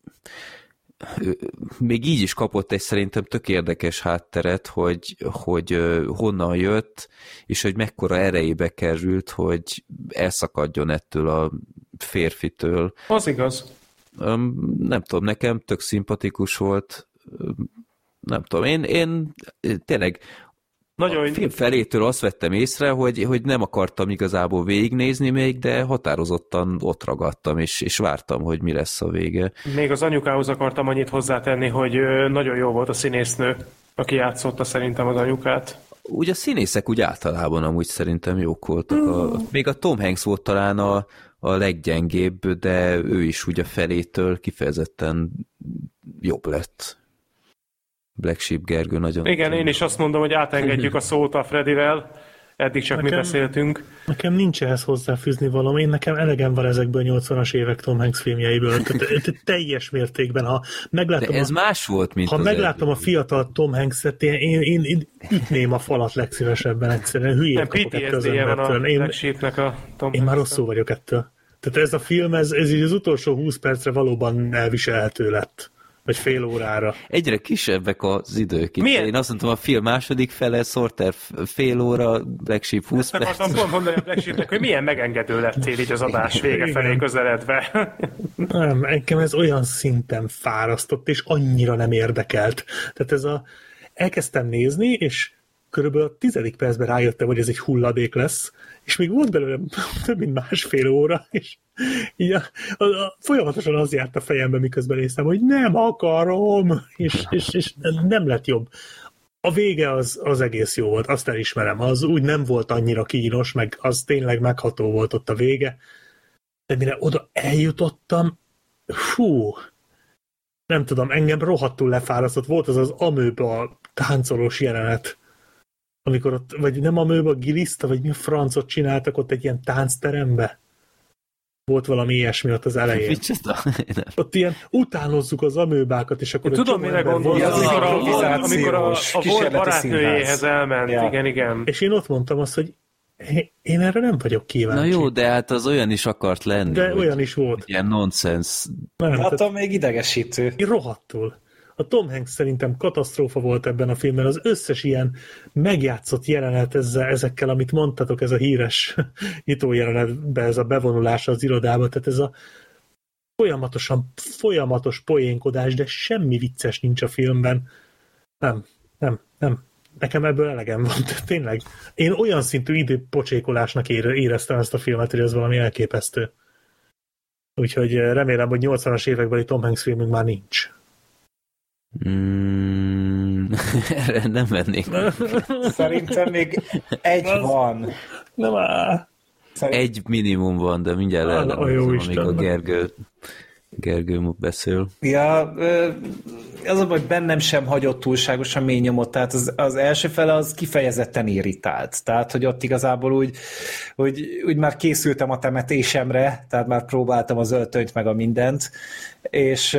még így is kapott egy szerintem tök érdekes hátteret, hogy, hogy honnan jött, és hogy mekkora erejébe került, hogy elszakadjon ettől a férfitől. Az igaz. Nem tudom, nekem tök szimpatikus volt, nem tudom, én, én tényleg Nagyon a film felétől azt vettem észre, hogy, hogy nem akartam igazából végignézni még, de határozottan ott ragadtam, és, és vártam, hogy mi lesz a vége. Még az anyukához akartam annyit hozzátenni, hogy nagyon jó volt a színésznő, aki játszotta szerintem az anyukát. Úgy a színészek úgy általában amúgy szerintem jók voltak. A, még a Tom Hanks volt talán a, a leggyengébb, de ő is úgy a felétől kifejezetten jobb lett. Black Sheep Gergő nagyon... Igen, én is azt mondom, hogy átengedjük a szót a Fredivel. Eddig csak mi Nekem- beszéltünk. Nekem nincs ehhez hozzáfűzni valami, én nekem elegem van ezekből a 80-as évek Tom Hanks filmjeiből. Tehát, [LAUGHS] teljes mértékben, ha meglátom, De ez a, más volt, mint ha az meglátom a fiatal Tom Hanks-et, én, én, én, én ütném a falat legszívesebben egyszerűen. Hülyét Nem, kapok ettől van a. Én, a Tom én már rosszul vagyok ettől. Tehát ez a film, ez, ez így az utolsó 20 percre valóban elviselhető lett. Vagy fél órára. Egyre kisebbek az idők. Itt Milyen? Én azt mondtam, a film második fele, Sorter fél óra, Black Sheep 20 Ezt perc. pont mondani a Black Sheepnek, hogy milyen megengedő lettél így az adás vége felé közeledve. Nem, engem ez olyan szinten fárasztott, és annyira nem érdekelt. Tehát ez a... Elkezdtem nézni, és körülbelül a tizedik percben rájöttem, hogy ez egy hulladék lesz, és még volt belőle több mint másfél óra, és így a, a, a, folyamatosan az járt a fejembe, miközben néztem, hogy nem akarom, és, és, és nem lett jobb. A vége az, az egész jó volt, azt elismerem. Az úgy nem volt annyira kínos, meg az tényleg megható volt ott a vége, de mire oda eljutottam, fú, nem tudom, engem rohadtul lefárasztott. Volt az az amőba táncolós jelenet, amikor ott, vagy nem amőba, giliszta, vagy mi a francot csináltak ott egy ilyen táncterembe. Volt valami ilyesmi ott az elején. Micsoda? Ott ilyen utánozzuk az amőbákat, és akkor Én tudom, mire gondolsz, amikor a, amikor a, a volt barátnőjéhez elment. Ja. Igen, igen. És én ott mondtam azt, hogy én- én erre nem vagyok Na kíváncsi. jó, de hát az olyan is akart lenni. de hogy olyan is volt. Ilyen nonsens. Nem, tehát még idegesítő. rohadtul. A Tom Hanks szerintem katasztrófa volt ebben a filmben. Az összes ilyen megjátszott jelenet ezzel, ezekkel, amit mondtatok, ez a híres [LAUGHS] nyitó jelenetbe, ez a bevonulás az irodába, tehát ez a folyamatosan, folyamatos poénkodás, de semmi vicces nincs a filmben. Nem, nem, nem. Nekem ebből elegem van, de tényleg. Én olyan szintű időpocsékolásnak ére- éreztem ezt a filmet, hogy ez valami elképesztő. Úgyhogy eh, remélem, hogy 80-as évekbeli Tom Hanks filmünk már nincs. Mm, [LAUGHS] erre nem vennék. Szerintem még egy Az- van. Nem áll. Szerintem Egy minimum van, de mindjárt ellenőrzöm, a jó amíg a. Gergő, Gergő beszél. Ja, az a baj, hogy bennem sem hagyott túlságosan mély nyomot, tehát az, az első fele az kifejezetten irritált. Tehát, hogy ott igazából úgy, úgy, úgy már készültem a temetésemre, tehát már próbáltam az öltönyt meg a mindent, és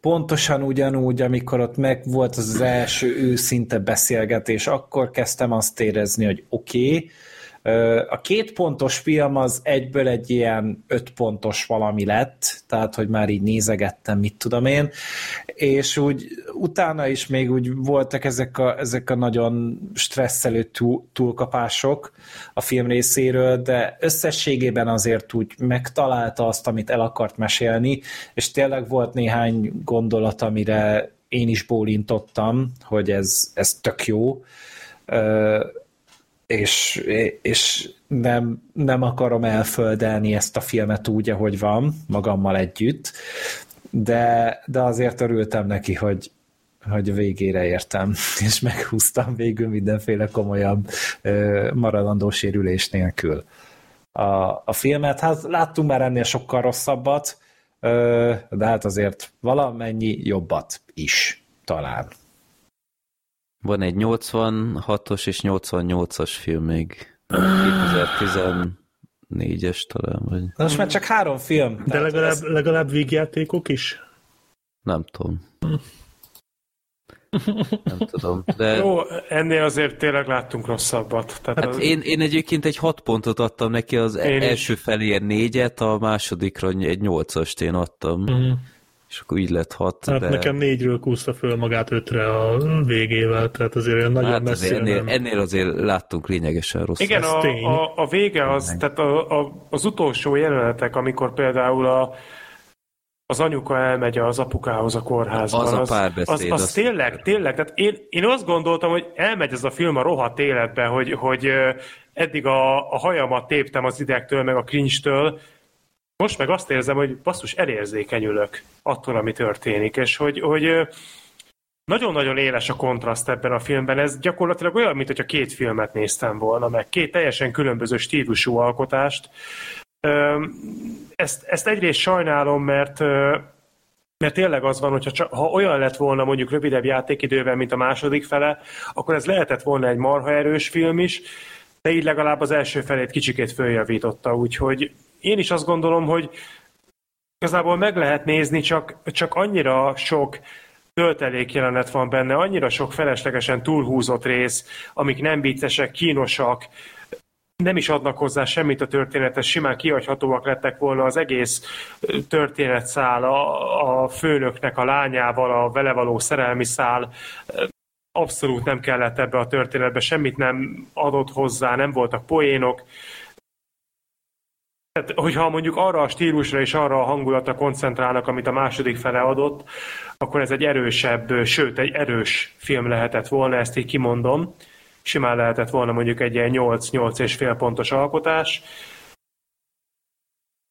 pontosan ugyanúgy, amikor ott meg volt az, első őszinte beszélgetés, akkor kezdtem azt érezni, hogy oké, okay, A két pontos film az egyből egy ilyen öt pontos valami lett, tehát hogy már így nézegettem, mit tudom én, és úgy utána is még úgy voltak ezek a, ezek a nagyon stresszelő túl, túlkapások a film részéről, de összességében azért úgy megtalálta azt, amit el akart mesélni, és tényleg volt néhány gondolat, amire én is bólintottam, hogy ez, ez tök jó, és, és nem, nem akarom elföldelni ezt a filmet úgy, ahogy van, magammal együtt, de, de azért örültem neki, hogy, hogy végére értem, [LAUGHS] és meghúztam végül mindenféle komolyabb maradandó sérülés nélkül. A, a filmet, hát láttunk már ennél sokkal rosszabbat, de hát azért valamennyi jobbat is, talán. Van egy 86-os és 88-as film még. 2014-es talán, vagy Na most már csak három film. De legalább, ez- legalább vígjátékok is? nem tudom. Nem tudom, de... Jó, ennél azért tényleg láttunk rosszabbat. Tehát Hát az- én, én egyébként egy hat pontot adtam neki, az Én is. első feléért négyet, a másodikra egy nyolcast én adtam. Mhm. És akkor így lett hat, Hát de... nekem négyről kúszta föl magát ötre a végével, tehát azért olyan nagyon hát azért messzire ennél, nem. ennél azért láttunk lényegesen rosszat. Igen, a, a, a vége az, tehát a, a, az utolsó jelenetek, amikor például a, az anyuka elmegy az apukához a kórházban. Az a az, párbeszéd, az, az az- tényleg, tényleg, tehát én, én azt gondoltam, hogy elmegy ez a film a rohadt életbe, hogy, hogy eddig a, a hajamat téptem az idegtől, meg a cringe-től, most meg azt érzem, hogy basszus, elérzékenyülök attól, ami történik, és hogy, hogy nagyon-nagyon éles a kontraszt ebben a filmben. Ez gyakorlatilag olyan, mint hogyha két filmet néztem volna, meg két teljesen különböző stílusú alkotást. Ezt, ezt egyrészt sajnálom, mert mert tényleg az van, hogyha ha olyan lett volna mondjuk rövidebb játékidővel, mint a második fele, akkor ez lehetett volna egy marha erős film is, de így legalább az első felét kicsikét följavította, úgyhogy én is azt gondolom, hogy igazából meg lehet nézni, csak, csak annyira sok töltelék jelenet van benne, annyira sok feleslegesen túlhúzott rész, amik nem viccesek, kínosak, nem is adnak hozzá semmit a történetet, simán kihagyhatóak lettek volna az egész történetszál, a, a főnöknek a lányával, a vele való szerelmi szál, abszolút nem kellett ebbe a történetbe, semmit nem adott hozzá, nem voltak poénok. Tehát, hogyha mondjuk arra a stílusra és arra a hangulatra koncentrálnak, amit a második fele adott, akkor ez egy erősebb, sőt, egy erős film lehetett volna, ezt így kimondom. Simán lehetett volna mondjuk egy ilyen 8-8 és fél pontos alkotás.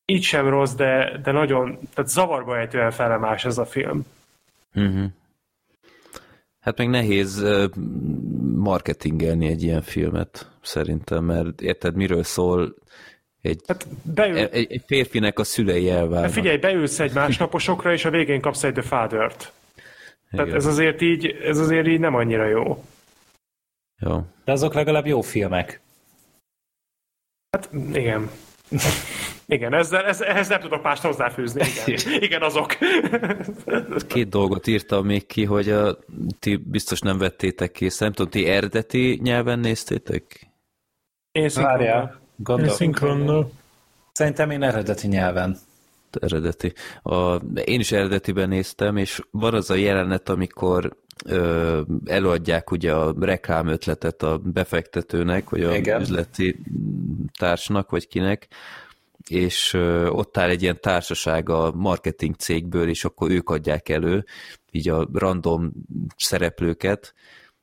Így sem rossz, de, de nagyon, tehát zavarba ejtően felemás ez a film. Uh-huh. Hát meg nehéz marketingelni egy ilyen filmet, szerintem, mert érted, miről szól egy, Hát beül, egy, egy férfinek a szülei elválnak. hát figyelj, beülsz egy másnaposokra, és a végén kapsz egy The Father-t. Tehát ez azért, így, ez azért így nem annyira jó. Jó. De azok legalább jó filmek. Hát igen. [LAUGHS] Igen, ezzel, ez, ehhez nem tudok mást hozzáfűzni. Igen, [LAUGHS] igen azok. [LAUGHS] Két dolgot írtam még ki, hogy a, ti biztos nem vettétek ki, nem tudom, ti eredeti nyelven néztétek? Én Várjál. Gondolom. Szinkronnal. Szerintem én eredeti nyelven. Eredeti. A, én is eredetiben néztem, és van az a jelenet, amikor ö, előadják ugye a reklám ötletet a befektetőnek, vagy a Igen. üzleti társnak, vagy kinek, és ö, ott áll egy ilyen társaság a marketing cégből, és akkor ők adják elő, így a random szereplőket,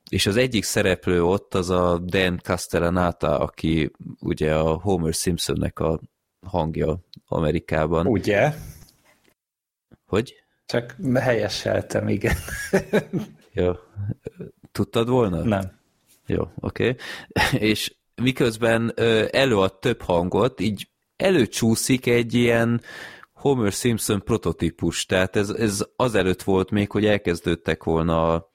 és az egyik szereplő ott az a Dan Castellanata, aki ugye a Homer Simpsonnek a hangja Amerikában. Ugye? Hogy? Csak helyeseltem, igen. Jó. Tudtad volna? Nem. Jó, oké. Okay. És miközben előad több hangot, így előcsúszik egy ilyen Homer Simpson prototípus, tehát ez, ez azelőtt volt még, hogy elkezdődtek volna a,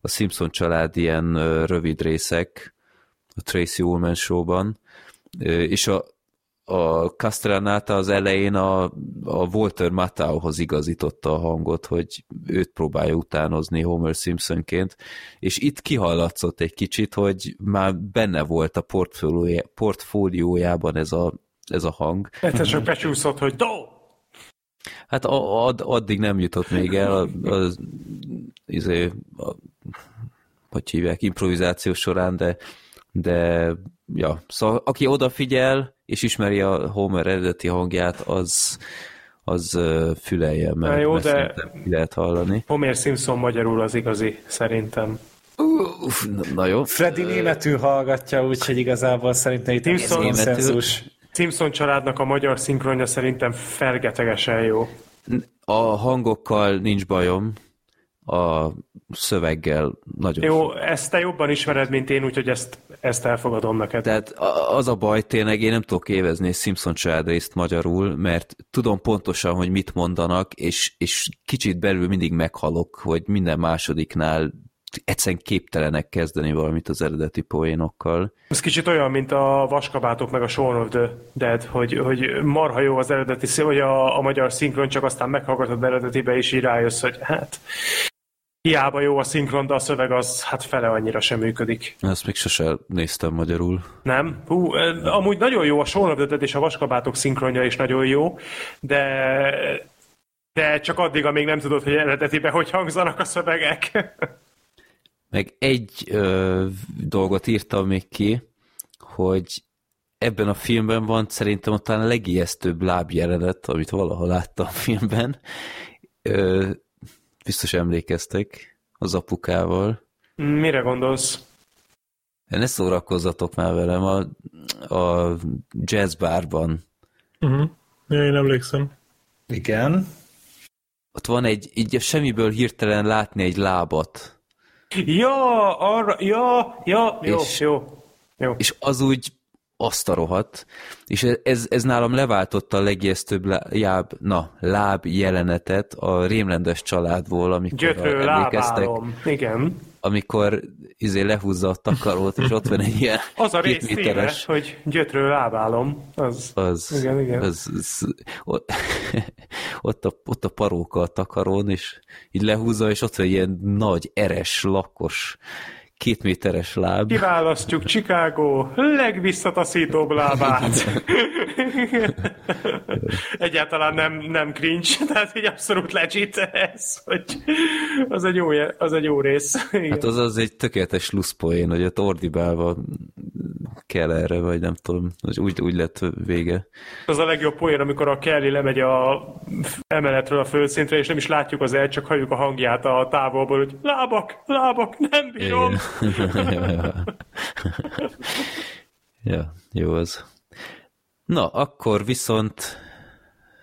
a Simpson család ilyen rövid részek a Tracy Ullman showban, és a, a Castellanata az elején a, a Walter Matthauhoz igazította a hangot, hogy őt próbálja utánozni Homer Simpsonként, és itt kihallatszott egy kicsit, hogy már benne volt a portfóliójá, portfóliójában ez a, ez a hang. Egyszer csak becsúszott, hogy do! Hát ad, addig nem jutott még el az, az izé, a, hogy hívják, improvizáció során, de, de ja, szóval aki odafigyel, és ismeri a Homer eredeti hangját, az, az ö, fülelje, mert, Na jó, de- ki lehet hallani. Homer Simpson magyarul az igazi, szerintem. Uf, na, na jó. Freddy németül hallgatja, úgyhogy igazából szerintem itt Simpson- konszenzus. Simpson családnak a magyar szinkronja szerintem fergetegesen jó. A hangokkal nincs bajom, a szöveggel nagyon Jó, ezt te jobban ismered, mint én, úgyhogy ezt, ezt elfogadom neked. Tehát az a baj tényleg, én nem tudok évezni Simpson család részt magyarul, mert tudom pontosan, hogy mit mondanak, és, és kicsit belül mindig meghalok, hogy minden másodiknál egyszerűen képtelenek kezdeni valamit az eredeti poénokkal. Ez kicsit olyan, mint a Vaskabátok meg a Shaun of the Dead, hogy, hogy marha jó az eredeti, szí- vagy a, a magyar szinkron, csak aztán meghallgatod eredetibe, és így rájössz, hogy hát hiába jó a szinkron, de a szöveg az hát fele annyira sem működik. Ezt még sose néztem magyarul. Nem? Hú, amúgy nagyon jó a Shaun of the Dead és a Vaskabátok szinkronja is nagyon jó, de de csak addig, amíg nem tudod, hogy eredetiben hogy hangzanak a szövegek. [LAUGHS] Meg egy ö, dolgot írtam még ki, hogy ebben a filmben van szerintem a talán legijesztőbb lábjelenet, amit valaha láttam a filmben. Ö, biztos emlékeztek az apukával. Mire gondolsz? Ne szórakozzatok már velem a, a jazzbárban. Uh-huh. Ja, én emlékszem. Igen. Ott van egy, így a semmiből hirtelen látni egy lábat. Ja, arra, ja, ja, jó, És- jó. jó. És az úgy azt a rohadt. És ez, ez nálam leváltotta a legijesztőbb lá- jáb, na, láb jelenetet a rémlendes családból, amikor Gyötrő emlékeztek, lábálom. Igen. amikor izé lehúzza a takarót, és ott van egy ilyen [LAUGHS] Az a rész méteres hogy gyötrő lábálom. Az, az, Igen, igen. az, az ott, [LAUGHS] a, ott a paróka a takarón, és így lehúzza, és ott van egy ilyen nagy, eres, lakos, két méteres láb. Kiválasztjuk Chicago legvisszataszítóbb lábát. [LAUGHS] Egyáltalán nem, nem cringe, tehát így abszolút legit ez, hogy az egy jó, az egy jó rész. Igen. Hát az az egy tökéletes slusszpoén, hogy ott ordibálva kell erre, vagy nem tudom, hogy úgy, úgy lett vége. Az a legjobb poén, amikor a Kelly lemegy a emeletről a földszintre, és nem is látjuk az el, csak halljuk a hangját a távolból, hogy lábak, lábak, nem bírom. Ja, jó az. Na, akkor viszont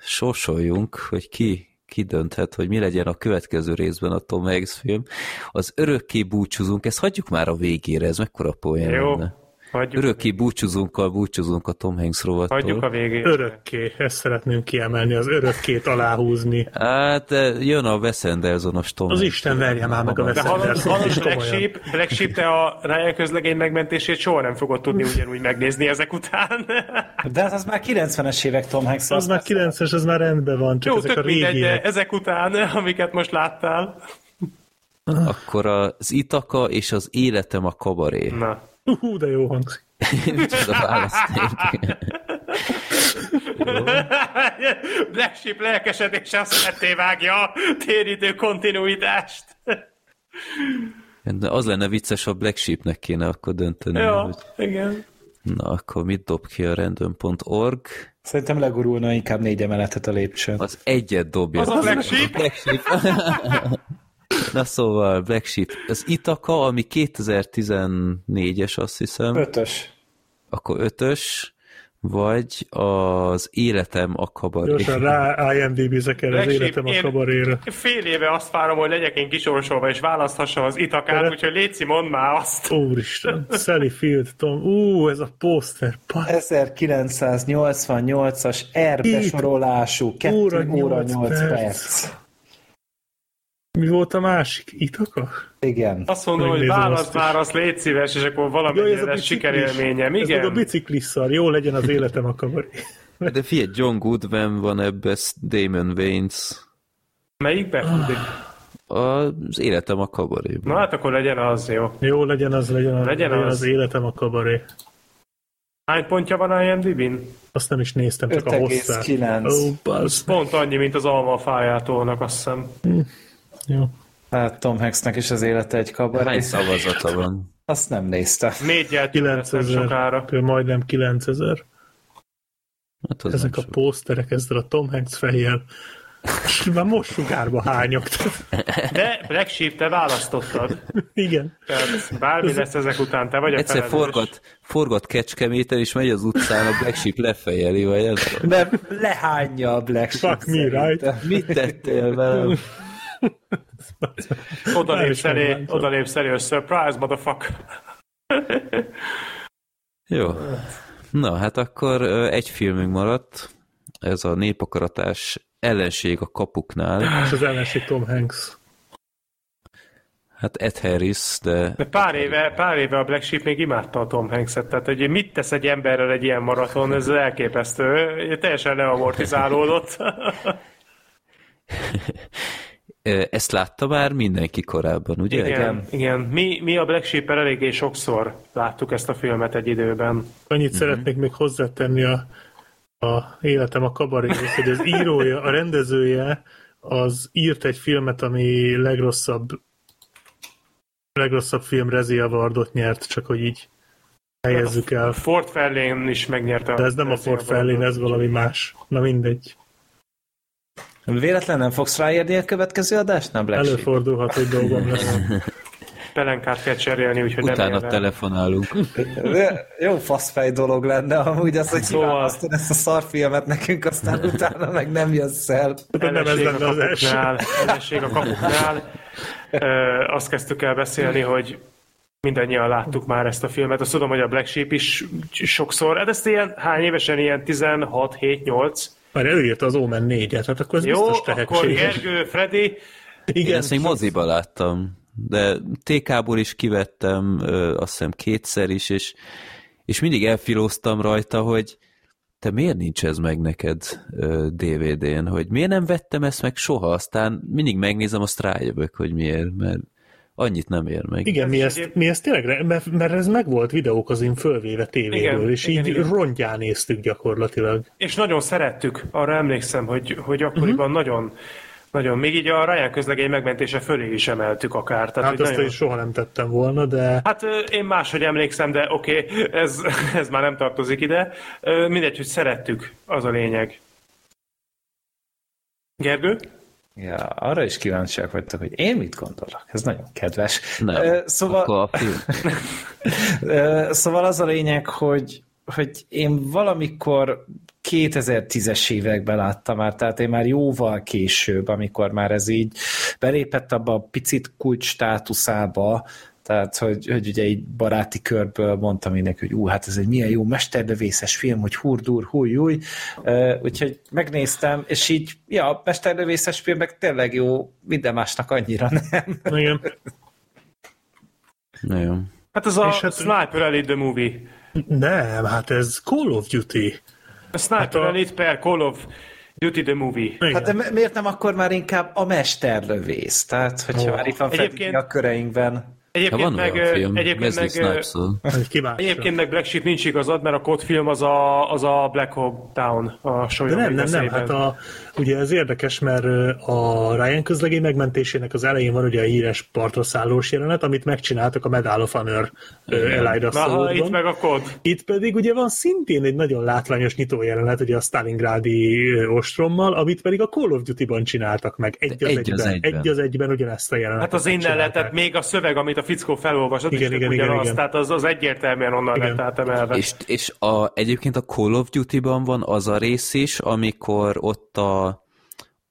sorsoljunk, hogy ki, ki dönthet, hogy mi legyen a következő részben a Tom Hanks film. Az örökké búcsúzunk, ezt hagyjuk már a végére, ez mekkora poén Jó, lenne. Hagyjuk, Örökké búcsúzunkkal búcsúzunk a Tom Hanks rovattól. hagyjuk a végét. Örökké, ezt szeretném kiemelni, az örökkét aláhúzni. Hát eh, jön a Wes Andersonos Tom Az Hanks. Isten verje már meg a Wes hallod, Anderson hallod is Black. Sheep, Black Sheep, te a Ryan közlegény megmentését soha nem fogod tudni ugyanúgy megnézni ezek után. [LAUGHS] De hát az már 90-es évek Tom Hanks. Az már 9-es, az már rendben van, csak Jó, ezek a tök mindegy, de régiek. ezek után, amiket most láttál. Akkor az Itaka és az Életem a kabaré. Na. Hú, de jó hangzik. Micsoda választék. Black Sheep lelkesedése azt ketté vágja a térítő kontinuitást. De az lenne vicces, ha Black Sheepnek kéne akkor dönteni. Ja, Hogy... igen. Na, akkor mit dob ki a random.org? Szerintem legurulna inkább négy emeletet a lépcsőn. Az egyet dobja. Az a Black Sheep? Black Sheep. Na szóval, Black Sheep. Az Itaka, ami 2014-es, azt hiszem. Ötös. Akkor ötös, vagy az Életem a kabaré. Gyorsan rá IMDb-zek az életem a kabaréra. Fél éve azt várom, hogy legyek én kisorsolva, és választhassam az itakát, Tere- úgyhogy Léci, mondd már azt. Úristen, Sally Field, Tom, ú, ez a pószter, pa- 1988-as R besorolású 2 Óra óra, nyolc 8 perc. perc. Mi volt a másik? Itaka? Igen. Azt mondom, hogy Megnézem válasz azt is. már, azt légy szíves, és akkor Jaj, valamennyire ez a sikerélményem. Ez meg a Igen. biciklis szar. Jó legyen az életem a kabaré. De figyelj, John Goodman van ebbe, Damon Waynes. Melyikbe? Az életem a kabaréban. Na hát akkor legyen az, jó. Jó legyen az, legyen, az, Legyen legyen az. az életem a kabaré. Hány pontja van IMDb-n? Azt nem is néztem, csak a hosszát. 5,9. Ó, bazd. Pont annyi, mint az alma a fájátólnak, azt hiszem. Jó. Hát Tom Hanksnek is az élete egy kabaré. Hány szavazata van? Azt nem nézte. Négyel több lesz nem 9000, sokára. majdnem 9000. Hát az Ezek a nem sok. pószterek ezzel a Tom Hanks fejjel. Már most sugárba hányok. De Black Sheep, te választottad. Igen. Tehát bármi lesz ezek után, te vagy a Egyszer felelős. forgat, forgat Kecskeméten, és megy az utcán, a Black Sheep lefejeli, vagy ez. De lehányja a Black Sheep Fuck me, right? Mit tettél velem? [LAUGHS] Oda lépsz elé, oda lépsz elé, hogy surprise, motherfucker. Jó. Na, hát akkor egy filmünk maradt. Ez a népakaratás ellenség a kapuknál. És az ellenség Tom Hanks. Hát Ed Harris, de De pár éve, pár éve a Black Sheep még imádta a Tom Hanks-et, tehát hogy mit tesz egy emberrel egy ilyen maraton, ez elképesztő. Teljesen leamortizálódott. [LAUGHS] ezt látta már mindenki korábban, ugye? igen, igen. Mi, mi a Black sheep eléggé sokszor láttuk ezt a filmet egy időben. Annyit szeretnék még hozzátenni a, a életem a kabaréhoz, hogy az írója, a rendezője az írt egy filmet, ami legrosszabb legrosszabb film Rezi Awardot nyert, csak hogy így helyezzük el. Ford Fairlane is megnyerte. De ez nem a Ford Fairlane, ez valami más. Na mindegy. Véletlen nem fogsz ráérni a következő adásnál, Black Sheep? Előfordulhat, hogy dolgom lesz. Pelenkát kell cserélni, úgyhogy nem Utána rá. telefonálunk. De Jó faszfej dolog lenne amúgy az, hogy Szóval- ezt a szarfilmet nekünk, aztán utána meg nem jössz el. Nem ez lenne az első. a kapuknál. Ö, azt kezdtük el beszélni, hogy mindannyian láttuk már ezt a filmet. Azt tudom, hogy a Black Sheep is sokszor, hát ezt ilyen, hány évesen, ilyen 16, 7, 8. Már előírta az Omen 4-et, hát akkor ez Jó, biztos akkor tehetséges. Gergő, Freddy, Én Igen, ezt még moziba láttam, de TK-ból is kivettem, ö, azt hiszem kétszer is, és, és mindig elfilóztam rajta, hogy te miért nincs ez meg neked ö, DVD-n, hogy miért nem vettem ezt meg soha, aztán mindig megnézem, azt rájövök, hogy miért, mert annyit nem ér meg. Igen, mi ezt, egyéb- mi ezt tényleg, mert, mert ez meg volt videókozin fölvéve tévéből, Igen, és igen, így igen. rongyán néztük gyakorlatilag. és nagyon szerettük, arra emlékszem, hogy, hogy akkoriban uh-huh. nagyon, nagyon, még így a Ryan közlegény megmentése fölé is emeltük akár. Tehát, Hát hogy azt nagyon... én soha nem tettem volna, de Hát én máshogy emlékszem, de oké, okay, ez, [LAUGHS] ez már nem tartozik ide. Mindegy, hogy szerettük, az a lényeg. Gergő? Ja, arra is kíváncsiak vagytok, hogy én mit gondolok. Ez nagyon kedves. Nem, Szóval, akkor a film. [LAUGHS] Szóval az a lényeg, hogy, hogy én valamikor 2010-es években láttam már, tehát én már jóval később, amikor már ez így belépett abba a picit kulcs státuszába, tehát, hogy, hogy ugye egy baráti körből mondtam mindenki, hogy ú, hát ez egy milyen jó mesterlövészes film, hogy hurdur, húj, új. Uh, úgyhogy megnéztem, és így, ja, mesterlövészes filmek tényleg jó, minden másnak annyira nem. igen. Na jó. Hát ez a És hát- Sniper Elite The Movie. Nem, hát ez Call of Duty. A Sniper Hát a- Elite per Call of Duty The Movie. Igen. Hát de mi- miért nem akkor már inkább a mesterlövész? Tehát, hogyha Ó. már itt van Egyébként- a köreinkben. Ha Egyébként van meg, olyan film, egyébként Wesley meg. Egy kíváncsi. Egyébként meg Black Sheep nincs igazad, mert a kód film az a, az a Black Hawk Down a De nem, nem, nem, hát a, ugye ez érdekes, mert a Ryan közlegény megmentésének az elején van ugye a híres partra szállós jelenet, amit megcsináltak a Medal of Honor Na, Swordban. itt meg a kód. Itt pedig ugye van szintén egy nagyon látványos nyitójelenet, ugye a Stalingrádi ostrommal, amit pedig a Call of Duty-ban csináltak meg. Egy az, egy egyben, az egyben. Egy az egyben ugyanezt a jelenetet Hát az innen lehetett még a szöveg, amit a fickó felolvasott, Igen, is igen, ugyanaz, igen, igen. tehát az, az egyértelműen onnan Igen. lett átemelve. És, és a, egyébként a Call of Duty-ban van az a rész is, amikor ott a,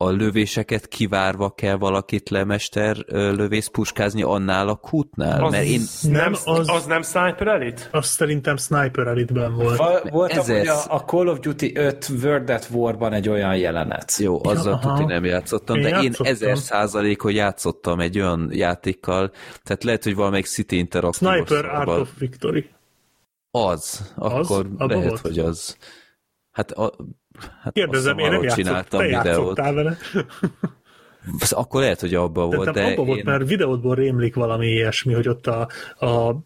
a lövéseket kivárva kell valakit lemester lövész puskázni annál a kútnál? Az, Mert én nem, az, az- az nem Sniper Elite? Azt szerintem Sniper Elite-ben volt. Va- volt Ezer- amúgy a, a Call of Duty 5 World at War-ban egy olyan jelenet. Jó, azzal Ja, tuti nem játszottam, Én de én játszottam. ezer százalék, hogy játszottam egy olyan játékkal, tehát lehet, hogy valamelyik City Interactive Sniper Art of Victory. Az, akkor Abba lehet, volt? hogy az. Hát, a, hát Kérdezem, én nem csináltam te videót. vele. Az Akkor lehet, hogy abban volt, de abban volt, én... mert videódból rémlik valami ilyesmi, hogy ott a, a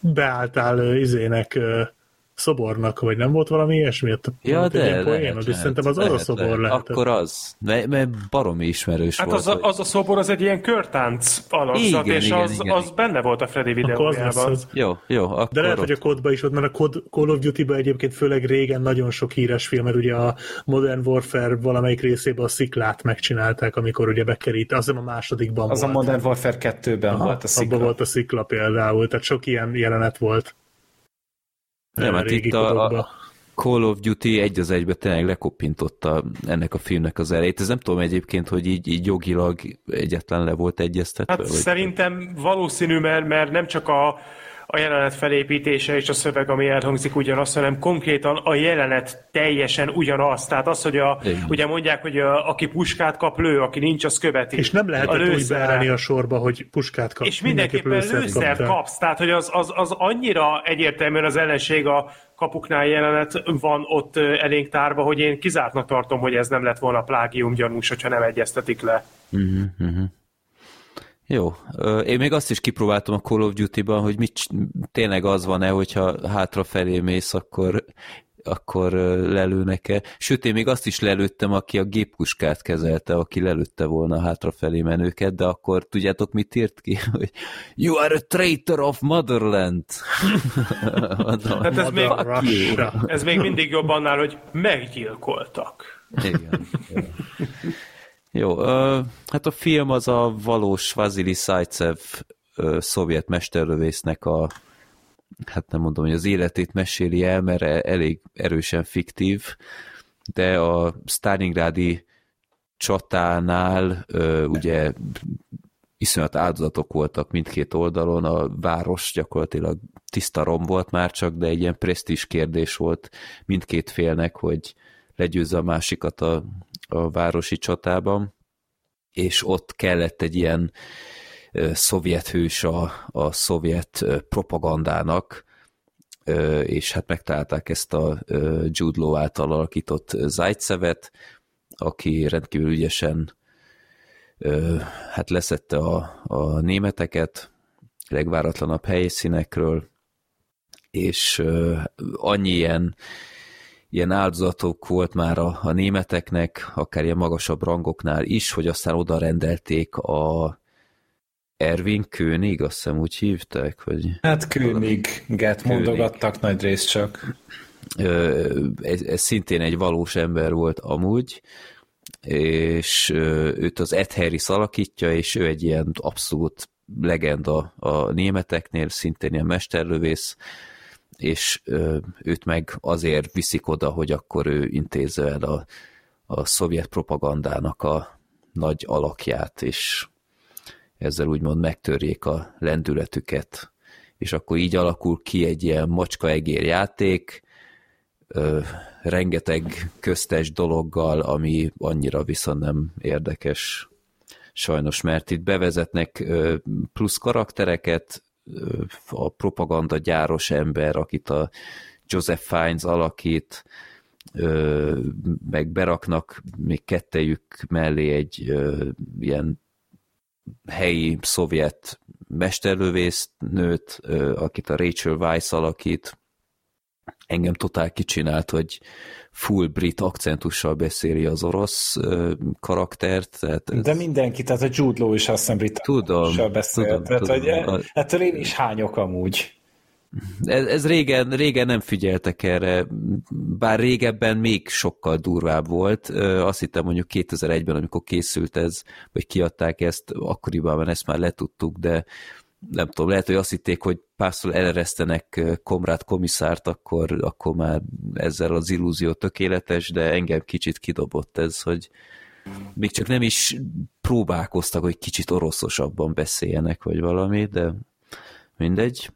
beálltál izének szobornak, vagy nem volt valami ilyesmi? Ott Ja, volt egy de ilyen lehet, poénod, és lehet, szerintem az az a szobor lehet. Akkor az, mert, mert baromi ismerős Hát volt. az a, hogy- az a szobor, az egy ilyen körtánc alakzat, Igen, és igen, az, igen. az benne volt a Freddy Akkor az videójában. az. Jó, jó, akkor De lehet, ott- hogy a kodba is ott, mert a Cod, Call of Duty-ba egyébként főleg régen nagyon sok híres film, mert ugye a Modern Warfare valamelyik részében a sziklát megcsinálták, amikor ugye bekerít, az nem a másodikban Az a volt. Modern Warfare 2-ben Aha, volt a szikla. Abban volt a szikla például, tehát sok ilyen jelenet volt. Nem, hát itt a, a Call of Duty egy az egybe tényleg lekoppintotta ennek a filmnek az elejét. Ez nem tudom egyébként, hogy így, így jogilag egyetlen le volt egyeztetve. Hát vagy... szerintem valószínű, mert, mert nem csak a, a jelenet felépítése és a szöveg, ami elhangzik ugyanaz, hanem konkrétan a jelenet teljesen ugyanaz. Tehát az, hogy a, Igen. ugye mondják, hogy a, aki puskát kap, lő, aki nincs, az követi. És nem A lehetett úgy lőszer- beállni a sorba, hogy puskát kap. És mindenképpen lőszert kaptál. kapsz, tehát hogy az, az, az annyira egyértelműen az ellenség a kapuknál jelenet van ott elénk tárva, hogy én kizártnak tartom, hogy ez nem lett volna plágium gyanús, hogyha nem egyeztetik le. Uh-huh, uh-huh. Jó, én még azt is kipróbáltam a Call of Duty-ban, hogy mit, tényleg az van-e, hogyha hátrafelé mész, akkor, akkor lelőnek-e. Sőt, én még azt is lelőttem, aki a géppuskát kezelte, aki lelőtte volna a hátrafelé menőket, de akkor tudjátok, mit írt ki? [LAUGHS] Hogy You are a traitor of motherland. [LAUGHS] Mondom, Hát ez még, ez még mindig jobb annál, hogy meggyilkoltak. Igen. Jó. Jó, ö, hát a film az a valós Vasili Zaitsev ö, szovjet mesterlövésznek a hát nem mondom, hogy az életét meséli el, mert e- elég erősen fiktív, de a Stalingrádi csatánál ö, ugye iszonyat áldozatok voltak mindkét oldalon, a város gyakorlatilag tiszta rom volt már csak, de egy ilyen presztízs kérdés volt mindkét félnek, hogy legyőzze a másikat a, a városi csatában, és ott kellett egy ilyen szovjet hős a, a szovjet propagandának, és hát megtalálták ezt a Jude Law által alakított Zaitsevet, aki rendkívül ügyesen hát leszette a, a németeket legváratlanabb helyszínekről, és annyi ilyen, ilyen áldozatok volt már a, a németeknek, akár ilyen magasabb rangoknál is, hogy aztán oda rendelték a Erwin König, azt hiszem úgy hívták, hogy Hát Königet mondogattak nagy részt csak. Ez, ez szintén egy valós ember volt amúgy, és őt az Ed Harris alakítja, és ő egy ilyen abszolút legenda a németeknél, szintén ilyen mesterlövész, és őt meg azért viszik oda, hogy akkor ő intézze el a, a szovjet propagandának a nagy alakját, és ezzel úgymond megtörjék a lendületüket. És akkor így alakul ki egy ilyen macska-egér játék, rengeteg köztes dologgal, ami annyira viszont nem érdekes sajnos, mert itt bevezetnek plusz karaktereket, a propaganda gyáros ember, akit a Joseph Fiennes alakít, meg beraknak még kettejük mellé egy ilyen helyi szovjet mesterlövész nőt, ö, akit a Rachel Weisz alakít, engem totál kicsinált, hogy full brit akcentussal beszéli az orosz karaktert. Tehát ez, De mindenki, tehát a Jude Law is azt hiszem brit Tudom, beszélt. tudom, tehát, tudom. hogy e- ettől én is hányok amúgy. ez, ez régen, régen nem figyeltek erre, bár régebben még sokkal durvább volt. Azt hittem mondjuk 2001-ben, amikor készült ez, vagy kiadták ezt, akkoriban ezt már letudtuk, de nem tudom, lehet, hogy azt hitték, hogy párszor eleresztenek komrát komisszárt, akkor, akkor már ezzel az illúzió tökéletes, de engem kicsit kidobott ez, hogy még csak nem is próbálkoztak, hogy kicsit oroszosabban beszéljenek, vagy valami, de mindegy.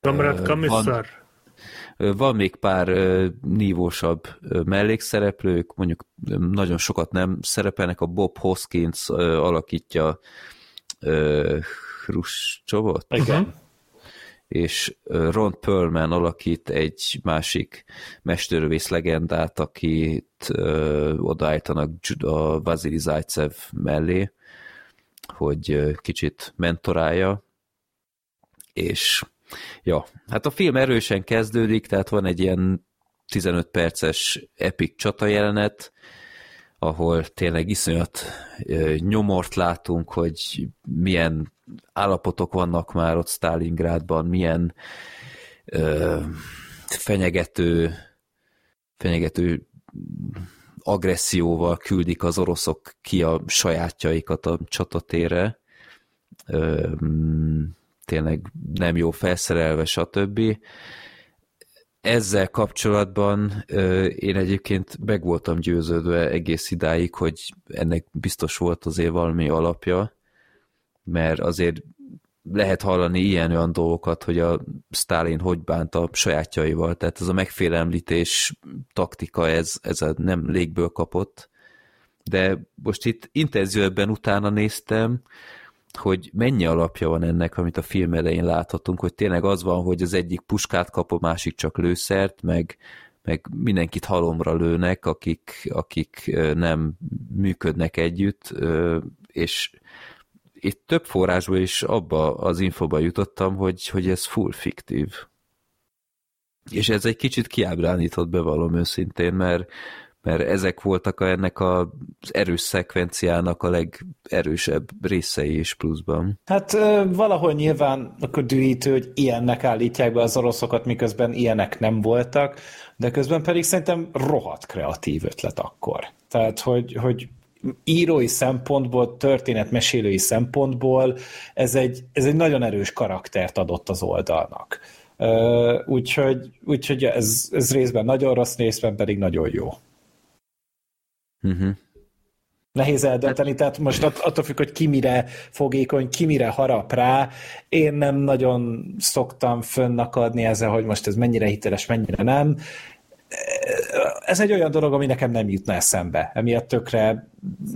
Kamrad Ö, Komisszar. Ö, Van még pár nívósabb mellékszereplők, mondjuk nagyon sokat nem szerepelnek, a Bob Hoskins alakítja Hruscsovot, Igen. és Ron Perlman alakít egy másik mesterlövész legendát, akit ö, odaállítanak a Vasily Zajcev mellé, hogy kicsit mentorálja, és ja, hát a film erősen kezdődik, tehát van egy ilyen 15 perces epic csata jelenet, ahol tényleg iszonyat nyomort látunk, hogy milyen állapotok vannak már ott Stalingrádban, milyen ö, fenyegető, fenyegető agresszióval küldik az oroszok ki a sajátjaikat a csatatérre. Ö, tényleg nem jó felszerelve, stb. Ezzel kapcsolatban én egyébként meg voltam győződve egész idáig, hogy ennek biztos volt azért valami alapja, mert azért lehet hallani ilyen-olyan dolgokat, hogy a Stalin hogy bánt a sajátjaival, tehát ez a megfélemlítés taktika, ez, ez a nem légből kapott, de most itt intenzívebben utána néztem, hogy mennyi alapja van ennek, amit a film elején láthatunk, hogy tényleg az van, hogy az egyik puskát kap, a másik csak lőszert, meg, meg mindenkit halomra lőnek, akik, akik nem működnek együtt, és itt több forrásból is abba az infoba jutottam, hogy, hogy ez full fiktív. És ez egy kicsit kiábránított, bevallom őszintén, mert, mert ezek voltak a, ennek az erős szekvenciának a legerősebb részei is pluszban. Hát valahol nyilván akkor dühítő, hogy ilyennek állítják be az oroszokat, miközben ilyenek nem voltak, de közben pedig szerintem rohadt kreatív ötlet akkor. Tehát, hogy, hogy írói szempontból, történetmesélői szempontból ez egy, ez egy nagyon erős karaktert adott az oldalnak. Úgyhogy, úgyhogy ez, ez részben nagyon rossz, részben pedig nagyon jó. Uh-huh. Nehéz eldönteni, tehát most att- attól függ, hogy ki mire fogékony, ki mire harap rá. Én nem nagyon szoktam fönnakadni ezzel, hogy most ez mennyire hiteles, mennyire nem. Ez egy olyan dolog, ami nekem nem jutna eszembe. Emiatt tökre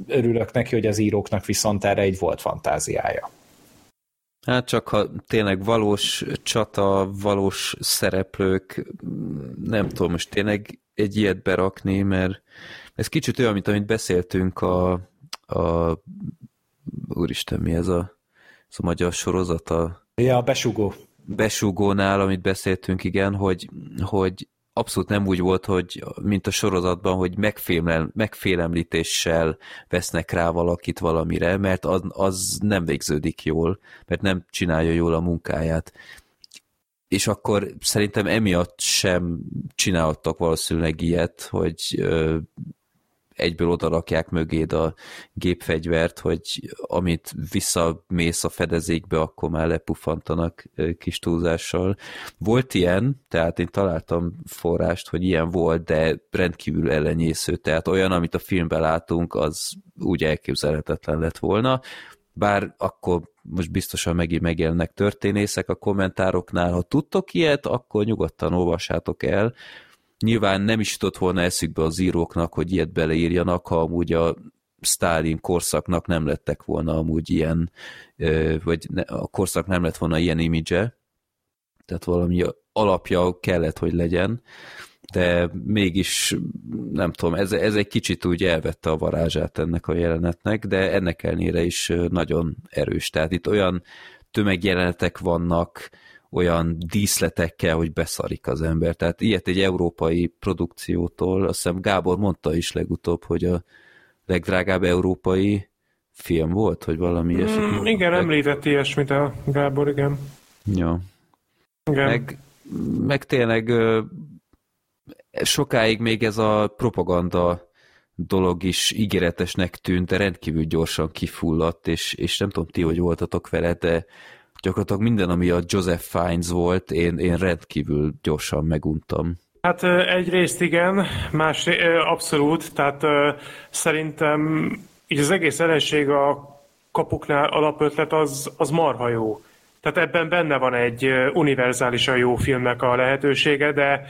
örülök neki, hogy az íróknak viszont erre egy volt fantáziája. Hát csak ha tényleg valós csata, valós szereplők, nem tudom most tényleg egy ilyet berakni, mert ez kicsit olyan, mint amit beszéltünk a, a úristen, mi ez a, ez a magyar sorozat, a Ja, a besugó. besugónál, amit beszéltünk, igen, hogy, hogy abszolút nem úgy volt, hogy mint a sorozatban, hogy megféleml, megfélemlítéssel vesznek rá valakit valamire, mert az, az nem végződik jól, mert nem csinálja jól a munkáját. És akkor szerintem emiatt sem csinálhattak valószínűleg ilyet, hogy egyből odarakják mögéd a gépfegyvert, hogy amit visszamész a fedezékbe, akkor már lepuffantanak ö, kis túlzással. Volt ilyen, tehát én találtam forrást, hogy ilyen volt, de rendkívül ellenyésző, tehát olyan, amit a filmben látunk, az úgy elképzelhetetlen lett volna, bár akkor most biztosan megint megjelennek történészek a kommentároknál, ha tudtok ilyet, akkor nyugodtan olvassátok el, Nyilván nem is jutott volna eszükbe az íróknak, hogy ilyet beleírjanak, ha amúgy a Stalin korszaknak nem lettek volna amúgy ilyen, vagy a korszak nem lett volna ilyen imidzse, tehát valami alapja kellett, hogy legyen, de mégis nem tudom, ez, ez egy kicsit úgy elvette a varázsát ennek a jelenetnek, de ennek ellenére is nagyon erős. Tehát itt olyan tömegjelenetek vannak, olyan díszletekkel, hogy beszarik az ember. Tehát ilyet egy európai produkciótól, azt hiszem Gábor mondta is legutóbb, hogy a legdrágább európai film volt, hogy valami. Mm, igen, említett ilyesmit a Gábor, igen. Ja. igen. Meg, meg tényleg sokáig még ez a propaganda dolog is ígéretesnek tűnt, de rendkívül gyorsan kifulladt, és, és nem tudom ti, hogy voltatok vele, de gyakorlatilag minden, ami a Joseph Fiennes volt, én, én rendkívül gyorsan meguntam. Hát egyrészt igen, más abszolút, tehát szerintem így az egész ellenség a kapuknál alapötlet az, az marha jó. Tehát ebben benne van egy univerzálisan jó filmnek a lehetősége, de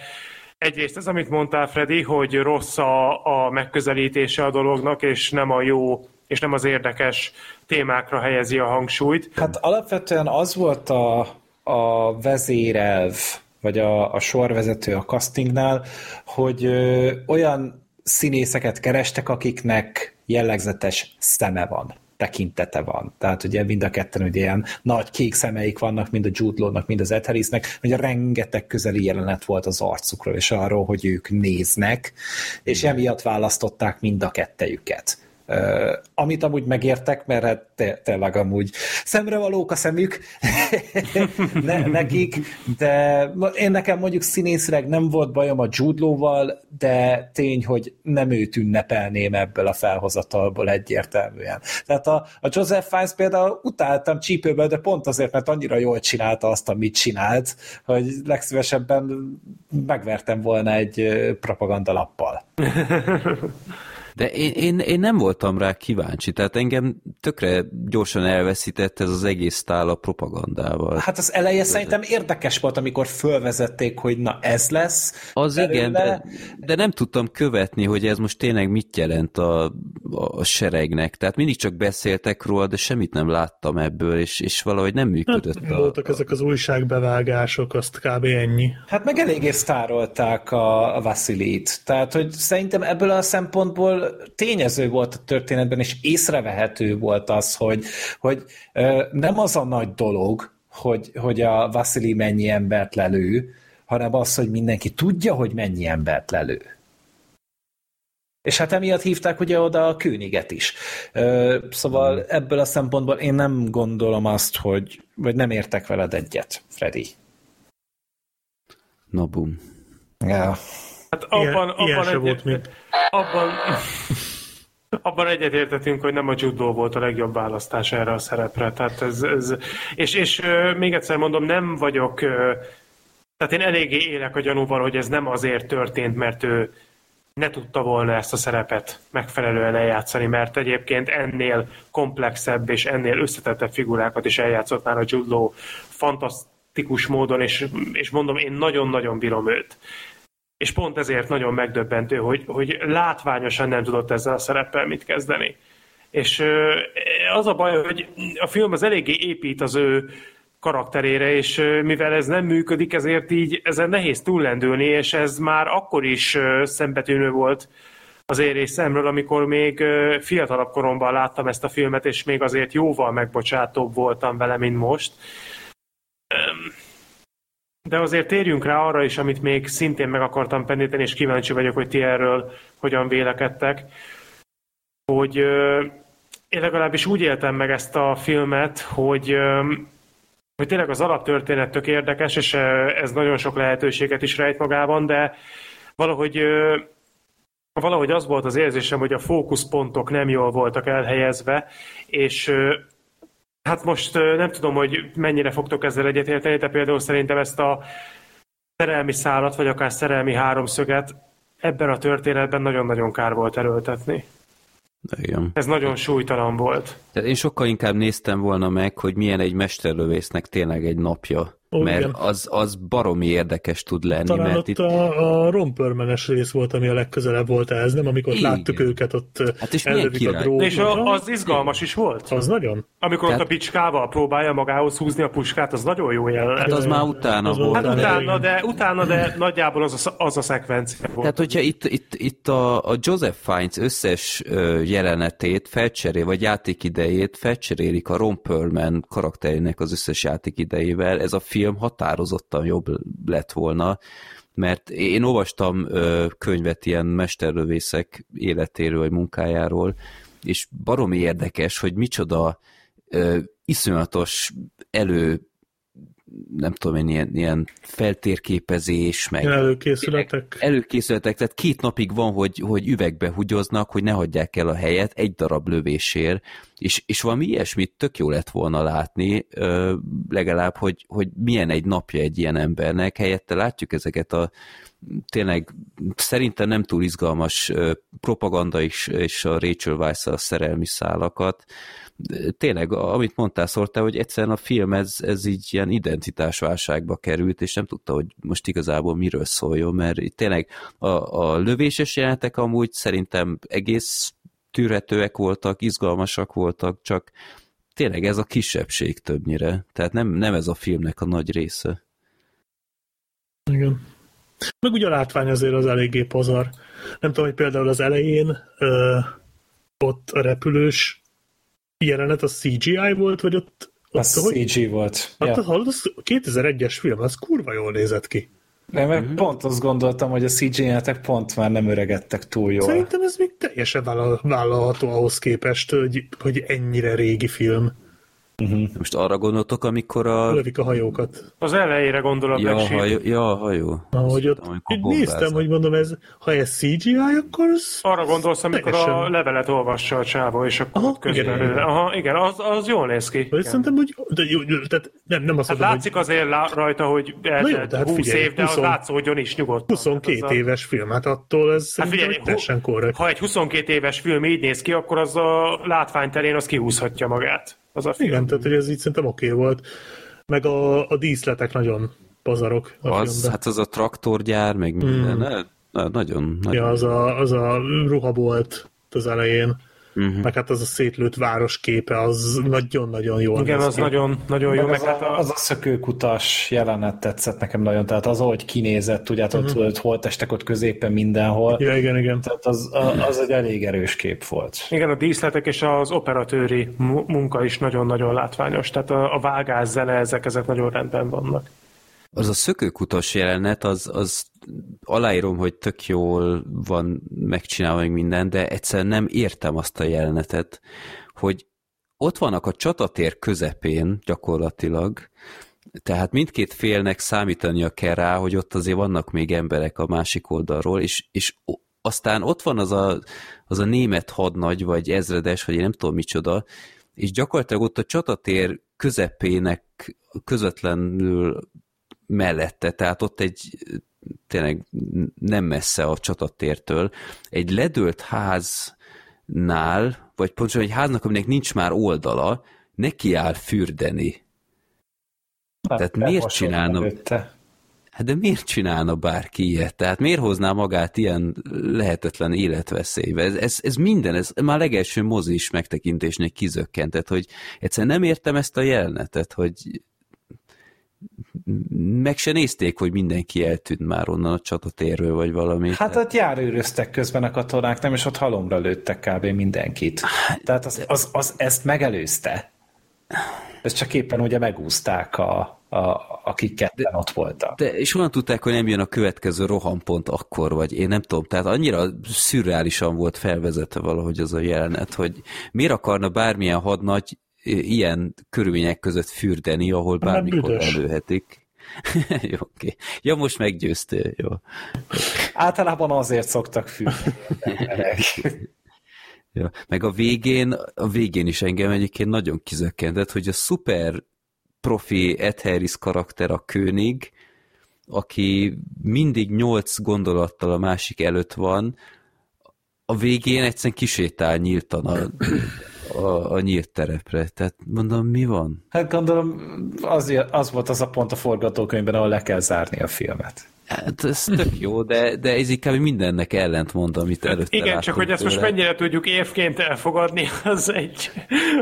egyrészt ez, amit mondtál, Freddy, hogy rossz a, a megközelítése a dolognak, és nem a jó, és nem az érdekes témákra helyezi a hangsúlyt. Hát alapvetően az volt a, a vezérelv, vagy a, a sorvezető a castingnál, hogy ö, olyan színészeket kerestek, akiknek jellegzetes szeme van tekintete van. Tehát ugye mind a ketten ugye ilyen nagy kék szemeik vannak, mind a Jude Law-nak, mind az Ed Harrisnek, ugye rengeteg közeli jelenet volt az arcukról, és arról, hogy ők néznek, és emiatt választották mind a kettejüket. Uh, amit amúgy megértek, mert hát te, tényleg amúgy szemrevalók a szemük [LAUGHS] ne, nekik, de én nekem mondjuk színészileg nem volt bajom a Jude de tény, hogy nem őt ünnepelném ebből a felhozatalból egyértelműen. Tehát a, a Joseph Fiennes például utáltam csípőből, de pont azért, mert annyira jól csinálta azt, amit csinált, hogy legszívesebben megvertem volna egy propagandalappal. [LAUGHS] De én, én, én nem voltam rá kíváncsi, tehát engem tökre gyorsan elveszített ez az egész tál a propagandával. Hát az eleje szerintem érdekes volt, amikor fölvezették, hogy na ez lesz. Az belőle. igen, de, de nem tudtam követni, hogy ez most tényleg mit jelent a, a seregnek. Tehát mindig csak beszéltek róla, de semmit nem láttam ebből, és, és valahogy nem működött. Hát, a, voltak ezek az újságbevágások, azt kb. ennyi. Hát meg eléggé sztárolták a, a Vasilit. Tehát, hogy szerintem ebből a szempontból tényező volt a történetben, és észrevehető volt az, hogy, hogy nem az a nagy dolog, hogy, hogy a Vasili mennyi embert lelő, hanem az, hogy mindenki tudja, hogy mennyi embert lelő. És hát emiatt hívták ugye oda a Königet is. Szóval ebből a szempontból én nem gondolom azt, hogy vagy nem értek veled egyet, Freddy. Na bum. Ja. Hát abban, ilyen, abban, ilyen egy, volt még. Abban, abban egyetértetünk, hogy nem a judó volt a legjobb választás erre a szerepre. Tehát ez, ez, és, és még egyszer mondom, nem vagyok, tehát én eléggé élek a gyanúval, hogy ez nem azért történt, mert ő ne tudta volna ezt a szerepet megfelelően eljátszani, mert egyébként ennél komplexebb és ennél összetettebb figurákat is eljátszott már a Jude fantasztikus módon, és, és mondom, én nagyon-nagyon bírom őt. És pont ezért nagyon megdöbbentő, hogy, hogy látványosan nem tudott ezzel a szereppel mit kezdeni. És az a baj, hogy a film az eléggé épít az ő karakterére, és mivel ez nem működik, ezért így ezen nehéz túllendülni, és ez már akkor is szembetűnő volt az én részemről, amikor még fiatalabb koromban láttam ezt a filmet, és még azért jóval megbocsátóbb voltam vele, mint most. De azért térjünk rá arra is, amit még szintén meg akartam pendíteni, és kíváncsi vagyok, hogy ti erről hogyan vélekedtek, hogy én legalábbis úgy éltem meg ezt a filmet, hogy hogy tényleg az alaptörténet tök érdekes, és ez nagyon sok lehetőséget is rejt magában, de valahogy valahogy az volt az érzésem, hogy a fókuszpontok nem jól voltak elhelyezve, és Hát most nem tudom, hogy mennyire fogtok ezzel egyetérteni, de például szerintem ezt a szerelmi szálat, vagy akár szerelmi háromszöget ebben a történetben nagyon-nagyon kár volt erőltetni. Igen. Ez nagyon súlytalan volt. Tehát én sokkal inkább néztem volna meg, hogy milyen egy mesterlövésznek tényleg egy napja. Ó, mert az, az baromi érdekes tud lenni. Talán mert ott itt... a, a rompermenes rész volt, ami a legközelebb volt ehhez, nem? Amikor Igen. láttuk őket, ott Hát és ellövik a drót. És a, az izgalmas is volt. Az nagyon. Amikor Tehát- ott a bicskával próbálja magához húzni a puskát, az nagyon jó jelenet. Hát az már utána Az volt. Hát utána, de- utána, de, nagyjából az a, az a szekvencia volt. Tehát, hogyha itt, itt, itt a, a Joseph Fiennes összes jelenetét felcserél, vagy játékidejét felcserélik a Ron Perlman karakterének az összes játékidejével, ez a film határozottan jobb lett volna, mert én olvastam ö, könyvet ilyen mesterlövészek életéről, vagy munkájáról, és baromi érdekes, hogy micsoda ö, iszonyatos elő nem tudom én, ilyen, ilyen feltérképezés, meg előkészületek. előkészületek, tehát két napig van, hogy, hogy üvegbe húgyoznak, hogy ne hagyják el a helyet egy darab lövésért, És, és valami ilyesmit tök jó lett volna látni, legalább, hogy, hogy milyen egy napja egy ilyen embernek, helyette látjuk ezeket a tényleg szerintem nem túl izgalmas propaganda is, és a Rachel weisz a szerelmi szálakat. Tényleg, amit mondtál, szóltál, hogy egyszerűen a film ez, ez így ilyen identitásválságba került, és nem tudta, hogy most igazából miről szóljon, mert tényleg a, a lövéses jelenetek amúgy szerintem egész tűrhetőek voltak, izgalmasak voltak, csak tényleg ez a kisebbség többnyire. Tehát nem, nem ez a filmnek a nagy része. Igen. Meg ugye a látvány azért az eléggé pozar. Nem tudom, hogy például az elején ö, ott a repülős jelenet a CGI volt, vagy ott... ott Az CG volt. Hát Ja. hallod, az 2001-es film, az kurva jól nézett ki. De meg pont azt gondoltam, hogy a CG-jenek pont már nem öregedtek túl jól. Szerintem ez még teljesen vállal- vállalható ahhoz képest, hogy, hogy ennyire régi film. Most arra gondoltok, amikor a... Lövik a hajókat. Az elejére gondol a Ja, hajó, ja, hajó. Ahogy ott így néztem, hogy mondom, ez, ha ez CGI, akkor az Arra gondolsz, amikor a Teljesen. levelet olvassa a csávó, és akkor Aha, ott közben igen, igen. Aha, igen, az, az jól néz ki. Igen. szerintem, hogy de jó, tehát nem, nem azt Hát mondom, látszik azért lá- rajta, hogy Na jó, eltelt de hát 20 figyelj, év, de az 20 látszódjon is nyugodtan. hogy 22 Hát az a- éves film, hát attól ez Hát figyelj, teljesen korrekt. ha egy 22 éves film így néz ki, akkor az a látványterén az kihúzhatja magát. Az a film. Igen, tehát hogy ez így szerintem oké volt. Meg a, a díszletek nagyon pazarok a Az, filmben. hát az a traktorgyár, meg minden, Mm. ne, na, nagyon, nagyon. Ja, az a, az a ruhabolt az elején, Mhm. meg hát az a szétlőtt város képe, az nagyon-nagyon jól Igen, az nagyon, nagyon jó. Meg Meg az, hát a, az a szökőkutas jelenet tetszett nekem nagyon, tehát az, ahogy kinézett, tudjátok, uh-huh. ott holtestek ott középen mindenhol, Ja, igen, igen. tehát az, az egy elég erős kép volt. igen, a díszletek és az operatőri mu- munka is nagyon-nagyon látványos. Tehát a, a vágás, zene, ezek, ezek nagyon rendben vannak. Az a szökőkutas jelenet, az, az aláírom, hogy tök jól van megcsinálva meg minden, de egyszerűen nem értem azt a jelenetet, hogy ott vannak a csatatér közepén gyakorlatilag, tehát mindkét félnek számítania kell rá, hogy ott azért vannak még emberek a másik oldalról, és, és aztán ott van az a, az a német hadnagy, vagy ezredes, vagy én nem tudom micsoda, és gyakorlatilag ott a csatatér közepének közvetlenül mellette, tehát ott egy tényleg nem messze a csatatértől, egy ledőlt háznál, vagy pontosan egy háznak, aminek nincs már oldala, neki áll fürdeni. Tehát miért csinálna, előtte. hát de miért csinálna bárki ilyet? Tehát miért hozná magát ilyen lehetetlen életveszélybe? Ez, ez, ez minden, ez már legelső mozis megtekintésnek kizökkentett, hogy egyszerűen nem értem ezt a jelenetet, hogy meg se nézték, hogy mindenki eltűnt már onnan a csatatérről, vagy valami. Hát ott járőröztek közben a katonák, nem, és ott halomra lőttek kb. mindenkit. Tehát az, az, az ezt megelőzte. Ez csak éppen ugye megúzták, a, a, akik ketten ott voltak. De és honnan tudták, hogy nem jön a következő rohampont akkor, vagy én nem tudom, tehát annyira szürreálisan volt felvezetve valahogy az a jelenet, hogy miért akarna bármilyen hadnagy ilyen körülmények között fürdeni, ahol Mert bármikor előhetik. [LAUGHS] jó, oké. Ja, most meggyőztél, jó. Általában azért szoktak emberek. [LAUGHS] Ja. Meg a végén, a végén is engem egyébként nagyon kizökkentett, hogy a szuper profi Ed Harris karakter a König, aki mindig nyolc gondolattal a másik előtt van, a végén egyszerűen kisétál nyíltan a, a, a nyílt terepre. Tehát mondom, mi van? Hát gondolom, az, az volt az a pont a forgatókönyvben, ahol le kell zárni a filmet. Hát ez tök jó, de, de ez inkább mindennek ellent mond, amit előtte Igen, csak hogy ezt most tőle. mennyire tudjuk évként elfogadni, az egy,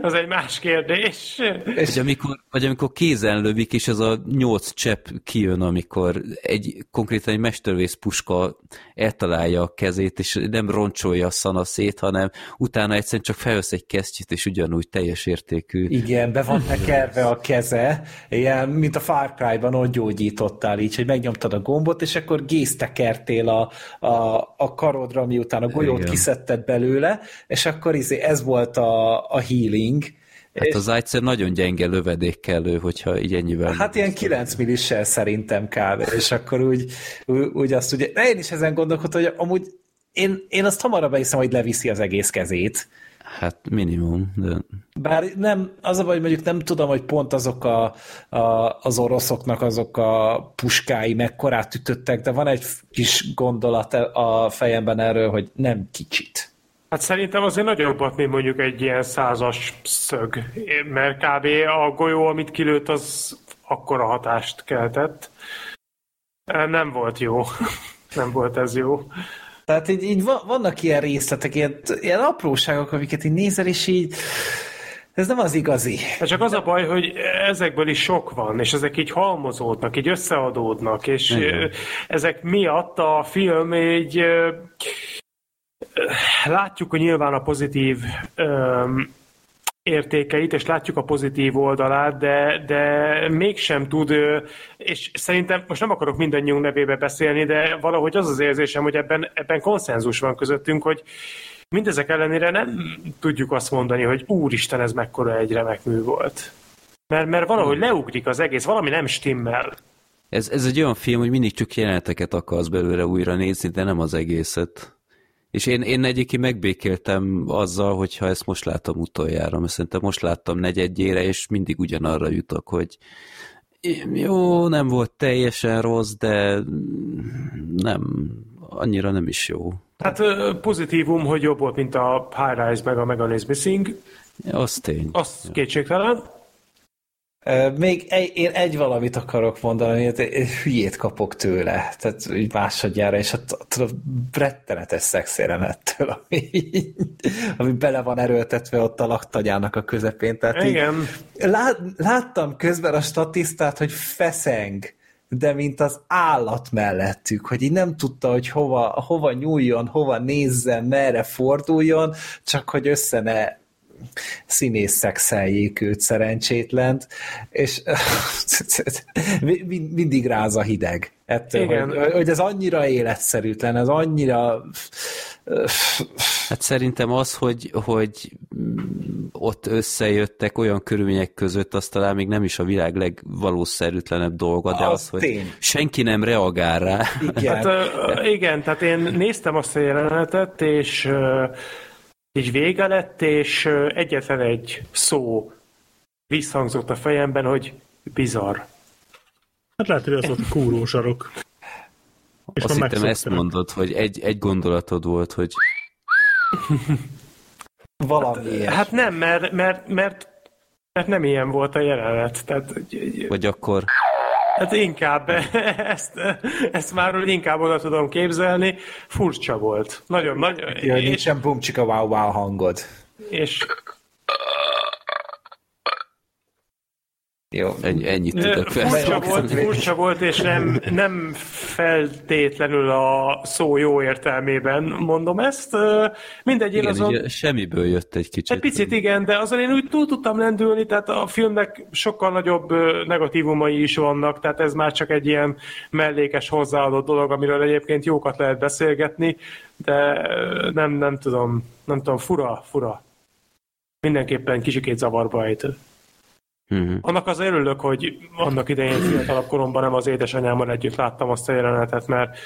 az egy más kérdés. Vagy amikor, vagy amikor kézen lövik, és ez a nyolc csepp kijön, amikor egy konkrétan egy mestervész puska eltalálja a kezét, és nem roncsolja a szanaszét, hanem utána egyszerűen csak felvesz egy kesztyűt, és ugyanúgy teljes értékű. Igen, be van tekerve a keze, ilyen, mint a Far Cry-ban ott gyógyítottál így, hogy megnyomtad a gombot, és akkor géztekertél a, a, a karodra, miután a golyót Igen. kiszedted belőle, és akkor izé, ez volt a, a healing. Hát az egyszer nagyon gyenge lövedék kellő, hogyha így ennyivel... Hát ilyen 9 millissel szerintem kb. És akkor úgy, úgy, azt ugye, én is ezen gondolkodtam, hogy amúgy én, én azt hamarabb hiszem, hogy leviszi az egész kezét. Hát minimum, de... Bár nem, az a baj, hogy mondjuk nem tudom, hogy pont azok a, a, az oroszoknak azok a puskái mekkorát ütöttek, de van egy kis gondolat a fejemben erről, hogy nem kicsit. Hát szerintem azért nagyobbat, mint mondjuk egy ilyen százas szög, mert kb. a golyó, amit kilőtt, az akkora hatást keltett. Nem volt jó. [LAUGHS] Nem volt ez jó. Tehát így, így vannak ilyen részletek, ilyen, ilyen apróságok, amiket így nézel, és így ez nem az igazi. De csak az a baj, hogy ezekből is sok van, és ezek így halmozódnak, így összeadódnak, és Igen. ezek miatt a film így látjuk hogy nyilván a pozitív értékeit, és látjuk a pozitív oldalát, de, de mégsem tud, és szerintem most nem akarok mindannyiunk nevébe beszélni, de valahogy az az érzésem, hogy ebben, ebben konszenzus van közöttünk, hogy mindezek ellenére nem tudjuk azt mondani, hogy úristen, ez mekkora egy remek mű volt. Mert, mert valahogy leugrik az egész, valami nem stimmel. Ez, ez egy olyan film, hogy mindig csak jeleneteket akarsz belőle újra nézni, de nem az egészet. És én, én egyébként megbékéltem azzal, hogyha ezt most látom utoljára, mert szerintem most láttam negyedjére, és mindig ugyanarra jutok, hogy jó, nem volt teljesen rossz, de nem, annyira nem is jó. Hát pozitívum, hogy jobb volt, mint a High Rise meg a Megan is Missing. Az tény. Az ja. kétségtelen. Még egy, én egy valamit akarok mondani, hogy hülyét kapok tőle, tehát úgy másodjára, és attól a rettenetes szexéremettől, ami, ami bele van erőltetve ott a laktagyának a közepén. Tehát Igen. Így, lát, láttam közben a statisztát, hogy feszeng, de mint az állat mellettük, hogy így nem tudta, hogy hova, hova nyúljon, hova nézzen, merre forduljon, csak hogy össze ne színész szexeljék őt szerencsétlent, és [LAUGHS] mindig ráz a hideg. Ettől, Igen. Hogy, hogy ez annyira életszerűtlen, ez annyira... Hát szerintem az, hogy, hogy ott összejöttek olyan körülmények között, az talán még nem is a világ legvalószerűtlenebb dolga, de az, az hogy tény. senki nem reagál rá. Igen. Hát, igen, tehát én néztem azt a jelenetet, és így vége lett, és egyetlen egy szó visszhangzott a fejemben, hogy bizarr. Hát lehet, hogy az volt a kúrósarok. És Azt hittem ezt mondod, hogy egy, egy gondolatod volt, hogy valami hát, hát nem, mert, mert, mert, mert nem ilyen volt a jelenet. Tehát, Vagy akkor Hát inkább, [LAUGHS] ezt, ezt már inkább oda tudom képzelni. Furcsa volt. Nagyon, nagyon. Ja, és, nincsen bumcsika wow wow hangod. És Jó, ennyi, ennyit tudok furcsa volt, furcsa volt, és nem, nem feltétlenül a szó jó értelmében mondom ezt. Mindegy, igen, azon... Semmiből jött egy kicsit. Egy picit igen, de azon én úgy túl tudtam lendülni, tehát a filmnek sokkal nagyobb negatívumai is vannak, tehát ez már csak egy ilyen mellékes hozzáadott dolog, amiről egyébként jókat lehet beszélgetni, de nem, nem tudom, nem tudom, fura, fura. Mindenképpen kicsikét zavarba ejtő. Uh-huh. Annak az örülök, hogy annak idején fiatalabb koromban nem az édesanyámmal együtt láttam azt a jelenetet, mert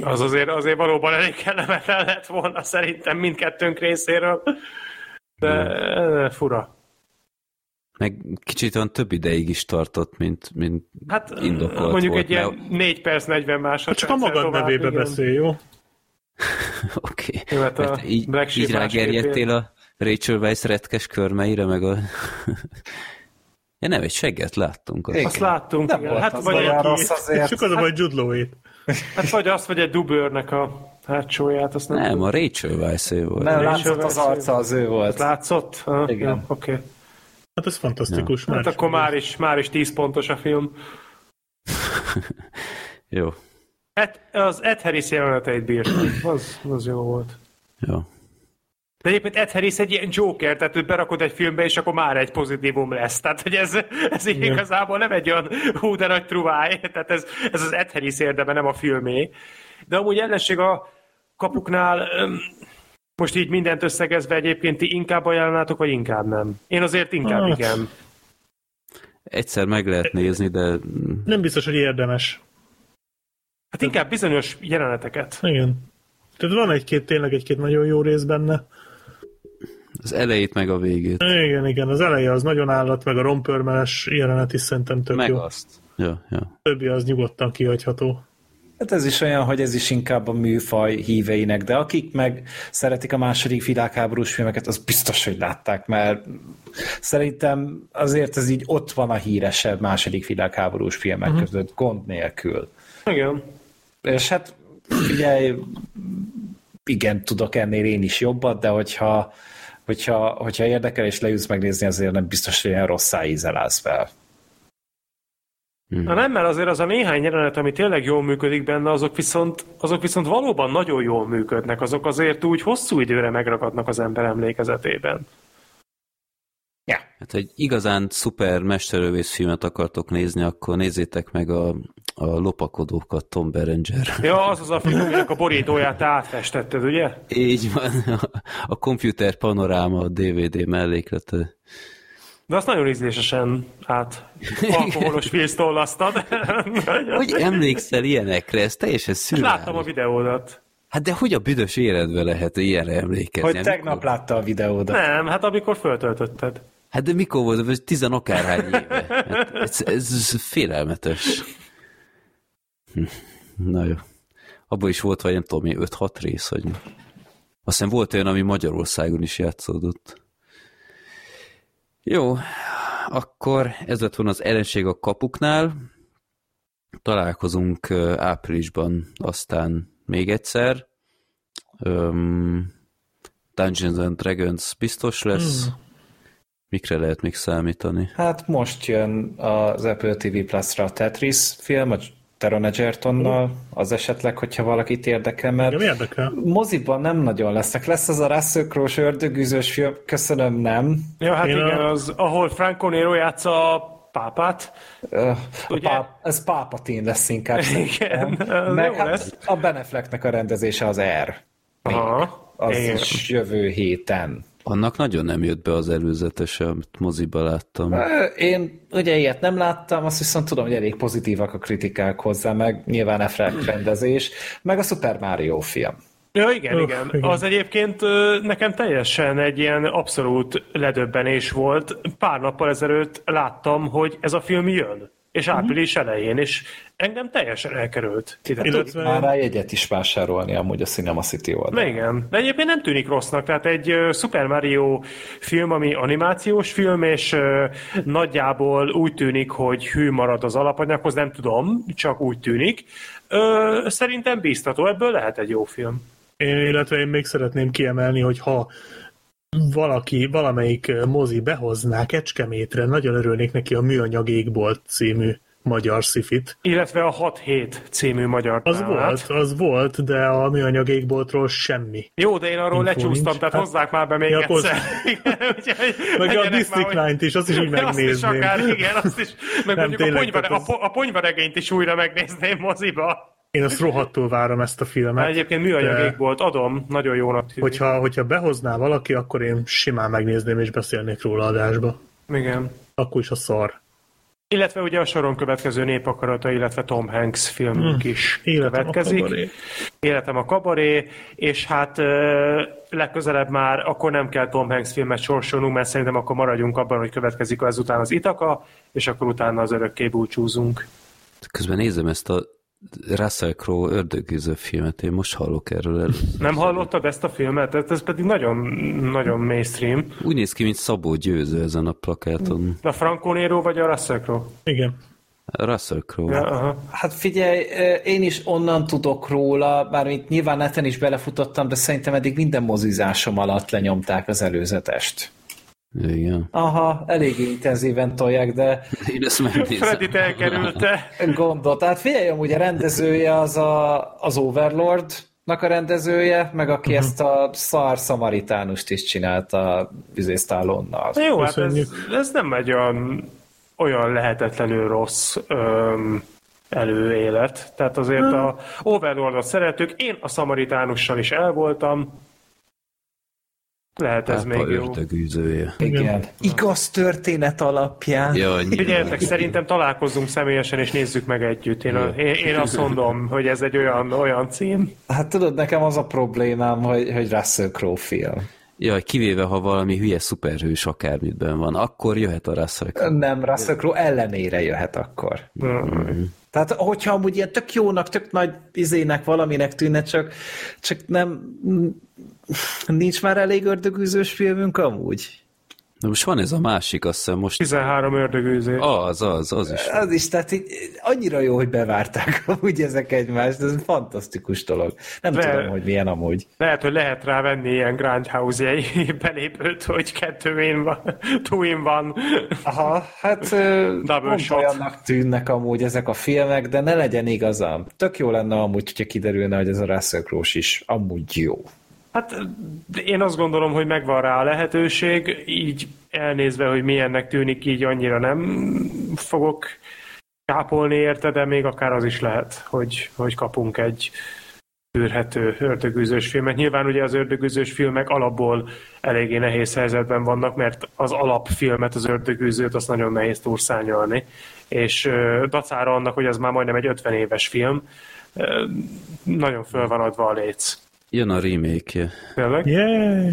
az azért, azért valóban elég kellemetlen lett volna szerintem mindkettőnk részéről. De uh-huh. fura. Meg kicsit olyan több ideig is tartott, mint, mint hát, indokolt mondjuk volt, egy ilyen 4 perc, 40 másodperc. Csak a magad nevébe beszél, jó? [LAUGHS] Oké. Okay. Hát így, így rágerjedtél a Rachel Weisz retkes körmeire, meg a... Ja nem, egy segget láttunk. Igen. Azt láttunk, nem igen. Hát vagy egy rossz azért. Csak az a vagy Jude Hát vagy azt, vagy egy dubőrnek a hátsóját, azt nem Nem, a Rachel weisz volt. Nem, látszott az arca, az ő volt. Látszott? Ah, igen. Oké. Okay. Hát ez fantasztikus. Ja. Hát akkor már is, már is 10 pontos a film. [LAUGHS] jó. Ed, az Ed Harris jeleneteit bírtam. Az, az jó volt. Jó. De egyébként Ed Harris egy ilyen Joker, tehát őt berakod egy filmbe, és akkor már egy pozitívum lesz. Tehát, hogy ez, ez így igazából nem egy olyan hú, de nagy truváj. Tehát ez, ez az Ed Harris érdeme, nem a filmé. De amúgy ellenség a kapuknál most így mindent összegezve egyébként ti inkább ajánlanátok, vagy inkább nem? Én azért inkább ah. igen. Egyszer meg lehet nézni, de... Nem biztos, hogy érdemes. Hát inkább bizonyos jeleneteket. Igen. Tehát van egy-két, tényleg egy-két nagyon jó rész benne. Az elejét meg a végét. Igen, igen, az eleje az nagyon állat, meg a rompörmeles jelenet is szerintem tök Meg jó. azt. Ja, ja. Többi az nyugodtan kihagyható. Hát ez is olyan, hogy ez is inkább a műfaj híveinek, de akik meg szeretik a második világháborús filmeket, az biztos, hogy látták, mert szerintem azért ez így ott van a híresebb második világháborús filmek uh-huh. között, gond nélkül. Igen. És hát ugye igen, tudok ennél én is jobbat, de hogyha, hogyha, hogyha érdekel és leülsz megnézni, azért nem biztos, hogy ilyen rosszá ízel állsz fel. Na nem, mert azért az a néhány jelenet, ami tényleg jól működik benne, azok viszont, azok viszont valóban nagyon jól működnek, azok azért úgy hosszú időre megragadnak az ember emlékezetében. Hát, ha egy igazán szuper mesterlövész filmet akartok nézni, akkor nézzétek meg a, a lopakodókat Tom Berenger. Ja, az az a film, aminek a borítóját te átfestetted, ugye? Így van, a, komputer panoráma a DVD melléklete. De azt nagyon ízlésesen át alkoholos filztollasztad. Hogy emlékszel ilyenekre? Ez teljesen szürreális. Láttam a videódat. Hát de hogy a büdös életben lehet ilyenre emlékezni? Hogy tegnap látta a videódat. Nem, hát amikor föltöltötted. Hát de mikor volt? Ez tizenakárhány éve. Hát ez, ez, ez félelmetes. Hm, Na jó. Abban is volt, vagy nem tudom, 5-6 rész, vagy azt hiszem volt olyan, ami Magyarországon is játszódott. Jó, akkor ez lett volna az ellenség a kapuknál. Találkozunk áprilisban aztán még egyszer. Um, Dungeons and Dragons biztos lesz. Hmm. Mikre lehet még számítani? Hát most jön az Apple TV Plus-ra a Tetris film, a Teron Egertonnal, az esetleg, hogyha valakit érdekel, mert Engem érdekel. moziban nem nagyon lesznek. Lesz az a Russell ördögűzős film, köszönöm, nem. Ja, hát Én igen, a- az, ahol Franco Nero játsza a pápát. A Ugye? páp, ez Pápatin lesz inkább. Igen, [LAUGHS] Meg hát lesz. a Ben Afflecknek a rendezése az R. Aha, Az igen. is jövő héten. Annak nagyon nem jött be az előzetes, amit moziba láttam. Én ugye ilyet nem láttam, azt viszont tudom, hogy elég pozitívak a kritikák hozzá, meg nyilván Affleck rendezés, meg a Super Mario film. Ja, igen, Uff, igen. igen. Az egyébként nekem teljesen egy ilyen abszolút ledöbbenés volt. Pár nappal ezelőtt láttam, hogy ez a film jön, és április elején, és engem teljesen elkerült. Illetve Már rá jegyet is vásárolni amúgy a Cinema City oldalon. igen, de egyébként nem tűnik rossznak, tehát egy Super Mario film, ami animációs film, és nagyjából úgy tűnik, hogy hű marad az alapanyaghoz, nem tudom, csak úgy tűnik. Ö, szerintem bíztató, ebből lehet egy jó film. Én, illetve én még szeretném kiemelni, hogy ha valaki, valamelyik mozi behozná Kecskemétre, nagyon örülnék neki a Műanyag Égbolt című magyar szifit. Illetve a 6-7 című magyar Az találát. volt, az volt, de a Műanyag Égboltról semmi. Jó, de én arról Info lecsúsztam, nincs. tehát Hát- hozzák már be még Ja, egyszer. [LAUGHS] Meg a District 9-t is, azt is úgy [LAUGHS] Azt is megnézném. akár, igen, azt is. Meg Nem, mondjuk a, tehát a, a ponyvaregényt is újra megnézném moziba. Én azt rohadtul várom ezt a filmet. Már egyébként műanyag volt, adom, nagyon jónak tűnik. Hogyha, hogyha behozná valaki, akkor én simán megnézném és beszélnék róla adásba. Igen. Akkor is a szar. Illetve ugye a soron következő népakarata, illetve Tom Hanks filmünk Hmm. is Életem a következik. kabaré. Életem a kabaré, és hát ö, legközelebb már akkor nem kell Tom Hanks filmet sorsolnunk, mert szerintem akkor maradjunk abban, hogy következik ezután az Itaka, és akkor utána az örökké búcsúzunk. Közben nézem ezt a Russell Crowe ördögűző filmet, én most hallok erről először. Nem hallottad ezt a filmet? Ez, ez pedig nagyon, nagyon mainstream. Úgy néz ki, mint Szabó Győző ezen a plakáton. A Franco Nero vagy a Russell Crowe? Igen. Russell Crowe. Ja, aha. Hát figyelj, én is onnan tudok róla, bármint nyilván neten is belefutottam, de szerintem eddig minden mozizásom alatt lenyomták az előzetest. Igen. Aha, elég intenzíven tolják, de [LAUGHS] Én ezt megnézem. Fredit elkerülte. gondot. Tehát figyelj, amúgy a rendezője az a, az Overlord, a rendezője, meg aki uh-huh. ezt a szar szamaritánust is csinálta Vizésztálonnal. Na jó, hát ez, ez nem egy olyan, olyan lehetetlenül rossz öm, előélet. Tehát azért a Overlordot szeretők, én a Szamaritánussal is el voltam. Lehet ez Pápa még jó. ördögűzője. Igen. Igaz történet alapján. Jaj, Figyeljetek, szerintem találkozzunk személyesen, és nézzük meg együtt. Én, a, én, én azt mondom, hogy ez egy olyan, olyan cím. Hát tudod, nekem az a problémám, hogy, hogy Russell Crowe film. Jaj, kivéve, ha valami hülye szuperhős akármitben van, akkor jöhet a Russell Crowe. Nem, Russell Crowe ellenére jöhet akkor. Mm. Tehát, hogyha amúgy ilyen tök jónak, tök nagy izének, valaminek tűnne, csak, csak nem nincs már elég ördögűzős filmünk amúgy. Na most van ez a másik, azt hiszem most... 13 ördögűző. Az, az, az is. Az is, tehát így, annyira jó, hogy bevárták [LAUGHS] amúgy ezek egymást, ez fantasztikus dolog. Nem Le- tudom, hogy milyen amúgy. Lehet, hogy lehet rá venni ilyen Grindhouse [LAUGHS] belépőt, hogy kettő in van, two in van. Aha, hát pont olyannak tűnnek amúgy ezek a filmek, de ne legyen igazam. Tök jó lenne amúgy, hogyha kiderülne, hogy ez a Russell crowe is amúgy jó. Hát én azt gondolom, hogy megvan rá a lehetőség, így elnézve, hogy milyennek tűnik, így annyira nem fogok kápolni érte, de még akár az is lehet, hogy, hogy kapunk egy tűrhető ördögűzős filmet. Nyilván ugye az ördögűzős filmek alapból eléggé nehéz helyzetben vannak, mert az alapfilmet, az ördögűzőt, azt nagyon nehéz túlszányolni. És dacára annak, hogy ez már majdnem egy 50 éves film, nagyon föl van adva a léc. Jön a remake Tényleg? Yeah!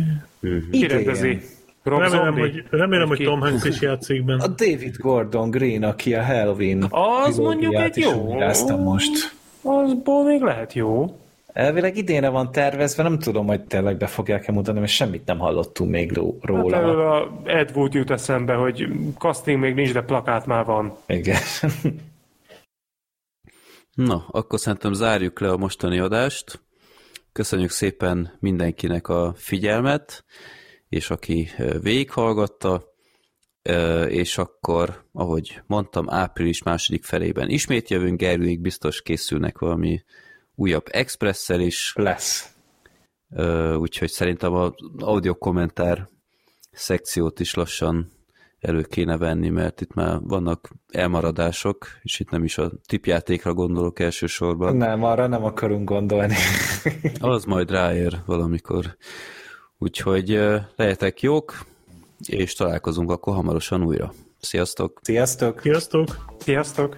Ki rendezi? Rob Remélem, hogy, remélem, hogy? Tom Hanks is játszik benne. A David Gordon Green, aki a Halloween Az mondjuk egy jó. most. Azból még lehet jó. Elvileg idénre van tervezve, nem tudom, hogy tényleg be fogják-e mutatni, mert semmit nem hallottunk még Hát róla. erről a Ed Wood jut eszembe, hogy casting még nincs, de plakát már van. Igen. Na, akkor szerintem zárjuk le a mostani adást. Köszönjük szépen mindenkinek a figyelmet, és aki végighallgatta, és akkor, ahogy mondtam, április második felében ismét jövünk, Gergőig biztos készülnek valami újabb expresszel is. Lesz. Úgyhogy szerintem az audio kommentár szekciót is lassan elő kéne venni, mert itt már vannak elmaradások, és itt nem is a tipjátékra gondolok elsősorban. Nem, arra nem akarunk gondolni. [LAUGHS] Az majd ráér valamikor. Úgyhogy lehetek jók, és találkozunk akkor hamarosan újra. Sziasztok! Sziasztok! Sziasztok! Sziasztok!